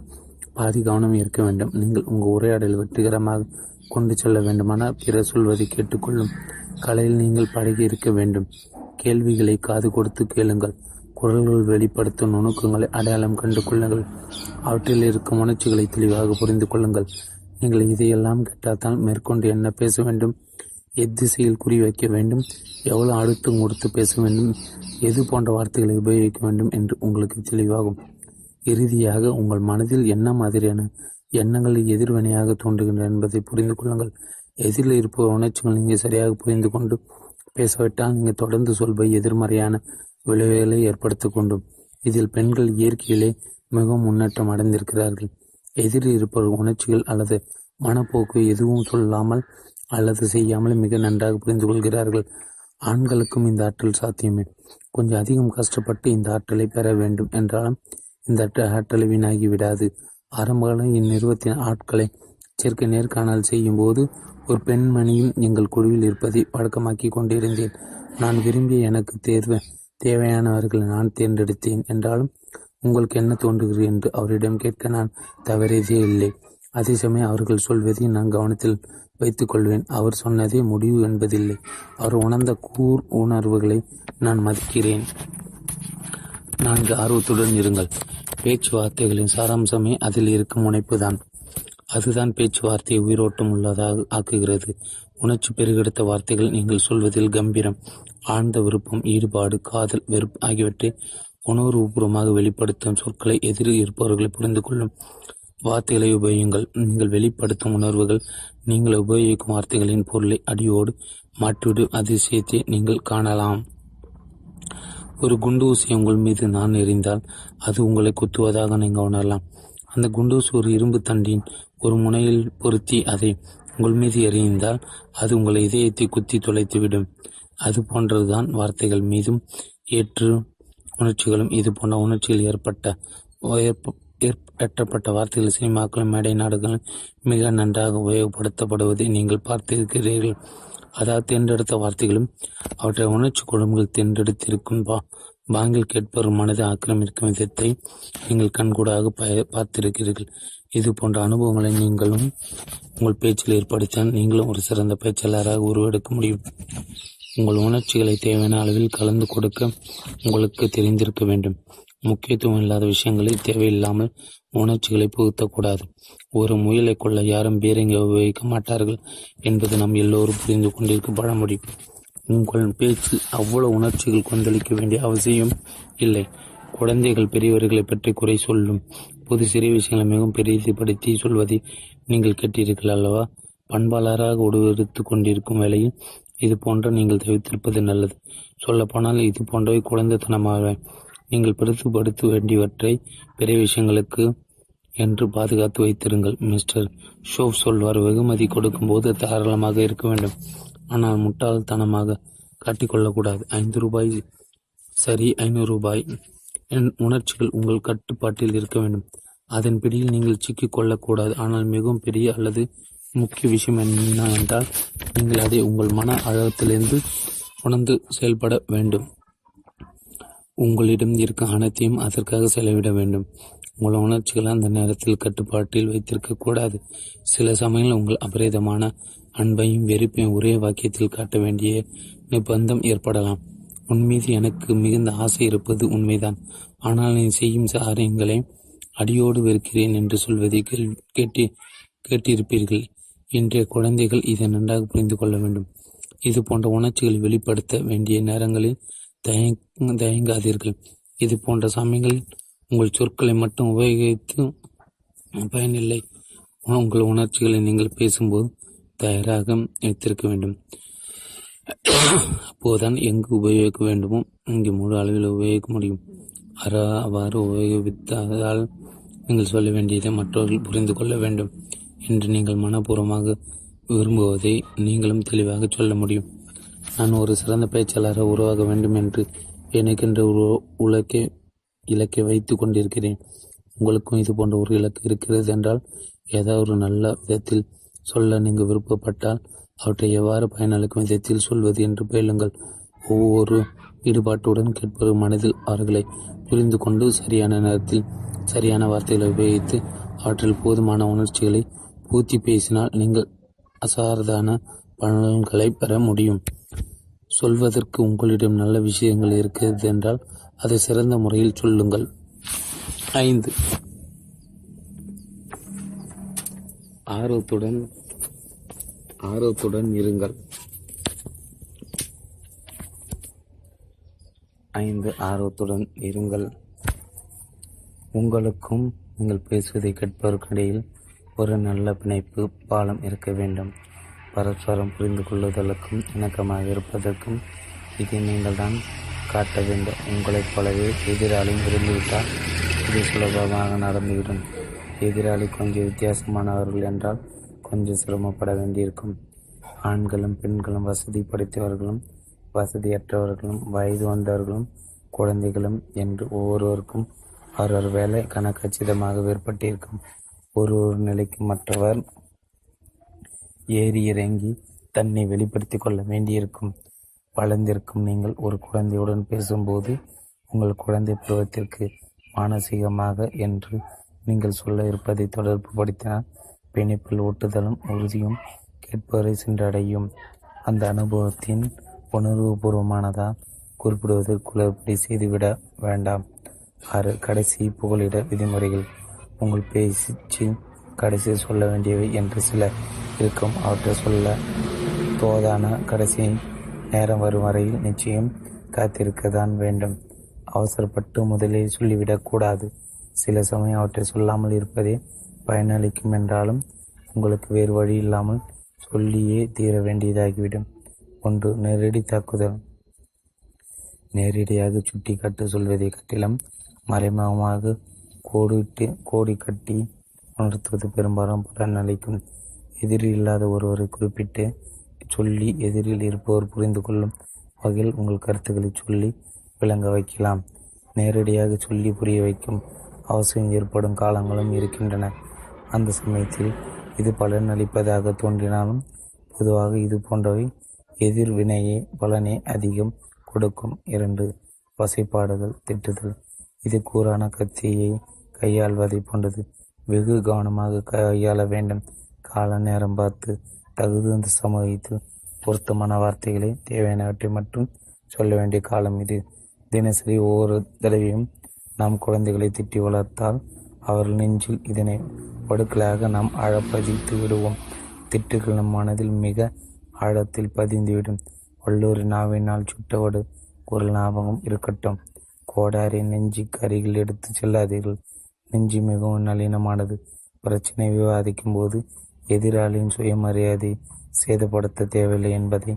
பாதி கவனம் இருக்க வேண்டும். நீங்கள் உங்கள் உரையாடல் வெற்றிகரமாக கொண்டு செல்ல வேண்டுமானால் பிறர் சொல்வதை கேட்டுக்கொள்ளும் கலையில் நீங்கள் பழகி இருக்க வேண்டும். கேள்விகளை காது கொடுத்து கேளுங்கள். குரல்கள் வெளிப்படுத்தும் நுணுக்கங்களை அடையாளம் கண்டு கொள்ளுங்கள். அவற்றில் இருக்கும் உணர்ச்சிகளை தெளிவாக புரிந்து கொள்ளுங்கள். நீங்கள் இதையெல்லாம் கேட்டால்தான் மேற்கொண்டு என்ன பேச வேண்டும்? எத்திசையில் குறி வைக்க வேண்டும்? எவ்வளவு அடுத்து முடித்து பேச வேண்டும்? எது போன்ற வார்த்தைகளை உபயோகிக்க வேண்டும் என்று உங்களுக்கு தெளிவாகும். இறுதியாக உங்கள் மனதில் என்ன மாதிரியான எண்ணங்கள் எதிர்வினையாக தோன்றுகின்றன என்பதை புரிந்து கொள்ளுங்கள். எதிரில் இருப்ப உணர்ச்சிகள் நீங்கள் சரியாக புரிந்து கொண்டு பேசவிட்டால் நீங்கள் தொடர்ந்து சொல்வை எதிர்மறையான விளைவுகளை ஏற்படுத்திக் கொண்டும். இதில் பெண்கள் இயற்கையிலே மிகவும் முன்னேற்றம் அடைந்திருக்கிறார்கள். எதிரில் இருப்பவர் உணர்ச்சிகள் அல்லது மனப்போக்கு எதுவும் சொல்லாமல் அல்லது செய்யாமல் மிக நன்றாக புரிந்து கொள்கிறார்கள். ஆண்களுக்கும் இந்த ஆற்றல் சாத்தியமே. கொஞ்சம் அதிகம் கஷ்டப்பட்டு இந்த ஆற்றலை பெற வேண்டும் என்றாலும் இந்த ஆற்றலை வீணாகி விடாது. ஆரம்பகாலம் இந்நிறுவத்தின் ஆட்களை சேர்க்க நேர்காணல் செய்யும் போது ஒரு பெண்மணியும் எங்கள் குழுவில் இருப்பதை வழக்கமாக்கி கொண்டிருந்தேன். நான் விரும்பிய எனக்கு தேர்வு தேவையானவர்களை நான் தேர்ந்தெடுத்தேன் என்றாலும் உங்களுக்கு என்ன தோன்றுகிறது என்று அவரிடம் கேட்க நான் தவறியதே இல்லை. அதே சமயம் அவர்கள் சொல்வதை நான் கவனத்தில் வைத்துக் கொள்வேன். அவர் சொன்னதே முடிவு என்பதில்லை. அவர் உணர்ந்த கூர் உணர்வுகளை நான் மதிக்கிறேன். நான்கு ஆர்வத்துடன் இருங்கள். பேச்சுவார்த்தைகளின் சாராம்சமே அதில் இருக்கும் முனைப்பு தான் அதுதான் பேச்சுவார்த்தையை உயிரோட்டம் உள்ளதாக ஆக்குகிறது. உணர்ச்சி பெருகெடுத்த வார்த்தைகள் நீங்கள் சொல்வதில் கம்பீரம் ஆழ்ந்த விருப்பம் ஈடுபாடு காதல் வெறுப்பு ஆகியவற்றை உணர்வுபூர்வமாக வெளிப்படுத்தும் சொற்களை எதிரில் இருப்பவர்களை புரிந்து கொள்ளும் வார்த்தைகளை உபயோகியுங்கள். நீங்கள் வெளிப்படுத்தும் உணர்வுகள் நீங்கள் உபயோகிக்கும் வார்த்தைகளின் பொருளை அடியோடு மாற்றிவிடும் அதிசயத்தை நீங்கள் காணலாம். ஒரு குண்டு ஊசியை உங்கள் மீது நான் எறிந்தால் அது உங்களை குத்துவதாக நீங்கள் உணரலாம். அந்த குண்டூசி ஒரு இரும்பு தண்டின் ஒரு முனையில் பொருத்தி அதை உங்கள் மீது எறிந்தால் அது உங்கள் இதயத்தை குத்தி தொலைத்துவிடும். அது போன்றதுதான் வார்த்தைகள். மீதும் ஏற்று உணர்ச்சிகளும் இது போன்ற உணர்ச்சிகள் ஏற்பட்ட ஏற்றப்பட்ட வார்த்தைகள் சினிமாக்களும் மேடை நாடுகளும் மிக நன்றாக உபயோகப்படுத்தப்படுவதை நீங்கள் பார்த்திருக்கிறீர்கள். அதாவது தேர்ந்தெடுத்த வார்த்தைகளும் அவற்றை உணர்ச்சி குழம்புகள் தேர்ந்தெடுத்திருக்கும் பா பாங்கில் கேட்பவர் மனதை ஆக்கிரமிக்கும் விதத்தை நீங்கள் கண்கூடாக பார்த்திருக்கிறீர்கள். இது போன்ற அனுபவங்களை நீங்களும் உங்கள் பேச்சில் ஏற்படுத்தால் நீங்களும் ஒரு சிறந்த பேச்சாளராக உருவெடுக்க முடியும். உங்கள் உணர்ச்சிகளை தேவையான அளவில் கலந்து கொடுக்க உங்களுக்கு தெரிந்திருக்க வேண்டும். முக்கியத்துவம் இல்லாத விஷயங்களை தேவையில்லாமல் உணர்ச்சிகளை புகுத்தக்கூடாது. ஒரு முயலை கொள்ள யாரும் பீரங்கி உபயோகிக்க மாட்டார்கள் என்பது நாம் எல்லோரும் புரிந்து கொண்டிருக்க பழமொழி. உங்கள் பேச்சு அவ்வளவு உணர்ச்சிகள் கொந்தளிக்க வேண்டிய அவசியம் இல்லை. குழந்தைகள் பெரியவர்களை பற்றி குறை சொல்லும். பொது சிறிய விஷயங்களை மிகவும் பெரிதுபடுத்தி சொல்வதை நீங்கள் கேட்டீர்கள் அல்லவா? பண்பாளராக உருவெடுத்து கொண்டிருக்கும் வேளையில் இது போன்ற நீங்கள் தவித்திருப்பது நல்லது. சொல்லப்போனால் இது போன்றவை குழந்தைத்தனமாக நீங்கள் பிரித்துப்படுத்த வேண்டியவற்றை பெரிய விஷயங்களுக்கு என்று பாதுகாத்து வைத்திருங்கள். மிஸ்டர் ஷோப் சொல்வார் வெகுமதி கொடுக்கும்போது தாராளமாக இருக்க வேண்டும். ஆனால் முட்டாள்தனமாக காட்டிக்கொள்ளக்கூடாது. ஐந்து ரூபாய் சரி ஐநூறு ரூபாய் என் உணர்ச்சிகள் உங்கள் கட்டுப்பாட்டில் இருக்க வேண்டும். அதன் பிடியில் நீங்கள் சிக்கிக் கொள்ளக்கூடாது ஆனால் மிகவும் பெரிய அல்லது முக்கிய விஷயம் என்னவென்றால் நீங்கள் அதை உங்கள் மன அழகத்திலிருந்து உணர்ந்து செயல்பட வேண்டும். உங்களிடம் இருக்கும் அனைத்தையும் அதற்காக செலவிட வேண்டும். உங்கள் உணர்ச்சிகளை அந்த நேரத்தில் கட்டுப்பாட்டில் வைத்திருக்க கூடாது. சில சமயங்கள் உங்கள் அபரீதமான அன்பையும் வெறுப்பையும் ஒரே வாக்கியத்தில் காட்ட வேண்டிய நிர்பந்தம் ஏற்படலாம். உன் மீது எனக்கு மிகுந்த ஆசை இருப்பது உண்மைதான். ஆனால் நீ செய்யும் காரியங்களை அடியோடு வெறுக்கிறேன் என்று சொல்வதை கேள் கேட்டி கேட்டிருப்பீர்கள். இன்றைய குழந்தைகள் இதை நன்றாக புரிந்து கொள்ள வேண்டும். இது போன்ற உணர்ச்சிகளை வெளிப்படுத்த வேண்டிய நேரங்களில் தயங்க தயங்காதீர்கள். இது போன்ற சமயங்களில் உங்கள் சொற்களை மட்டும் உபயோகித்து பயனில்லை. உங்கள் உணர்ச்சிகளை நீங்கள் பேசும்போது தயாராக வைத்திருக்க வேண்டும். அப்போதுதான் எங்கு உபயோகிக்க வேண்டுமோ இங்கு முழு அளவில் உபயோகிக்க முடியும். அவ்வாறு உபயோகித்தால் நீங்கள் சொல்ல வேண்டியதை மற்றவர்கள் புரிந்து கொள்ள வேண்டும். என்று நீங்கள் மனப்பூர்வமாக விரும்புவதை நீங்களும் தெளிவாக சொல்ல முடியும். நான் ஒரு சிறந்த பேச்சாளராக உருவாக வேண்டும் என்று எனக்கென்ற உலக்கை இலக்கை வைத்து கொண்டிருக்கிறேன். உங்களுக்கும் இது போன்ற ஒரு இலக்கு இருக்கிறது என்றால் ஏதாவது ஒரு நல்ல விதத்தில் சொல்ல நீங்கள் விருப்பப்பட்டால் அவற்றை எவ்வாறு பயனளிக்கும் விதத்தில் சொல்வது என்று பயிலுங்கள் ஒவ்வொரு ஈடுபாட்டுடன் கேட்பவர் மனதில் அவர்களை புரிந்து கொண்டு சரியான நேரத்தில் சரியான வார்த்தைகளை உபயோகித்து அவற்றில் போதுமான உணர்ச்சிகளை ஊத்தி பேசினால் நீங்கள் அசாதாரண பலன்களை பெற முடியும். சொல்வதற்கு உங்களிடம் நல்ல விஷயங்கள் இருக்கிறது என்றால் அதை சிறந்த முறையில் சொல்லுங்கள். ஐந்து. ஆர்வத்துடன் ஆர்வத்துடன் இருங்கள். ஐந்து. ஆர்வத்துடன் இருங்கள். உங்களுக்கும் நீங்கள் பேசுவதை கேட்பவர்களிடையில் ஒரு நல்ல பிணைப்பு பாலம் இருக்க வேண்டும். பரஸ்பரம் புரிந்து கொள்ளுதலுக்கும் இணக்கமாக இருப்பதற்கும் இதை நீங்கள் தான் காட்ட வேண்டும். உங்களைப் போலவே எதிராளியும் விரும்பிவிட்டால் இது சுலபமாக நடந்துவிடும். எதிராளி கொஞ்சம் வித்தியாசமானவர்கள் என்றால் கொஞ்சம் சிரமப்பட வேண்டியிருக்கும். ஆண்களும் பெண்களும் வசதி படைத்தவர்களும் வசதியற்றவர்களும் வயது வந்தவர்களும் குழந்தைகளும் என்று ஒவ்வொருவருக்கும் அவரவர் வேலை கணக்கச்சிதமாக வேறுபட்டிருக்கும். ஒரு ஒரு நிலைக்கு மற்றவர் ஏறி இறங்கி தன்னை வெளிப்படுத்திக் கொள்ள வேண்டியிருக்கும் வளர்ந்திருக்கும் நீங்கள் ஒரு குழந்தையுடன் பேசும்போது உங்கள் குழந்தை பருவத்திற்கு மானசீகமாக என்று நீங்கள் சொல்ல இருப்பதை தொடர்பு படுத்தினால் பிணைப்பில் ஓட்டுதலும் உறுதியும் கேட்பவரை சென்றடையும். அந்த அனுபவத்தின் உணர்வுபூர்வமானதா? குறிப்பிடுவதற்கு குளறுபடி செய்துவிட வேண்டாம். ஆறு கடைசி புகலிட விதிமுறைகள். உங்கள் பேச்சு கடைசி சொல்ல வேண்டியவை என்று சில இருக்கும். அவற்றை சொல்ல தோதான கடைசி நேரம் வரும் வரையில் நிச்சயம் காத்திருக்க தான் வேண்டும். அவசரப்பட்டு முதலில் சொல்லிவிடக் கூடாது. சில சமயம் அவற்றை சொல்லாமல் இருப்பதே பயனளிக்கும் என்றாலும் உங்களுக்கு வேறு வழி இல்லாமல் சொல்லியே தீர வேண்டியதாகிவிடும். ஒன்று நேரடி தாக்குதல். நேரடியாக சுட்டி காட்டு சொல்வதை கட்டிலும் மறைமுகமாக கோடிட்டு கோடி கட்டி உணர்த்துவது பெரும்பாலும் பலன் அளிக்கும். எதிரி இல்லாத ஒருவரை குறிப்பிட்டு சொல்லி எதிரில் இருப்பவர் புரிந்து கொள்ளும் வகையில் உங்கள் கருத்துக்களை சொல்லி விளங்க வைக்கலாம். நேரடியாக சொல்லி புரிய வைக்கும் அவசியம் ஏற்படும் காலங்களும் இருக்கின்றன. அந்த சமயத்தில் இது பலன் அளிப்பதாக தோன்றினாலும் பொதுவாக இது போன்றவை எதிர்வினையே பலனே அதிகம் கொடுக்கும். இரண்டு வசைப்பாடுகள் திட்டுதல். இது கூறான கத்தியை கையாள்வதை போன்றது. வெகு கவனமாக கையாள வேண்டும். கால நேரம் பார்த்து தகுந்த சமூகத்தில் பொருத்தமான வார்த்தைகளை தேவையானவற்றை மட்டும் சொல்ல வேண்டிய காலம் இது. தினசரி ஒவ்வொரு தடவையும் நாம் குழந்தைகளை திட்டி வளர்த்தால் அவர்கள் நெஞ்சில் இதனை படுக்கலாக நாம் ஆழப்பதித்து விடுவோம். திட்டுகள் நம் மனதில் மிக ஆழத்தில் பதிந்துவிடும். வல்லூர் நாவினால் சுட்டவடு ஒரு ஞாபகம் இருக்கட்டும். கோடாரி நெஞ்சுக்கு அருகில் எடுத்து செல்லாதீர்கள். நெஞ்சு மிகவும் நளினமானது. பிரச்சனை விவாதிக்கும் போது எதிராளியின் சுயமரியாதை சேதப்படுத்த தேவையில்லை என்பதை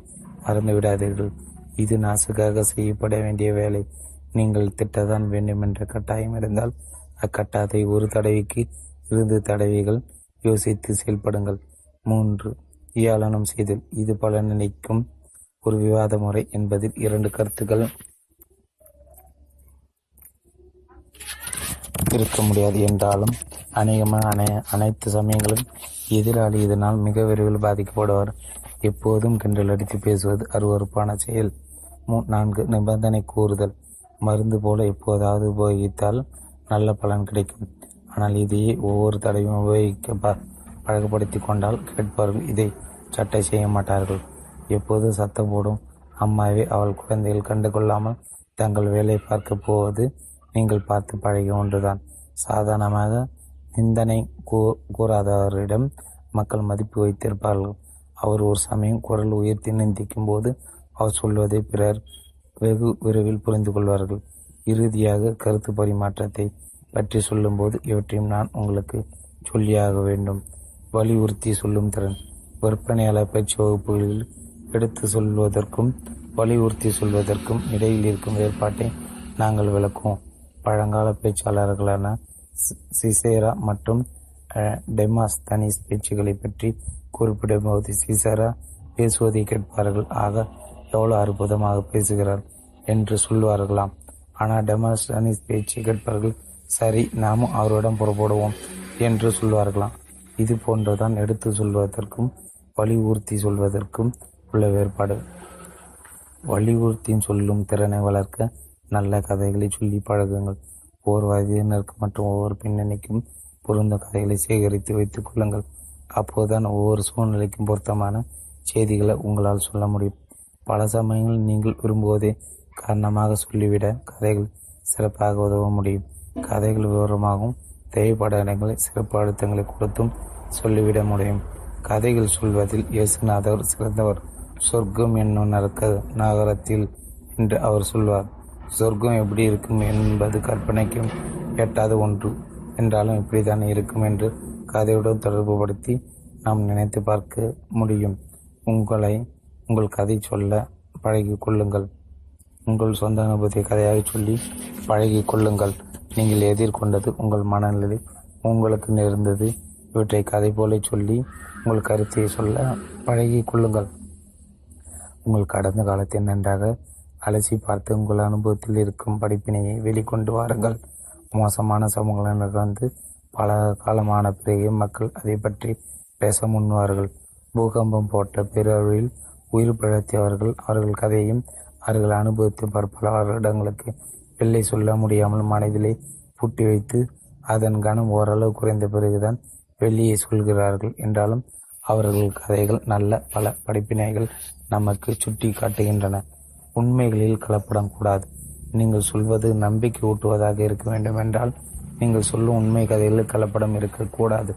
மறந்துவிடாதீர்கள் இது நாசுக்காக செய்யப்பட வேண்டிய வேலை. நீங்கள் திட்டத்தான் வேண்டும் என்ற கட்டாயம் இருந்தால் அக்கட்டாயத்தை ஒரு தடவைக்கு இருந்து தடவைகள் யோசித்து செயல்படுங்கள். மூன்று ஏளனம் செய்தல் இது பலனளிக்கும் ஒரு விவாத முறை என்பதில் இரண்டு கருத்துக்கள். இருக்க முடியாது என்றாலும் அநேகமாக அனை அனைத்து சமயங்களும் எதிராளி இதனால் மிக விரைவில் பாதிக்கப்படுவார். எப்போதும் கிண்டல் அடித்து பேசுவது அருவறுப்பான செயல். மூ நான்கு நிபந்தனை கூறுதல். மருந்து போல எப்போதாவது உபயோகித்தால் நல்ல பலன் கிடைக்கும். ஆனால் இதையே ஒவ்வொரு தடவையும் உபயோகிக்க ப பழக்கப்படுத்தி கொண்டால் கேட்பார்கள் இதை சட்டை செய்ய மாட்டார்கள். எப்போது சத்தம் போடும்? அம்மாவை அவள் குழந்தைகள் கண்டு கொள்ளாமல் தங்கள் வேலை பார்க்க போவது நீங்கள் பார்த்து பழகிய ஒன்றுதான். சாதாரணமாக நிந்தனை கூ கூறாதவரிடம் மக்கள் மதிப்பு வைத்திருப்பார்கள். அவர் ஒரு சமயம் குரல் உயர்த்தி நிந்திக்கும் போது அவர் சொல்வதை பிறர் வெகு விரைவில் புரிந்து கொள்வார்கள். இறுதியாக கருத்து பரிமாற்றத்தை பற்றி சொல்லும்போது இவற்றையும் நான் உங்களுக்கு சொல்லியாக வேண்டும். வலியுறுத்தி சொல்லும் திறன். விற்பனையாளர் பயிற்சி வகுப்புகளில் எடுத்து சொல்வதற்கும் வலியுறுத்தி சொல்வதற்கும் இடையில் இருக்கும் வேறுபாட்டை நாங்கள் விளக்குவோம். பழங்கால பேச்சாளர்களான சிசேரா மற்றும் டெமாஸ்தனிஸ் பேச்சுகளை பற்றி குறிப்பிடும்போது சிசேரா பேசுவதை கேட்பார்கள். ஆக எவ்வளவு அற்புதமாக பேசுகிறார் என்று சொல்வார்களாம். ஆனால் டெமாஸ்தனிஸ் பேச்சு கேட்பார்கள். சரி நாமும் அவரிடம் புறப்படுவோம் என்று சொல்வார்களாம். இது போன்றுதான் எடுத்து சொல்வதற்கும் வலியுறுத்தி சொல்வதற்கும் உள்ள வேறுபாடு வலியுறுத்தி சொல்லும் திறனை வளர்க்க நல்ல கதைகளை சொல்லி பழகுங்கள். ஒவ்வொரு வயதினருக்கு மற்றும் ஒவ்வொரு பின்னணிக்கும் பொருந்த கதைகளை சேகரித்து வைத்துக் கொள்ளுங்கள். அப்போதுதான் ஒவ்வொரு சூழ்நிலைக்கும் பொருத்தமான செய்திகளை உங்களால் சொல்ல முடியும். பல சமயங்களில் நீங்கள் விரும்புவதே காரணமாக சொல்லிவிட கதைகள் சிறப்பாக உதவ முடியும். கதைகள் விவரமாகவும் தேவைப்பட இடங்களை சிறப்பு அழுத்தங்களை கொடுத்தும் சொல்லிவிட முடியும். கதைகள் சொல்வதில் இயேசுநாதர் சிறந்தவர். சொர்க்கம் என்னும் நரக்க நகரத்தில் என்று அவர் சொல்வார். சொர்க்கம் எப்படி இருக்கும் என்பது கற்பனைக்கும் எட்டாத ஒன்று. என்றாலும் இப்படித்தான் இருக்கும் என்று கதையுடன் தொடர்புபடுத்தி நாம் நினைத்து பார்க்க முடியும். உங்களை உங்கள் கதை சொல்ல பழகிக் கொள்ளுங்கள் உங்கள் சொந்த அனுபவத்தை கதையாக சொல்லி பழகி கொள்ளுங்கள் நீங்கள் எதிர்கொண்டது உங்கள் மனநிலை உங்களுக்கு நேர்ந்தது. இவற்றை கதை போல சொல்லி உங்கள் கருத்தை சொல்ல பழகி கொள்ளுங்கள் உங்கள் கடந்த காலத்தை நன்றாக அலசி பார்த்து உங்கள் அனுபவத்தில் இருக்கும் படிப்பினையை வெளிக்கொண்டு வாருங்கள். மோசமான சமூகங்கள் நடந்து பல காலமான பிறகு மக்கள் அதை பற்றி பேச முன்வார்கள். பூகம்பம் போட்ட பேரழிவில் உயிர் பிழைத்தவர்கள் அவர்கள் கதையும் அவர்கள் அனுபவித்து பற்பல வருடங்களுக்கு வெள்ளை சொல்ல முடியாமல் மனதிலே பூட்டி வைத்து அதன் கனம் ஓரளவு குறைந்த பிறகுதான் வெளியே சொல்கிறார்கள். என்றாலும் அவர்கள் கதைகள் நல்ல பல படிப்பினைகள் நமக்கு சுட்டி காட்டுகின்றன உண்மைகளில் கலப்படம் கூடாது நீங்கள் சொல்வது நம்பிக்கை ஊட்டுவதாக இருக்க வேண்டும் என்றால் நீங்கள் சொல்லும் உண்மை கதைகளில் கலப்படம் இருக்கக்கூடாது.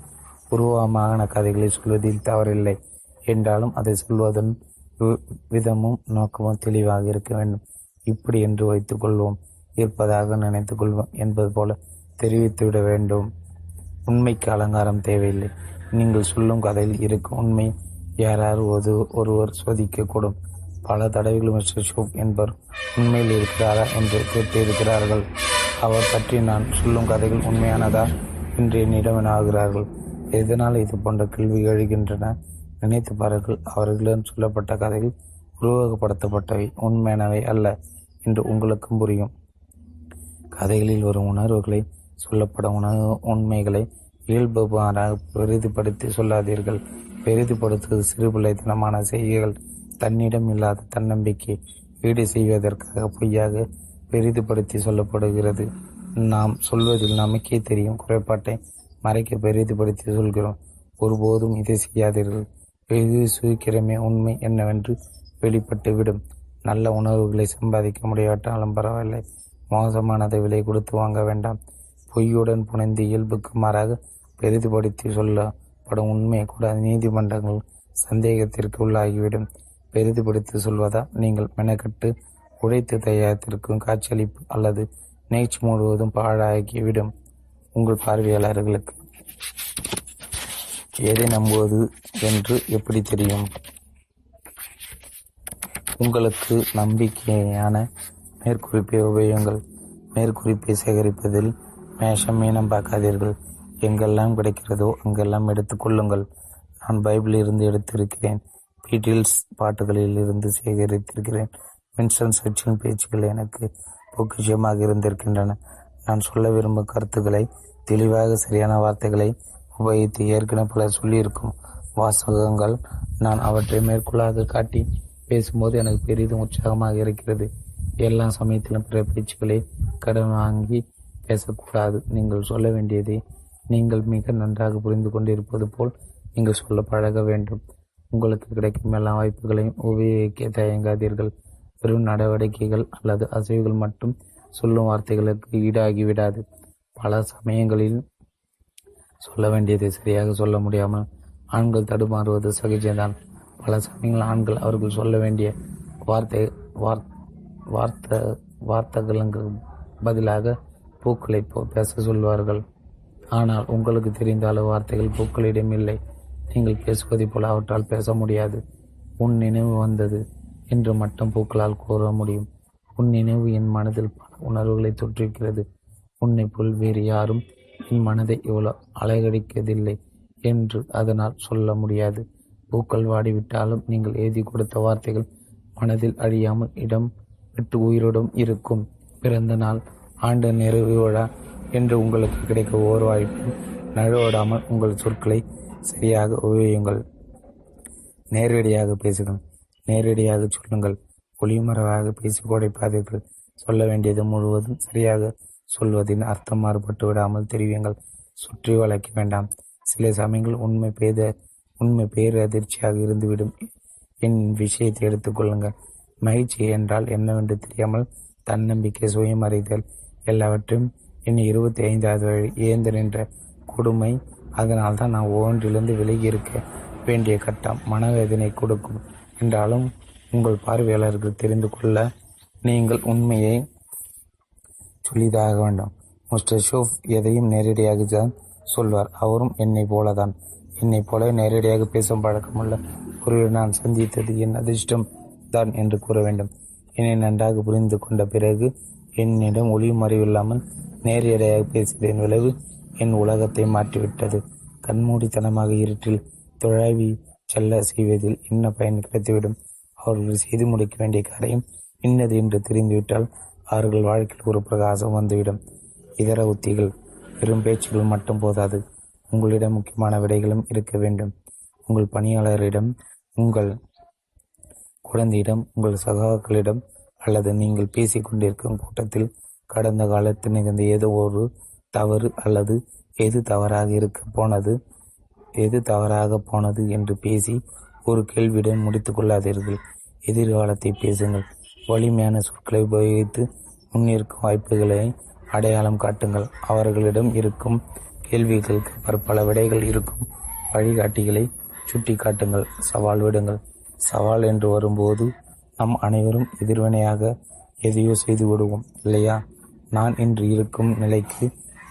உருவமான கதைகளை சொல்வதில் தவறில்லை. என்றாலும் அதை சொல்வதன் வி- விதமும் நோக்கமும் தெளிவாக இருக்க வேண்டும். இப்படி என்று வைத்துக் கொள்வோம். இருப்பதாக நினைத்துக் கொள்வோம் என்பது போல தெரிவித்துவிட வேண்டும். உண்மைக்கு அலங்காரம் தேவையில்லை. நீங்கள் சொல்லும் கதையில் இருக்கும் உண்மை யாராவது ஒரு ஒருவர் சோதிக்கக்கூடும். பல தடவைகள் மிஸ்டர் ஷோப் என்பர் உண்மையில் இருக்கிறாரா என்று கேட்டிருக்கிறார்கள். அவர் பற்றி நான் சொல்லும் கதைகள் உண்மையானதா என்று என்னிடம் வினாகிறார்கள் எதனால் இது போன்ற கேள்வி எழுகின்றன? நினைத்து பாருங்கள் அவர்களிடம் சொல்லப்பட்ட கதைகள் உருவகப்படுத்தப்பட்டவை உண்மையானவை அல்ல என்று உங்களுக்கும் புரியும். கதைகளில் வரும் உணர்வுகளை சொல்லப்படும் உணவு உண்மைகளை இயல்புமாறாக பெரிதுபடுத்தி சொல்லாதீர்கள். பெரிதுபடுத்துவது சிறுபிள்ளைத்தனமான செய்திகள் தன்னிடம் இல்லாத தன்னம்பிக்கை ஈடு செய்வதற்காக பொய்யாக பெரிதுபடுத்தி சொல்லப்படுகிறது. நாம் சொல்வதில் நமக்கே தெரியும் குறைபாட்டை மறைக்க பெரிதுபடுத்தி சொல்கிறோம். ஒருபோதும் இதை செய்யாதீர்கள். வெகு சீக்கிரமே உண்மை என்னவென்று வெளிப்பட்டுவிடும். நல்ல உணர்வுகளை சம்பாதிக்க முடியாட்டாலும் பரவாயில்லை. மோசமானதை விலை கொடுத்து வாங்க வேண்டாம். பொய்யுடன் புனைந்து இயல்புக்கு மாறாக பெரிதுபடுத்தி சொல்லப்படும் உண்மை கூட நீதிமன்றங்கள் சந்தேகத்திற்கு உள்ளாகிவிடும். பெரிதுபடுத்தி சொல்வதா? நீங்கள் மெனக்கட்டு உழைத்து தயாரித்திருக்கும் காட்சியளிப்பு அல்லது நேச்சு முழுவதும் பாழாகிவிடும் உங்கள் பார்வையாளர்களுக்கு. எதை நம்புவது என்று எப்படி தெரியும்? உங்களுக்கு நம்பிக்கையான மேற்குறிப்பை உபயோகங்கள் மேற்குறிப்பை சேகரிப்பதில் மேஷம் மீனம் பார்க்காதீர்கள். எங்கெல்லாம் கிடைக்கிறதோ அங்கெல்லாம் எடுத்துக்கொள்ளுங்கள் நான் பைபிளிலிருந்து எடுத்திருக்கிறேன். பீட்டில்ஸ் பாட்டுகளில் இருந்து சேகரித்திருக்கிறேன். வின்ஸ்டன் சர்ச்சின் பேச்சுகள் எனக்கு பொக்கிஷமாக இருந்திருக்கின்றன. நான் சொல்ல விரும்பும் கருத்துக்களை தெளிவாக சரியான வார்த்தைகளை உபயோகித்து ஏற்கனவே பலர் சொல்லியிருக்கும் வாசகங்கள். நான் அவற்றை மேற்கொள்ளாக காட்டி பேசும்போது எனக்கு பெரிதும் உற்சாகமாக இருக்கிறது. எல்லா சமயத்திலும் பிற பேச்சுக்களை கடன் வாங்கி பேசக்கூடாது. நீங்கள் சொல்ல வேண்டியதை நீங்கள் மிக நன்றாக புரிந்து கொண்டிருப்பது போல் நீங்கள் சொல்ல பழக வேண்டும். உங்களுக்கு கிடைக்கும் எல்லா வாய்ப்புகளையும் உபயோகிக்க தயங்காதீர்கள். வெறும் நடவடிக்கைகள் அல்லது அசைவுகள் மட்டும் சொல்லும் வார்த்தைகளுக்கு ஈடாகி விடாது. பல சமயங்களில் சொல்ல வேண்டியதை சரியாக சொல்ல முடியாமல் ஆண்கள் தடுமாறுவது சகஜம்தான். பல சமயங்கள் ஆண்கள் அவர்கள் சொல்ல வேண்டிய வார்த்தை வார் வார்த்தை வார்த்தைகளுக்கு பதிலாக பூக்களை பேச சொல்வார்கள். ஆனால் உங்களுக்கு தெரிந்த அளவு வார்த்தைகள் பூக்களிடம் இல்லை. நீங்கள் பேசுவதைப் போல அவற்றால் பேச முடியாது. உன் நினைவு வந்தது என்று மட்டும் பூக்களால் கூற முடியும். உன் நினைவு என் மனதில் பல உணர்வுகளை தொற்றிருக்கிறது. உன்னை போல் வேறு யாரும் என் மனதை இவ்வளவு அலைகடிக்கதில்லை என்று அதனால் சொல்ல முடியாது. பூக்கள் வாடிவிட்டாலும் நீங்கள் எழுதி கொடுத்த வார்த்தைகள் மனதில் அழியாமல் இடம் விட்டு உயிரோடும் இருக்கும். பிறந்த நாள் ஆண்டு நிறைவு விழா என்று உங்களுக்கு கிடைக்க ஓர் வாய்ப்பும் நழுவடாமல் உங்கள் சொற்களை சரியாக உபயோகியுங்கள். நேரடியாக பேசுங்கள் நேரடியாக சொல்லுங்கள். ஒளிமறைவாக பேசி குடைப்பாதீர்கள் சொல்ல வேண்டியது முழுவதும் சரியாக சொல்வதின் அர்த்தம் மாறுபட்டு விடாமல் தெரிவியுங்கள். சுற்றி வளைக்க வேண்டாம். சில சமயங்கள் உண்மை பேத உண்மை பேரதிர்ச்சியாக இருந்துவிடும். என் விஷயத்தை எடுத்துக்கொள்ளுங்கள் மகிழ்ச்சி என்றால் என்னவென்று தெரியாமல் தன்னம்பிக்கை சுயமறைதல். எல்லாவற்றையும் என் இருபத்தி ஐந்தாவது வழி ஏந்து நின்ற கொடுமை அதனால் தான் நான் ஒவ்வொன்றிலிருந்து விலகி இருக்க வேண்டிய கட்டம் மனவேதனை கொடுக்கும். என்றாலும் உங்கள் பார்வையாளர்கள் தெரிந்து கொள்ள நீங்கள் உண்மையை சொல்லிதாக வேண்டும். மிஸ்டர் ஷோஃப் எதையும் நேரடியாக தான் சொல்வார். அவரும் என்னை போலதான். என்னை போல நேரடியாக பேசும் பழக்கமுள்ள ஒருவர் நான் சந்தித்தது என் அதிர்ஷ்டம் தான் என்று கூற வேண்டும். என்னை நன்றாக புரிந்து கொண்ட பிறகு என்னிடம் ஒளியும் மறைவில்லாமல் நேரடியாக பேசியதன் விளைவு என் உலகத்தை மாற்றிவிட்டது. கண்மூடித்தனமாக இருட்டில் துழாவி செல்ல செய்வதில் என்ன பயன் கிடைத்துவிடும். அவர்கள் செய்து முடிக்க வேண்டிய காரியம் இன்னது என்று தெரிந்துவிட்டால் அவர்கள் வாழ்க்கையில் ஒரு பிரகாசம் வந்துவிடும். இதர உத்திகள் வெறும் பேச்சுகள் மட்டும் போதாது. உங்களிடம் முக்கியமான விடைகளும் இருக்க வேண்டும். உங்கள் பணியாளரிடம் உங்கள் குழந்தையிடம் உங்கள் சகாக்களிடம் அல்லது நீங்கள் பேசிக்கொண்டிருக்கும் கூட்டத்தில் கடந்த காலத்தில் நிகழ்ந்த ஏதோ ஒரு தவறு அல்லது எது தவறாக இருக்க போனது எது தவறாக போனது என்று பேசி ஒரு கேள்வியுடன் முடித்துக் கொள்ளாதீர்கள். எதிர்காலத்தை பேசுங்கள். வலிமையான சொற்களை உபயோகித்து முன்னிருக்கும் வாய்ப்புகளை அடையாளம் காட்டுங்கள். அவர்களிடம் இருக்கும் கேள்விகளுக்கு பற்பல விடைகள் இருக்கும். வழிகாட்டிகளை சுட்டி காட்டுங்கள் சவால் விடுங்கள். சவால் என்று வரும்போது நம் அனைவரும் எதிர்வினையாக எதையோ செய்து விடுவோம் இல்லையா? நான் இன்று இருக்கும் நிலைக்கு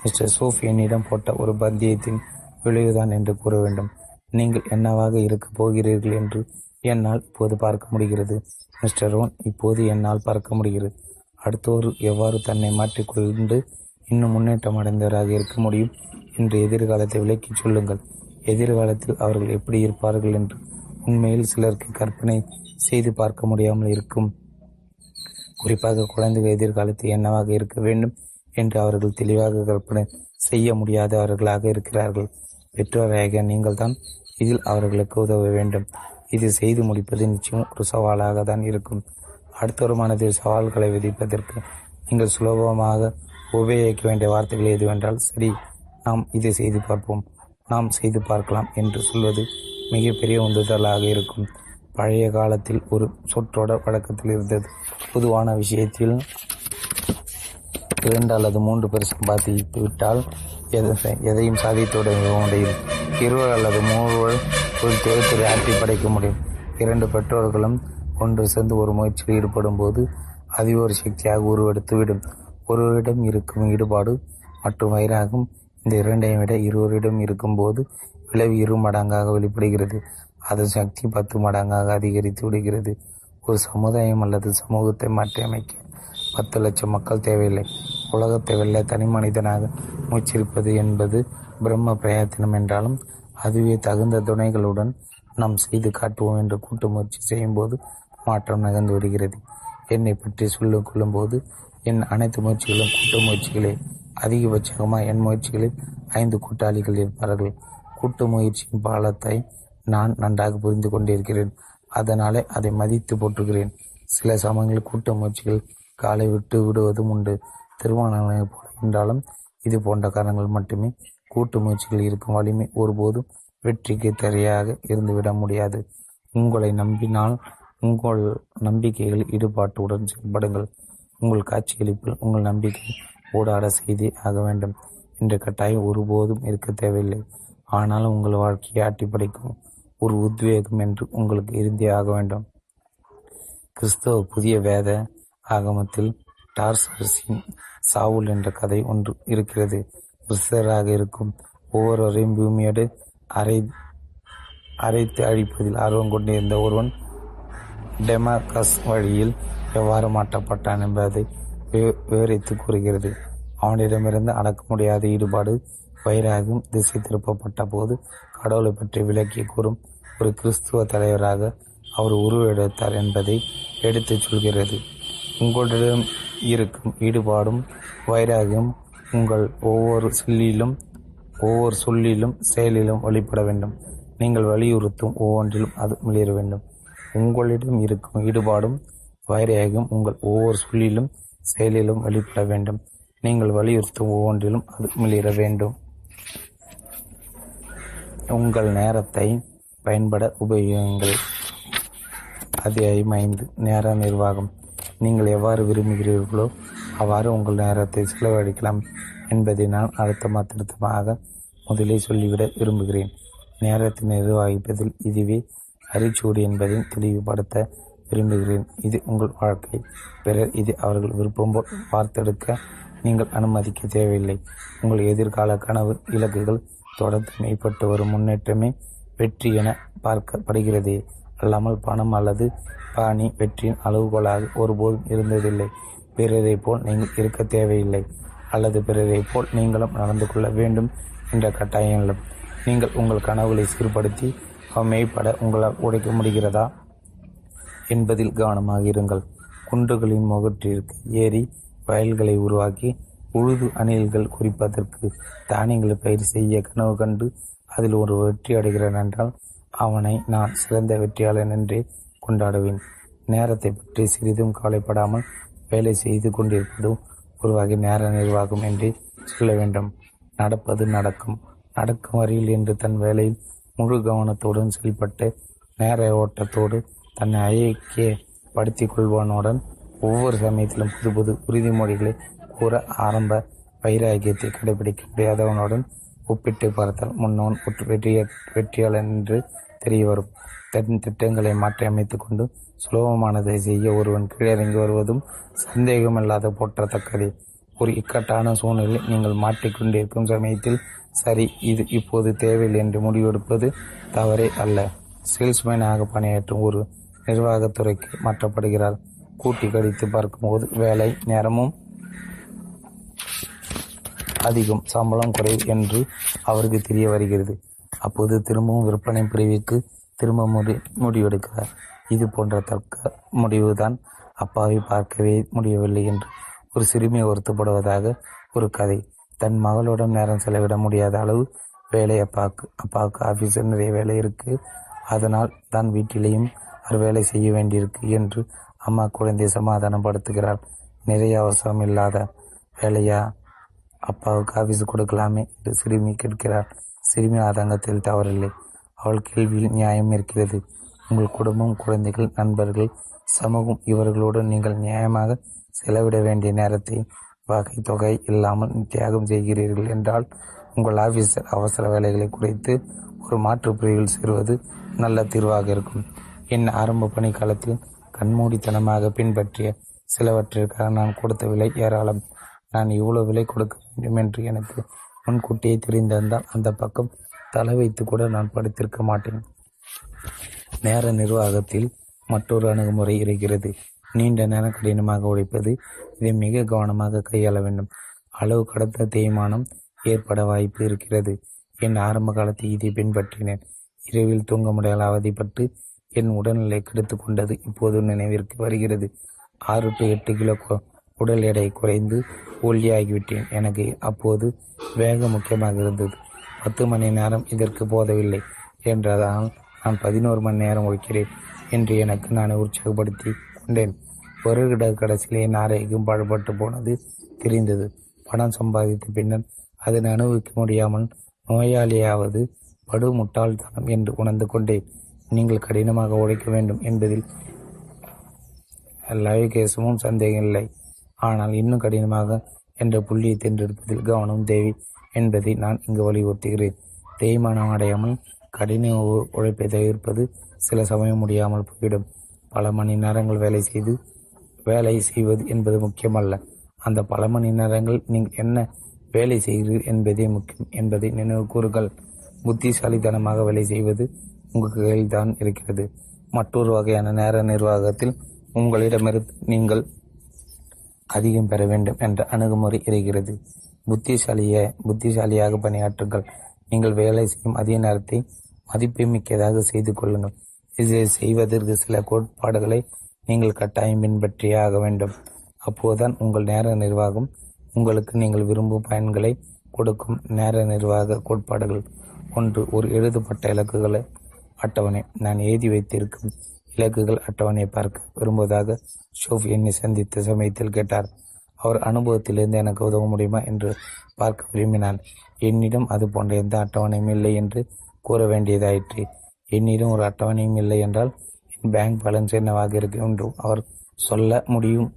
மிஸ்டர் சோஃப் என்னிடம் போட்ட ஒரு பந்தயத்தின் விளைவுதான் என்று கூற வேண்டும். நீங்கள் என்னவாக இருக்கப் போகிறீர்கள் என்று என்னால் இப்போது பார்க்க முடிகிறது. மிஸ்டர் ரோன் இப்போது என்னால் பார்க்க முடிகிறது. அடுத்தோர் எவ்வாறு தன்னை மாற்றிக்கொண்டு இன்னும் முன்னேற்றம் அடைந்தவராக இருக்க முடியும் என்று எதிர்காலத்தை விளக்கிச் சொல்லுங்கள். எதிர்காலத்தில் அவர்கள் எப்படி இருப்பார்கள் என்று உண்மையில் சிலருக்கு கற்பனை செய்து பார்க்க முடியாமல் இருக்கும். குறிப்பாக குழந்தைகள் எதிர்காலத்தில் என்னவாக இருக்க வேண்டும் என்று அவர்கள் தெளிவாக கற்பனை செய்ய முடியாதவர்களாக இருக்கிறார்கள். பெற்றோராக நீங்கள் தான் இதில் அவர்களுக்கு உதவ வேண்டும். இது செய்து முடிப்பது நிச்சயம் ஒரு சவாலாக தான் இருக்கும். அடுத்தொரு மனதில் சவால்களை விதிப்பதற்கு நீங்கள் சுலபமாக உபயோகிக்க வேண்டிய வார்த்தைகள் எதுவென்றால் சரி நாம் இதை செய்து பார்ப்போம். நாம் செய்து பார்க்கலாம் என்று சொல்வது மிகப்பெரிய உந்துதலாக இருக்கும். பழைய காலத்தில் ஒரு சொற்றொடர் வழக்கத்தில் இருந்தது. பொதுவான விஷயத்தில் இரண்டு அல்லது மூன்று பேர் சம்பாதித்து விட்டால் எதையும் சாதித்து விட முடியும். இருவர் அல்லது மூவர் ஒரு தொழில்துறை ஆற்றி படைக்க முடியும். இரண்டு பெற்றோர்களும் ஒன்று சேர்ந்து ஒரு முயற்சியில் ஈடுபடும் போது அது ஒரு சக்தியாக உருவெடுத்துவிடும். ஒருவரிடம் இருக்கும் ஈடுபாடு மற்றும் வயிறாகும். இந்த இரண்டையும் விட இருவரிடம் இருக்கும்போது விளைவு இரு மடங்காக வெளிப்படுகிறது. அதன் சக்தி பத்து மடங்காக அதிகரித்து விடுகிறது. ஒரு சமுதாயம் அல்லது சமூகத்தை மாற்றியமைக்க பத்து லட்சம் மக்கள் தேவையில்லை. உலகத்தை வெல்ல தனி மனிதனாக முயற்சிருப்பது என்பது பிரம்ம பிரயத்தனம் என்றாலும் அதுவே தகுந்த துணைகளுடன் நாம் செய்து காட்டுவோம் என்று கூட்டு முயற்சி செய்யும்போது மாற்றம் நகர்ந்து வருகிறது. என்னை பற்றி சொல்லிக் கொள்ளும்போது என் அனைத்து முயற்சிகளும் கூட்டு முயற்சிகளே. அதிகபட்சமாக என் முயற்சிகளில் ஐந்து கூட்டாளிகள் இருப்பார்கள். கூட்டு முயற்சியின் பாலத்தை நான் நன்றாக புரிந்து கொண்டிருக்கிறேன். அதனாலே அதை மதித்து போற்றுகிறேன். சில சமயங்களில் கூட்ட முயற்சிகள் காலை விட்டு விடுவதும் உண்டு. திருமணங்களை போல என்றாலும் இது போன்ற காரணங்கள் மட்டுமே கூட்டு முயற்சிகள் இருக்கும் வலிமை. ஒருபோதும் வெற்றிக்கு தரையாக இருந்துவிட முடியாது. உங்களை நம்பினால் உங்கள் நம்பிக்கைகள் ஈடுபாட்டுடன் செயல்படுங்கள். உங்கள் காட்சியளிப்பில் உங்கள் நம்பிக்கை ஊடாட செய்தே ஆக வேண்டும். என்ற கட்டாயம் ஒருபோதும் இருக்க தேவையில்லை. ஆனால் உங்கள் வாழ்க்கையை ஆட்டி படைக்கும் ஒரு உத்வேகம் என்று உங்களுக்கு இருந்தே ஆக வேண்டும். கிறிஸ்தவ புதிய வேத ஆகமத்தில் டார்சர்ஸின் சாவுல் என்ற கதை ஒன்று இருக்கிறது. கிறிஸ்தவராக இருக்கும் ஒவ்வொருவரையும் பூமியோடு அரை அரைத்து அழிப்பதில் ஆர்வம் கொண்டிருந்த ஒருவன் டெமார்கஸ் வழியில் எவ்வாறு மாற்றப்பட்டான் என்பதை வி- விவரித்து கூறுகிறது. அவனிடமிருந்து அடக்க முடியாத ஈடுபாடு வைராகும் திசை திருப்பப்பட்ட போது கடவுளை பற்றி விளக்கி கூறும் ஒரு கிறிஸ்துவ தலைவராக அவர் உருவெடுத்தார் என்பதை எடுத்துச் சொல்கிறது. உங்களிடம் இருக்கும் ஈடுபாடும் வைராகியம் உங்கள் ஒவ்வொரு சொல்லிலும் ஒவ்வொரு சொல்லிலும் செயலிலும் வெளிப்பட வேண்டும். நீங்கள் வலியுறுத்தும் ஒவ்வொன்றிலும் அது மிளிர வேண்டும். உங்களிடம் இருக்கும் ஈடுபாடும் வைராகியம் உங்கள் ஒவ்வொரு சொல்லிலும் செயலிலும் வெளிப்பட வேண்டும். நீங்கள் வலியுறுத்தும் ஒவ்வொன்றிலும் அது மிளிர வேண்டும். உங்கள் நேரத்தை பயன்பட உபயோகியுங்கள். அத்தியாயம் ஐந்து நேர நிர்வாகம். நீங்கள் எவ்வாறு விரும்புகிறீர்களோ அவ்வாறு உங்கள் நேரத்தை செலவழிக்கலாம் என்பதை நான் அழுத்தமாக திருத்தமாக முதலே சொல்லிவிட விரும்புகிறேன். நேரத்தை நிர்வகிப்பதில் இதுவே அரிச்சூடு என்பதை தெளிவுபடுத்த விரும்புகிறேன். இது உங்கள் வாழ்க்கை. பிறர் இது அவர்கள் விருப்பம் போல் வார்த்தெடுக்க நீங்கள் அனுமதிக்க தேவையில்லை. உங்கள் எதிர்கால கனவு இலக்குகள் தொடர்ந்து மேம்பட்டு வரும் முன்னேற்றமே வெற்றி என பார்க்கப்படுகிறதே. அல்லாமல் பணம் அல்லது பாணி வெற்றியின் அளவுகோலாக ஒருபோதும் இருந்ததில்லை. பிறரை போல் நீங்கள் இருக்க தேவையில்லை அல்லது பிறரை போல் நீங்களும் நடந்து கொள்ள வேண்டும் என்ற கட்டாயம் இல்லை நீங்கள் உங்கள் கனவுகளை சீர்படுத்தி அவ மேம்பட உங்களால் உடைக்க முடிகிறதா? என்பதில் கவனமாக இருங்கள். குன்றுகளின் முகற்றிற்கு ஏறி வயல்களை உருவாக்கி உழுது அணில்கள் குறிப்பதற்கு தானியங்களை பயிர் செய்ய கனவு கண்டு அதில் ஒரு வெற்றி அடைகிறான் என்றால் அவனை நான் சிறந்த வெற்றியாளன் என்றே கொண்டாடுவேன். நேரத்தை பற்றி சிறிதும் கவலைப்படாமல் வேலை செய்து கொண்டிருப்பதும் ஒரு வகை நேர நிர்வாகம் என்று சொல்ல வேண்டும். நடப்பது நடக்கும். நடக்கும் வரையில் என்று தன் வேலையில் முழு கவனத்துடன் செயல்பட்டு நேர ஓட்டத்தோடு தன்னை ஐக்கியப்படுத்திக் கொள்வானுடன் ஒவ்வொரு சமயத்திலும் புது புது உறுதிமொழிகளை கூற ஆரம்ப வைராகியத்தை கடைபிடிக்க முடியாதவனுடன் ஒப்பிட்டு பார்த்தால் முன்னவன் வெற்றிய வெற்றியாளன் என்று தெரிய வரும் தன் திட்டங்களை மாற்றி அமைத்துக் கொண்டு சுலபமானதை செய்ய ஒருவன் கீழிறங்கி வருவதும் சந்தேகமில்லாத போற்றத்தக்கது. ஒரு இக்கட்டான சூழ்நிலை நீங்கள் மாட்டிக்கொண்டிருக்கும் சமயத்தில் சரி இது இப்போது தேவையில்லை என்று முடிவெடுப்பது தவறே அல்ல. சேல்ஸ்மேனாக பணியாற்றும் ஒரு நிர்வாகத்துறைக்கு மாற்றப்படுகிறார். கூட்டி கடித்து பார்க்கும்போது வேலை நேரமும் அதிகம் சம்பளம் குறைவு என்று அவருக்கு தெரிய வருகிறது. அப்போது திரும்பவும் விற்பனை பிரிவுக்கு திரும்ப முடி முடிவெடுக்கிறார் இது போன்ற தக்க முடிவுதான் அப்பாவை பார்க்கவே முடியவில்லை என்று ஒரு சிறுமி வருத்தப்படுவதாக ஒரு கதை. தன் மகளுடன் நேரம் செலவிட முடியாத அளவு வேலை அப்பாவுக்கு அப்பாவுக்கு ஆஃபீஸில் நிறைய வேலை இருக்கு. அதனால் தான் வீட்டிலேயும் அவர் வேலை செய்ய வேண்டியிருக்கு என்று அம்மா குழந்தையை சமாதானப்படுத்துகிறார் நிறைய அவசரம் இல்லாத வேலையா? அப்பாவுக்கு ஆஃபீஸ் கொடுக்கலாமே என்று சிறுமி கேட்கிறார் சிறுமி ஆதங்கத்தில் தவறில்லை. அவள் கேள்வியில் நியாயம் இருக்கிறது. உங்கள் குடும்பம் குழந்தைகள் நண்பர்கள் சமூகம் இவர்களோடு நீங்கள் நியாயமாக செலவிட வேண்டிய நேரத்தை வகை தொகை இல்லாமல் தியாகம் செய்கிறீர்கள் என்றால் உங்கள் ஆபீசர் அவசர வேலைகளை குறைத்து ஒரு மாற்றுப் பிரிவில் சேருவது நல்ல தீர்வாக இருக்கும். என் ஆரம்ப பணி காலத்தில் கண்மூடித்தனமாக பின்பற்றிய சிலவற்றிற்காக நான் கொடுத்த விலை ஏராளம். நான் இவ்வளவு விலை கொடுக்க வேண்டும் என்று எனக்கு முன்கூட்டியே தெரிந்திருந்தால் அந்த பக்கம் தலை வைத்து கூட நான் படித்திருக்க மாட்டேன். நேர நிர்வாகத்தில் மற்றொரு அணுகுமுறை இருக்கிறது. நீண்ட நேரம் கடினமாக உழைப்பது இதை மிக கவனமாக கையாள வேண்டும். அளவு கடந்த தேய்மானம் ஏற்பட வாய்ப்பு இருக்கிறது. என் ஆரம்ப காலத்தில் இதை பின்பற்றினேன். இரவில் தூங்க முடியாத அவதிப்பட்டு என் உடல்நிலை கெடுத்து கொண்டது இப்போது நினைவிற்கு வருகிறது. ஆறு டு எட்டு கிலோ கொ- உடல் எடை குறைந்து ஒல்லியாகிவிட்டேன். எனக்கு அப்போது வேகம் முக்கியமாக இருந்தது. பத்து மணி நேரம் இதற்கு போதவில்லை என்றதால் நான் பதினோரு மணி நேரம் உழைக்கிறேன் என்று எனக்கு நான் உற்சாகப்படுத்தி கொண்டேன். வருகிட கடைசியில் என் ஆரோக்கியம் பாடுபட்டு போனது தெரிந்தது. பணம் சம்பாதித்த பின்னர் அதனை அனுபவிக்க முடியாமல் நோயாளியாவது படு முட்டாள்தனம் என்று உணர்ந்து கொண்டேன். நீங்கள் கடினமாக உழைக்க வேண்டும் என்பதில் லயகேசமும் சந்தேகம் இல்லை. ஆனால் இன்னும் கடினமாக என்ற புள்ளியை தேர்ந்தெடுப்பதில் கவனம் தேவை. என்பதை நான் இங்கு வலியுறுத்துகிறேன். தேய்மானம் அடையாமல் கடின உ- உழைப்பை தவிர்ப்பது சில சமயம் முடியாமல் போய்விடும். பல மணி நேரங்கள் வேலை செய்து வேலை செய்வது என்பது முக்கியமல்ல. அந்த பல மணி நேரங்கள் நீங்கள் என்ன வேலை செய்கிறீர்கள் என்பதே முக்கியம் என்பதை நினைவு கூறுங்கள். புத்திசாலித்தனமாக வேலை செய்வது உங்கள் கையில் தான் இருக்கிறது. மற்றொரு வகையான நேர நிர்வாகத்தில் உங்களிடமிருந்து நீங்கள் அதிகம் பெற வேண்டும் என்ற அணுகுமுறை இருக்கிறது. புத்திசாலிய புத்திசாலியாக பணியாற்றுங்கள். நீங்கள் வேலை செய்யும் அதே நேரத்தை மதிப்புமிக்கதாக செய்து கொள்ளுங்கள் இதை செய்வதற்கு சில கோட்பாடுகளை நீங்கள் கட்டாயம் பின்பற்றியே ஆக வேண்டும். அப்போதுதான் உங்கள் நேர நிர்வாகம் உங்களுக்கு நீங்கள் விரும்பும் பயன்களை கொடுக்கும். நேர நிர்வாக கோட்பாடுகள். ஒன்று ஒரு எழுதப்பட்ட இலக்குகளை அட்டவணை. நான் எழுதி வைத்திருக்கும் இலக்குகள் அட்டவணையை பார்க்க விரும்புவதாக ஷோஃப் என்னை சந்தித்த சமயத்தில் கேட்டார். அவர் அனுபவத்திலிருந்து எனக்கு உதவ முடியுமா என்று பார்க்க விரும்பினான். என்னிடம் அது போன்ற எந்த அட்டவணையும் இல்லை என்று கூற வேண்டியதாயிற்று. என்னிடம் ஒரு அட்டவணையும் இல்லை என்றால் என் பேங்க் பேலன்ஸ் என்னவாக இருக்கும் என்று அவர் சொல்ல முடியும்.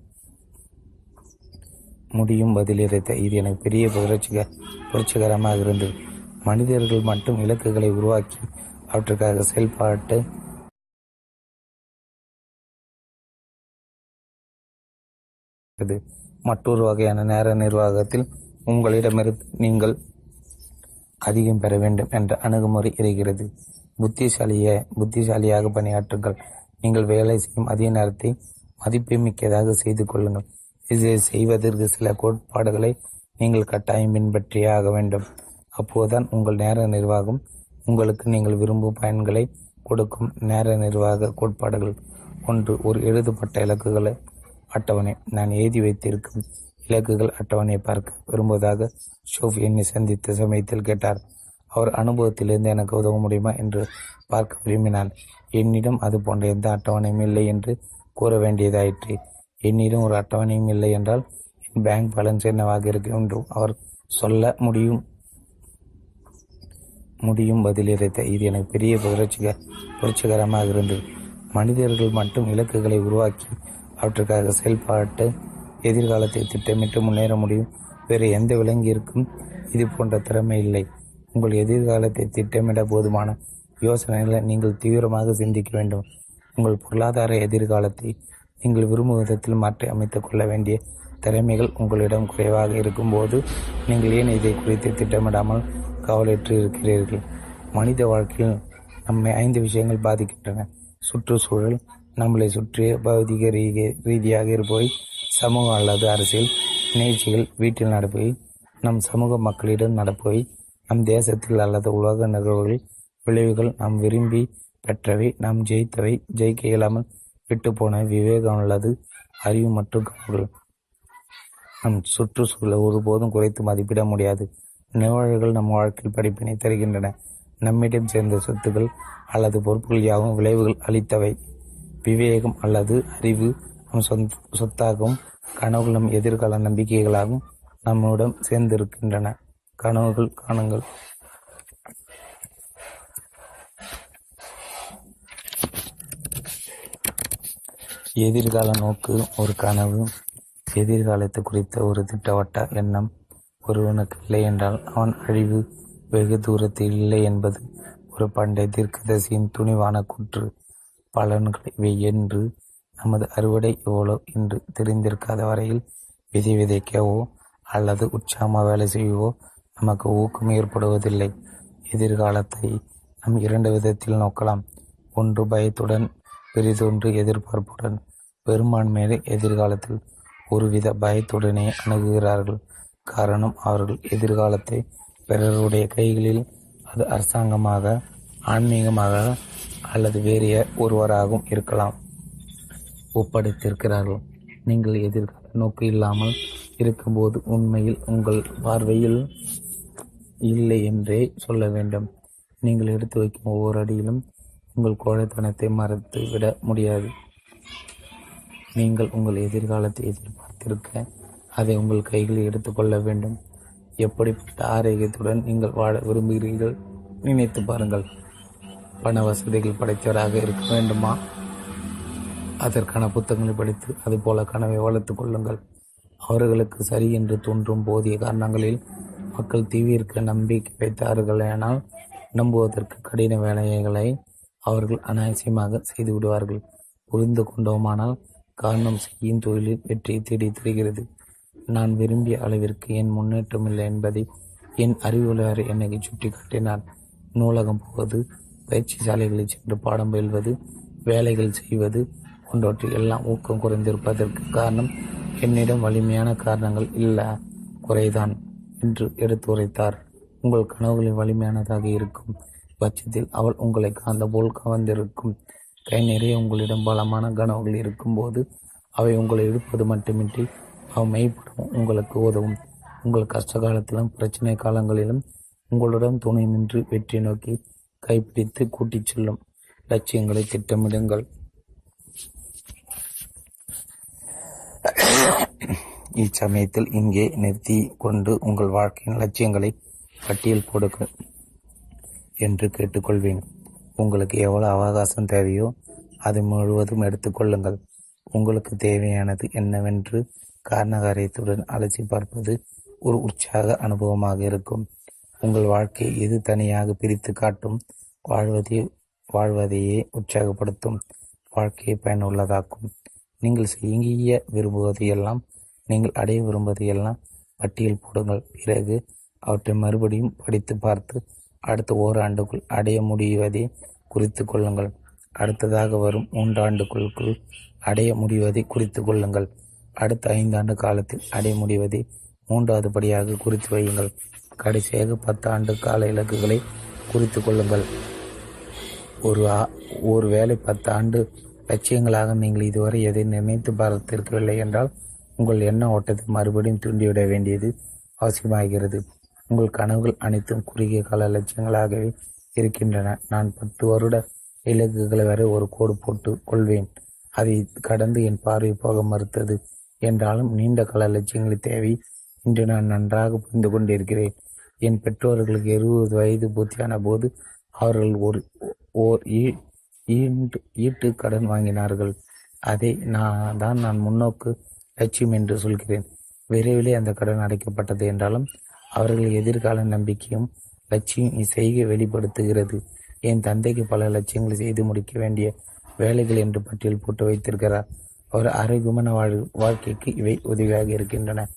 முடியும் பதிலளித்த இது எனக்கு பெரிய புரட்சிக புரட்சிகரமாக இருந்தது. மனிதர்கள் மட்டும் இலக்குகளை உருவாக்கி அவற்றுக்காக செயல்பாட்டு இது மற்றொரு வகையான நேர நிர்வாகத்தில் உங்களிடமிருந்து நீங்கள் அதிகம் பெற வேண்டும் என்ற அணுகுமுறை இருக்கிறது. புத்திசாலிய புத்திசாலியாக பணியாற்றுங்கள். நீங்கள் வேலை செய்யும் அதே நேரத்தை மதிப்புமிக்கதாக செய்து கொள்ளுங்கள். இது செய்வதற்கு சில கோட்பாடுகளை நீங்கள் கட்டாயம் பின்பற்றியே ஆக வேண்டும். அப்போதுதான் உங்கள் நேர நிர்வாகம் உங்களுக்கு நீங்கள் விரும்பும் பயன்களை கொடுக்கும். நேர நிர்வாக கோட்பாடுகள். ஒன்று ஒரு எழுதப்பட்ட இலக்குகளை அட்டவணை. நான் எழுதி வைத்திருக்கும் இலக்குகள் அட்டவணையை பார்க்க விரும்புவதாக ஷோஃப் என்னை சந்தித்த சமயத்தில் கேட்டார். அவர் அனுபவத்திலிருந்து எனக்கு உதவ முடியுமா என்று பார்க்க விரும்பினான் என்னிடம் அது போன்ற எந்த அட்டவணையும் இல்லை என்று கூற வேண்டியதாயிற்று. என்னிடம் ஒரு அட்டவணையும் இல்லை என்றால் என் பேங்க் பேலன்ஸ் என்னவாக இருக்கும் என்றும் அவர் சொல்ல முடியும். முடியும் பதிலளித்த இது எனக்கு பெரிய புரட்சிக புரட்சிகரமாக இருந்தது. மனிதர்கள் மட்டும் இலக்குகளை உருவாக்கி அவற்றுக்காக செயல்பாட்டு எதிர்காலத்தை திட்டமிட்டு முன்னேற முடியும். வேறு எந்த விலங்கிற்கும் இது போன்ற திறமை இல்லை. உங்கள் எதிர்காலத்தை திட்டமிட போதுமான யோசனைகளை நீங்கள் தீவிரமாக சிந்திக்க வேண்டும். உங்கள் பொருளாதார எதிர்காலத்தை நீங்கள் விரும்பும் விதத்தில் மாற்றி அமைத்துக் கொள்ள வேண்டிய திறமைகள் உங்களிடம் குறைவாக இருக்கும்போது நீங்கள் ஏன் இதை குறித்து திட்டமிடாமல் கவலையற்று இருக்கிறீர்கள்? மனித வாழ்க்கையில் நம்மை ஐந்து விஷயங்கள் பாதிக்கின்றன. சுற்றுச்சூழல் நம்மளை சுற்றிய பௌதிக ரீதி ரீதியாக இருப்பவை சமூகம் அல்லது அரசியல் நிகழ்ச்சிகள் வீட்டில் நடப்பவை நம் சமூக மக்களிடம் நடப்பவை நம் தேசத்தில் அல்லது உலக நிகழ்வுகள் விளைவுகள் நாம் விரும்பி பெற்றவை நாம் ஜெயித்தவை ஜெயிக்க இயலாமல் விட்டு போன விவேகம் அல்லது அறிவு மற்றும் கனவுகள் நம் சுற்றுச்சூழலை ஒருபோதும் குறைத்து மதிப்பிட முடியாது. நிகழ்வுகள் நம் வாழ்க்கையில் படிப்பினை தருகின்றன. நம்மிடம் சேர்ந்த சொத்துக்கள் அல்லது பொறுப்புகள் யாவும் விளைவுகள் அளித்தவை. விவேகம் அல்லது அறிவு நம் சொந்த சொத்தாகவும் கனவுகள் நம் எதிர்கால நம்பிக்கைகளாகவும் நம்முடன் சேர்ந்திருக்கின்றன. கனவுகள் காணுங்கள். எதிர்கால நோக்கு ஒரு கனவு. எதிர்காலத்தை குறித்த ஒரு திட்டவட்ட எண்ணம். ஒருவனுக்கு இல்லை என்றால் அவன் அழிவு வெகு தூரத்தில் இல்லை என்பது ஒரு பண்டைய தீர்க்கதரிசியின் துணிவான கூற்று. பலன்கள் இவை என்று நமது அறுவடை எவ்வளோ என்று தெரிந்திருக்காத வரையில் விதை விதைக்கவோ அல்லது உற்சாகமாக வேலை செய்யவோ நமக்கு ஊக்கம் ஏற்படுவதில்லை. எதிர்காலத்தை நாம் இரண்டு விதத்தில் நோக்கலாம். ஒன்று பயத்துடன் பெரிதொன்று எதிர்பார்ப்புடன். பெரும்பான்மையினர் எதிர்காலத்தில் ஒருவித பயத்துடனே அணுகுகிறார்கள். காரணம் அவர்கள் எதிர்காலத்தை பிறருடைய கைகளில் அது அரசாங்கமாக ஆன்மீகமாக அல்லது வேறு ஒருவராகவும் இருக்கலாம். ஒப்படைத்திருக்கிறார்கள். நீங்கள் எதிர்கால நோக்கு இல்லாமல் இருக்கும்போது உண்மையில் உங்கள் பார்வையில் இல்லை என்றே சொல்ல வேண்டும். நீங்கள் எடுத்து வைக்கும் ஒவ்வொரு அடியிலும் உங்கள் கோழைத்தனத்தை மறைத்து விட முடியாது. நீங்கள் உங்கள் எதிர்காலத்தை எதிர்பார்த்திருக்க அதை உங்கள் கைகளில் எடுத்துக்கொள்ள வேண்டும். எப்படிப்பட்ட ஆரோக்கியத்துடன் நீங்கள் வாழ விரும்புகிறீர்கள் நினைத்து பாருங்கள். பண வசதிகள் படைத்தவராக இருக்க வேண்டுமா? அதற்கான புத்தகங்களை படித்து அதுபோல கனவை வளர்த்து கொள்ளுங்கள். அவர்களுக்கு சரி என்று தோன்றும் போதிய காரணங்களில் மக்கள் தீவிர்க்க நம்பிக்கை வைத்தார்கள் ஆனால் நம்புவதற்கு கடின வேலைகளை அவர்கள் அனாவசியமாக செய்து விடுவார்கள். புரிந்து கொண்டோமானால் காரணம் செய்யும் தொழிலில் வெற்றியை தேடி தருகிறது. நான் விரும்பிய அளவிற்கு என் முன்னேற்றம் இல்லை என்பதை என் அறிவுள்ளவர் என்னை சுட்டிக்காட்டினார்? நூலகம் போவது பயிற்சி சாலைகளில் சென்று பாடம் பயில்வது வேலைகள் செய்வது போன்றவற்றில் எல்லாம் ஊக்கம் குறைந்திருப்பதற்கு காரணம் என்னிடம் வலிமையான காரணங்கள் இல்ல குறைதான் என்று எடுத்து உரைத்தார். உங்கள் கனவுகளில் வலிமையானதாக இருக்கும் பட்சத்தில் அவள் உங்களை காந்த போல் கவர்ந்திருக்கும். கை நிறைய உங்களிடம் பலமான கனவுகள் இருக்கும்போது அவை உங்களை இழுப்பது மட்டுமின்றி அவை மெய்ப்படும் உங்களுக்கு உதவும். உங்கள் கஷ்ட காலத்திலும் பிரச்சனை காலங்களிலும் உங்களுடன் துணை நின்று வெற்றி நோக்கி கைப்பிடித்து கூட்டிச் செல்லும். லட்சியங்களை திட்டமிடுங்கள். இச்சமயத்தில் இங்கே நிறுத்தி கொண்டு உங்கள் வாழ்க்கையின் லட்சியங்களை பட்டியல் போடுங்கள் என்று கேட்டுக்கொள்வேன். உங்களுக்கு எவ்வளவு அவகாசம் தேவையோ அது முழுவதும் எடுத்துக்கொள்ளுங்கள் உங்களுக்கு தேவையானது என்னவென்று காரணகாரியத்துடன் அலசி பார்ப்பது ஒரு உற்சாக அனுபவமாக இருக்கும். உங்கள் வாழ்க்கை எது தனியாக பிரித்து காட்டும்? வாழ்வதை வாழ்வதையே உற்சாகப்படுத்தும். வாழ்க்கையை பயனுள்ளதாக்கும். நீங்கள் செய்ய விரும்புவதையெல்லாம் நீங்கள் அடைய விரும்புவதையெல்லாம் பட்டியல் போடுங்கள். பிறகு அவற்றை மறுபடியும் படித்து பார்த்து அடுத்த ஓராண்டுக்குள் அடைய முடிவதை குறித்து கொள்ளுங்கள். அடுத்ததாக வரும் மூன்றாண்டுக்குள் அடைய முடிவதை குறித்து கொள்ளுங்கள். அடுத்த ஐந்தாண்டு காலத்தில் அடைய முடிவதை மூன்றாவது படியாக குறித்து வையுங்கள். கடைசியாக பத்து ஆண்டு கால இலக்குகளை குறித்து கொள்ளுங்கள். ஒரு ஒரு வேலை பத்து ஆண்டு லட்சியங்களாக நீங்கள் இதுவரை எதை நினைத்து பார்த்திருக்கவில்லை என்றால் உங்கள் எண்ண ஓட்டத்தை மறுபடியும் தூண்டிவிட வேண்டியது அவசியமாகிறது. உங்கள் கனவுகள் அனைத்தும் குறுகிய கால லட்சியங்களாகவே இருக்கின்றன. நான் பத்து வருட இலக்குகளை வரை ஒரு கோடு போட்டு கொள்வேன். அதை கடந்து என் பார்வை போக மறுத்தது என்றாலும் நீண்ட கால லட்சியங்களின் தேவை இன்று நான் நன்றாக புரிந்து கொண்டிருக்கிறேன். என் பெற்றோர்களுக்கு இருபது வயது பூர்த்தியான போது அவர்கள் ஒரு ஓர் ஈ- ஈண்டு ஈட்டு கடன் வாங்கினார்கள். அதை நான் தான் நான் முன்னோக்கு லட்சியம் என்று சொல்கிறேன். விரைவிலே அந்த கடன் அடைக்கப்பட்டது என்றாலும் அவர்கள் எதிர்கால நம்பிக்கையும் லட்சியம் இசையை வெளிப்படுத்துகிறது. என் தந்தைக்கு பல லட்சியங்களை செய்து முடிக்க வேண்டிய வேலைகள் என்று பட்டியல் போட்டு வைத்திருக்கிறார். அவர் ஆரோக்கியமான வாழ் வாழ்க்கைக்கு இவை உதவியாக இருக்கின்றன.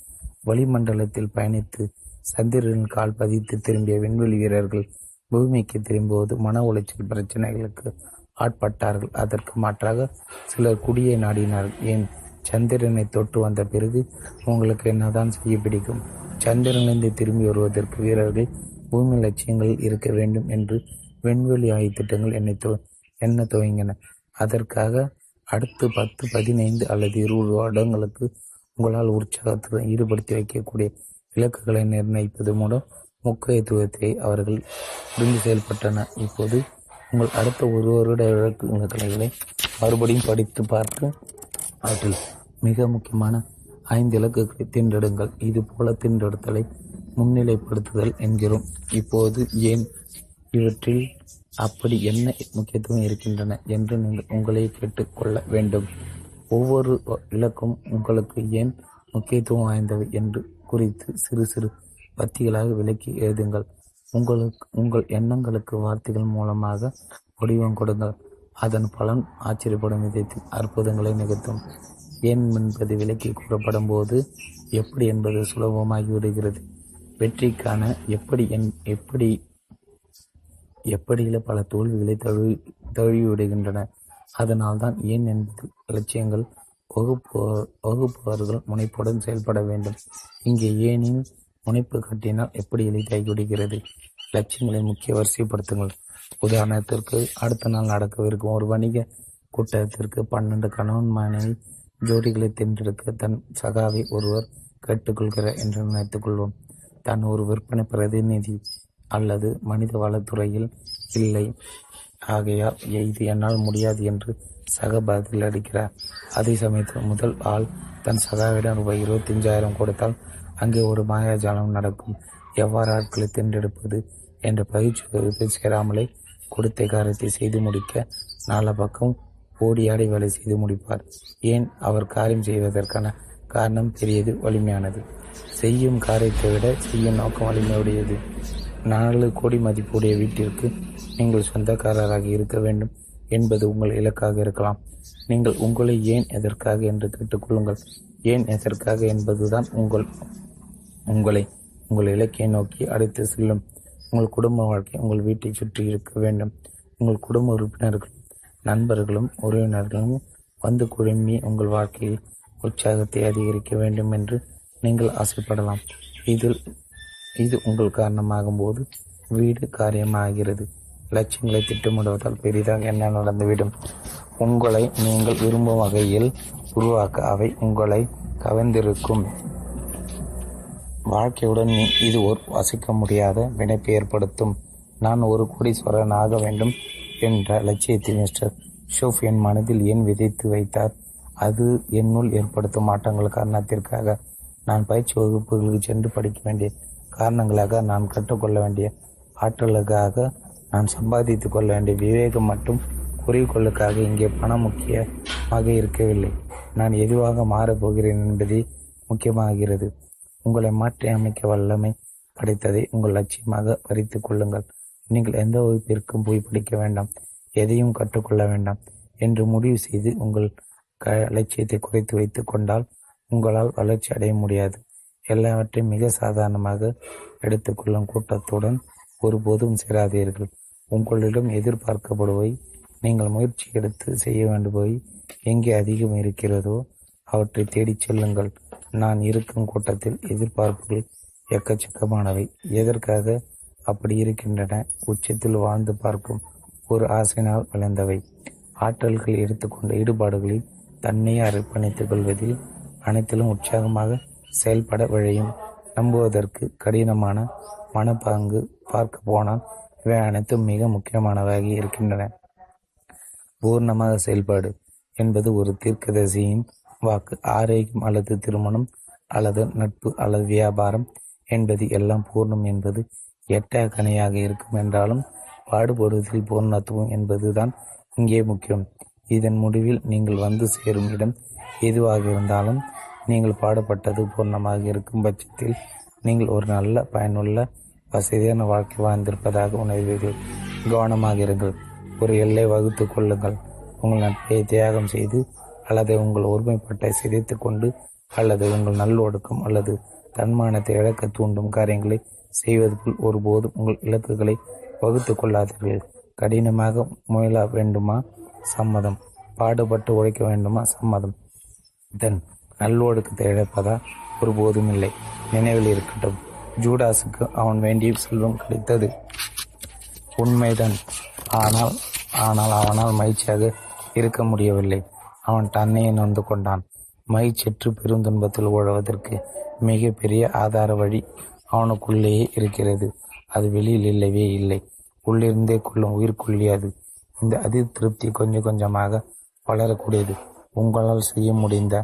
வளிமண்டலத்தில் பயணித்து சந்திரனின் கால் பதித்து திரும்பிய விண்வெளி வீரர்கள் பூமிக்கு திரும்புவது மன உளைச்சல் பிரச்சனைகளுக்கு ஆட்பட்டார்கள். அதற்கு மாற்றாக சிலர் குடியை நாடினார்கள். ஏன்? சந்திரனை தொட்டு வந்த பிறகு உங்களுக்கு என்னதான் செய்ய பிடிக்கும்? சந்திரனிலிருந்து திரும்பி வருவதற்கு வீரர்கள் பூமி லட்சியங்களில் இருக்க வேண்டும் என்று விண்வெளி ஆய்வு திட்டங்கள் என்னை துவ- எண்ண துவங்கின? அதற்காக அடுத்து பத்து பதினைந்து அல்லது இருபது வருடங்களுக்கு உங்களால் உற்சாகத்துடன் ஈடுபடுத்தி வைக்கக்கூடிய இலக்குகளை நிர்ணயிப்பது மூலம் முக்கியத்துவத்தை அவர்கள் புரிந்து செயல்பட்டனர். இப்போது உங்கள் அடுத்த ஒரு வருட இலக்குகளை மறுபடியும் படித்து பார்த்து அவற்றில் மிக முக்கியமான ஐந்து இலக்குகளை தின்றெடுங்கள் இது போல தின்றெடுத்தலை முன்னிலைப்படுத்துதல் என்கிறோம். இப்போது ஏன் இவற்றில் அப்படி என்ன முக்கியத்துவம் இருக்கின்றன என்று நீங்கள் உங்களை கேட்டுக்கொள்ள வேண்டும். ஒவ்வொரு இலக்கும் உங்களுக்கு ஏன் முக்கியத்துவம் வாய்ந்தவை என்று குறித்து சிறு சிறு பத்திகளாக விளக்கி எழுதுங்கள். உங்களுக்கு உங்கள் எண்ணங்களுக்கு வார்த்தைகள் மூலமாக வடிவம் கொடுங்கள். அதன் பலன் ஆச்சரியப்படும் விதத்தில் அற்புதங்களை நிகழ்த்தும். ஏன் என்பது விலக்கி கூறப்படும் போது எப்படி என்பது சுலபமாகி விடுகிறது. வெற்றிக்கான எப்படி என் எப்படி எப்படியில பல தோல்விகளை தழுவி தழுவிவிடுகின்றன அதனால்தான் ஏன் என்பது லட்சியங்கள் வகுப்பவர்கள் முனைப்புடன் செயல்பட வேண்டும். இங்கே ஏனில் முனைப்பு கட்டினால் எப்படி எளிதாகிவிடுகிறது லட்சியங்களை முக்கிய வரிசைப்படுத்துங்கள். உதாரணத்திற்கு அடுத்த நாள் நடக்கவிருக்கும் ஒரு வணிக கூட்டத்திற்கு பன்னெண்டு கணவன் மனைவி ஜோடிகளை தேர்ந்தெடுக்க தன் சகாவை ஒருவர் கேட்டுக்கொள்கிறார் என்று நினைத்துக் கொள்வோம். தான் ஒரு விற்பனை பிரதிநிதி அல்லது மனித வளத்துறையில் இல்லை. ஆகையால் இது என்னால் முடியாது என்று சக பதில் அளிக்கிறார். அதே சமயத்தில் முதல் ஆள் தன் சகாவிடம் ரூபாய் இருபத்தஞ்சாயிரம் கொடுத்தால் அங்கே ஒரு மாயாஜாலம் நடக்கும். எவ்வாறு ஆட்களை தேர்ந்தெடுப்பது என்ற பயிற்சி வகுப்பில் சேராமலே கொடுத்த காரியத்தை செய்து முடிக்க நாலு பக்கம் ஓடி ஆடி வேலை செய்து முடிப்பார். ஏன் அவர் காரியம் செய்வதற்கான காரணம் பெரியது வலிமையானது. செய்யும் காரியத்தை விட செய்யும் நோக்கம் வலிமையுடையது. நாலு கோடி மதிப்புடைய வீட்டிற்கு நீங்கள் சொந்தக்காரராக இருக்க வேண்டும். என்பது உங்கள் இலக்காக இருக்கலாம். நீங்கள் உங்களை ஏன் எதற்காக என்று கேட்டுக்கொள்ளுங்கள் ஏன் எதற்காக என்பதுதான் உங்கள் உங்களை உங்கள் இலக்கை நோக்கி அடைத்து செல்லும். உங்கள் குடும்ப வாழ்க்கை உங்கள் வீட்டை சுற்றி இருக்க வேண்டும். உங்கள் குடும்ப உறுப்பினர்களும் நண்பர்களும் உறவினர்களும் வந்து குழுமி உங்கள் வாழ்க்கையில் உற்சாகத்தை அதிகரிக்க வேண்டும் என்று நீங்கள் ஆசைப்படலாம். இதில் இது உங்கள் காரணமாகும் போது வீடு காரியமாகிறது. லட்சியங்களை திட்டமிடுவதால் பெரிதாக என்ன நடந்துவிடும்? உங்களை நீங்கள் விரும்பும் வகையில் உருவாக்க அவை உங்களை கவர்ந்திருக்கும். வாழ்க்கையுடன் நீ- இது ஒரு வசிக்க முடியாத வினைப்பை ஏற்படுத்தும். நான் ஒரு கோடீஸ்வரன் ஆக வேண்டும் என்ற லட்சியத்தை மிஸ்டர் ஷோஃப் என் மனதில் ஏன் விதைத்து வைத்தார்? அது என்னுள் ஏற்படுத்தும் மாற்றங்கள் காரணத்திற்காக நான் பயிற்சி வகுப்புகளுக்கு சென்று படிக்க வேண்டிய காரணங்களாக நான் கற்றுக்கொள்ள வேண்டிய ஆற்றலுக்காக நான் சம்பாதித்து கொள்ள வேண்டிய விவேகம் மட்டும் குறிக்கோளுக்காக இங்கே பணம் முக்கியமாக இருக்கவில்லை. நான் எதுவாக மாறப்போகிறேன் என்பதே முக்கியமாகிறது. உங்களை மாற்றி அமைக்க வல்லமை படைத்ததை உங்கள் லட்சியமாக வரித்து கொள்ளுங்கள். நீங்கள் எந்த வகுப்பிற்கும் போய் படிக்க வேண்டாம். எதையும் கற்றுக்கொள்ள வேண்டாம் என்று முடிவு செய்து உங்கள் க லட்சியத்தை குறைத்து வைத்து கொண்டால் உங்களால் வளர்ச்சி அடைய முடியாது. எல்லாவற்றையும் மிக சாதாரணமாக எடுத்துக்கொள்ளும் கூட்டத்துடன் ஒருபோதும் சேராதீர்கள். உங்களிடம் எதிர்பார்க்கப்படுவை நீங்கள் முயற்சி எடுத்து செய்ய வேண்டுபவை எங்கே அதிகம் இருக்கிறதோ அவற்றை தேடிச் செல்லுங்கள். நான் இருக்கும் கூட்டத்தில் எதிர்பார்ப்புகள் எக்கச்சக்கமானவை. எதற்காக அப்படி இருக்கின்றன? உச்சத்தில் வாழ்ந்து பார்க்கும் ஒரு ஆசையினால் விளைந்தவை ஆற்றல்கள் எடுத்துக்கொண்ட ஈடுபாடுகளில் தன்னையே அர்ப்பணித்துக் கொள்வதில் அனைத்திலும் உற்சாகமாக செயல்பட விழையும். நம்புவதற்கு கடினமான மனப்பாங்கு பார்க்க போனால் இவை அனைத்தும் மிக முக்கியமானதாக இருக்கின்றன. பூர்ணமாக செயல்பாடு என்பது ஒரு தீர்க்கதரிசியின் வாக்கு. ஆரோக்கியம் அல்லது திருமணம் அல்லது நட்பு அல்லது வியாபாரம் என்பது எல்லாம் பூர்ணம் என்பது எட்ட கனியாக இருக்கும் என்றாலும் பாடுபடுவதில் பூர்ணத்துவம் என்பதுதான் இங்கே முக்கியம். இதன் முடிவில் நீங்கள் வந்து சேரும் இடம் எதுவாக இருந்தாலும் நீங்கள் பாடுபட்டது பூர்ணமாக இருக்கும் பட்சத்தில் நீங்கள் ஒரு நல்ல பயனுள்ள வசதியான வாழ்க்கை வாழ்ந்திருப்பதாக உணர்வீர்கள். கவனமாக இருங்கள். ஒரு எல்லை வகுத்து கொள்ளுங்கள். உங்கள் நட்பை தியாகம் செய்து அல்லது உங்கள் ஒருமைப்பட்டை சிதைத்து கொண்டு அல்லது உங்கள் நல்லொடுக்கம் அல்லது தன்மானத்தை இழக்க தூண்டும் காரியங்களை செய்வது போல் ஒருபோதும் உங்கள் இலக்குகளை வகுத்து கொள்ளாதீர்கள். கடினமாக முயல வேண்டுமா? சம்மதம். பாடுபட்டு உழைக்க வேண்டுமா? சம்மதம். தென் நல்லொடுக்கத்தை இழப்பதா? ஒருபோதும் இல்லை நினைவில் இருக்கட்டும் ஜூடாஸுக்கு அவன் வேண்டிய செல்வம் கிடைத்தது. உண்மைதான். ஆனால் ஆனால் அவனால் மகிழ்ச்சியாக இருக்க முடியவில்லை. அவன் தன்னையே நொந்து கொண்டான். மகிழ்ச்சியற்று பெருந்துன்பத்தில் உழவதற்கு மிகப்பெரிய ஆதார வழி அவனுக்குள்ளேயே இருக்கிறது. அது வெளியில் இல்லவே இல்லை. உள்ளிருந்தே கொள்ளும் உயிர்கொல்லி இந்த அதி திருப்தி கொஞ்சம் கொஞ்சமாக வளரக்கூடியது. உங்களால் செய்ய முடிந்த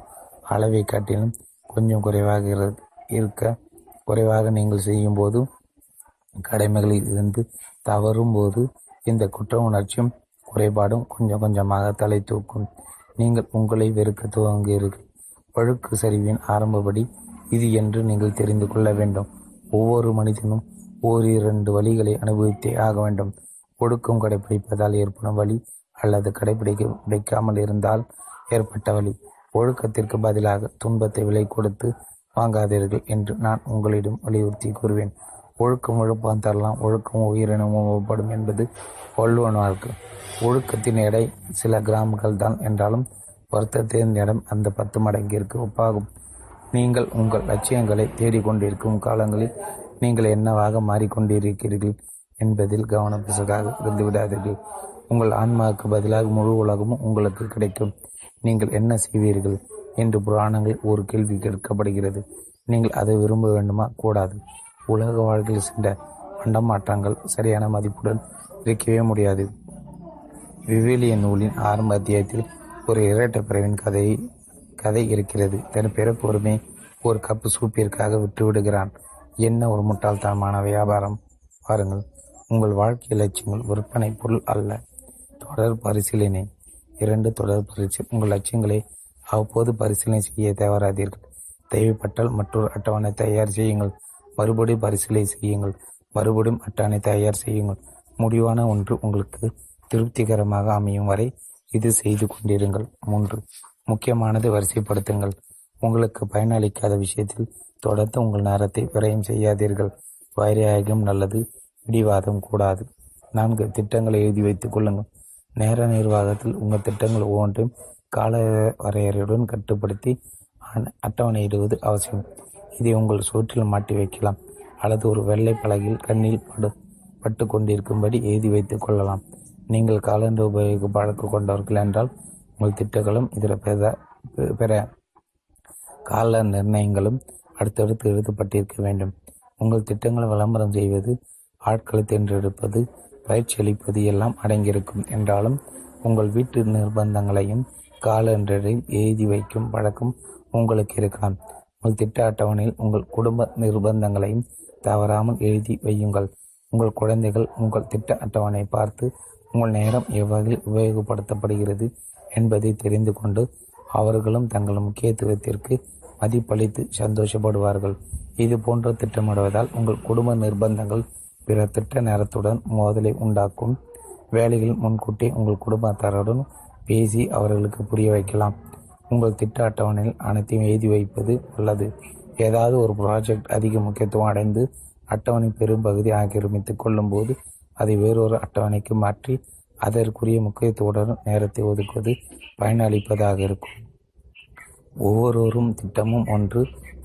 அளவை காட்டிலும் கொஞ்சம் குறைவாக இரு- இருக்க குறைவாக நீங்கள் செய்யும்போது கடமைகளில் இருந்து தவறும் போது இந்த குற்ற உணர்ச்சியும் குறைபாடும் கொஞ்சம் கொஞ்சமாக தலை தூக்கும். நீங்கள் உங்களை வெறுக்க துவங்குகிறீர்கள் பழுக்கு சரிவின் ஆரம்பப்படி இது என்று நீங்கள் தெரிந்து கொள்ள வேண்டும். ஒவ்வொரு மனிதனும் ஓரிரண்டு வழிகளை அனுபவித்தே ஆக வேண்டும். ஒடுக்கம் கடைபிடிப்பதால் ஏற்படும் வழி அல்லது கடைபிடிக்க பிடிக்காமல் இருந்தால் ஏற்பட்ட வழி ஒழுக்கத்திற்கு பதிலாக துன்பத்தை விலை கொடுத்து வாங்காதீர்கள் என்று நான் உங்களிடம் வலியுறுத்தி கூறுவேன். ஒழுக்கம் ஒழுப்பான் தரலாம். ஒழுக்கம் உயிரினமும் என்பது வள்ளுவன் வாழ்க்கை ஒழுக்கத்தின் எடை சில கிராமங்கள் தான் என்றாலும் வருத்தத்தின் இடம் அந்த பத்து மடங்கிற்கு ஒப்பாகும். நீங்கள் உங்கள் லட்சியங்களை தேடிக்கொண்டிருக்கும் காலங்களில் நீங்கள் என்னவாக மாறிக்கொண்டிருக்கிறீர்கள் என்பதில் கவனப்பிசகாக இருந்து விடாதீர்கள். உங்கள் ஆன்மாவுக்கு பதிலாக முழு உலகமும் உங்களுக்கு கிடைக்கும். நீங்கள் என்ன செய்வீர்கள் என்று புராணங்கள் ஒரு கேள்வி கேட்கப்படுகிறது. நீங்கள் அதை விரும்ப வேண்டுமா? கூடாது. உலக வாழ்க்கையில் சென்ற பண்டமாற்றங்கள் சரியான மதிப்புடன் இருக்கவே முடியாது. விவிலிய நூலின் ஆரம்ப அத்தியாயத்தில் ஒரு இரட்டை பிறவின் கதை கதை இருக்கிறது. தன் பிறப்பொருமை ஒரு கப்பு சூப்பிற்காக விட்டுவிடுகிறான். என்ன ஒரு முட்டாள்தனமான வியாபாரம்? பாருங்கள். உங்கள் வாழ்க்கை லட்சியங்கள் விற்பனை பொருள் அல்ல. தொடர் பரிசீலனை. இரண்டு தொடர் பயிற்சி. உங்கள் லட்சியங்களை அவ்வப்போது பரிசீலனை செய்ய தவறாதீர்கள். தேவைப்பட்டால் மற்றொரு அட்டவணை தயார் செய்யுங்கள். மறுபடியும் பரிசீலனை செய்யுங்கள். மறுபடியும் அட்டவணை தயார் செய்யுங்கள். முடிவான ஒன்று உங்களுக்கு திருப்திகரமாக அமையும் வரை இது செய்து கொண்டிருங்கள். மூன்று முக்கியமானது வரிசைப்படுத்துங்கள். உங்களுக்கு பயனளிக்காத விஷயத்தில் தொடர்ந்து உங்கள் நேரத்தை விரயம் செய்யாதீர்கள். வைராகியம் நல்லது பிடிவாதம் கூடாது. நான்கு திட்டங்களை எழுதி வைத்துக் கொள்ளுங்கள். நேர நிர்வாகத்தில் உங்கள் திட்டங்கள் ஒவ்வொன்றையும் கால வரையறையுடன் கட்டுப்படுத்தி அ- அட்டவணையிடுவது அவசியம். இதை உங்கள் சோற்றில் மாட்டி வைக்கலாம். அல்லது ஒரு வெள்ளை பலகையில் கண்ணில் படு பட்டு கொண்டிருக்கும்படி எழுதி வைத்துக் கொள்ளலாம். நீங்கள் காலண்டர் உபயோகிக்க பழக்கம் கொண்டவர்கள் என்றால் உங்கள் திட்டங்களும் இதர பிற- பிற கால நிர்ணயங்களும் அடுத்தடுத்து எழுதப்பட்டிருக்க வேண்டும். உங்கள் திட்டங்களை விளம்பரம் செய்வது ஆட்களை தேர்ந்தெடுப்பது பயிற்சி அளிப்பது எல்லாம் அடங்கியிருக்கும். என்றாலும் உங்கள் வீட்டு நிர்பந்தங்களையும் காலண்டரையும் எழுதி வைக்கும் பழக்கம் உங்களுக்கு இருக்கலாம். உங்கள் திட்ட அட்டவணையில் உங்கள் குடும்ப நிர்பந்தங்களையும் தவறாமல் எழுதி வையுங்கள். உங்கள் குழந்தைகள் உங்கள் திட்ட அட்டவணை பார்த்து உங்கள் நேரம் எவ்வகையில் உபயோகப்படுத்தப்படுகிறது என்பதை தெரிந்து கொண்டு அவர்களும் தங்கள் முக்கியத்துவத்திற்கு மதிப்பளித்து சந்தோஷப்படுவார்கள். இது போன்ற திட்டமிடுவதால் உங்கள் குடும்ப நிர்பந்தங்கள் பிற திட்ட நேரத்துடன் மோதலை உண்டாக்கும் வேலைகள் முன்கூட்டி உங்கள் குடும்பத்தாருடன் பேசி அவர்களுக்கு புரிய வைக்கலாம். உங்கள் திட்ட அட்டவணையில் அனைத்தையும் எழுதி வைப்பது நல்லது. ஏதாவது ஒரு ப்ராஜெக்ட் அதிக முக்கியத்துவம் அடைந்து அட்டவணை பெரும்பகுதி ஆக்கிரமித்துக் கொள்ளும்போது அதை வேறொரு அட்டவணைக்கு மாற்றி அதற்குரிய முக்கியத்துவத்துடன் நேரத்தை ஒதுக்குவது பயனளிப்பதாக இருக்கும். ஒவ்வொருவரும் திட்டமும் ஒன்று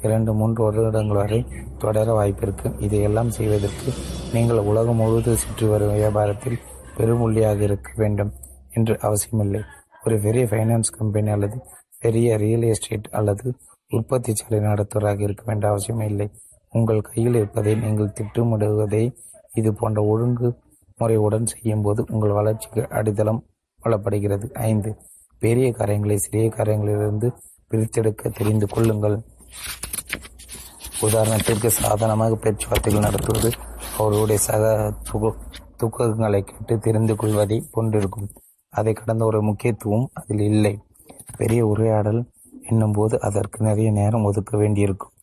இரண்டு மூன்று வருடங்கள் வரை தொடர வாய்ப்பிருக்கு. இதையெல்லாம் செய்வதற்கு நீங்கள் உலகம் முழுவதும் சுற்றி வரும் வியாபாரத்தில் பெருமுள்ளியாக இருக்க வேண்டும் என்று அவசியமில்லை. ஒரு பெரிய ஃபைனான்ஸ் கம்பெனி அல்லது பெரிய ரியல் எஸ்டேட் அல்லது உற்பத்தி சாலை நடத்துவராக இருக்க வேண்டிய அவசியம் இல்லை. உங்கள் கையில் இருப்பதை நீங்கள் திட்டமிடுவதை இது போன்ற ஒழுங்கு முறையுடன் செய்யும்போது உங்கள் வளர்ச்சிக்கு அடித்தளம் கொள்ளப்படுகிறது. ஐந்து பெரிய காரியங்களை சிறிய காரியங்களிலிருந்து பிரித்தெடுக்க தெரிந்து கொள்ளுங்கள். உதாரணத்திற்கு சாதாரணமாக பேச்சுவார்த்தைகள் நடத்துவது அவர்களுடைய சக துக துக்கங்களை கேட்டு தெரிந்து கொள்வதை போன்றிருக்கும். அதை கடந்த ஒரு முக்கியத்துவம் அதில் இல்லை. பெரிய உரையாடல் என்னும் போது அதற்கு நிறைய நேரம் ஒதுக்க வேண்டியிருக்கும்.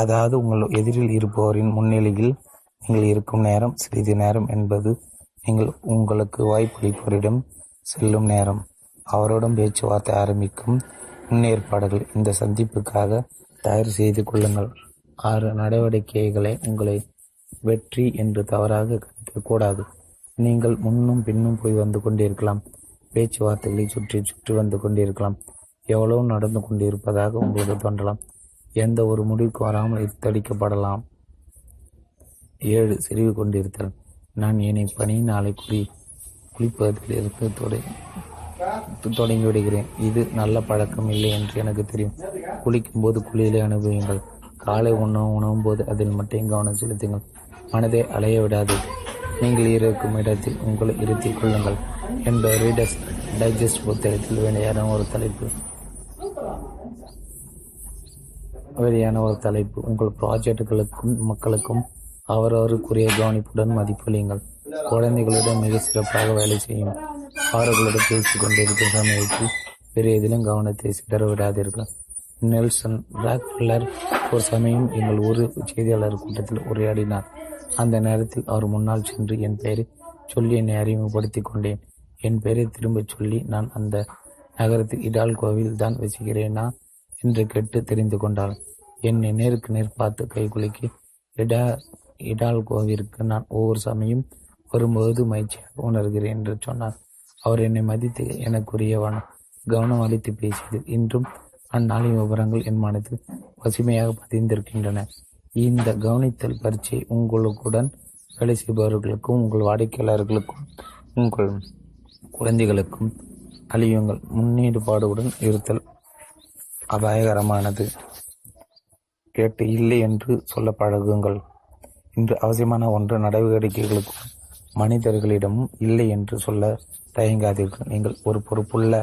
அதாவது உங்கள் எதிரில் இருப்பவரின் முன்னிலையில் நீங்கள் இருக்கும் நேரம் சிறிது நேரம் என்பது நீங்கள் உங்களுக்கு வாய்ப்பளிப்பவரிடம் செல்லும் நேரம். அவருடன் பேச்சுவார்த்தை ஆரம்பிக்கும் முன்னேற்பாடுகள் இந்த சந்திப்புக்காக தயார் செய்து கொள்ளுங்கள். ஆறு நடவடிக்கைகளை உங்களை வெற்றி என்று தவறாக கணிக்கக்கூடாது நீங்கள் முன்னும் பின்னும் போய் வந்து கொண்டிருக்கலாம். பேச்சுவார்த்தைகளை சுற்றி சுற்றி வந்து கொண்டிருக்கலாம். எவ்வளவு நடந்து கொண்டிருப்பதாக உங்களுக்கு தோன்றலாம். எந்த ஒரு முடிவுக்கு வராமல் இழுத்தடிக்கப்படலாம் ஏழு சிரிவு கொண்டிருத்தல். நான் என்னை பணியின் நாளை குறி குளிப்பதில் இருந்து தொடங்கி விடுகிறேன். இது நல்ல பழக்கம் இல்லை என்று எனக்கு தெரியும். குளிக்கும்போது குளியலை அனுபவியுங்கள். காலை உணவு உணவும் போது அதில் மட்டும் கவனம் செலுத்துங்கள். மனதை அலைய விடாது. நீங்கள் இருக்கும் இடத்தில் உங்களை இருத்திக் கொள்ளுங்கள். என்ற ரீடர்ஸ் டைஜஸ்ட் புத்தகத்தில் வெளியான ஒரு தலைப்பு. வெளியான ஒரு தலைப்பு. உங்கள் ப்ராஜெக்டுகளுக்கும் மக்களுக்கும் அவரவருக்குரிய கவனிப்புடன் மதிப்பளியுங்கள். குழந்தைகளுடன் மிக சிறப்பாக வேலை செய்யும் அவர்களுடன் பேசிக் கொண்டிருக்கும் சமயத்தில் வேறு எதிலும் கவனத்தை சிதற விடாதீர்கள். நெல்சன் ராக்ஃபில்லர் ஒரு சமயம் எங்கள் ஊர் செய்தியாளர் கூட்டத்தில் உரையாடினார். அந்த நேரத்தில் அவர் முன்னால் சென்று என் பெயரை சொல்லி என்னை அறிமுகப்படுத்திக் கொண்டேன். என் பெயரை திரும்பச் சொல்லி நான் அந்த நகரத்தில் இடால்கோவில் தான் வசிக்கிறேனா என்று கேட்டு தெரிந்து கொண்டார். என்னை நேருக்கு நேர் பார்த்து கைகுலுக்கி இடா இடால்கோவிற்கு நான் ஒவ்வொரு சமயம் வரும்போது மகிழ்ச்சியாக உணர்கிறேன் என்று சொன்னார். அவர் என்னை மதித்து எனக்குரியவன் கவனம் அளித்து பேசியது. இன்றும் அந்நாளின் விவரங்கள் என் மனதில் பசுமையாக பதிந்திருக்கின்றன. இந்த கவனித்தல் பரீட்சை உங்களுக்குடன் வேலை செய்பவர்களுக்கும் உங்கள் வாடிக்கையாளர்களுக்கும் உங்கள் குழந்தைகளுக்கும் அழியுங்கள். முன்னேற்பாடுடன் இருத்தல் அபாயகரமானது. கேட்டு இல்லை என்று சொல்ல பழகுங்கள் இன்று அவசியமான ஒன்று நடவடிக்கைகளுக்கும் மனிதர்களிடமும் இல்லை என்று சொல்ல தயங்காதீர்கள். நீங்கள் ஒரு பொறுப்புள்ள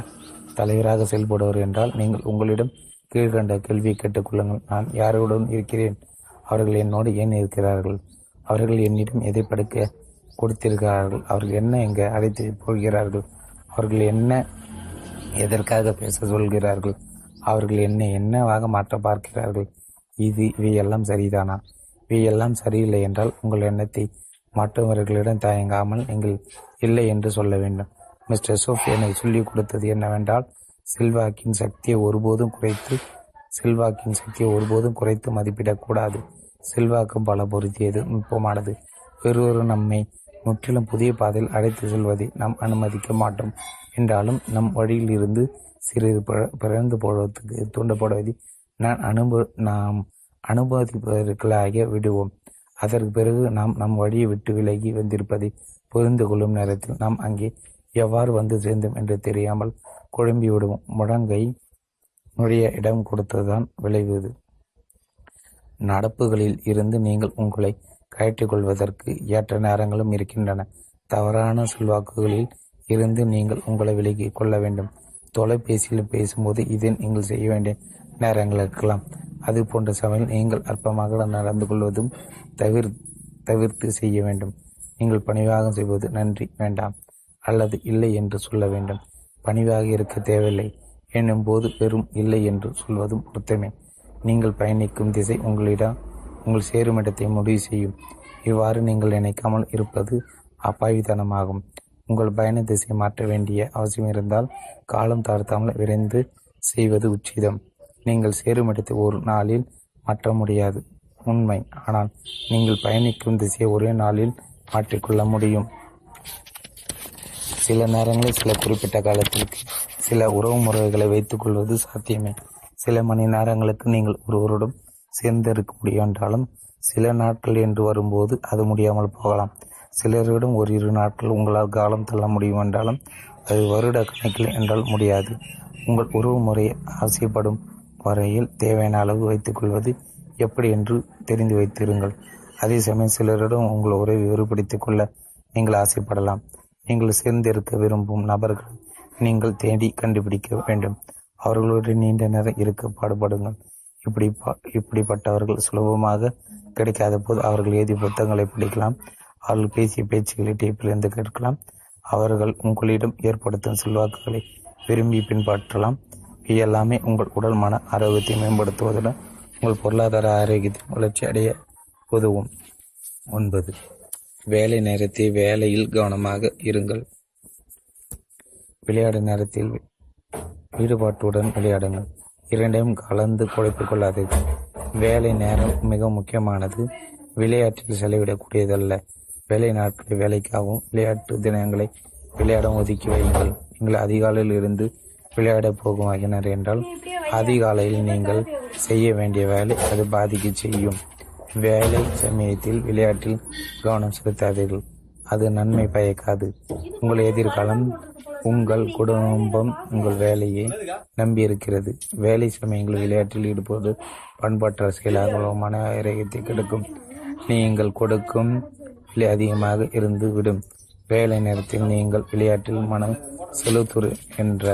தலைவராக செயல்படுவர் என்றால் நீங்கள் உங்களிடம் கீழ்கண்ட கேள்வியை கேட்டுக்கொள்ளுங்கள் நான் யாருடன் இருக்கிறேன். அவர்கள் என்னோடு ஏன் இருக்கிறார்கள்? அவர்கள் என்னிடம் எதை படுக்க கொடுத்திருக்கிறார்கள்? அவர்கள் என்ன எங்கே அழைத்து போகிறார்கள்? அவர்கள் என்ன எதற்காக பேச சொல்கிறார்கள்? அவர்கள் என்னை என்னவாக மாற்ற பார்க்கிறார்கள்? இது இவையெல்லாம் சரிதானா? இவையெல்லாம் சரியில்லை என்றால் உங்கள் எண்ணத்தை மற்றவர்களிடம் தயங்காமல் நீங்கள் இல்லை என்று சொல்ல வேண்டும். மிஸ்டர் சோஃப் என்னை சொல்லிக் கொடுத்தது என்னவென்றால் செல்வாக்கின் சக்தியை ஒருபோதும் குறைத்து செல்வாக்கின் சக்தியை ஒருபோதும் குறைத்து மதிப்பிடக்கூடாது. செல்வாக்கும் பல பொருத்தியது நுட்பமானது. வேறொரு நம்மை முற்றிலும் புதிய பாதையில் அழைத்து செல்வதை நாம் அனுமதிக்க மாட்டோம். என்றாலும் நம் வழியில் இருந்து சிறிது பிற- பிறந்து போடுவதற்கு தூண்டப்படுவதை நான் அனுப நாம் அனுமதிப்பதற்களாக விடுவோம். அதற்கு பிறகு நாம் நம் வழியை விட்டு விலகி வந்திருப்பதை புரிந்து கொள்ளும் நேரத்தில் நாம் அங்கே எவ்வாறு வந்து சேர்ந்தோம் என்று தெரியாமல் குழம்பி விடுவோம். முழங்கை நுழைய இடம் கொடுத்ததுதான் விளைவுது. நடப்புகளில் இருந்து நீங்கள் உங்களை கயற்றிக் கொள்வதற்கு ஏற்ற நேரங்களும் இருக்கின்றன. தவறான செல்வாக்குகளில் இருந்து நீங்கள் உங்களை விலகி கொள்ள வேண்டும். தொலைபேசியில் பேசும்போது இதை நீங்கள் செய்ய வேண்டிய நேரங்கள் இருக்கலாம் அது போன்ற சமையல் நீங்கள் அற்பமாக நடந்து கொள்வதும் தவிர தவிர்த்து செய்ய வேண்டும். நீங்கள் பணிவாக செய்வது நன்றி வேண்டாம் அல்லது இல்லை என்று சொல்ல வேண்டும். பணிவாக இருக்க தேவையில்லை. என்னும் போது வெறும் இல்லை என்று சொல்வதும் பொருத்தமே. நீங்கள் பயணிக்கும் திசை உங்களிடம் உங்கள் சேரும் இடத்தை முடிவு செய்யும். இவ்வாறு நீங்கள் நினைக்காமல் இருப்பது அப்பாவித்தனமாகும். உங்கள் பயண திசை மாற்ற வேண்டிய அவசியம் இருந்தால் காலம் தாழ்த்தாமல் விரைந்து செய்வது உச்சிதம். நீங்கள் சேரும் இடத்தை ஒரு நாளில் மாற்ற முடியாது. உண்மை. ஆனால் நீங்கள் பயணிக்கும் திசையை ஒரே நாளில் மாற்றிக்கொள்ள முடியும். சில நேரங்களில் சில குறிப்பிட்ட காலத்திற்கு சில உறவு முறைகளை வைத்துக் கொள்வது சாத்தியமே. சில மணி நேரங்களுக்கு நீங்கள் ஒருவருடன் சேர்ந்திருக்க முடியும் என்றாலும் சில நாட்கள் என்று வரும்போது அது முடியாமல் போகலாம். சிலரிடம் ஒரு இரு நாட்கள் உங்களால் காலம் தள்ள முடியும் என்றாலும் அது வருட கணக்கில் என்றால் முடியாது. உங்கள் உறவு முறையை ஆசைப்படும் வரையில் தேவையான அளவு வைத்துக் கொள்வது எப்படி என்று தெரிந்து வைத்திருங்கள். அதே சமயம் சிலரிடம் உங்கள் உரை வேறுபடுத்திக் கொள்ள நீங்கள் ஆசைப்படலாம். நீங்கள் சேர்ந்திருக்க விரும்பும் நபர்களை நீங்கள் தேடி கண்டுபிடிக்க வேண்டும். அவர்களோடு நீண்ட நேரம் இருக்க பாடுபடுங்கள். இப்படி இப்படிப்பட்டவர்கள் சுலபமாக கிடைக்காத போது அவர்கள் எழுதி புத்தகங்களை படிக்கலாம். அவர்கள் பேசிய பேச்சுகளை டேப்பிலிருந்து கேட்கலாம். அவர்கள் உங்களிடம் ஏற்படுத்தும் செல்வாக்குகளை விரும்பி பின்பற்றலாம். எல்லாமே உங்கள் உடல் மன ஆரோக்கியத்தை மேம்படுத்துவதுடன் உங்கள் பொருளாதார ஆரோக்கியத்தை வளர்ச்சி அடைய உதவும். ஒன்பது. வேலை நேரத்தை வேலையில் கவனமாக இருங்கள். விளையாடு நேரத்தில் ஈடுபாட்டுடன் விளையாடுங்கள். இரண்டையும் கலந்து குழைப்பு கொள்ளாதீர்கள் வேலை நேரம் மிக முக்கியமானது. விளையாட்டில் செலவிடக்கூடியதல்ல. வேலை நாட்களை வேலைக்காகவும் விளையாட்டு தினங்களை விளையாட ஒதுக்கி வையுங்கள். நீங்கள் அதிகாலையில் இருந்து விளையாட போகும் வகையினர் என்றால் அதிகாலையில் நீங்கள் செய்ய வேண்டிய வேலை அது பாதிக்க செய்யும். வேலை சமயத்தில் விளையாட்டில் கவனம் செலுத்தாதீர்கள். அது நன்மை பயக்காது. உங்கள் எதிர்காலம் உங்கள் குடும்பம் உங்கள் வேலையை நம்பியிருக்கிறது. வேலை சமயங்கள் விளையாட்டில் ஈடுபோது பண்பற்ற செயலாக மன ஆரோக்கியத்தை கெடுக்கும். நீங்கள் கொடுக்கும் விலை அதிகமாக இருந்து விடும் வேலை நேரத்தில் நீங்கள் விளையாட்டில் மனம் செலுத்துரு என்ற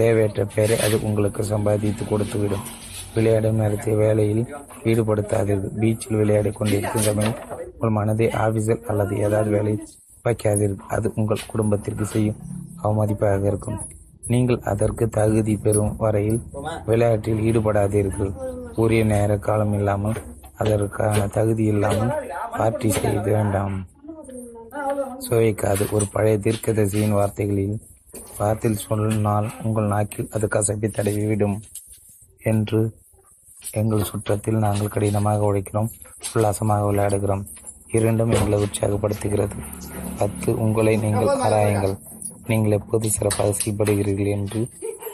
தேவையற்ற பெயரை அது உங்களுக்கு சம்பாதித்து கொடுத்துவிடும். விளையாடும் நேரத்தை வேலையில் ஈடுபடுத்தாதீர்கள். பீச்சில் விளையாடிக் கொண்டிருக்கும் சமயம் உங்கள் மனதை ஆபீஸில் அல்லது ஏதாவது வேலை வைக்காதீர்கள். அது உங்கள் குடும்பத்திற்கு செய்யும் அவமதிப்பாக இருக்கும். நீங்கள் அதற்கு தகுதி பெறும் வரையில் விளையாட்டில் ஈடுபடாதீர்கள். உரிய நேர காலம் இல்லாமல் அதற்கான தகுதி இல்லாமல் பார்ட்டி செய்ய வேண்டாம். சுவைக்காது. ஒரு பழைய தீர்க்கதரிசியின் வார்த்தைகளில் வாத்தில் சொன்னால் உங்கள் நாக்கில் அது கசப்பை தடவிவிடும் என்று எங்கள் சுற்றத்தில் நாங்கள் கடினமாக உழைக்கிறோம் உல்லாசமாக விளையாடுகிறோம். இரண்டும் எங்களை உற்சாகப்படுத்துகிறது. பத்து உங்களை நீங்கள் ஆராயுங்கள். நீங்கள் எப்போது சிறப்பாக செயல்படுகிறீர்கள் என்று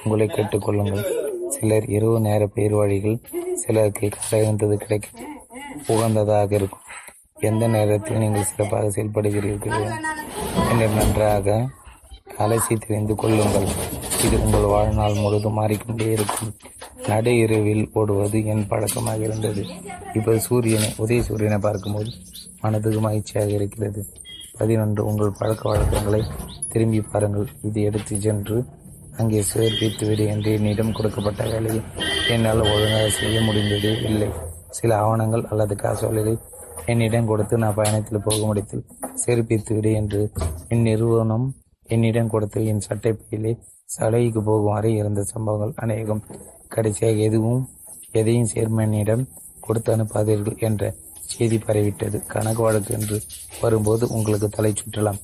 உங்களை கேட்டுக்கொள்ளுங்கள் சிலர் இரவு நேர பெயர் வழிகள் சிலருக்கு கடைந்தது கிடைக்க உகந்ததாக இருக்கும். எந்த நேரத்தில் நீங்கள் சிறப்பாக செயல்படுகிறீர்கள்? என்று நன்றாக அலசி தெரிந்து கொள்ளுங்கள். இது உங்கள் வாழ்நாள் முழுதும் மாறிக்கொண்டே இருக்கும். நடு இரவில் ஓடுவது என் பழக்கமாக இருந்தது. இப்போது சூரியனை உதய சூரியனை பார்க்கும்போது மனதுக்கு மகிழ்ச்சியாக இருக்கிறது. பதினொன்று உங்கள் பழக்க வழக்கங்களை திரும்பி பாருங்கள். இது எடுத்து சென்று அங்கே சேர்ப்பித்து விடு என்று என்னிடம் கொடுக்கப்பட்ட வேலையை என்னால் ஒழுங்காக செய்ய முடிந்ததே இல்லை. சில ஆவணங்கள் அல்லது காசோலைகளை என்னிடம் கொடுத்து நான் பயணத்தில் போகும் இடத்தில் சேர்ப்பித்து விடு என்று என் நிறுவனம் என்னிடம் கொடுத்து என் சட்டை பையிலே சலுகைக்கு போகும் வரை இருந்த சம்பவங்கள் அநேகம். கடைசியாக எதுவும் எதையும் சேர்மனிடம் கொடுத்து அனுப்பாதீர்கள் என்ற செய்தி பரவிட்டது கணக்கு வழக்கு என்று வரும்போது உங்களுக்கு தலை சுற்றலாம்.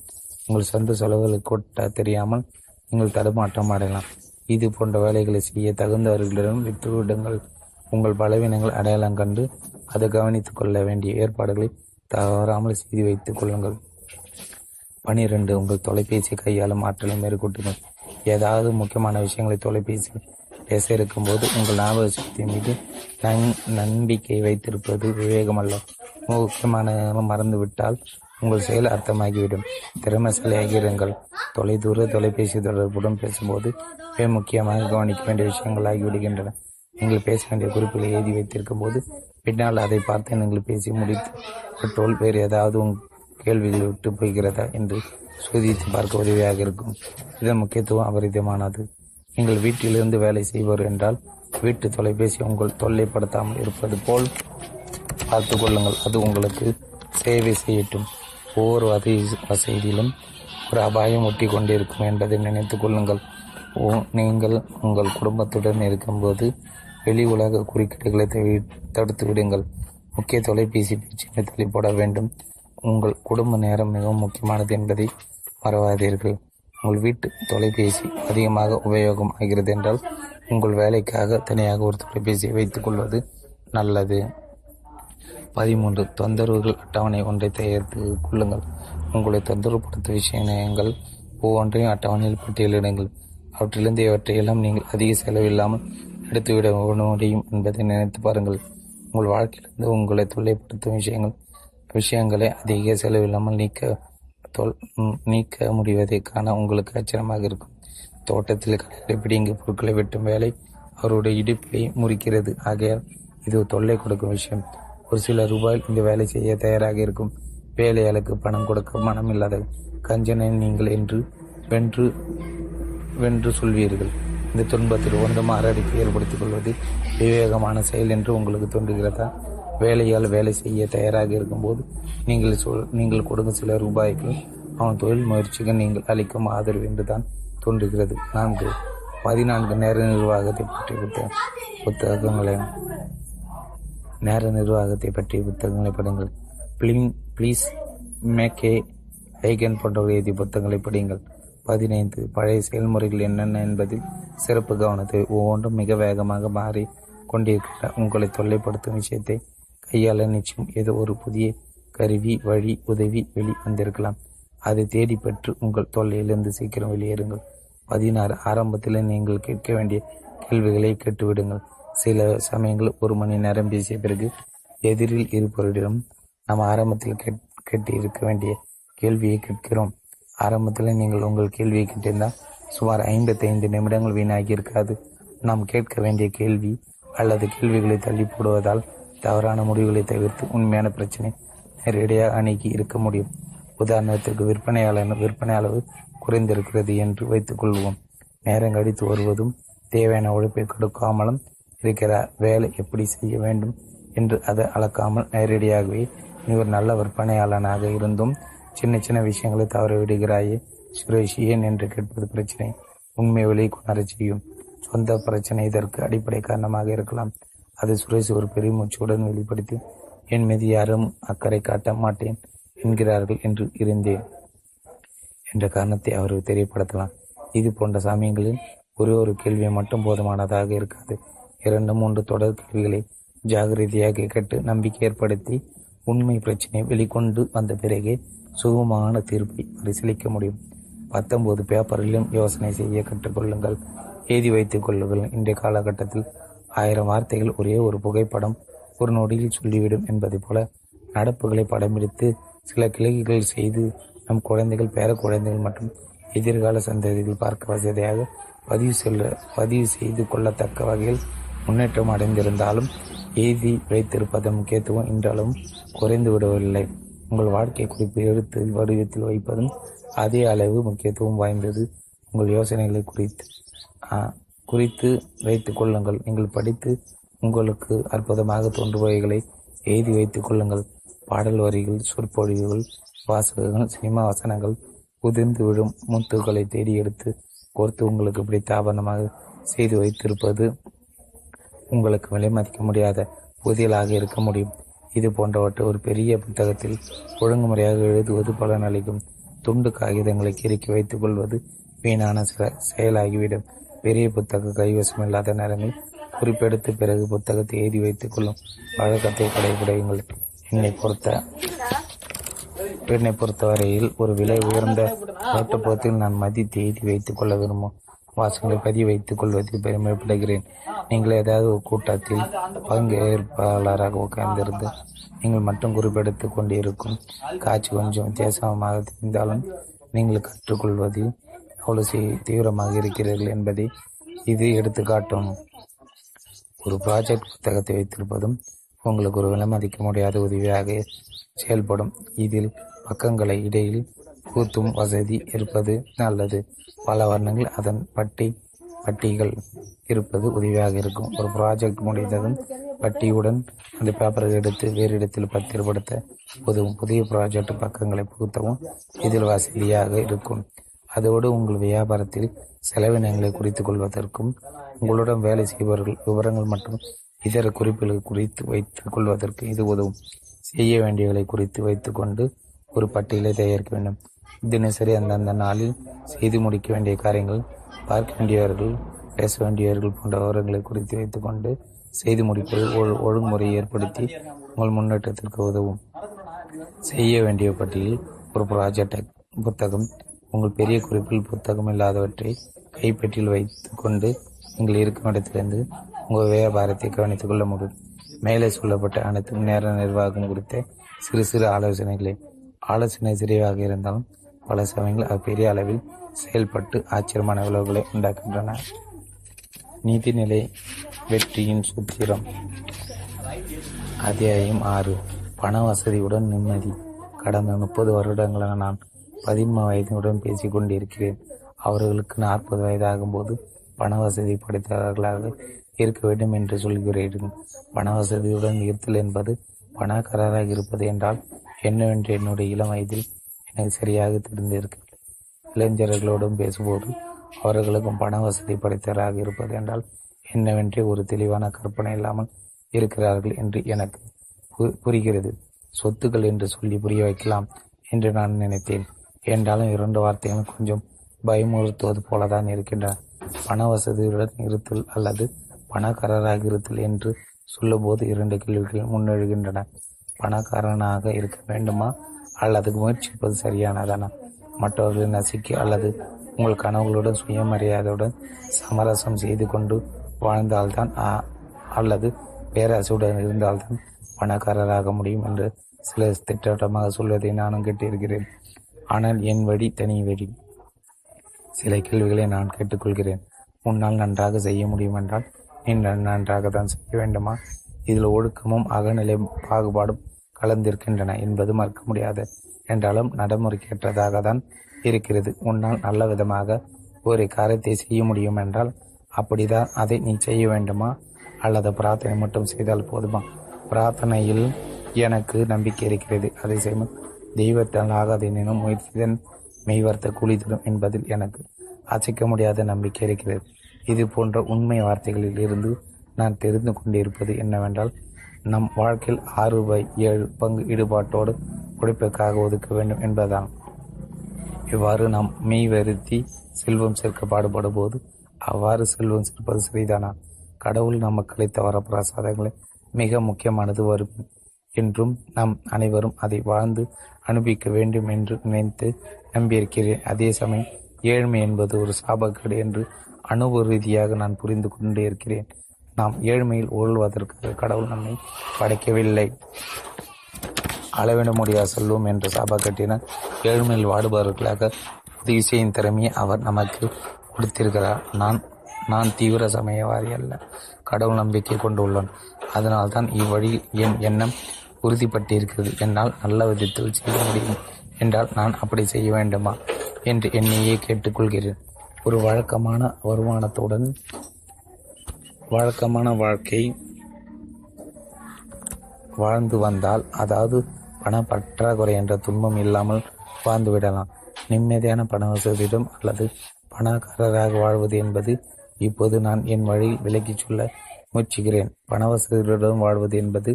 உங்கள் சொந்த செலவுகளுக்கு கொட்ட தெரியாமல் நீங்கள் தடுமாற்றம் அடையலாம். இது போன்ற வேலைகளை செய்ய தகுந்தவர்களிடம் விட்டுவிடுங்கள். உங்கள் பலவீனங்கள் அடையாளம் கண்டு அதை கவனித்துக் கொள்ள வேண்டிய ஏற்பாடுகளை தவறாமல் செய்து வைத்துக் கொள்ளுங்கள். பனிரெண்டு உங்கள் தொலைபேசி கையாளும் ஆற்றலை மேற்கொட்டுங்கள் ஏதாவது முக்கியமான விஷயங்களை தொலைபேசி பேச இருக்கும்போது உங்கள் ஞாபக சக்தி மீது நன் நம்பிக்கை வைத்திருப்பது விவேகம் அல்ல முக்கியமான மறந்துவிட்டால் உங்கள் செயல் அர்த்தமாகிவிடும். திறமைசாலியாகிறீர்கள். தொலைதூர தொலைபேசி தொடர்புடன் பேசும்போது மிக முக்கியமாக கவனிக்க வேண்டிய விஷயங்கள் ஆகிவிடுகின்றன. நீங்கள் பேச வேண்டிய குறிப்புகளை எழுதி வைத்திருக்கும் போது பின்னால் அதை பார்த்து நீங்கள் பேசி முடித்து பெட்ரோல் வேறு ஏதாவது உங் கேள்விகளை விட்டு போகிறதா என்று சோதித்து பார்க்க உதவியாக இருக்கும். இதன் முக்கியத்துவம் அபரிதமானது. நீங்கள் வீட்டிலிருந்து வேலை செய்வர் என்றால் வீட்டு தொலைபேசி உங்கள் தொல்லைப்படுத்தாமல் இருப்பது போல் பார்த்து கொள்ளுங்கள். அது உங்களுக்கு சேவை செய்யட்டும். ஒவ்வொரு வதை வசதியிலும் ஒரு அபாயம் ஒட்டி கொண்டிருக்கும் என்பதை நினைத்து கொள்ளுங்கள். ஓ- நீங்கள் உங்கள் குடும்பத்துடன் இருக்கும்போது வெளி உலக குறுக்கீடுகளை தவி- தடுத்து விடுங்கள். முக்கிய தொலைபேசி பிரச்சனை தள்ளிப்பட வேண்டும். உங்கள் குடும்ப நேரம் மிகவும் முக்கியமானது என்பதை மறவாதீர்கள். உங்கள் வீட்டு தொலைபேசி அதிகமாக உபயோகம் ஆகிறது என்றால் உங்கள் வேலைக்காக தனியாக ஒரு தொலைபேசியை வைத்துக் கொள்வது நல்லது. பதிமூன்று தொந்தரவுகள் அட்டவணை ஒன்றை தயாரித்து கொள்ளுங்கள். உங்களை தொந்தரவுப்படுத்த விஷயங்கள் ஒவ்வொன்றையும் அட்டவணையில் பட்டியலிடுங்கள். அவற்றிலிருந்து இவற்றையெல்லாம் நீங்கள் அதிக செலவில்லாமல் எடுத்துவிட முடியும் என்பதை நினைத்து பாருங்கள். உங்கள் வாழ்க்கையிலிருந்து உங்களை தொல்லைப்படுத்தும் விஷயங்கள் விஷயங்களை அதிக செலவில்லாமல் நீக்க தொல் நீக்க முடிவதை காண உங்களுக்கு ஆச்சரியமாக இருக்கும். தோட்டத்தில் கடைகளை பிடிங்க பொருட்களை வெட்டும் வேலை அவருடைய இடுப்பை முறிக்கிறது. ஆகையால் இது தொல்லை கொடுக்கும் விஷயம். ஒரு சில ரூபாயில் இந்த வேலை செய்ய தயாராக இருக்கும். வேலையாளுக்கு பணம் கொடுக்க மனம் இல்லாத கஞ்சனை நீங்கள் என்று வென்று வென்று சொல்வீர்கள். இந்த துன்பத்தில் ஒன்று மாரடிப்பு ஏற்படுத்திக் கொள்வது விவேகமான செயல் என்று உங்களுக்கு தோன்றுகிறதா? வேலையால் வேலை செய்ய தயாராக இருக்கும்போது நீங்கள் சொல் நீங்கள் கொடுக்கும் சில ரூபாய்க்கு. அவன் தொழில் முயற்சிக்கு நீங்கள் அளிக்கும் ஆதரவு என்றுதான் தோன்றுகிறது. நான்கு பதினான்கு நேர நிர்வாகத்தை பற்றிய புத்தக புத்தகங்களை நேர நிர்வாகத்தை பற்றிய புத்தகங்களை படுங்கள் பிளிங் ப்ளீஸ் மேக்கே ஐகன் போன்றவை எழுதிய புத்தகங்களை படியுங்கள். பதினைந்து பழைய செயல்முறைகள் என்னென்ன என்பதில் சிறப்பு கவனத்தை ஒவ்வொன்றும் மிக வேகமாக மாறி கொண்டிருக்கிற உங்களை தொல்லைப்படுத்தும் விஷயத்தை கையாள நிச்சயம் ஏதோ ஒரு புதிய கருவி வழி உதவி வெளி வந்திருக்கலாம். அதை தேடி பெற்று உங்கள் தொல்லையிலிருந்து சீக்கிரம் வெளியேறுங்கள். பதினாறு ஆரம்பத்தில் நீங்கள் கேட்க வேண்டிய கேள்விகளை கேட்டுவிடுங்கள். சில சமயங்கள் ஒரு மணி நேரம் பேசிய பிறகு எதிரில் இருப்பவரிடம் நாம் ஆரம்பத்தில் கேட் கேட்டு இருக்க வேண்டிய கேள்வியை கேட்கிறோம். ஆரம்பத்தில் நீங்கள் உங்கள் கேள்வியை கேட்டிருந்தால் சுமார் ஐம்பத்தைந்து நிமிடங்கள் வீணாகி இருக்காது. நாம் கேட்க வேண்டிய கேள்வி அல்லது கேள்விகளை தள்ளி போடுவதால் தவறான முடிவுகளை தவிர்த்து உண்மையான பிரச்சனை நேரடியாக அணுகி இருக்க முடியும். உதாரணத்திற்கு விற்பனையாளர் விற்பனை அளவு குறைந்திருக்கிறது என்று வைத்துக் கொள்வோம். நேரம் கடித்து வருவதும் தேவையான உழைப்பை கொடுக்காமலும் இருக்கிறார் வேலை எப்படி செய்ய வேண்டும் என்று அதை அளக்காமல் நேரடியாகவே நீ ஒரு நல்ல விற்பனையாளனாக இருந்தும் சின்ன சின்ன விஷயங்களை தவற விடுகிறாயே சுரேஷ் ஏன் என்று கேட்பது பிரச்சனை. உண்மை விலை கொணரச் செய்யும். சொந்த பிரச்சனை இதற்கு அடிப்படை காரணமாக இருக்கலாம். அது சுரேஷ் ஒரு பெருமூச்சுடன் வெளிப்படுத்தி என் மீது யாரும் அக்கறை காட்ட மாட்டேன் என்கிறார்கள் என்று இருந்தேன். என்ற காரணத்தை அவருக்கு தெரியப்படுத்தலாம். இது போன்ற சமயங்களில் ஒரே ஒரு கேள்வி மட்டும் போதுமானதாக இருக்காது. இரண்டு மூன்று தொடர் கேள்விகளை ஜாகிரதையாக கேட்டு நம்பிக்கை ஏற்படுத்தி உண்மை பிரச்சனையை வெளிக்கொண்டு வந்த பிறகே சுகமான தீர்ப்பை பரிசீலிக்க முடியும். பத்தொன்பது பேப்பரிலும் யோசனை செய்ய கற்றுக்கொள்ளுங்கள். எழுதி வைத்துக் கொள்ளுங்கள். இன்றைய காலகட்டத்தில் ஆயிரம் வார்த்தைகள் ஒரே ஒரு புகைப்படம் ஒரு நொடியில் சொல்லிவிடும் என்பதை போல நடப்புகளை படம்பிடித்து சில கிளைகள் செய்து நம் குழந்தைகள் பேர குழந்தைகள் மற்றும் எதிர்கால சந்ததிகள் பார்க்க வசதியாக பதிவு செல்ல பதிவு செய்து கொள்ளத்தக்க வகையில் முன்னேற்றம் அடைந்திருந்தாலும் எழுதி வைத்திருப்பதன் முக்கியத்துவம் இன்றளவும் குறைந்து விடவில்லை. உங்கள் வாழ்க்கை குறிப்பு எழுத்து வடிவத்தில் வைப்பதும் அதே அளவு முக்கியத்துவம் வாய்ந்தது. உங்கள் யோசனைகளை குறித்து குறித்து வைத்துக் கொள்ளுங்கள். நீங்கள் படித்து உங்களுக்கு அற்புதமாக தோன்றுபவைகளை எழுதி வைத்துக் கொள்ளுங்கள். பாடல் வரிகள் சொற்பொழிவுகள் வாசகங்கள் சினிமா வசனங்கள் உதிர்ந்து விழும் முத்துக்களை தேடி எடுத்து கோர்த்து உங்களுக்கு பிடித்த ஆபரணமாக செய்து வைத்திருப்பது உங்களுக்கு விலை மதிக்க முடியாத புதியலாக இருக்க முடியும். இது போன்றவற்றை ஒரு பெரிய புத்தகத்தில் ஒழுங்குமுறையாக எழுதுவது பலன் அளிக்கும் துண்டு காகிதங்களை கிறுக்கி வைத்துக் கொள்வது வீணான செ- செயலாகிவிடும். பெரிய புத்தக கைவசம் இல்லாத நேரங்களில் குறிப்பெடுத்து பிறகு புத்தகத்தை எழுதி வைத்துக் கொள்ளும் வழக்கத்தை கடைபிடியுங்கள். என்னை பொறுத்த என்னை பொறுத்தவரையில் ஒரு விலை உயர்ந்த நோட்டுப்புறத்தில் நான் மதித்து எழுதி வைத்துக் கொள்ள விரும்பும் வாசங்களை பதிவு வைத்துக் கொள்வதில் பெருமைப்படுகிறேன். நீங்கள் ஏதாவது ஒரு கூட்டத்தில் பங்கேற்பாளராக உட்கார்ந்திருந்து நீங்கள் மட்டும் குறிப்பெடுத்து கொண்டிருக்கும் காட்சி கொஞ்சம் வித்தியாசமாக தெரிந்தாலும் நீங்கள் கற்றுக்கொள்வதில் எவ்வளவு தீவிரமாக இருக்கிறீர்கள் என்பதை இது எடுத்துக்காட்டும். ஒரு ப்ராஜெக்ட் புத்தகத்தை வைத்திருப்பதும் உங்களுக்கு ஒரு விலைமதிக்க முடியாத உதவியாக செயல்படும். இதில் பக்கங்களை இடையில் கூத்தும் வசதி இருப்பது நல்லது. பல வர்ணங்கள் அதன் பட்டி பட்டிகள் இருப்பது உதவியாக இருக்கும். ஒரு ப்ராஜெக்ட் முடிந்ததும் பட்டியுடன் அந்த பேப்பரை எடுத்து வேறு இடத்தில் பத்திரப்படுத்த உதவும். புதிய ப்ராஜெக்ட் பக்கங்களை புகுத்தவும் இதில் வசதியாக இருக்கும். அதோடு உங்கள் வியாபாரத்தில் செலவினங்களை குறித்துக் கொள்வதற்கும் உங்களுடன் வேலை செய்பவர்கள் விவரங்கள் மற்றும் இதர குறிப்புகளை குறித்து வைத்துக் கொள்வதற்கு இது உதவும். செய்ய வேண்டியவர்களை குறித்து வைத்துக்கொண்டு ஒரு பட்டியலை தயாரிக்க வேண்டும். தினசரி அந்தந்த நாளில் செய்து முடிக்க வேண்டிய காரியங்கள் பார்க்க வேண்டியவர்கள் பேச வேண்டியவர்கள் போன்ற விவரங்களை குறித்து வைத்துக்கொண்டு செய்து முடிப்பது ஒழு- ஏற்படுத்தி உங்கள் முன்னேற்றத்திற்கு உதவும். செய்ய வேண்டிய பட்டியலில் ஒரு ப்ராஜெக்ட் புத்தகம் உங்கள் பெரிய குறிப்பில் புத்தகம் இல்லாதவற்றை கைப்பற்றியில் வைத்துக்கொண்டு நீங்கள் இருக்கும் இடத்திலிருந்து உங்கள் வியாபாரத்தை கவனித்துக் கொள்ள முடியும் மேலே சொல்லப்பட்ட அனைத்தும் நேர நிர்வாகம் குறித்த சிறு சிறு ஆலோசனைகளே. ஆலோசனை சிறியவாக இருந்தாலும் பல சமயங்கள் அது பெரிய அளவில் செயல்பட்டு ஆச்சரியமான விளைவுகளை உண்டாக்குகின்றன. நீதிநிலை வெற்றியின் சூத்திரம். அத்தியாயம் ஆறு. பண வசதியுடன் நிம்மதி. கடந்த முப்பது வருடங்களாக நான் பதின்ம வயதினுடன் பேசிக் கொண்டிருக்கிறேன் அவர்களுக்கு நாற்பது வயதாகும்போது பண வசதி படைத்தவர்களாக இருக்க வேண்டும் என்று சொல்கிறீர்கள் பண வசதியுடன் இருத்தல் என்பது பணக்காரராக இருப்பது என்றால் என்னவென்று என்னுடைய இளம் வயதில் எனக்கு சரியாக தெரிந்திருக்கிறது இளைஞர்களோடும் பேசும்போது அவர்களுக்கும் பண வசதி படைத்தவராக இருப்பது என்றால் என்னவென்றே ஒரு தெளிவான கற்பனை இல்லாமல் இருக்கிறார்கள் என்று எனக்கு பு- புரிகிறது. சொத்துக்கள் என்று சொல்லி புரிய வைக்கலாம் என்று நான் நினைத்தேன். என்றாலும் இரண்டு வார்த்தைகளும் கொஞ்சம் பயமுறுத்துவது போலதான் இருக்கின்றன. பண வசதியுடன் இருத்தல் அல்லது பணக்காரராக இருத்தல் என்று சொல்லும்போது இரண்டு கேள்விகள் முன்னெழுகின்றன. பணக்காரனாக இருக்க வேண்டுமா அல்லது முயற்சிப்பது சரியானதானா? மற்றவர்களை நசிக்க அல்லது உங்கள் கனவுகளுடன் சுயமரியாதையுடன் சமரசம் செய்து கொண்டு வாழ்ந்தால்தான் அல்லது பேராசையுடன் இருந்தால்தான் பணக்காரராக முடியும் என்று சிலர் திட்டவட்டமாக சொல்வதை நானும் கேட்டிருக்கிறேன். ஆனால் என் வழி தனி வழி. சில கேள்விகளை நான் கேட்டுக்கொள்கிறேன். உன்னால் நன்றாக செய்ய முடியும் என்றால் நீ நன்றாக தான் செய்ய வேண்டுமா? இதில் ஒழுக்கமும் அகநிலை பாகுபாடும் கலந்திருக்கின்றன என்பது மறுக்க முடியாது. என்றாலும் நடைமுறைக்கேற்றதாக தான் இருக்கிறது. உன்னால் நல்ல விதமாக ஒரு காரியத்தை செய்ய முடியும் என்றால் அப்படிதான் அதை நீ செய்ய வேண்டுமா? அல்லது பிரார்த்தனை மட்டும் செய்தால் போதுமா? பிரார்த்தனையில் எனக்கு நம்பிக்கை இருக்கிறது. அதை செய்ய தெய்வத்தால் ஆகாதெனினும் முயற்சிதன் மெய்வார்த்த கூலி தரும் என்பதில் எனக்கு அசைக்க முடியாத நம்பிக்கை இருக்கிறது. இது போன்ற உண்மை வார்த்தைகளில் இருந்து நான் தெரிந்து கொண்டிருப்பது என்னவென்றால் நம் வாழ்க்கையில் ஆறு பை ஏழு பங்கு ஈடுபாட்டோடு உழைப்பிற்காக ஒதுக்க வேண்டும் என்பதுதான். இவ்வாறு நாம் மெய் வருத்தி செல்வம் சேர்க்க பாடுபடும் போது அவ்வாறு செல்வம் சேர்ப்பது சரிதானா கடவுள் நமக்கு அளித்த வரப்பிரசாதங்களை மிக முக்கியமானது வரும். என்றும் நாம் அனைவரும் அதை வாழ்ந்து அனுபவிக்க வேண்டும் என்று நினைத்து நம்பியிருக்கிறேன். அதே சமயம் ஏழ்மை என்பது ஒரு சாபக்கேடு என்று அனுபவ ரீதியாக நான் புரிந்து கொண்டே இருக்கிறேன். நாம் ஏழ்மையில் உழல்வதற்காக கடவுள் நம்மை படைக்கவில்லை. அளவிட முடியாத செல்வம் என்ற சாபக்கட்டினால் ஏழ்மையில் வாடுபவர்களாக உதவி செய்யும் திறமையை அவர் நமக்கு கொடுத்திருக்கிறார். நான் நான் தீவிர சமயவாதி அல்ல. கடவுள் நம்பிக்கை கொண்டுள்ளோன் அதனால்தான் இவ்வழியில் என் எண்ணம் உறுதிப்பட்டிருக்கிறது. என்னால் நல்ல விதத்தில் செய்ய முடியும் என்றால் நான் அப்படி செய்ய வேண்டுமா என்று என்னையே கேட்டுக்கொள்கிறேன். ஒரு வழக்கமான வருமானத்துடன் வழக்கமான வாழ்க்கை வாழ்ந்து வந்தால் அதாவது பண பற்றாக்குறை என்ற துன்பம் இல்லாமல் வாழ்ந்து விடலாம். நிம்மதியான பண வசதியிடம் அல்லது பணக்காரராக வாழ்வது என்பது இப்போது நான் என் வழியில் விலக்கிச் சொல்ல முயற்சிக்கிறேன். பண வசதியுடன் வாழ்வது என்பது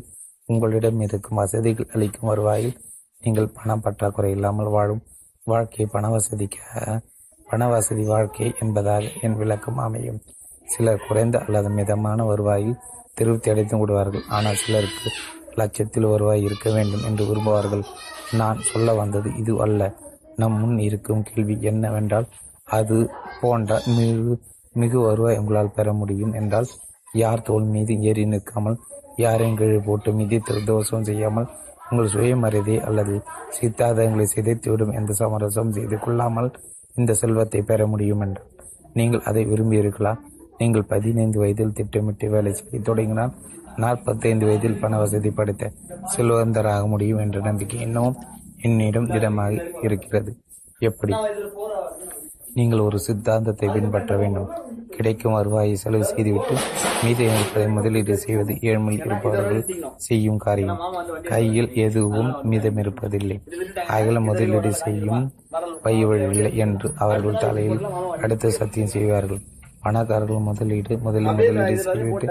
உங்களிடம் இருக்கும் வசதிகள் அளிக்கும் வருவாயில் நீங்கள் பண பற்றாக்குறை இல்லாமல் வாழும். வாழ்க்கை பண வசதிக்காக பண வசதி வாழ்க்கை என்பதாக என் விளக்கம் அமையும். சிலர் குறைந்த அல்லது மிதமான வருவாயில் திருப்தி அடைத்து விடுவார்கள். ஆனால் சிலருக்கு லட்சத்தில் வருவாய் இருக்க வேண்டும் என்று விரும்புவார்கள். நான் சொல்ல வந்தது இது அல்ல. நம் முன் இருக்கும் கேள்வி என்னவென்றால் அது போன்ற மிகு மிகு வருவாய் உங்களால் பெற முடியும் என்றால் யார் தோல் மீது ஏறி நிற்காமல் யாரையும் கீழே போட்டு மிதித்து தோஷம் செய்யாமல் உங்கள் சுயமரியாதை அல்லது சித்தாந்தங்களை சிதைத்துவிடும் எந்த சமரசம் செய்து கொள்ளாமல் இந்த செல்வத்தை பெற முடியும் என்று. நீங்கள் அதை விரும்பியிருக்கலாம். நீங்கள் பதினைந்து வயதில் திட்டமிட்டு வேலை செய்ய தொடங்கினால் நாற்பத்தைந்து வயதில் பண வசதி படைத்த செல்வந்தராக முடியும் என்ற நம்பிக்கை இன்னமும் என்னிடம் திடமாக இருக்கிறது. எப்படி? நீங்கள் ஒரு சித்தாந்தத்தை பின்பற்ற வேண்டும். கிடைக்கும். வருவாயை செலவு செய்துவிட்டு மீதி இருப்பதை முதலீடு செய்வது ஏழ்மை இருப்பவர்கள் செய்யும் காரியம். கையில் எதுவும் மீதம் இருப்பதில்லை அகல முதலீடு செய்யும் பையவழில்லை என்று அவர்கள் தலையில் அடுத்த சத்தியம் செய்வார்கள். பணக்காரர்கள் முதலீடு முதலில் முதலீடு செய்துவிட்டு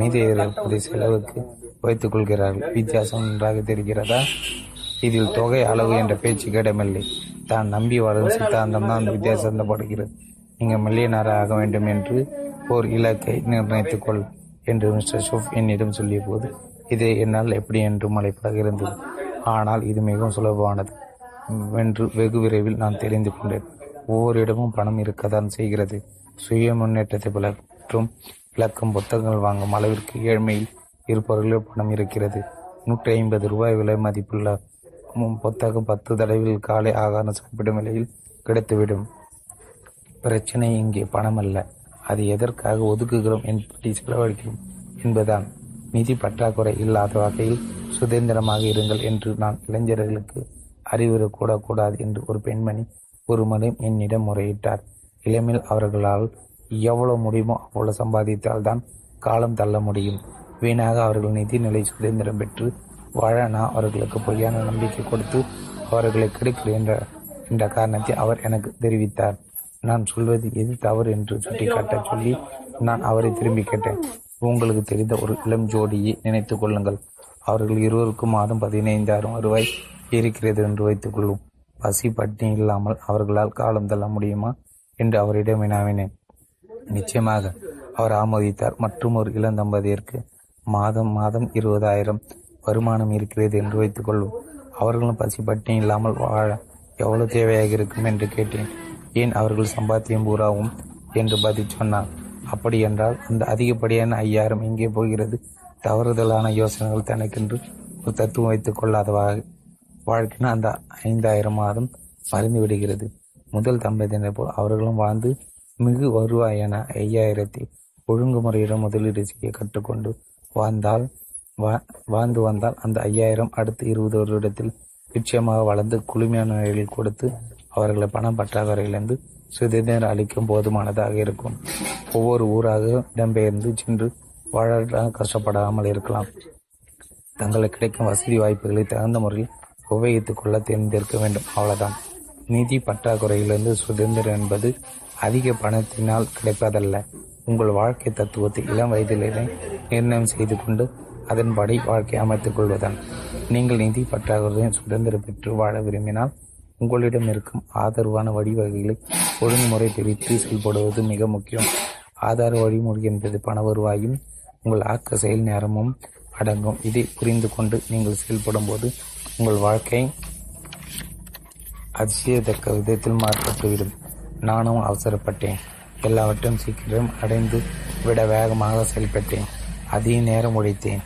மீதி இருப்பதை செலவுக்கு வைத்துக் கொள்கிறார்கள். வித்தியாசம் நன்றாக தெரிகிறதா? இதில் தொகை அளவு என்ற பேச்சு இடமில்லை தான் நம்பி வரும் சித்தாந்தம் தான் வித்தியாசப்படுகிறது நீங்கள் மில்லியனராக ஆக வேண்டும் என்று ஓர் இலக்கை நிர்ணயித்துக் கொள் என்று மிஸ்டர் ஷூப் என்னிடம் சொல்லிய போது இது என்னால் எப்படி என்று மலைப்பாக இருந்தது ஆனால் இது மிகவும் சுலபமானது. என்று வெகு விரைவில் நான் தெரிந்து கொண்டேன். ஒவ்வொரு இடமும் பணம் இருக்கத்தான் செய்கிறது. சுய முன்னேற்றத்தை பலற்றும் விளக்கும் புத்தகங்கள் வாங்கும் அளவிற்கு ஏழ்மையில் இருப்பவர்களில் பணம் இருக்கிறது. நூற்றி ஐம்பது ரூபாய் விலை மதிப்புள்ள புத்தகம் பத்து தடவையில் காலை ஆகாரம் சாப்பிடும் விலையில் கிடைத்துவிடும். பிரச்சனை இங்கே பணம் அல்ல அது எதற்காக ஒதுக்குகிறோம் என்பதை செலவழிக்கிறோம்? என்பதுதான். நிதி பற்றாக்குறை இல்லாத வகையில் சுதந்திரமாக இருங்கள் என்று நான் இளைஞர்களுக்கு அறிவுரை கூடக்கூடாது என்று ஒரு பெண்மணி ஒரு முறை என்னிடம் முறையிட்டார். இளமையில் அவர்களால் எவ்வளவு முடியுமோ அவ்வளவு சம்பாதித்தால் தான் காலம் தள்ள முடியும். வீணாக அவர்கள் நிதிநிலை சுதந்திரம் பெற்று வாழ நான் அவர்களுக்கு பொய்யான நம்பிக்கை கொடுத்து அவர்களை கெடுக்கிறேன் என்ற என்ற காரணத்தை அவர் எனக்கு தெரிவித்தார். நான் சொல்வது எது தவறு என்று சுட்டிக்காட்ட சொல்லி நான் அவரை திரும்பி கேட்டேன். உங்களுக்கு தெரிந்த ஒரு இளம் ஜோடியை நினைத்துக் கொள்ளுங்கள். அவர்கள் இருவருக்கும் மாதம் பதினைந்தாயிரம் ரூபாய் இருக்கிறது என்று வைத்துக்கொள்ளும் பசி பட்டினி இல்லாமல் அவர்களால் காலம் தள்ள முடியுமா என்று அவரிடம் வினாவினேன். நிச்சயமாக அவர் ஆமோதித்தார். மற்றும் ஒரு இளம் மாதம் மாதம் இருபதாயிரம் வருமானம் இருக்கிறது என்று வைத்துக் கொள்வோம் அவர்களும் பசி பட்டினி இல்லாமல் வாழ எவ்வளவு தேவையாக இருக்கும் என்று கேட்டேன். ஏன் அவர்கள் சம்பாத்தியம் பூராவும்? என்று பதில் சொன்னார் அப்படி என்றால் அந்த அதிகப்படியான ஐயாயிரம் எங்கே போகிறது? தவறுதலான யோசனைகள் தனக்கென்று ஒரு தத்துவம் வைத்துக் கொள்ளாதவாக வாழ்க்கைன்னு அந்த ஐந்தாயிரம் மாதம் மறைந்து விடுகிறது. முதல் தம்பதியினர் போல் அவர்களும் வாழ்ந்து மிகு வருவாயான ஐயாயிரத்தை ஒழுங்குமுறையிடம் முதலீடு செய்ய கற்றுக்கொண்டு வாழ்ந்தால் வா- வாழ்ந்து வந்தால் அந்த ஐயாயிரம் அடுத்த இருபது வருடத்தில் நிச்சயமாக வளர்ந்து குளுமையான நிலையில் கொடுத்து அவர்களை பணம் பற்றாக்குறையிலிருந்து சுதந்திரம் அளிக்கும் போதுமானதாக இருக்கும். ஒவ்வொரு ஊராக இடம்பெயர்ந்து சென்று வாழ கஷ்டப்படாமல் இருக்கலாம். தங்களுக்கு கிடைக்கும் வசதி வாய்ப்புகளை தகுந்த முறையில் உபயோகித்துக் கொள்ள தேர்ந்தெடுக்க வேண்டும். அவ்வளவுதான். நிதி பற்றாக்குறையிலிருந்து சுதந்திரம் என்பது அதிக பணத்தினால் கிடைப்பதல்ல. உங்கள் வாழ்க்கை தத்துவத்தை இளம் வயதிலேயே நிர்ணயம் செய்து கொண்டு அதன்படி வாழ்க்கை அமைத்துக் கொள்வதுதான். நீங்கள் நிதி பற்றாக்குறையின் சுதந்திரம் பெற்று வாழ விரும்பினால் உங்களிடம் இருக்கும் ஆதரவான வழிவகைகளை ஒழுங்குமுறை பிரித்து செயல்படுவது மிக முக்கியம். ஆதார வழிமுறை என்பது பண வருவாயும் உங்கள் ஆக்க செயல் நேரமும் அடங்கும். இதை புரிந்து கொண்டு நீங்கள் செயல்படும் போது உங்கள் வாழ்க்கை அதிசயத்தக்க விதத்தில் மாற்றப்பட்டுவிடும் நானும் அவசரப்பட்டேன். எல்லாவற்றையும் சீக்கிரம் அடைந்து விட வேகமாக செயல்பட்டேன். அதிக நேரம் உழைத்தேன்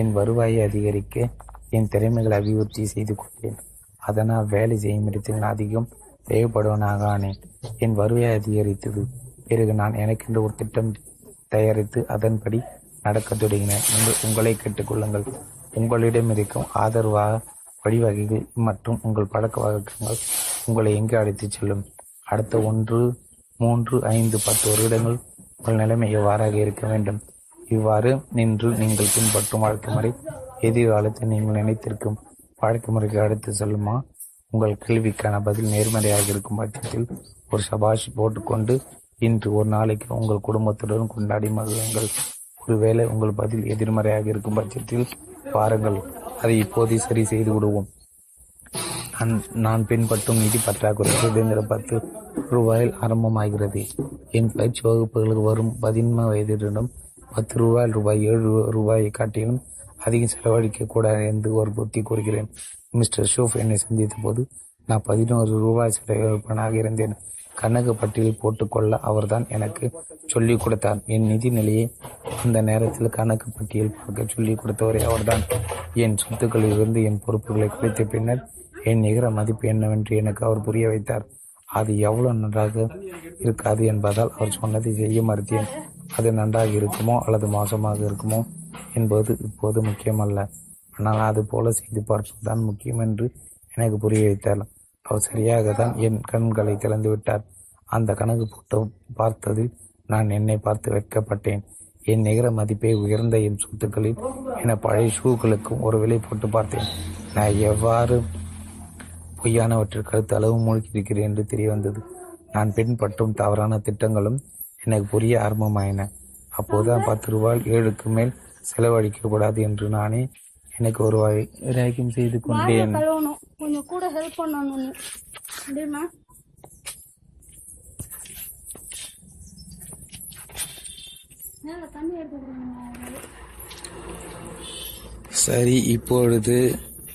என் வருவாயை அதிகரிக்க என் திறமைகளை அபிவிருத்தி செய்து கொண்டேன். அதனால் வேலை செய்யும் இடத்தில் நான் அதிகம் தேவைப்படுவனாக ஆனேன் என் வருவாய் அதிகரித்தது. பிறகு நான் எனக்கென்று ஒரு திட்டம் தயாரித்து அதன்படி நடக்கத் தொடங்கினேன். நீங்கள் உங்களை கேட்டுக்கொள்ளுங்கள். உங்களிடம் இருக்கும் ஆதரவாக வழிவகைகள் மற்றும் உங்கள் பழக்க வழக்கங்கள் உங்களை எங்கே அழைத்துச் செல்லும்? அடுத்த ஒன்று மூன்று ஐந்து பத்து வருடங்கள் உங்கள் நிலைமை எவ்வாறாக இருக்க வேண்டும்? இவ்வாறு நின்று நீங்கள் பின்பற்றும் வாழ்க்கை முறை எதிர்காலத்தில் நீங்கள் நினைத்திருக்கும் வாழ்க்கை முறைக்கு அடுத்து செல்லுமா? உங்கள் கேள்விக்கான பதில் நேர்மறையாக இருக்கும் பட்சத்தில் ஒரு சபாஷ் போட்டுக்கொண்டு இன்று ஒரு நாளைக்கு உங்கள் குடும்பத்துடன் கொண்டாடி மகிழுங்கள். ஒருவேளை உங்கள் பதில் எதிர்மறையாக இருக்கும் பட்சத்தில் பாருங்கள் அதை இப்போதே சரி செய்து விடுவோம். நான் நான் பின்பற்றும் நிதி பற்றாக்குறை சுதந்திர பத்து ரூபாயில் ஆரம்பமாகிறது. என் பயிற்சி வகுப்புகளுக்கு வரும் பதின்ம வயதிடம் பத்து ரூபாய் ரூபாய் ஏழு ரூபாயை காட்டிலும் அதிகம் செலவழிக்க கூடாது என்று ஒரு புத்தி கூறுகிறேன். மிஸ்டர் ஷோஃப் என்னை சந்தித்த போது நான் பதினோரு ரூபாய் செலவழிப்பனாக இருந்தேன். கணக்கு பட்டியல் போட்டுக்கொள்ள அவர்தான் எனக்கு சொல்லிக் கொடுத்தார். என் நிதி நிலையை அந்த நேரத்தில் கணக்கு பட்டியல் பார்க்க சொல்லிக் கொடுத்தவரே அவர்தான். என் சொத்துக்களிலிருந்து என் பொறுப்புகளை குறைத்த பின்னர் என் நிகர மதிப்பு என்னவென்று எனக்கு அவர் புரிய வைத்தார். அது எவ்வளவு நன்றாக இருக்காது என்பதால் அவர் சொன்னதை செய்ய மறுத்தேன். அது நன்றாக இருக்குமோ அல்லது மோசமாக இருக்குமோ என்பது இப்போது முக்கியமல்ல. ஆனால் அது போல செய்து பார்ப்பதுதான் முக்கியம் என்று எனக்கு புரிய வைத்தார் அவர் சரியாக தான் என் கண்களை திறந்து விட்டார் அந்த கணக்கு போட்டு பார்த்ததில் நான் என்னை பார்த்து வெட்கப்பட்டேன். என் நிகர மதிப்பை உயர்ந்த என் சொத்துக்களில் என பழைய ஷூக்களுக்கும் ஒரு விலை போட்டு பார்த்தேன். நான் எவ்வாறு பொய்யானவற்றிற்கு அடுத்த அளவு மூழ்கியிருக்கிறேன் என்று தெரிய வந்தது நான் பின்பற்றும் தவறான திட்டங்களும் எனக்கு புரிய ஆரம்பமாயின. அப்போதுதான் பத்து ரூபாய் ஏழுக்கு மேல் செலவழிக்க கூடாது என்று நானே எனக்கு ஒரு வைராக்கியம் செய்து கொண்டேன். கொஞ்சம் கூட ஹெல்ப் பண்ணணும் முடியுமா சரி இப்பொழுது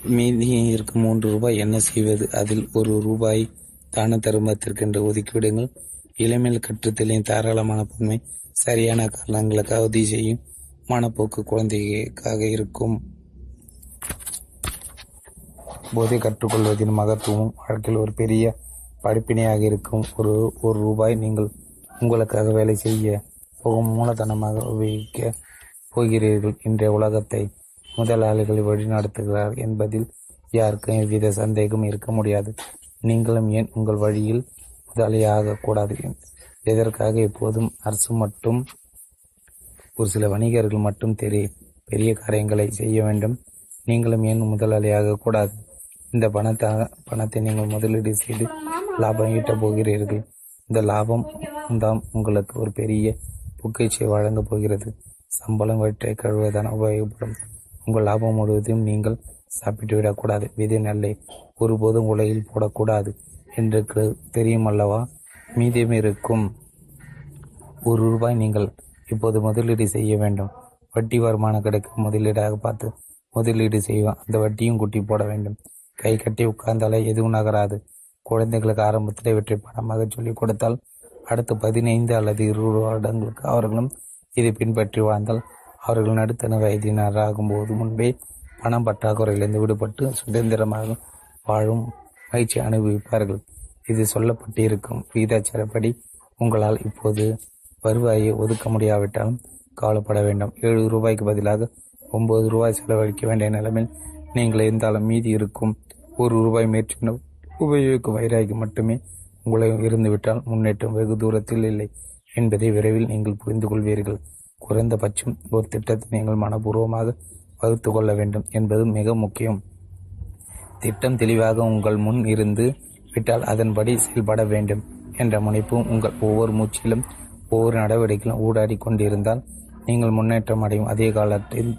மீதி இருக்கும் மூன்று ரூபாய் என்ன செய்வது? அதில் ஒரு ரூபாய் தான தருமத்திற்கென்று ஒதுக்கிவிடுங்கள். இளமையில் கற்றுத்தலின் தாராளமான பொன்மை சரியான காரணங்களுக்காக உதவி செய்யும் மனப்போக்கு குழந்தைக்காக இருக்கும். போதை கற்றுக்கொள்வதின் மகத்துவம் வாழ்க்கையில் ஒரு பெரிய படிப்பினையாக இருக்கும். ஒரு ஒரு ரூபாய் நீங்கள் உங்களுக்காக வேலை செய்ய போகும் மூலதனமாக உபயோகிக்க போகிறீர்கள். இன்றைய உலகத்தை முதலாளிகள் வழிநடத்துகிறார் என்பதில் யாருக்கும் எவ்வித சந்தேகம் இருக்க முடியாது. நீங்களும் ஏன் உங்கள் வழியில் முதலியாக கூடாது? எதற்காக எப்போதும் அரசு மட்டும் ஒரு சில வணிகர்கள் மட்டும் தெரிய பெரிய காரியங்களை செய்ய வேண்டும்? நீங்களும் ஏன் முதலாளியாக கூடாது? இந்த பணத்தாக பணத்தை நீங்கள் முதலீடு செய்து லாபம் ஈட்டப் போகிறீர்கள். இந்த லாபம் தான் உங்களுக்கு ஒரு பெரிய புக்கைச்சை வழங்கப் போகிறது. சம்பளம் வயிற்றை கழுவதான உபயோகப்படும். உங்கள் லாபம் முழுவதும் நீங்கள் சாப்பிட்டு விடக்கூடாது. விதை நெல்லை ஒருபோதும் உலகில் போடக்கூடாது என்று தெரியும் அல்லவா மீதியும் இருக்கும். ஒரு ரூபாய் நீங்கள் இப்போது முதலீடு செய்ய வேண்டும். வட்டி வருமானம் கிடைக்கும். முதலீடாக பார்த்து முதலீடு செய்வோம் அந்த வட்டியும் குட்டி போட வேண்டும். கை கட்டி உட்கார்ந்தாலே எதுவும் நகராது. குழந்தைகளுக்கு ஆரம்பத்தில் வெற்றி படமாக சொல்லிக் கொடுத்தால் அடுத்த பதினைந்து அல்லது இருபது வருடங்களுக்கு அவர்களும் இதை பின்பற்றி வாழ்ந்தால் அவர்கள் நடுத்தன வயதினராகும் போது முன்பே பணம் பற்றாக்குறையிலிருந்து விடுபட்டு சுதந்திரமாக வாழும் மகிழ்ச்சி அனுபவிப்பார்கள். இது சொல்லப்பட்டிருக்கும் விகிதாச்சாரப்படி உங்களால் இப்போது வருவாயை ஒதுக்க முடியாவிட்டாலும் கவலைப்பட வேண்டும். ஏழு ரூபாய்க்கு பதிலாக ஒன்பது ரூபாய் செலவழிக்க வேண்டிய நிலைமையில் நீங்கள் இருந்தாலும் மீதி இருக்கும் ஒரு ரூபாய் மேற்கொண்டு உபயோகிக்கும் வைராகி மட்டுமே உங்களை இருந்துவிட்டால் முன்னேற்றம் வெகு தூரத்தில் இல்லை என்பதை விரைவில் நீங்கள் புரிந்து கொள்வீர்கள். குறைந்தபட்சம் ஒரு திட்டத்தை நீங்கள் மனப்பூர்வமாக வகுத்து கொள்ள வேண்டும் என்பது மிக முக்கியம். திட்டம் தெளிவாக உங்கள் முன் இருந்து விட்டால் அதன்படி செயல்பட வேண்டும் என்ற முனைப்பு உங்கள் ஒவ்வொரு மூச்சிலும் ஒவ்வொரு நடவடிக்கையிலும் ஊடாடி கொண்டிருந்தால் நீங்கள் முன்னேற்றம் அடையும். அதே காலத்தில்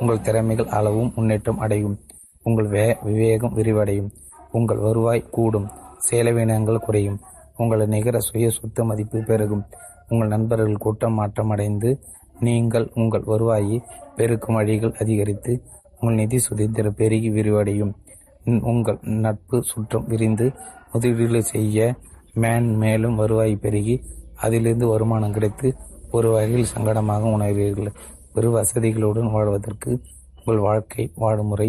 உங்கள் திறமைகள் அளவும் முன்னேற்றம் அடையும். உங்கள் வே விவேகம் விரிவடையும். உங்கள் வருவாய் கூடும். செலவினங்கள் குறையும். உங்கள் நிகர சுய சொத்து மதிப்பு பெருகும். உங்கள் நண்பர்கள் கூட்டம் மாற்றம் அடைந்து நீங்கள் உங்கள் வருவாயை பெருக்கும் வழிகள் அதிகரித்து உங்கள் நிதி சுதந்திரம் பெருகி விரிவடையும். உங்கள் நட்பு சுற்றம் விரிந்து முதலீடு செய்ய மேன் மேலும் வருவாய் பெருகி அதிலிருந்து வருமானம் கிடைத்து ஒரு வகையில் சங்கடமாக உணர்வீர்கள். பெரு வசதிகளுடன் வாழ்வதற்கு உங்கள் வாழ்க்கை வாழும் முறை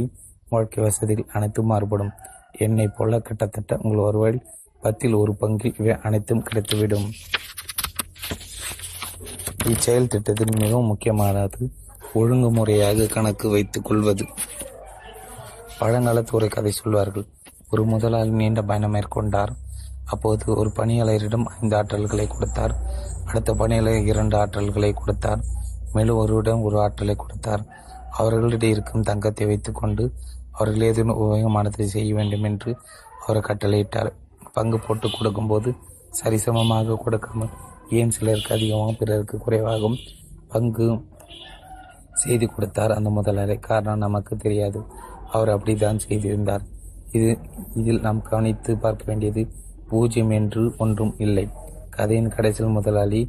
வாழ்க்கை வசதிகள் அனைத்தும் மாறுபடும். என்னை போல கிட்டத்தட்ட உங்கள் வருவாயில் பத்தில் ஒரு பங்கில் இவை அனைத்தும் கிடைத்துவிடும். இச்செயல் திட்டத்தில் மிகவும் முக்கியமானது ஒழுங்குமுறையாக கணக்கு வைத்துக் கொள்வது. பழங்காலத்து ஒரு கதை சொல்வார்கள் ஒரு முதலாளி நீண்ட பயணம் மேற்கொண்டார். அப்போது ஒரு பணியாளரிடம் ஐந்து ஆற்றல்களை கொடுத்தார். அடுத்த பணியாளர் இரண்டு ஆற்றல்களை கொடுத்தார். மேலும் ஒருவரிடம் ஒரு ஆற்றலை கொடுத்தார். அவர்களிடையே இருக்கும் தங்கத்தை வைத்துக்கொண்டு அவர்கள் ஏதேனும் உபயோகமானதை செய்ய வேண்டும் என்று அவர் கட்டளையிட்டார். பங்கு போட்டு கொடுக்கும்போது சரிசமமாக கொடுக்காமல் ஏன் சிலருக்கு அதிகமாகவும் பிறருக்கு குறைவாகவும் பங்கு செய்து கொடுத்தார் அந்த முதலாளி காரணம் நமக்கு தெரியாது. அவர் அப்படித்தான் செய்திருந்தார். இது இதில் நாம் கவனித்து பார்க்க வேண்டியது பூஜ்யம் என்று ஒன்றும் இல்லை. கதையின் கடைசியில் முதலாளி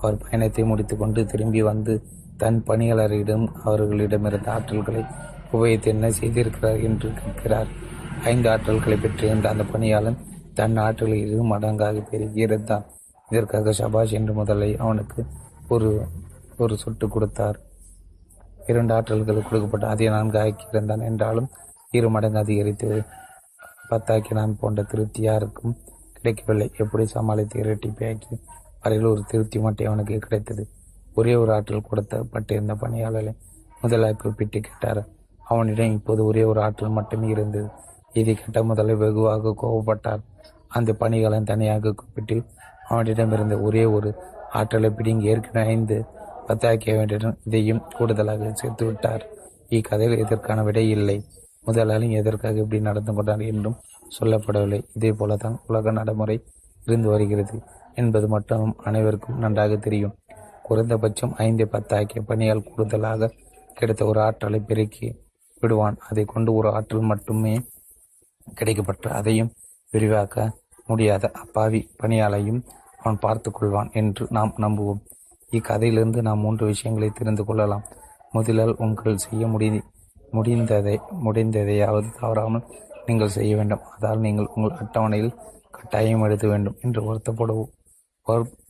அவர் பயணத்தை முடித்துக்கொண்டு திரும்பி வந்து தன் பணியாளரிடம் அவர்களிடமிருந்த ஆற்றல்களை உபயோகித்து என்ன செய்திருக்கிறார் என்று கேட்கிறார். ஐந்து ஆற்றல்களை பெற்றிருந்த அந்த பணியாளன் தன் ஆற்றலில் இரு மடங்காக பெருகியிருந்தான் இதற்காக சபாஷ் என்று முதலை அவனுக்கு ஒரு ஒரு சொட்டு கொடுத்தார். இரண்டு ஆற்றல்கள் கொடுக்கப்பட்ட அதை நான்கு ஆக்கியிருந்தான் என்றாலும் இரு மடங்கு அதிகரித்து பத்தாக்கினான் போன்ற திருப்தி யாருக்கும் கிடைக்கவில்லை. எப்படி சமாளித்து இரட்டிப்பாக்கி வரையில் ஒரு திருப்தி மட்டும் அவனுக்கு கிடைத்தது? ஒரே ஒரு ஆற்றல் கொடுத்தப்பட்டிருந்த பணியாளரை முதலாய் கூப்பிட்டு கேட்டார். அவனிடம் இப்போது ஒரே ஒரு ஆற்றல் மட்டுமே இருந்தது. இதை கேட்ட முதலை வெகுவாக கோபப்பட்டார். அந்த பணிகளை தனியாக கூப்பிட்டு அவனிடமிருந்த ஒரே ஒரு ஆற்றலை பிடிங்கி ஏற்கனவே ஐந்து பத்தாக்கிய வேண்டியதும் இதையும் கூடுதலாக சேர்த்து விட்டார். இக்கதையில் இதற்கான விடை இல்லை. முதலாளி எதற்காக இப்படி நடந்து கொண்டார் என்றும் சொல்லப்படவில்லை. இதே போலதான் உலக நடைமுறை இருந்து வருகிறது என்பது மட்டும் அனைவருக்கும் நன்றாக தெரியும். குறைந்தபட்சம் ஐந்து பத்தாக்கிய பணியால் கூடுதலாக கிடைத்த ஒரு ஆற்றலை பெருக்கி விடுவான். அதை கொண்டு ஒரு ஆற்றல் மட்டுமே கிடைக்கப்பட்டு அதையும் விரிவாக்க முடியாத அப்பாவி பணியாளையும் அவன் பார்த்து கொள்வான் என்று நாம் நம்புவோம். இக்கதையிலிருந்து நாம் மூன்று விஷயங்களை தெரிந்து கொள்ளலாம். முதலில் உங்கள் செய்ய முடி முடிந்ததை முடிந்ததையாவது தவறாமல் நீங்கள் செய்ய வேண்டும். அதால் நீங்கள் உங்கள் அட்டவணையில் கட்டாயம் எழுத வேண்டும் என்று வருத்தப்படுவோம்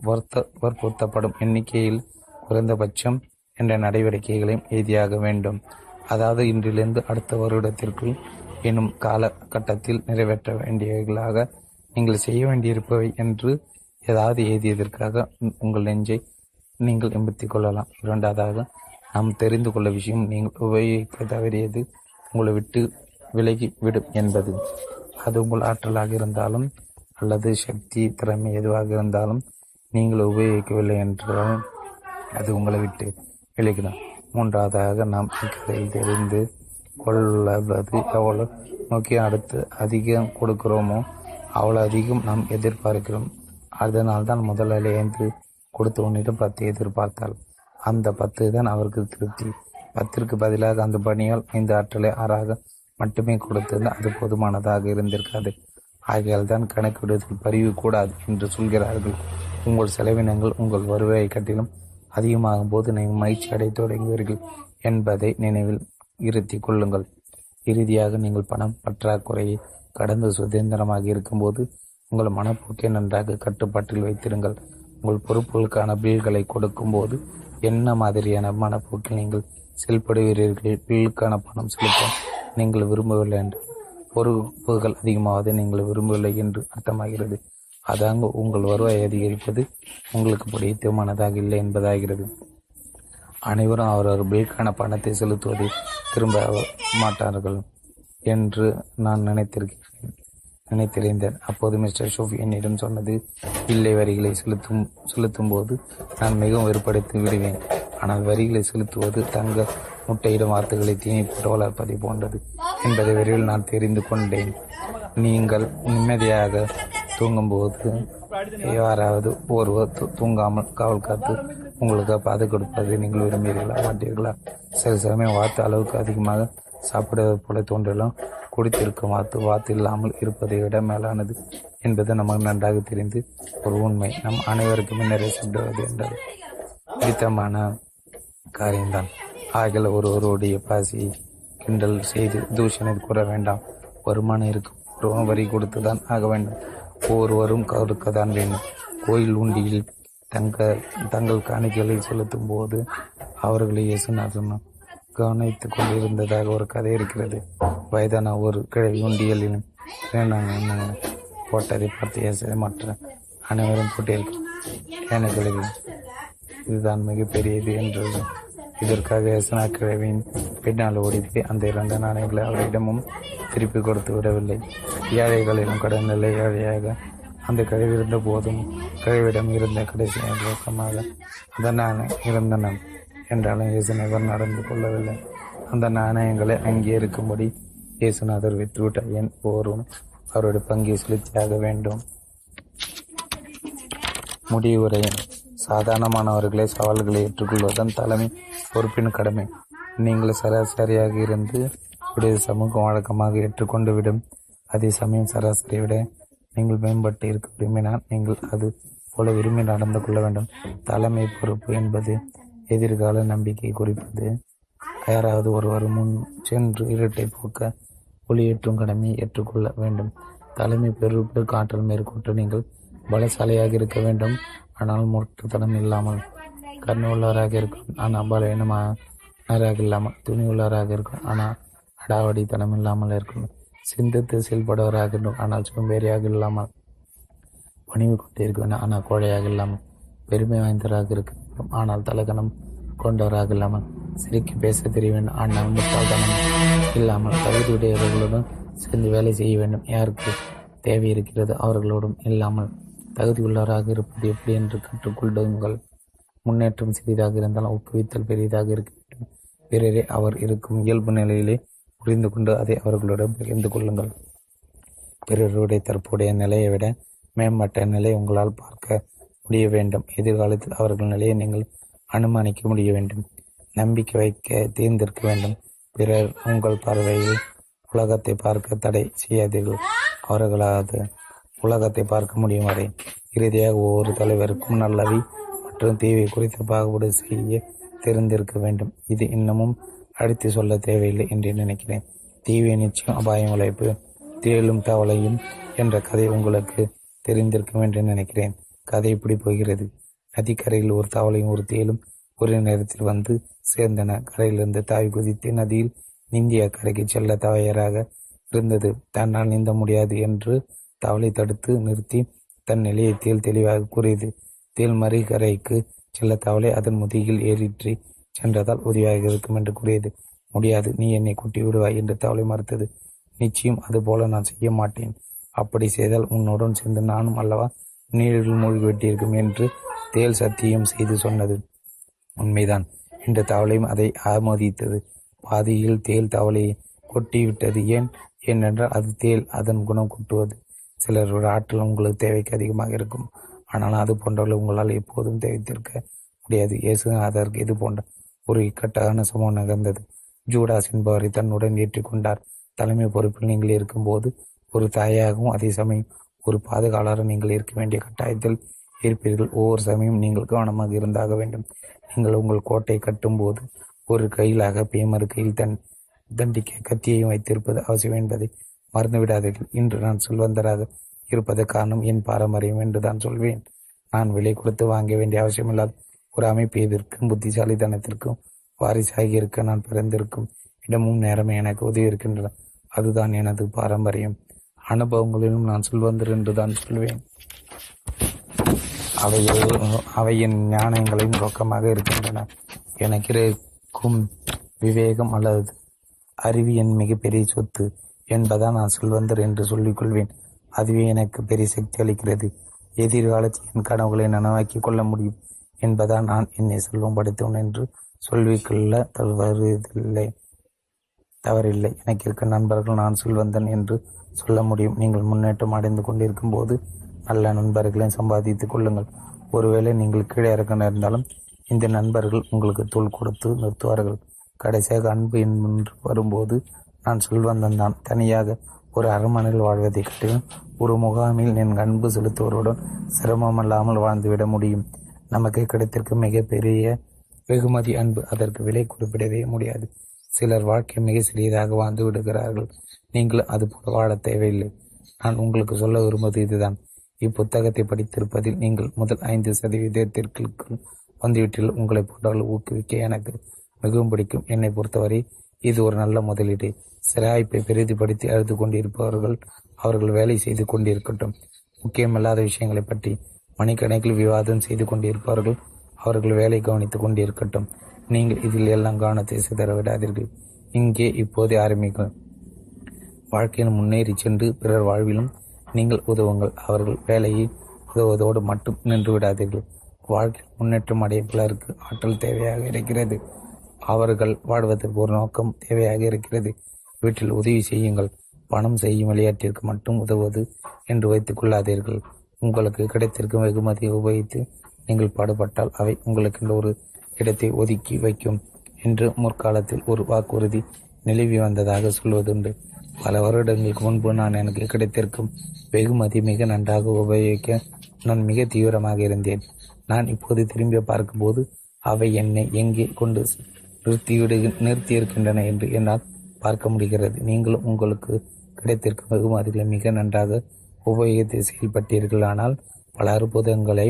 வருத்த வற்புறுத்தப்படும் எண்ணிக்கையில் குறைந்தபட்சம் என்ற நடவடிக்கைகளையும் எழுதியாக வேண்டும். அதாவது இன்றிலிருந்து அடுத்த வருடத்திற்குள் எனும் காலகட்டத்தில் நிறைவேற்ற வேண்டியவர்களாக நீங்கள் செய்ய வேண்டியிருப்பவை என்று ஏதாவது எழுதியதற்காக உங்கள் நெஞ்சை நீங்கள் எம்பத்தி கொள்ளலாம். இரண்டாவதாக நாம் தெரிந்து கொள்ள விஷயம் நீங்கள் உபயோகிக்க தவறியது உங்களை விட்டு விலகி விடும் என்பது. அது உங்கள் ஆற்றலாக இருந்தாலும் அல்லது சக்தி திறமை எதுவாக இருந்தாலும் நீங்கள் உபயோகிக்கவில்லை என்றால் அது உங்களை விட்டு விலகிடும். மூன்றாவதாக நாம் இக்கதையில் தெரிந்து கொள்வது எவ்வளவு நோக்கி அடுத்து அதிகம் கொடுக்கிறோமோ அவ்வளோ அதிகம் நாம் எதிர்பார்க்கிறோம். அதனால் தான் முதலாளி என்று கொடுத்த உன்னிடம் பத்து எதிர்பார்த்தால் அந்த பத்து தான் அவருக்கு திருப்தி. பத்திற்கு பதிலாக அந்த பணியால் ஐந்து ஆற்றலை ஆறாக மட்டுமே கொடுத்தது அது போதுமானதாக இருந்திருக்காது. ஆகையால் தான் கணக்கிடுவதில் பரிவு கூடாது என்று சொல்கிறார்கள். உங்கள் செலவினங்கள் உங்கள் வருவாயை கட்டிலும் அதிகமாகும் போது நீங்கள் மகிழ்ச்சி அடைய தொடங்குவீர்கள் என்பதை நினைவில் இருத்தி கொள்ளுங்கள். இறுதியாக நீங்கள் பணம் பற்றாக்குறையை கடந்து சுதந்திரமாக இருக்கும்போது உங்கள் மனப்போக்கை நன்றாக கட்டுப்பாட்டில் வைத்திருங்கள். உங்கள் பொறுப்புகளுக்கான பில்களை கொடுக்கும்போது என்ன மாதிரியான மனப்போக்கில் நீங்கள் செயல்படுகிறீர்கள்? பில்லுக்கான பணம் செலுத்த நீங்கள் விரும்பவில்லை என்று. பொறுப்புகள் அதிகமாவதை நீங்கள் விரும்பவில்லை என்று அர்த்தமாகிறது. அதாங்க உங்கள் வருவாயை அதிகரிப்பது உங்களுக்கு பிடித்தமானதாக இல்லை என்பதாகிறது. அனைவரும் அவரவர் பில்கான பணத்தை செலுத்துவதை திரும்ப மாட்டார்கள் என்று நான் நினைத்திருக்கிறேன். நினைத்திருந்தேன். அப்போது மிஸ்டர் ஷோஃப் என்னிடம் சொன்னது இல்லை வரிகளை செலுத்தும் செலுத்தும் போது நான் மிகவும் வெறுப்படுத்தி விடுவேன். ஆனால் வரிகளை செலுத்துவது தங்க முட்டையிடும் வார்த்தைகளை தீனி போட்டு வளர்ப்பதை போன்றது என்பதை விரைவில் நான் தெரிந்து கொண்டேன். நீங்கள் நிம்மதியாக தூங்கும்போது யாராவது ஒருவர் தூங்காமல் காவல் காத்து உங்களுக்கு பாதை கொடுப்பதை நீங்கள் விரும்புகிறீர்களா? மாட்டீர்களா? சில சமயம் வாத்து அளவுக்கு அதிகமாக சாப்பிடுவது போல தோன்றலாம். குடித்திருக்கும் வாத்து வாத்து இல்லாமல் இருப்பதை விட மேலானது என்பது நமக்கு நன்றாக தெரிந்து ஒரு உண்மை. நம் அனைவருக்குமே நிறைய சாப்பிடுவது என்றால் பிடித்தமான காரியம்தான். ஆகல ஒருவருடைய பாசி கிண்டல் செய்து தூஷணை கூற வேண்டாம். வருமானம் இருக்கும். ஒருவன் வரி கொடுத்துதான் ஆக வேண்டும். ஒவ்வொருவரும் கொடுக்கத்தான் வேண்டும். கோயில் உண்டியில் தங்க தங்கள் காணிக்கைகளை செலுத்தும் போது அவர்களை இயேசுநாதன் கவனித்துக் கொண்டிருந்ததாக ஒரு கதை இருக்கிறது. வயதான ஒரு கிழவி உண்டியலிலும் போட்டதை பார்த்து இயேசு மற்ற அனைவரும் போட்டியிருக்கும் ஏனைகளில் இதுதான் மிகப்பெரியது என்றது. இதற்காக யசனா கிழவியின் பின்னால் ஓடிப்போய் அந்த இரண்டு நாணயங்களை அவரிடமும் திருப்பி கொடுத்து விடவில்லை. ஏழைகளிலும் கடன் நிலை ஏழையாக அந்த கழிவு இருந்த போதும். கழிவிடம் இருந்த கடைசி நோக்கமாக அந்த நாணயம் இருந்தன என்றாலும் இயேசுநாதர் நடந்து கொள்ளவில்லை. அந்த நாணயங்களை அங்கே இருக்கும்படி இயேசுநாதர் விற்றுவிட்டார் என் போரும் அவருடைய பங்கை செலுத்தியாக வேண்டும். முடிவுரை. சாதாரணமானவர்களே சவால்களை ஏற்றுக்கொள்வதன் தலைமை பொறுப்பின் கடமை. நீங்கள் சராசரியாக இருந்து உடைய சமூகம் வழக்கமாக ஏற்றுக்கொண்டு விடும். அதே சமயம் சராசரியை விட நீங்கள் மேம்பட்டு இருக்க விரும்பினால் நீங்கள் அது போல விரும்பி நடந்து கொள்ள வேண்டும். தலைமை பொறுப்பு என்பது எதிர்கால நம்பிக்கை குறிப்பது. யாராவது ஒருவர் முன் சென்று இருட்டை போக்க ஒளியேற்றும் கடமையை ஏற்றுக்கொள்ள வேண்டும். தலைமை பொறுப்பு காற்றல் மேற்கொண்டு நீங்கள் பலசாலியாக இருக்க வேண்டும். ஆனால் முரட்டுத்தனம் இல்லாமல் கருணை உள்ளவராக இருக்கும். ஆனால் பலவீனமாக இல்லாமல் துணி உள்ளவராக இருக்கும். ஆனால் அடாவடித்தனம் இல்லாமல் இருக்கும். சிந்தித்து செயல்படுவராக இருக்கும் ஆனால் சோம்பேறியாக இல்லாமல் பணிவு கொண்டிருக்க வேண்டும் ஆனால் கோழையாக இல்லாமல் பெருமை வாய்ந்தவராக இருக்க வேண்டும் ஆனால் தலகணம் கொண்டவராக இல்லாமல் சிரிக்கி பேச தெரிய வேண்டும் ஆனால் முட்டாள்தனம் இல்லாமல் தகுதியுடையவர்களுடன் சேர்ந்து வேலை செய்ய வேண்டும். யாருக்கு தேவை இருக்கிறது? அவர்களோடும் இல்லாமல் தகுதியுள்ளவராக இருப்பது எப்படி என்று கற்றுக்கொள்ளுங்கள். முன்னேற்றம் சிறிதாக இருந்தால் ஊக்குவித்தல் பெரியதாக இருக்க வேண்டும். பிறரே அவர் இருக்கும் இயல்பு நிலையிலே புரிந்து கொண்டு அதை அவர்களுடன் பகிர்ந்து கொள்ளுங்கள். பிறருடைய தற்போதைய நிலையை விட மேம்பட்ட நிலை உங்களால் பார்க்க முடிய வேண்டும். எதிர்காலத்தில் அவர்கள் நிலையை நீங்கள் அனுமானிக்க முடிய வேண்டும். நம்பிக்கை வைக்க தேர்ந்தெடுக்க வேண்டும். பிறர் உங்கள் பார்வையில் உலகத்தை பார்க்க தடை செய்யாதீர்கள். அவர்களாவது உலகத்தை பார்க்க முடியும் வரை. இறுதியாக ஒவ்வொரு தலைவருக்கும் நல்லவை மற்றும் தீவை குறித்து பாகுபாடு செய்ய தெரிந்திருக்க வேண்டும். இது இன்னமும் அடித்து சொல்ல தேவையில்லை என்று நினைக்கிறேன். தீவை நிச்சயம் அபாயம் உழைப்பு தேலும் தவளையும் என்ற கதை உங்களுக்கு தெரிந்திருக்கும் என்று நினைக்கிறேன். கதை இப்படி போகிறது. நதிக்கரையில் ஒரு தவளையும் ஒரு தேலும் ஒரே நேரத்தில் வந்து சேர்ந்தன. கரையிலிருந்து தாய் குதித்து நதியில் நீந்திய கரைக்கு செல்ல தயாராக இருந்தது. தன்னால் நீந்த முடியாது என்று தவளை தடுத்து நிறுத்தி தன் நிலையை தேல் தெளிவாக கூறியது. தேல் மறிகரைக்கு செல்ல தவளை அதன் முதுகில் ஏறிற்றி சென்றதால் உதவியாக இருக்கும் என்று கூறியது. முடியாது நீ என்னை கூட்டி விடுவாய் என்று தவளை மறுத்தது. நிச்சயம் அதுபோல நான் செய்ய மாட்டேன். அப்படி செய்தால் உன்னுடன் சேர்ந்து நானும் அல்லவா நீரில் மூழ்கிவிட்டிருக்கும் என்று தேல் சத்தியம் செய்து சொன்னது. உண்மைதான் இந்த தவளையும் அதை ஆமோதித்தது. பாதியில் தேல் தவளையை கொட்டிவிட்டது. ஏன்? ஏனென்றால் அது தேல் அதன் குணம் கொட்டுவது. சிலரோட ஆற்றல் உங்களுக்கு தேவைக்கு அதிகமாக இருக்கும். ஆனால் அது போன்றவர்கள் உங்களால் எப்போதும் தேவைத்திருக்க முடியாது. இயேசு அதற்கு இது போன்ற ஒரு இக்கட்டான சம்பவம் நிகழ்ந்தது ஜூடாஸ் என்பவரை தன்னுடன் ஏற்றிக்கொண்டார். தலைமை பொறுப்பில் நீங்கள் இருக்கும்போது ஒரு தாயாகவும் அதே சமயம் ஒரு பாதுகாவலரும் நீங்கள் இருக்க வேண்டிய கட்டாயத்தில் இருப்பீர்கள். ஒவ்வொரு சமயம் நீங்கள் கவனமாக இருந்தாக வேண்டும். நீங்கள் உங்கள் கோட்டை கட்டும்போது ஒரு கையிலாக பேமறு கையில் தன் தண்டிக்க கத்தியையும் வைத்திருப்பது அவசியம் என்பதை மறந்துவிடாதீர்கள். இன்று நான் செல்வந்தராக இருப்பது காரணம் என் பாரம்பரியம் என்று தான் சொல்வேன். நான் விலை கொடுத்து வாங்க வேண்டிய அவசியமில்லாத ஒரு அமைப்பு எதற்கும் புத்திசாலித்தனத்திற்கும் வாரிசாகி இருக்க நான் பிறந்திருக்கும் இடமும் நேரமும் எனக்கு உதவி இருக்கின்றன அதுதான் எனது பாரம்பரியம். அனுபவங்களிலும் நான் செல்வந்தர் என்று தான் சொல்வேன். அவைகள் அவையின் ஞானங்களையும் ரொக்கமாக இருக்கின்றன. எனக்கு இருக்கும் விவேகம் அல்லது அறிவு என் மிகப்பெரிய சொத்து என்பதால் நான் செல்வந்தர் என்று சொல்லிக் கொள்வேன். அதுவே எனக்கு பெரிய சக்தி அளிக்கிறது. எதிர்காலத்தில் என் கனவுகளை நனவாக்கி கொள்ள முடியும். என்பதால் நான் என்னை செல்வம் படைத்தவன் என்று சொல்விக்கொள்ள தவறில்லை தவறில்லை. எனக்கு இருக்க நண்பர்கள் நான் செல்வந்தன் என்று சொல்ல முடியும். நீங்கள் முன்னேற்றம் அடைந்து கொண்டிருக்கும் போது நல்ல நண்பர்களை சம்பாதித்துக் கொள்ளுங்கள். ஒருவேளை நீங்கள் கீழே இறக்க நேர்ந்தாலும் இந்த நண்பர்கள் உங்களுக்கு தோல் கொடுத்து நிறுத்துவார்கள். கடைசியாக அன்பு என்று வரும்போது நான் செல்வந்தன் தான். தனியாக ஒரு அரண்மனையில் வாழ்வதை கட்டிலும் ஒரு முகாமில் என் அன்பு செலுத்துவருடன் சிரமமில்லாமல் வாழ்ந்துவிட முடியும். நமக்கு கிடைத்திருக்கும் மிகப்பெரிய வெகுமதி அன்பு. அதற்கு விலை குறிப்பிடவே முடியாது. சிலர் வாழ்க்கை மிக சிறியதாக வாழ்ந்து விடுகிறார்கள். நீங்கள் அது போல வாழ தேவையில்லை. நான் உங்களுக்கு சொல்ல விரும்புவது இதுதான். இப்புத்தகத்தை படித்திருப்பதில் நீங்கள் முதல் ஐந்து சதவீதத்திற்கு வந்துவிட்டில் உங்களை போன்றவர்கள் ஊக்குவிக்க எனக்கு மிகவும் பிடிக்கும். என்னை பொறுத்தவரை இது ஒரு நல்ல முதலீடு. சிராய்ப்பை பெரிதுபடுத்தி அழுது கொண்டிருப்பவர்கள் அவர்கள் வேலை செய்து கொண்டிருக்கட்டும். முக்கியமில்லாத விஷயங்களை பற்றி மணிக்கணக்கில் விவாதம் செய்து கொண்டிருப்பார்கள். அவர்கள் வேலை கவனித்துக் கொண்டிருக்கட்டும். நீங்கள் இதில் எல்லாம் கவனத்தை சிதற விடாதீர்கள் இங்கே இப்போதே ஆரம்பிக்கும். வாழ்க்கையில் முன்னேறி சென்று பிறர் வாழ்விலும் நீங்கள் உதவுங்கள். அவர்கள் வேலையை உதவுவதோடு மட்டும் நின்று விடாதீர்கள். வாழ்க்கையில் முன்னேற்றம் அடைய பலருக்கு ஆற்றல் தேவையாக இருக்கிறது. அவர்கள் வாழ்வதற்கு ஒரு நோக்கம் தேவையாக இருக்கிறது. வீட்டில் உதவி செய்யுங்கள். பணம் செய்யும் விளையாட்டிற்கு மட்டும் உதவுவது என்று வைத்துக் கொள்ளாதீர்கள். உங்களுக்கு கிடைத்திருக்கும் வெகுமதியை உபயோகித்து நீங்கள் பாடுபட்டால் அவை உங்களுக்கு ஒரு இடத்தை ஒதுக்கி வைக்கும் என்று முற்காலத்தில் ஒரு வாக்குறுதி நிலவி வந்ததாக சொல்வதுண்டு. பல வருடங்களுக்கு முன்பு நான் எனக்கு கிடைத்திருக்கும் வெகுமதி மிக நன்றாக உபயோகிக்க நான் மிக தீவிரமாக இருந்தேன். நான் இப்போது திரும்பி பார்க்கும்போது அவை என்னை எங்கே கொண்டு நிறுத்திவிடு நிறுத்தியிருக்கின்றன என்று என்னால் பார்க்க முடிகிறது. நீங்களும் உங்களுக்கு கிடைத்திருக்கும் வெகுமதிகளை மிக நன்றாக உபயோகித்து செயல்பட்டீர்களானால் பல அற்புதங்களை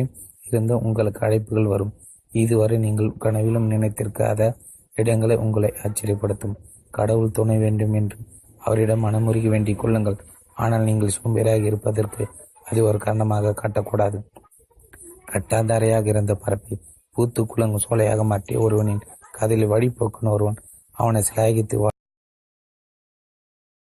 இருந்து உங்களுக்கு அழைப்புகள் வரும். இதுவரை நீங்கள் கனவிலும் நினைத்திருக்காத இடங்களை உங்களை ஆச்சரியப்படுத்தும். கடவுள் துணை வேண்டும் என்று அவரிடம் மனமுருகி வேண்டிக் கொள்ளுங்கள். ஆனால் நீங்கள் சோம்பேறியாக இருப்பதற்கு அது ஒரு காரணமாக காட்டக்கூடாது. கட்டாதாரையாக இருந்த பரப்பை பூத்து சோலையாக மாற்றிய ஒருவனின் கதையில் வழிபோக்குன ஒருவன் அவனை சிலாகித்து